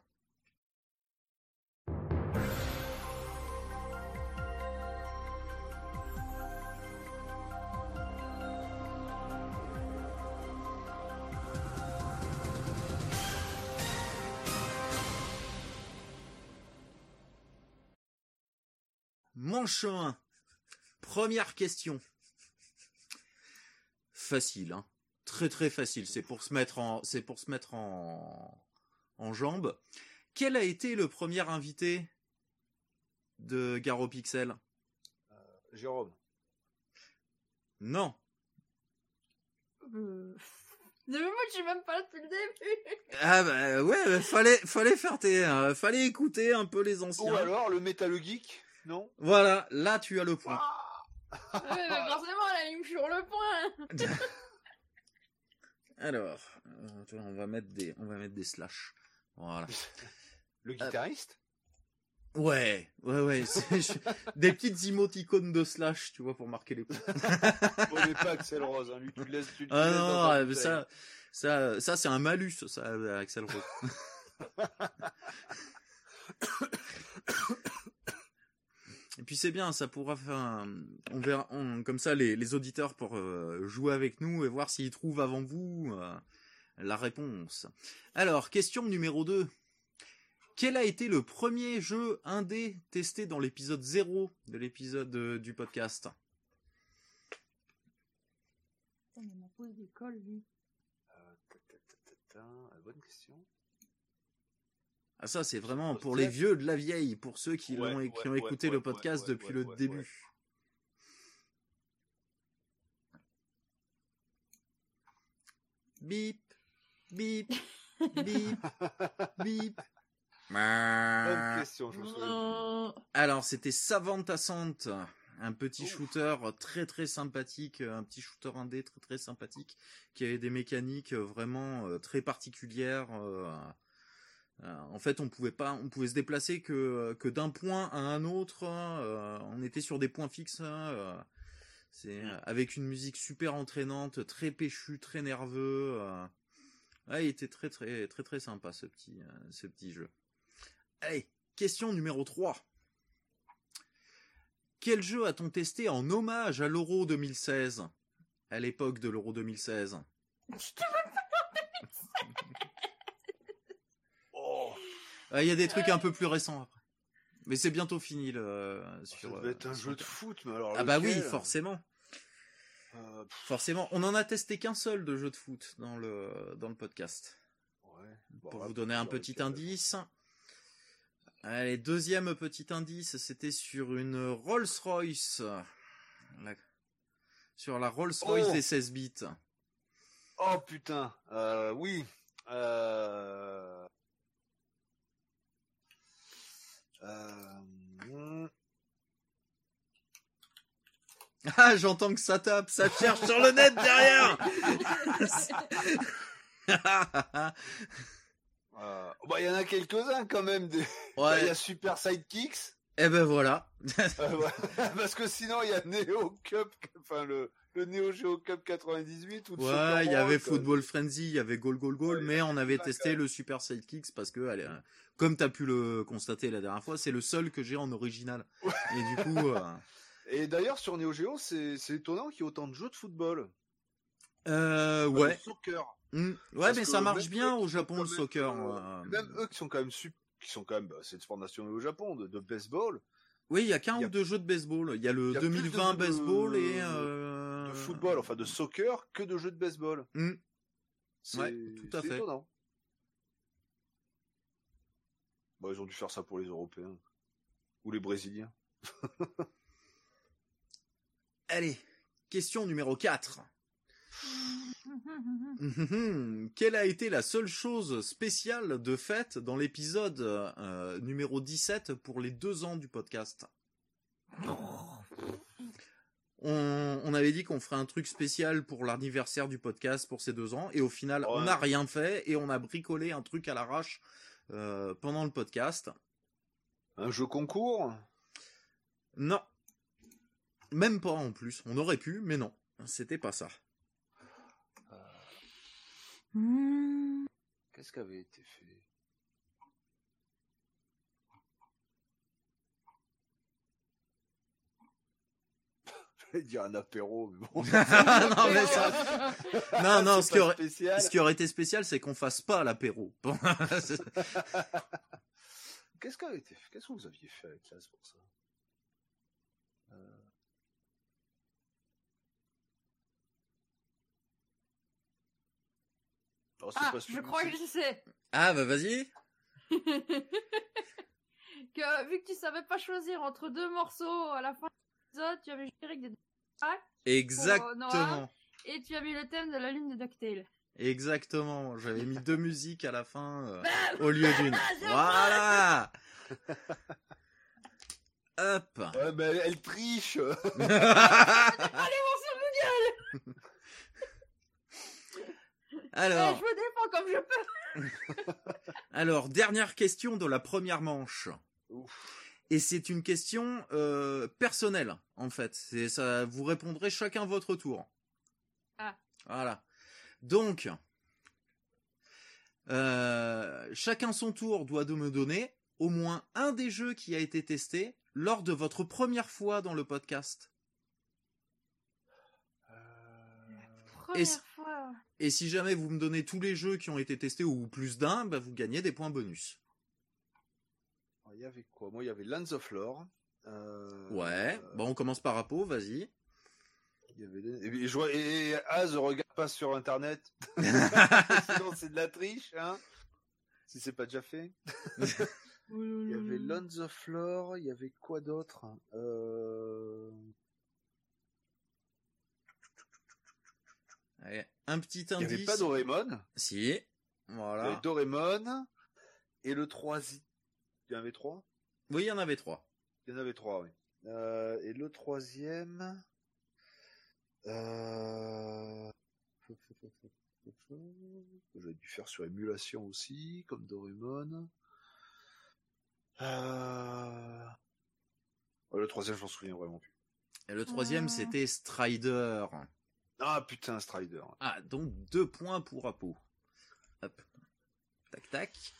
Manche 1. Première question. Facile, hein très très facile. C'est pour se mettre en, c'est pour se mettre en, en jambes. Quel a été le premier invité de Garo Pixel? Jérôme. Non. Euh... Mais moi, je suis même pas là depuis le début. Ah bah ouais, bah, fallait fallait faire tes, euh, fallait écouter un peu les anciens. Ou alors le Metal Geek, non Voilà, là tu as le point. Ouais, mais forcément, elle aligne sur le point. Alors, euh, tu vois, on va mettre des, on va mettre des slash. Voilà. Le guitariste? Ouais, ouais, ouais. c'est- je- des petites émoticônes de slash, tu vois, pour marquer les points. On n'est pas Axel Rose, hein. lui tu le laisses. Tu, Ah laisses non, ta euh, ça, ça, ça c'est un malus, ça, euh, Axel Rose. Et puis c'est bien, ça pourra faire, un- on verra, on- comme ça les, les auditeurs pour euh, jouer avec nous et voir s'ils trouvent avant vous euh, la réponse. Alors, question numéro 2. Quel a été le premier jeu indé testé dans l'épisode 0 de l'épisode euh, du podcast? Putain, mais ma pause d'école, lui. Ta, ta, ta, ta, ta, Bonne question. Ah ça c'est vraiment pour les vieux de la vieille, pour ceux qui Ouais, l'ont ouais, qui ont écouté ouais, le podcast depuis le début. Bip, bip, bip, bip. Bonne question, je me souviens. Alors c'était Savant Assante, un petit Ouf. shooter très très sympathique, un petit shooter indé très très sympathique, qui avait des mécaniques vraiment euh, très particulières. euh, en fait, on pouvait pas, on pouvait se déplacer que que d'un point à un autre. euh, on était sur des points fixes. euh, c'est euh, avec une musique super entraînante, très péchu, très nerveux. euh. Ouais, il était très très très très sympa ce petit euh, ce petit jeu. Allez, question numéro 3. Quel jeu a-t-on testé en hommage à l'Euro 2016 À l'époque de l'Euro 2016. Oh, Ah, Il y a des trucs un peu plus récents après. Mais c'est bientôt fini le, ça sur. devait euh, être un sur jeu de foot, mais alors. Ah bah oui, forcément. Euh, Forcément. On en a testé qu'un seul de jeu de foot dans le, dans le podcast. ouais. Bon, Pour là, vous donner un petit indice. Allez, deuxième petit indice, c'était sur une Rolls-Royce. La- Sur la Rolls-Royce Oh des 16 bits. Oh putain, euh, oui. Euh... Euh... hmm, Ah, j'entends que ça tape, ça cherche sur le net derrière. euh, bah, il y en a quelques-uns quand même. Des... Bah, Il y ouais. a Super Sidekicks. Eh ben voilà. Euh. Parce que sinon, il y a Neo Cup, enfin le, le Neo Geo Cup 98 ou Ouais, il y avait. Football Frenzy, il y avait Goal Goal Goal, Ouais, mais on avait testé le Super Sidekicks parce que, allez, comme t'as pu le constater la dernière fois, c'est le seul que j'ai en original. Et du coup, euh, Et d'ailleurs, sur Neo Geo, c'est étonnant qu'il y ait autant de jeux de football. euh, ouais, soccer. Mm. ouais, Parce mais ça marche bien au Japon le soccer. euh, euh. Même eux qui sont quand même sup- qui sont quand même, bah, c'est le sport national au Japon, de, de baseball, Oui, il y a qu'un ou deux jeux de baseball. Il y a le y a plus de 2020 jeux de- baseball et euh... de football, enfin de soccer, que de jeux de baseball. Mm. C'est Ouais, tout à fait. étonnant. Bah, ils ont dû faire ça pour les Européens. Ou les Brésiliens. Allez, question numéro 4. Quelle a été la seule chose spéciale de fait dans l'épisode euh, numéro 17 pour les deux ans du podcast? On, on avait dit qu'on ferait un truc spécial pour l'anniversaire du podcast pour ces deux ans, et au final, on n'a rien fait et on a bricolé un truc à l'arrache euh, pendant le podcast. Un jeu concours? Non, même pas en plus. On aurait pu, mais non, c'était pas ça. Hmm. Qu'est-ce qui avait été fait? J'allais dire un apéro, mais bon. non, mais ça... non, ce qui, aurait, spécial. ce qui aurait été spécial, c'est qu'on fasse pas l'apéro. Qu'est-ce fait? Qu'est-ce que vous aviez fait avec classe pour ça? Euh, Oh, Ah, je crois que je sais. ah, bah vas-y. que vu que tu savais pas choisir entre deux morceaux à la fin tu avais le générique des Exactement. et tu as mis le thème de la lune de DuckTale. Exactement. J'avais mis deux musiques à la fin euh, au lieu d'une. c'est Voilà. Hop. Ouais, mais elle, elle triche Alors, Eh, je me défends comme je peux. alors dernière question de la première manche. Ouf. Et c'est une question euh, personnelle, en fait. C'est ça. Vous répondrez chacun votre tour. Ah. Voilà. Donc, euh, chacun son tour doit de me donner au moins un des jeux qui a été testé lors de votre première fois dans le podcast. Première c- fois. Et si jamais vous me donnez tous les jeux qui ont été testés ou plus d'un, bah, vous gagnez des points bonus. Il y avait quoi? Moi, il y avait Lands of Lore. Euh, Ouais. euh, Bon, on commence par Apo, vas-y. il y avait des- Et, je vois- et Az regarde pas sur internet. Sinon, c'est de la triche, hein Si c'est pas déjà fait. Il y avait Lands of Lore. Il y avait quoi d'autre? Euh... Allez, un petit Il y indice. avait pas Doraemon. Si. Il y Voilà. avait Doraemon. Et le troisième. Il y en avait trois? Oui, il y en avait trois. Il y en avait trois, oui. Euh, et le troisième. Euh... J'aurais dû faire sur émulation aussi, comme Doraemon. Euh... le troisième, je m'en souviens vraiment plus. Et le troisième, Ah. c'était Strider. Ah putain, Strider. Ah, donc deux points pour Apo. Hop. Tac, tac.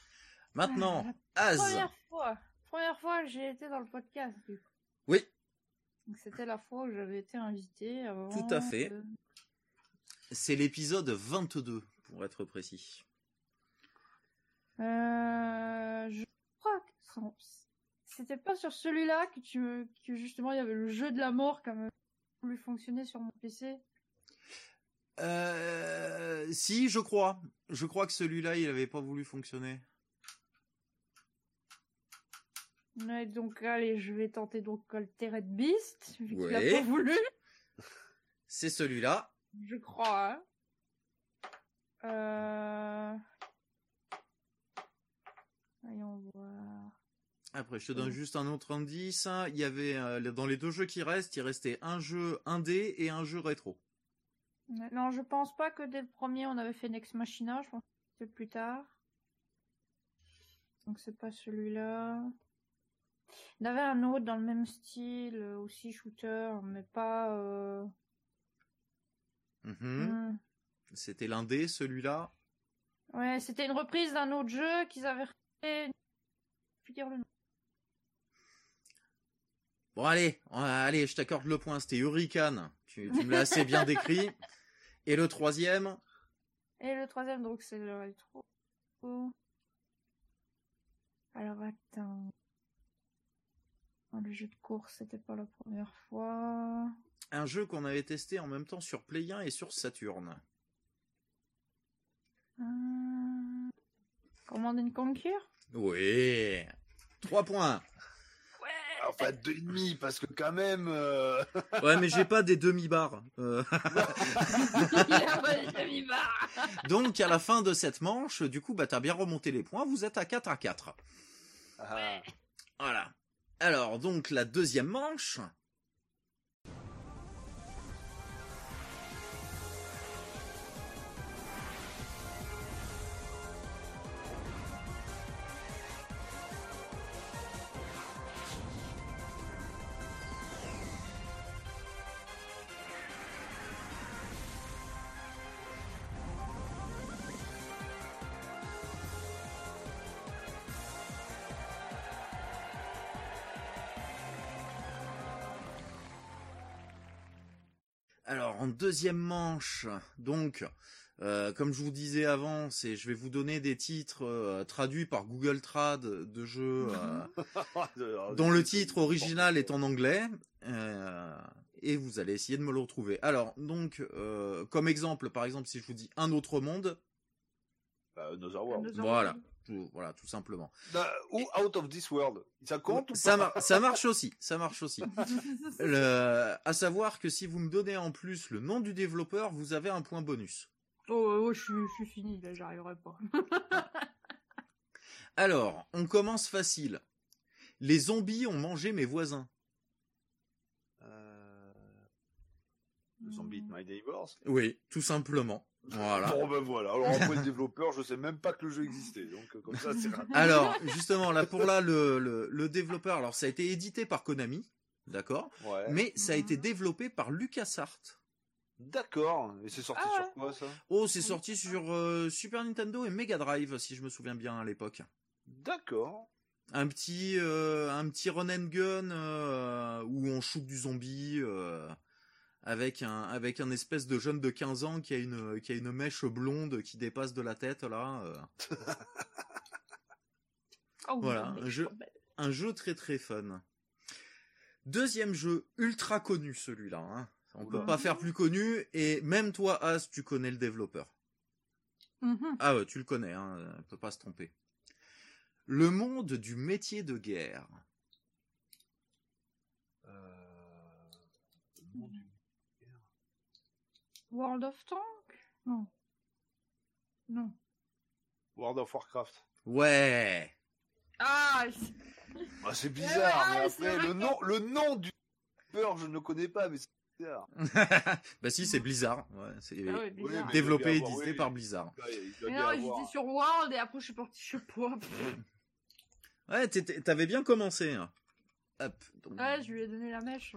Maintenant, Az. Première fois. Première fois j'ai été dans le podcast. du coup. Oui, C'était la fois où j'avais été invité. avant Tout à fait. de- c'est l'épisode 22, pour être précis. Euh, je crois que c'était pas sur celui-là que tu me- que justement il y avait le jeu de la mort qui a voulu fonctionner sur mon PC. Euh, si, je crois. Je crois que celui-là, il avait pas voulu fonctionner. Ouais, donc allez, je vais tenter donc Altered Beast vu qu'il a pas voulu, C'est celui-là. je crois. hein. Euh... Voyons voir. Après, je te donne juste un autre indice. Il y avait, euh, dans les deux jeux qui restent, il restait un jeu indé et un jeu rétro. Non, je pense pas que dès le premier on avait fait Nex Machina, je pense que c'était plus tard. Donc c'est pas celui-là. Il y en avait un autre dans le même style, euh, aussi shooter, mais pas... Euh... Mhm. hmm. C'était l'indé, celui-là? Ouais, c'était une reprise d'un autre jeu qu'ils avaient refait. Je vais plus dire le nom. Bon, allez, euh, allez, je t'accorde le point. C'était Hurricane. Tu, tu me l'as assez bien décrit. Et le troisième, Et le troisième, donc c'est le rétro. Alors attends. Oh, le jeu de course, c'était pas la première fois. un jeu qu'on avait testé en même temps sur Play 1 et sur Saturn. Hum... Command and Conquer? Oui. Trois points. Ouais Enfin, deux et demi, parce que quand même... euh, Ouais, mais j'ai pas des demi-barres. Euh, Il a pas les demi-barres donc, à la fin de cette manche, du coup, bah, t'as bien remonté les points. Vous êtes à 4 à 4. ah. Voilà. Alors, donc, la deuxième manche. Deuxième manche, donc, euh, comme je vous disais avant, c'est, je vais vous donner des titres euh, traduits par Google Trad de jeux euh, dont le titre original est en anglais, euh, et vous allez essayer de me le retrouver. Alors, donc, euh, comme exemple, par exemple, si je vous dis un autre monde, Bah, Another World. Another voilà, World. Tout, voilà, tout simplement. Bah, ou Out of This World. Ça compte ou Ça, mar- ça marche aussi, ça marche aussi. Le, à savoir que si vous me donnez en plus le nom du développeur, vous avez un point bonus. Oh, oh, je, suis, je suis fini, là, j'arriverai pas. Alors, on commence facile. Les zombies ont mangé mes voisins. Euh... Zombie Eat My Neighbors. Oui, tout simplement. Voilà. Bon ben voilà. Alors après le développeur, je sais même pas que le jeu existait. Donc euh, comme ça c'est raté. Alors, justement, là pour là, le, le, le développeur, alors ça a été édité par Konami, d'accord, Ouais. mais ça a été Mhm. développé par LucasArts. D'accord. Et c'est sorti Ah sur quoi ça? Oh, c'est sorti sur euh, Super Nintendo et Mega Drive, si je me souviens bien à l'époque. D'accord. Un petit, euh, un petit run and gun euh, où on shoot du zombie euh, avec un, avec un espèce de jeune de 15 ans qui a une, qui a une mèche blonde qui dépasse de la tête là. euh. Oh, Voilà, un jeu- je- Un jeu très très fun. Deuxième jeu ultra connu celui-là. Hein. On Oula. peut pas faire plus connu et même toi As tu connais le développeur. Mhm. Ah ouais tu le connais, hein, on peut pas se tromper. Le monde du métier de guerre. Euh... le nom du- World of Tank Non. Non. World of Warcraft. Ouais. Ah Ah, c'est bizarre. Ouais, mais c'est après le nom, le nom du développeur, je ne le connais pas, mais c'est bizarre. bah si c'est Blizzard. Ouais, c'est Ah ouais, bizarre. développé et avoir, par. Blizzard. Mais non, j'étais sur World et après je suis parti, sais pas. Ouais, t'avais bien commencé. hein. Hop. donc- Ouais, je lui ai donné la mèche.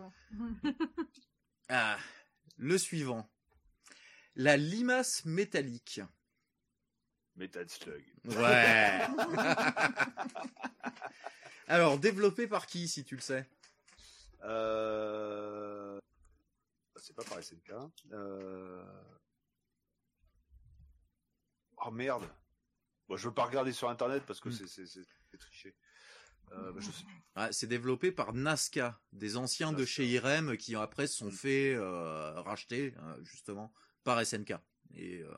Ah, le suivant. La limace métallique. Metal Slug. Ouais. Alors, développé par qui, si tu le sais? Euh... C'est pas par SNK. Euh... Oh merde. Bon, je veux pas regarder sur internet parce que Hmm. c'est triché. Euh, bah, C'est développé par Nazca, des anciens de chez Irem qui après se sont fait euh, racheter euh, justement par SNK. Et euh,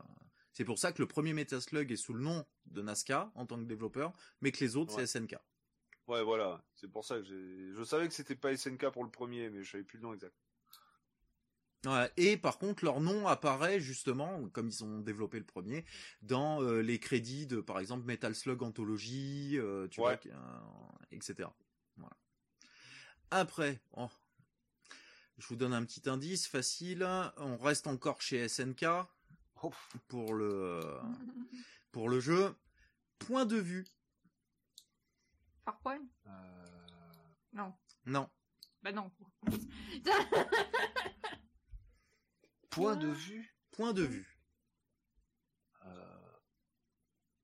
c'est pour ça que le premier Metal Slug est sous le nom de Nazca en tant que développeur, mais que les autres Ouais. c'est SNK. Ouais, voilà. C'est pour ça que. Je savais que c'était pas SNK pour le premier, mais je savais plus le nom exact. Ouais, et par contre, leur nom apparaît justement, comme ils ont développé le premier, dans euh, les crédits de, par exemple, Metal Slug Anthology, euh, tu Ouais. vois, etc. Voilà. Après, oh, je vous donne un petit indice facile. On reste encore chez SNK pour le pour le jeu. Point de vue. Quoi euh, Non. Non. Bah non. Point de vue? Point de vue. Euh,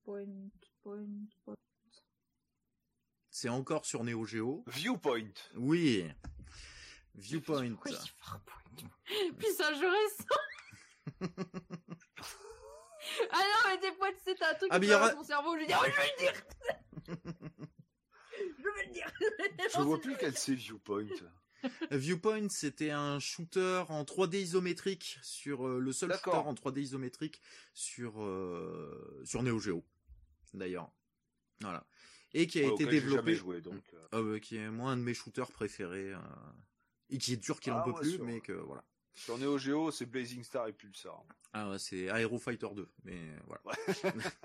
Point, point, point. C'est encore sur Neo Geo. Viewpoint. Oui. Viewpoint. Oui, PowerPoint. Puis c'est un jeu récent. ah non, mais des fois, c'est un truc Ah, qui y aura- dans mon cerveau. Je dis, oh, je vais le dire. je vais le dire. Je vois plus quel c'est Viewpoint. Viewpoint, c'était un shooter en 3D isométrique sur euh, le seul shooter en 3D isométrique sur euh, sur Neo Geo d'ailleurs. Voilà. Et qui a Ouais, été développé joué, donc. euh, Ah qui est moi un de mes shooters préférés euh, et qui est dur qu'il en Ah peut ouais, plus sur- mais que voilà. Sur Neo Geo, c'est Blazing Star et Pulsar. Ah ouais, c'est Aero Fighter 2 mais voilà.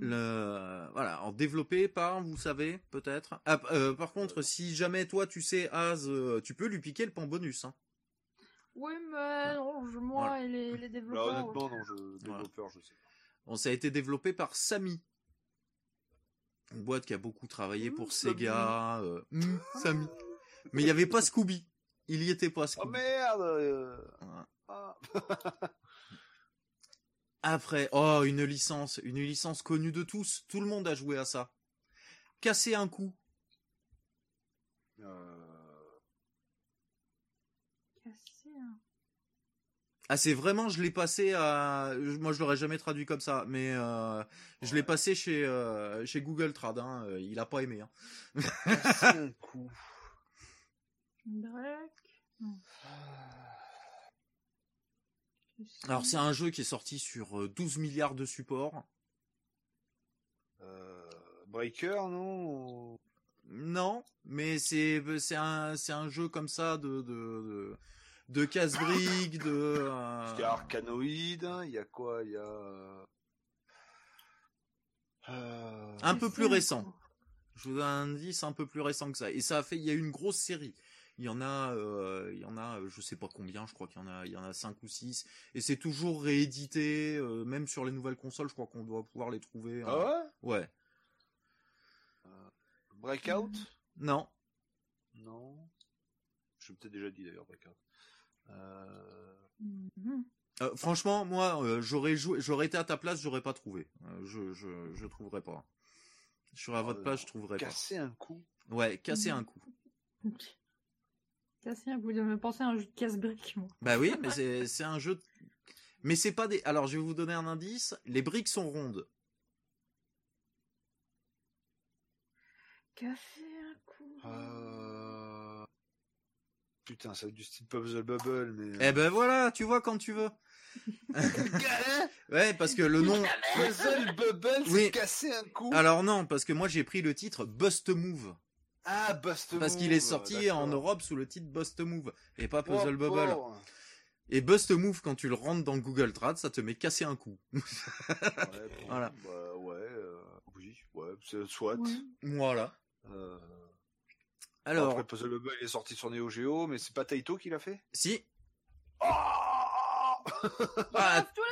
Le, voilà, en développé par, vous savez, peut-être. Ah, euh, par contre, si jamais toi tu sais Az, euh, tu peux lui piquer le pan bonus. Hein. Oui, mais non, je, moi Voilà. et les, les Là, développeurs. honnêtement, non, je, développeur, je sais pas. Bon, ça a été développé par Samy. Une boîte qui a beaucoup travaillé Mmh, pour Samy. Sega. euh, mmh, Samy. Mais il n'y avait pas Scooby. Il y était pas Oh merde euh, ah. Après, oh, une licence, une licence connue de tous. Tout le monde a joué à ça. Casser un coup. Euh. Ah, c'est vraiment, je l'ai passé à. Moi, je l'aurais jamais traduit comme ça, mais euh, je l'ai passé chez euh, chez Google Trad. Hein. Il a pas aimé. Hein. Un coup. Alors, c'est un jeu qui est sorti sur euh, 12 milliards de supports. Euh, Breaker, non Non, mais c'est c'est un c'est un jeu comme ça de de de, de casse-briques, de. euh, Il y a Arcanoid, hein, il y a quoi Il y a. Euh, Un peu plus récent. Je vous donne un indice un peu plus récent que ça. Et ça a fait, il y a eu une grosse série. Il y en a, euh, il y en a, euh, je sais pas combien, je crois qu'il y en a, il y en a cinq ou six. Et c'est toujours réédité, euh, même sur les nouvelles consoles, je crois qu'on doit pouvoir les trouver. Ah hein. ouais ouais. Breakout? Non. Non. Je peut-être déjà dit d'ailleurs, Breakout. Euh... Mhm. Euh, franchement, moi, euh, j'aurais joué, j'aurais été à ta place, j'aurais pas trouvé. Euh, je, je, je trouverais pas. Je serais à votre place, je trouverais Casser un coup? pas. Ouais, casser un coup. Casser un coup, de me penser à un jeu de casse-briques, moi. Bah oui, mais c'est, c'est un jeu. de- Mais c'est pas des. Alors, je vais vous donner un indice. Les briques sont rondes. Casser un coup. Euh... Putain, ça va être du style Puzzle Bubble, mais... Eh ben voilà, tu vois quand tu veux. Ouais, parce que le nom. Puzzle Bubble, c'est Oui. casser un coup Alors non, parce que moi j'ai pris le titre Bust Move. Ah, Bust Parce qu'il Move, est sorti en. Europe sous le titre Bust Move et pas Oh, Puzzle Bubble. Et Bust Move, quand tu le rentres dans Google Trad, ça te met casser un coup. Ouais, bon, Voilà. bah, ouais, euh, oui, ouais, c'est soit. Ouais. Voilà. Euh, Alors, Après, Puzzle Bubble, il est sorti sur Neo Geo, mais c'est pas Taito qui l'a fait? Si, Oh ah, points.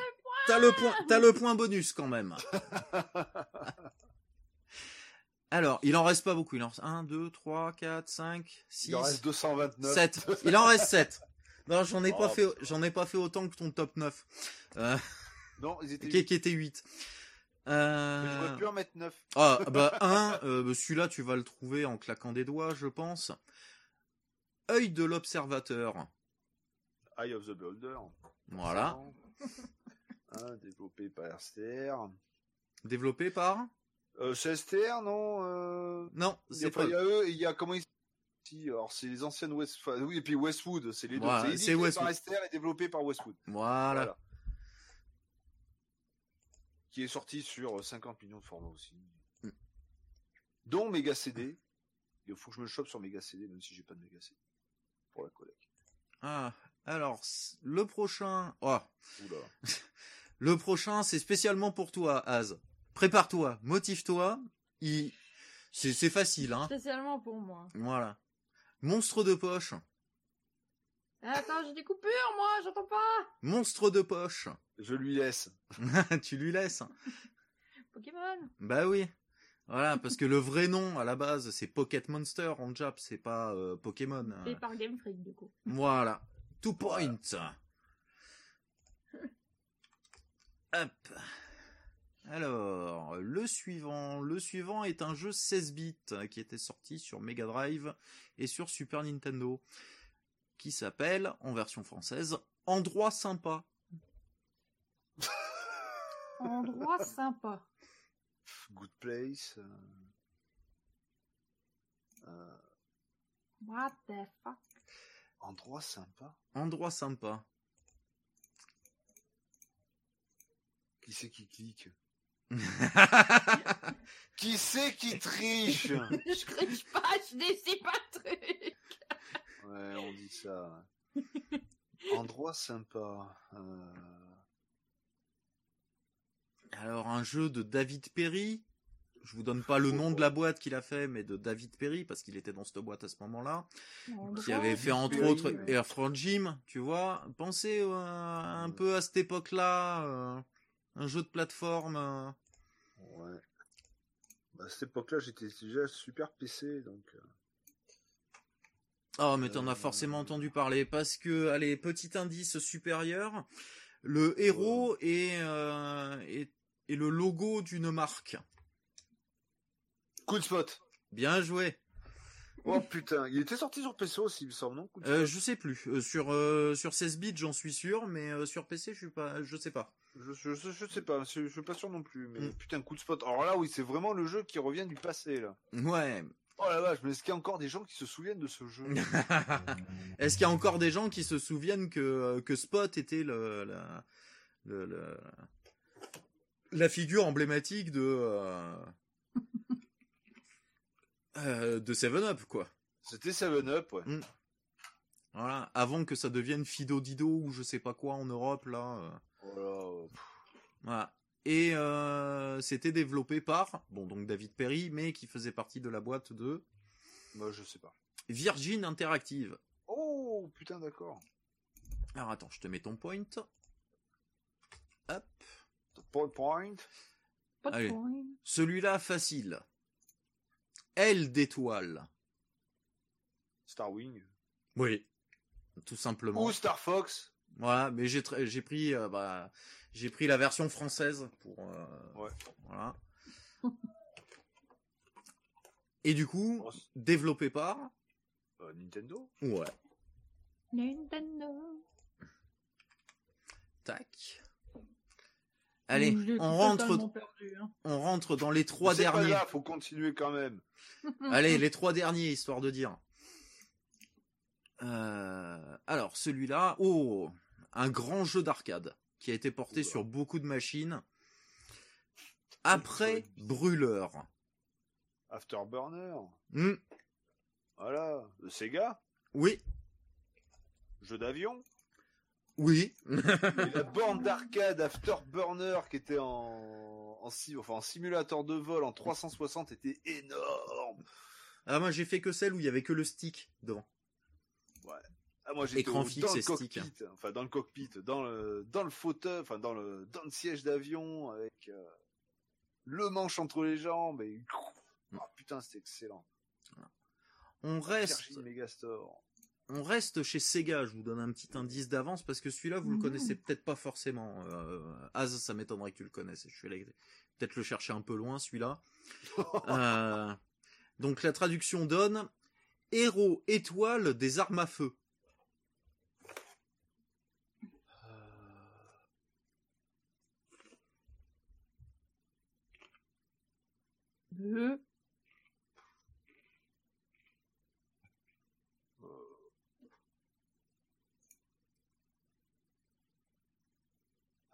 t'as le point, t'as le point bonus quand même. Alors, il en reste pas beaucoup. Il en reste 1, 2, 3, 4, 5, 6, Il en reste 229. 7. Il en reste 7. Non, j'en ai Oh, pas fait, j'en ai pas fait autant que ton top 9. Euh, Non, ils étaient... qui, qui était 8. Mais Euh... J'aurais pu en mettre 9. Ah, bah, un, euh, celui-là, tu vas le trouver en claquant des doigts, je pense. Œil de l'observateur. Eye of the Beholder. Voilà. Hein, développé par STR. Développé par Euh, c'est STR, non euh... Non, c'est pas. il y a eux il y a comment ils si, alors c'est les anciennes West oui et puis Westwood c'est les deux Voilà, c'est Westwood. par STR et développé par Westwood Voilà. qui est sorti sur 50 millions de formats aussi Mm. dont Mega CD il faut que je me chope sur Mega CD même si j'ai pas de Mega CD pour la collecte Ah, alors, le prochain. Oh, Oula. le prochain, c'est spécialement pour toi, Az. Prépare-toi, motive-toi. Il... C'est c'est facile, hein. Spécialement pour moi. Voilà. Monstre de poche. Attends, j'ai des coupures, moi, j'entends pas. Monstre de poche. je lui laisse tu lui laisses. Pokémon. Bah oui. Voilà, parce que le vrai nom à la base c'est Pocket Monster en Jap, c'est pas euh, Pokémon. Fait par Game Freak, du coup. Voilà. Two points. Hop. Alors, le suivant. Le suivant est un jeu 16 bits qui était sorti sur Mega Drive et sur Super Nintendo qui s'appelle, en version française, Endroit sympa. Endroit sympa. Good Place euh, euh, What the fuck? endroit sympa Endroit sympa. qui c'est qui clique? qui c'est qui triche? Je triche pas, je décide pas de truc. Ouais, on dit ça. Endroit sympa. Euh... Alors un jeu de David Perry? Je vous donne pas le nom de la boîte qu'il a fait, mais de David Perry parce qu'il était dans cette boîte à ce moment-là, qui avait fait entre Perry, autres ouais. Air France Gym. Tu vois, pensez euh, un peu à cette époque-là, euh, un jeu de plateforme. euh. Ouais. Bah, à cette époque-là, j'étais déjà super PC, donc. euh, Oh, mais t'en as Euh, forcément entendu parler parce que, allez, petit indice supérieur, le héros est, euh, est, est le logo d'une marque. Coup de spot. Bien joué. Oh putain, il était sorti sur PC aussi, il me semble, non Euh, je sais plus. Euh, sur euh, sur 16 bits, j'en suis sûr, mais euh, sur PC, je suis pas, je sais pas. je, je, je, sais pas, je, je suis pas sûr non plus, mais Mm. putain, coup de spot. Alors là, oui, c'est vraiment le jeu qui revient du passé, là. Ouais. Oh la vache, mais est-ce qu'il y a encore des gens qui se souviennent de ce jeu? Est-ce qu'il y a encore des gens qui se souviennent que euh, que Spot était le la le, le- la figure emblématique de euh, de Seven Up quoi. C'était 7-Up, ouais. Voilà, avant que ça devienne Fido Dido ou je sais pas quoi en Europe là. euh. Oh là, Voilà. Et euh, c'était développé par, bon donc David Perry, mais qui faisait partie de la boîte de moi, je sais pas. Virgin Interactive. Oh, putain, d'accord. Alors attends, je te mets ton point. Hop. Point, point. Allez. point. Celui-là facile. L d'étoile. Starwing. Oui. Tout simplement. Ou Star Fox. Voilà, mais j'ai pris euh, bah, j'ai pris la version française pour euh, Ouais. voilà. Et du coup, Oh, développé par euh, Nintendo. ouais. Nintendo. Tac. Allez, on rentre perdu, hein. on rentre dans les trois C'est pas derniers. grave, faut continuer quand même. Allez, les trois derniers, histoire de dire. Euh, alors, celui-là, oh, un grand jeu d'arcade qui a été porté Oula. sur beaucoup de machines. Après Brûleur. Afterburner. Hmm, Voilà. Le Sega? oui, Jeu d'avion? Oui. Et la borne d'arcade Afterburner qui était en, en, si- enfin, en simulateur de vol en 360 était énorme. ah, moi, j'ai fait que celle où il y avait que le stick devant. Ah, moi j'étais Écran au- fixe dans le stick. cockpit, enfin dans le cockpit, dans le dans le fauteuil, enfin dans le dans le siège d'avion avec euh, le manche entre les jambes et oh, putain c'était excellent. On reste. On reste chez Sega. Je vous donne un petit indice d'avance parce que celui-là, vous le Mhm. connaissez peut-être pas forcément. Euh, Az, ça m'étonnerait que tu le connaisses. Je suis allé peut-être le chercher un peu loin, celui-là. Euh, donc la traduction donne héros étoile des armes à feu. Deux.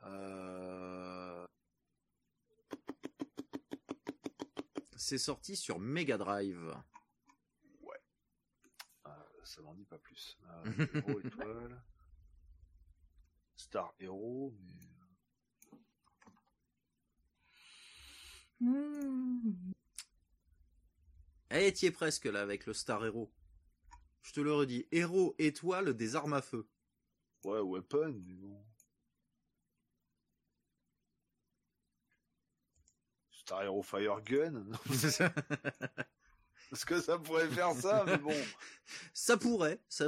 Euh, C'est sorti sur Mega Drive. ah, ça m'en dit pas plus. Euh, Hero étoile. Star Hero, mais. Eh, t'y es presque là avec le Star Hero. Je te le redis, héros étoile des armes à feu. ouais Weapon, mais bon. Star Hero Fire Gun. Parce que ça pourrait faire ça, mais bon. ça pourrait. Ça...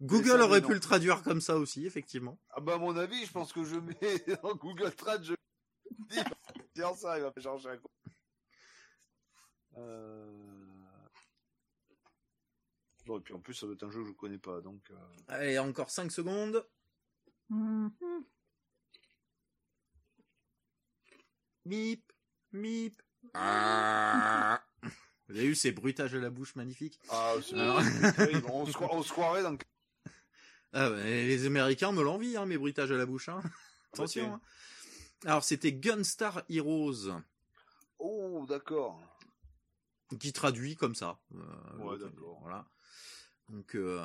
Google ça, aurait non. pu le traduire comme ça aussi, effectivement. Ah bah à mon avis, je pense que je mets dans Google Trad, je dis ça, il va changer un coup. Euh... Bon, et puis en plus, ça doit être un jeu que je connais pas, donc... euh, Allez, encore 5 secondes. Mhm. Mip, mip. Ah. Vous avez eu ces bruitages à la bouche magnifiques Ah, c'est Alors- terrible. on, se, croit- on se croirait dans... ah, bah, Les Américains me l'envient, hein, mes bruitages à la bouche. Hein. Attention. Ok. hein. Alors, c'était Gunstar Heroes, Oh, d'accord. qui traduit comme ça. Euh, Ouais, d'accord. Voilà. Donc, euh,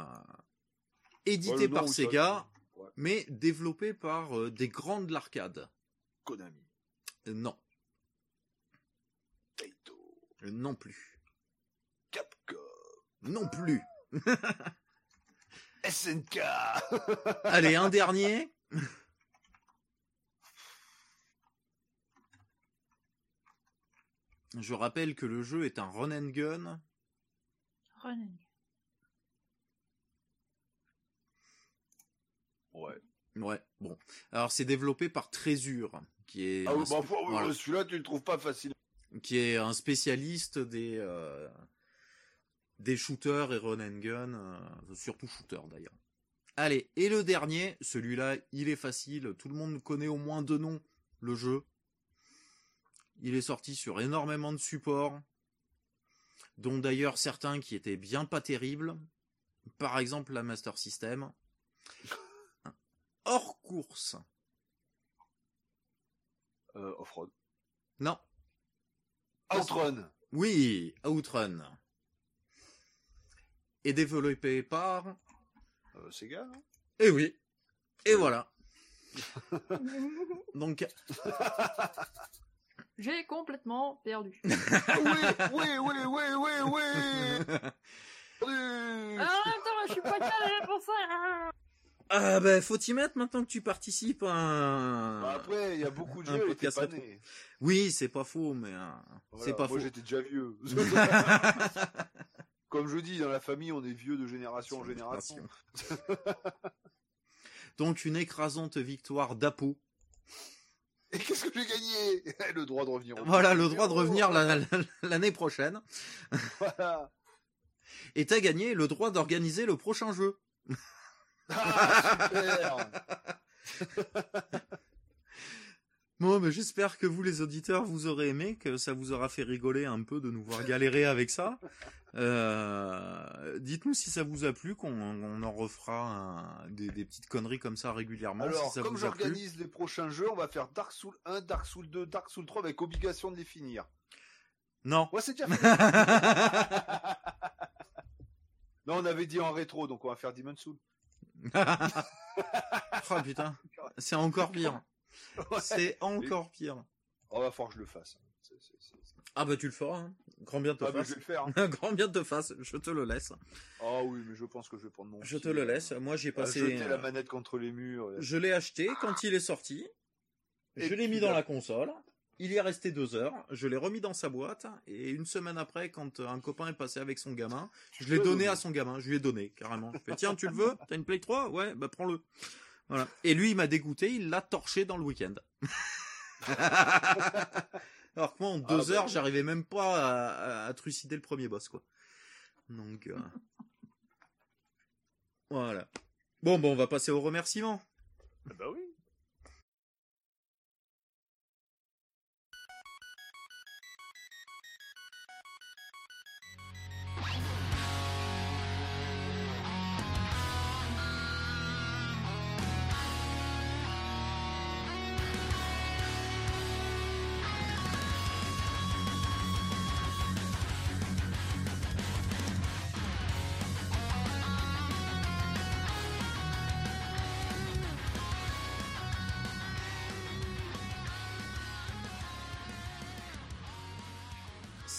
édité Ouais, nom, par Sega, ouais. mais développé par euh, des grands de l'arcade. Konami. Euh, non, non plus. Capcom. Non plus. SNK. Allez, un dernier. Je rappelle que le jeu est un run and gun. Running. ouais. Ouais, bon. Alors c'est développé par Trésure, qui est Ah oui, bah, celui-là, tu le trouves pas facile. Qui est un spécialiste des euh, des shooters et run and gun, euh, surtout shooters d'ailleurs. Allez, et le dernier, celui-là, il est facile, tout le monde connaît au moins deux noms, le jeu. Il est sorti sur énormément de supports, dont d'ailleurs certains qui étaient bien pas terribles. Par exemple la Master System. Hors course. Euh, Off-road. Non. Outrun. Oui, Outrun. Et développé par... Euh, Sega, non? Eh oui. Et voilà. Donc, J'ai complètement perdu. Oui, oui, oui, oui, oui, oui. Ah, attends, je suis pas calé pour ça. Ah ben faut t'y mettre maintenant que tu participes à un... Bah, après, il y a beaucoup de jeux, podcast pas. Oui, c'est pas faux, mais euh, Voilà, c'est pas Moi, faux. j'étais déjà vieux. Comme je dis, dans la famille, on est vieux de génération en génération. Donc une écrasante victoire d'Apo. Et qu'est-ce que j'ai gagné? Le droit de revenir. Voilà le droit de vidéo. revenir la- la- l'année prochaine. Voilà. Et t'as gagné le droit d'organiser le prochain jeu. Ah, super. Bon, mais j'espère que vous, les auditeurs, vous aurez aimé, que ça vous aura fait rigoler un peu de nous voir galérer avec ça. Euh, Dites-nous si ça vous a plu, qu'on on en refera un- des, des petites conneries comme ça régulièrement. Alors, si ça comme j'organise les prochains jeux, on va faire Dark Souls 1, Dark Souls 2, Dark Souls 3 avec obligation de les finir. Non. Ouais, c'est déjà fait. non, on avait dit en rétro, donc on va faire Demon Soul. oh putain, c'est encore pire. Ouais. C'est encore pire. Oh, va falloir que je le fasse. Ah bah tu le feras. Hein. Grand bien te Ah, je vais le faire. Grand bien te fasse. Je te le laisse. Ah oui, mais je pense que je vais prendre mon. Je te le euh, laisse. Moi j'ai passé. jeter la manette contre les murs. Je l'ai acheté quand il est sorti. Et je l'ai mis dans la console. Il y est resté deux heures. Je l'ai remis dans sa boîte. Et une semaine après, quand euh, un copain est passé avec son gamin, je l'ai donné à son gamin. Je lui ai donné, carrément. Je fais, tiens, tu le veux? T'as une Play 3 Ouais, bah prends-le. Voilà. Et lui, il m'a dégoûté. Il l'a torché dans le week-end. Alors que moi, en deux Ah, bah, heures, j'arrivais même pas à, à- à trucider le premier boss, quoi. Donc, euh, voilà. Bon, bon, on va passer aux remerciements. Ah Bah oui.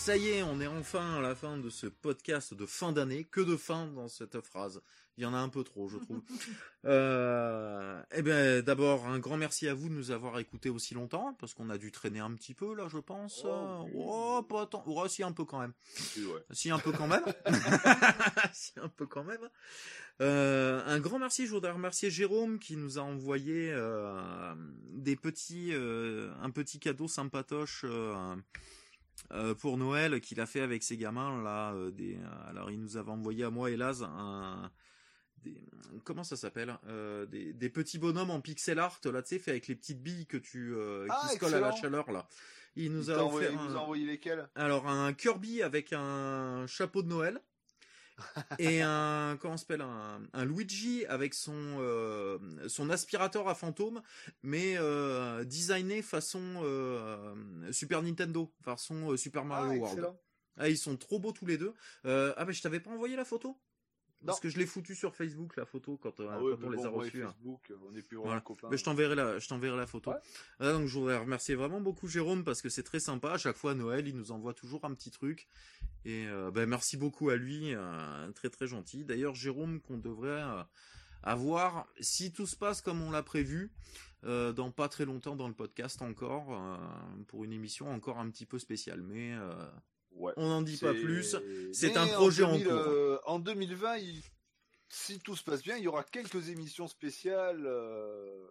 Ça y est, on est enfin à la fin de ce podcast de fin d'année. Que de fin dans cette phrase. Il y en a un peu trop, je trouve. euh, eh ben, d'abord, un grand merci à vous de nous avoir écoutés aussi longtemps, parce qu'on a dû traîner un petit peu, là, je pense. Oh. Oh, pas tant. Oh, si, un peu quand même. Si, ouais. Si, un peu quand même. si, un peu quand même. Euh, un grand merci, je voudrais remercier Jérôme qui nous a envoyé euh, des petits, un petit cadeau sympatoche euh, pour Noël qu'il a fait avec ses gamins là. euh, des, euh, alors il nous avait envoyé à moi Laz un, des, comment ça s'appelle des, des petits bonhommes en pixel art là, tu sais, fait avec les petites billes que tu euh, Ah, qui se collent à la chaleur là. Il nous Il a envoyé, offert il nous a un- envoyé lesquels? Alors un Kirby avec un chapeau de Noël et un comment s'appelle un, un Luigi avec son euh, son aspirateur à fantôme mais euh, designé façon euh, Super Nintendo façon Super Mario Ah, World. Ah ils sont trop beaux tous les deux. Ah mais je t'avais pas envoyé la photo? Parce que je l'ai foutu sur Facebook la photo quand, euh, Ah ouais, quand on les a reçus. hein. Facebook, on n'est plus vraiment Voilà. copains. Mais je t'enverrai la, je t'enverrai la photo. Ouais. Ah, donc je voudrais remercier vraiment beaucoup Jérôme parce que c'est très sympa. À chaque fois à Noël, il nous envoie toujours un petit truc. Et euh, ben, merci beaucoup à lui, euh, très très gentil. D'ailleurs Jérôme qu'on devrait euh, avoir, si tout se passe comme on l'a prévu, dans pas très longtemps dans le podcast encore, pour une émission encore un petit peu spéciale. Mais Ouais. on n'en dit pas plus. C'est un projet en 2000, cours. euh, en 2020, il- si tout se passe bien, il y aura quelques émissions spéciales, euh,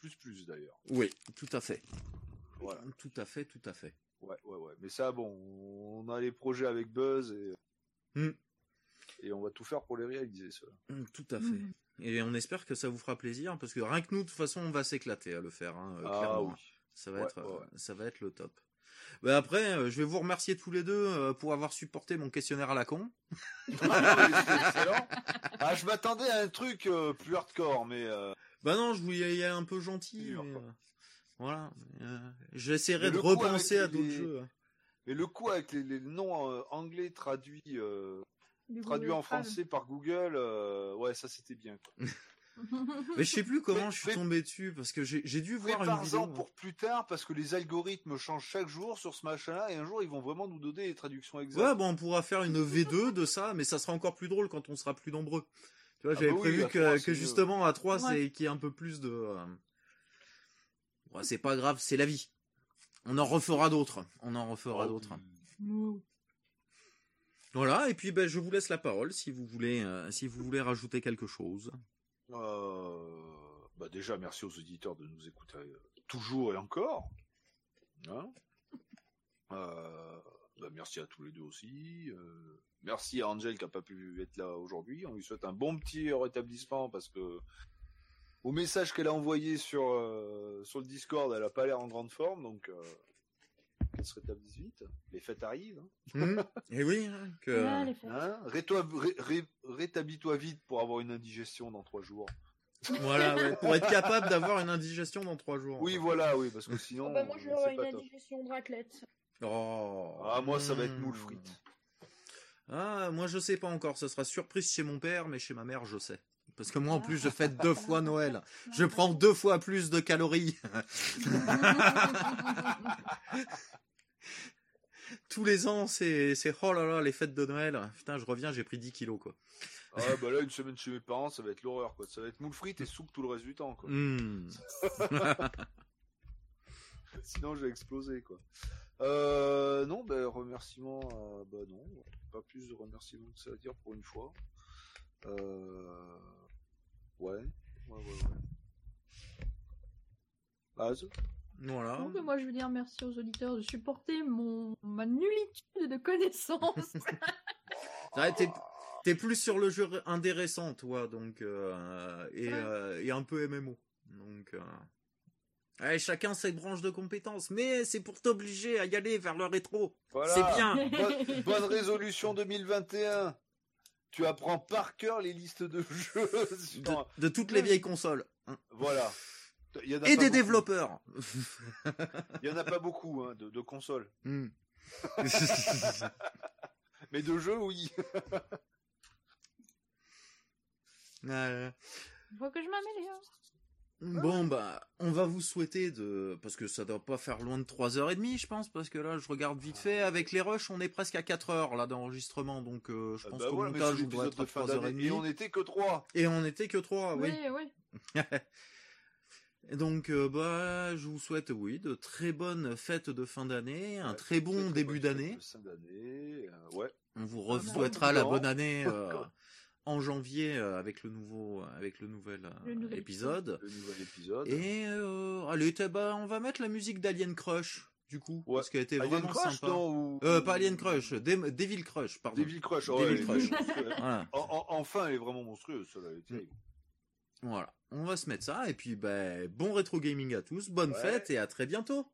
plus plus d'ailleurs. Oui, tout à fait. Voilà. Tout à fait, tout à fait. Ouais, ouais, ouais. Mais ça, bon, on a les projets avec Buzz et Hmm. et on va tout faire pour les réaliser. Ceux Mm, Tout à fait. Mhm. Et on espère que ça vous fera plaisir parce que rien que nous, de toute façon, on va s'éclater à le faire. Hein, euh, ah clairement. oui. Ça va Ouais, être, ouais, euh, ouais. ça va être le top. Bah après, euh, je vais vous remercier tous les deux euh, pour avoir supporté mon questionnaire à la con. Ah, excellent. Ah, je m'attendais à un truc euh, plus hardcore, mais euh, Bah non, je voulais y aller un peu gentil. Mais, euh, voilà. Euh, J'essaierai de repenser à d'autres les- jeux. hein. mais le coup avec les, les noms euh, anglais traduits euh, Du traduits Google en français par Google, euh, ouais, ça c'était bien. Quoi. Mais je sais plus comment Mais- je suis mais- tombé dessus parce que j'ai dû voir une vidéo. Pour plus tard parce que les algorithmes changent chaque jour sur ce machin-là et un jour ils vont vraiment nous donner les traductions exactes. Ouais, bon, on pourra faire une V2 de ça, mais ça sera encore plus drôle quand on sera plus nombreux. Tu vois, Ah j'avais bah oui, prévu que, mieux. justement à 3, Ouais. c'est qu'il y ait un peu plus de. euh, ouais, c'est pas grave, c'est la vie. On en refera d'autres. On en refera Oh, d'autres. Ouh. Voilà, et puis ben, je vous laisse la parole si vous voulez, euh, si vous voulez rajouter quelque chose. Euh, bah déjà, merci aux auditeurs de nous écouter euh, toujours et encore. Hein Euh, bah, merci à tous les deux aussi. Merci à Angel qui a pas pu être là aujourd'hui. On lui souhaite un bon petit rétablissement parce que au message qu'elle a envoyé sur sur le Discord, elle a pas l'air en grande forme, donc vite. Les fêtes arrivent. hein. et oui, hein, que, Ouais, les fêtes. Hein ré- ré- Rétablis-toi vite pour avoir une indigestion dans trois jours. voilà, ouais, pour être capable d'avoir une indigestion dans 3 jours. Oui, voilà, oui, parce que sinon. Oh, bah, moi, je top. de raclette. Oh. Ah, moi, ça va être moule frites. Ah, moi je sais pas encore, ça sera surprise chez mon père, mais chez ma mère je sais. Parce que moi en plus je fête deux fois Noël. Je prends deux fois plus de calories. Tous les ans c'est c'est oh là là les fêtes de Noël. Putain je reviens j'ai pris 10 kilos quoi. Ah, bah là, une semaine chez mes parents, ça va être l'horreur, quoi. Ça va être moule frites et soupe tout le reste du temps, quoi. Hmm. Sinon, je vais exploser, quoi. Euh, non, bah, remerciements, euh, bah non, pas plus de remerciements que ça à dire pour une fois. Euh, ouais, ouais, ouais, ouais. Base. Voilà. Donc, moi, je veux dire merci aux auditeurs de supporter mon ma nullitude de connaissances. Ouais, t'es- T'es plus sur le jeu indé récent toi donc euh, et, Ouais. euh, et un peu MMO. Donc euh, ouais, chacun ses branches de compétences, mais c'est pour t'obliger à y aller vers le rétro. Voilà. C'est bien. Bonne, bonne résolution 2021. Tu apprends par cœur les listes de jeux. De toutes les vieilles consoles. hein. Voilà. Il y en a Et des développeurs. Il y en a pas beaucoup hein, de, de consoles. Hmm. Mais de jeux, oui. Ouais. Faut que je m'améliore. Bon bah, on va vous souhaiter de parce que ça doit pas faire loin de 3h30 je pense parce que là je regarde vite fait avec les rushs on est presque à 4 heures là d'enregistrement donc euh, je Ah pense bah qu'au mais montage on doit être à de fin d'année. 3h30 Et on n'était que trois. et on était que 3 oui. Oui, oui. Donc euh, bah je vous souhaite oui de très bonnes fêtes de fin d'année, un Ouais, très bon très, début d'année. euh, ouais. On vous Ah, souhaitera bon la bonne année euh, en janvier euh, avec le nouveau avec le nouvel, euh, Le nouvel épisode. Le nouvel épisode. Et euh, allez, bah, on va mettre la musique d'Alien Crush du coup Ouais. parce qu'elle était Alien vraiment Crush, sympa. non ou... Euh, pas Alien Crush, Dem- Devil Crush, pardon. Devil Crush. Devil ouais, elle est Crush. monstrueuse. Voilà. En- en- enfin, elle est vraiment monstrueuse, celle-là. Voilà. On va se mettre ça et puis bah, bon rétro gaming à tous, bonne Ouais. fête et à très bientôt.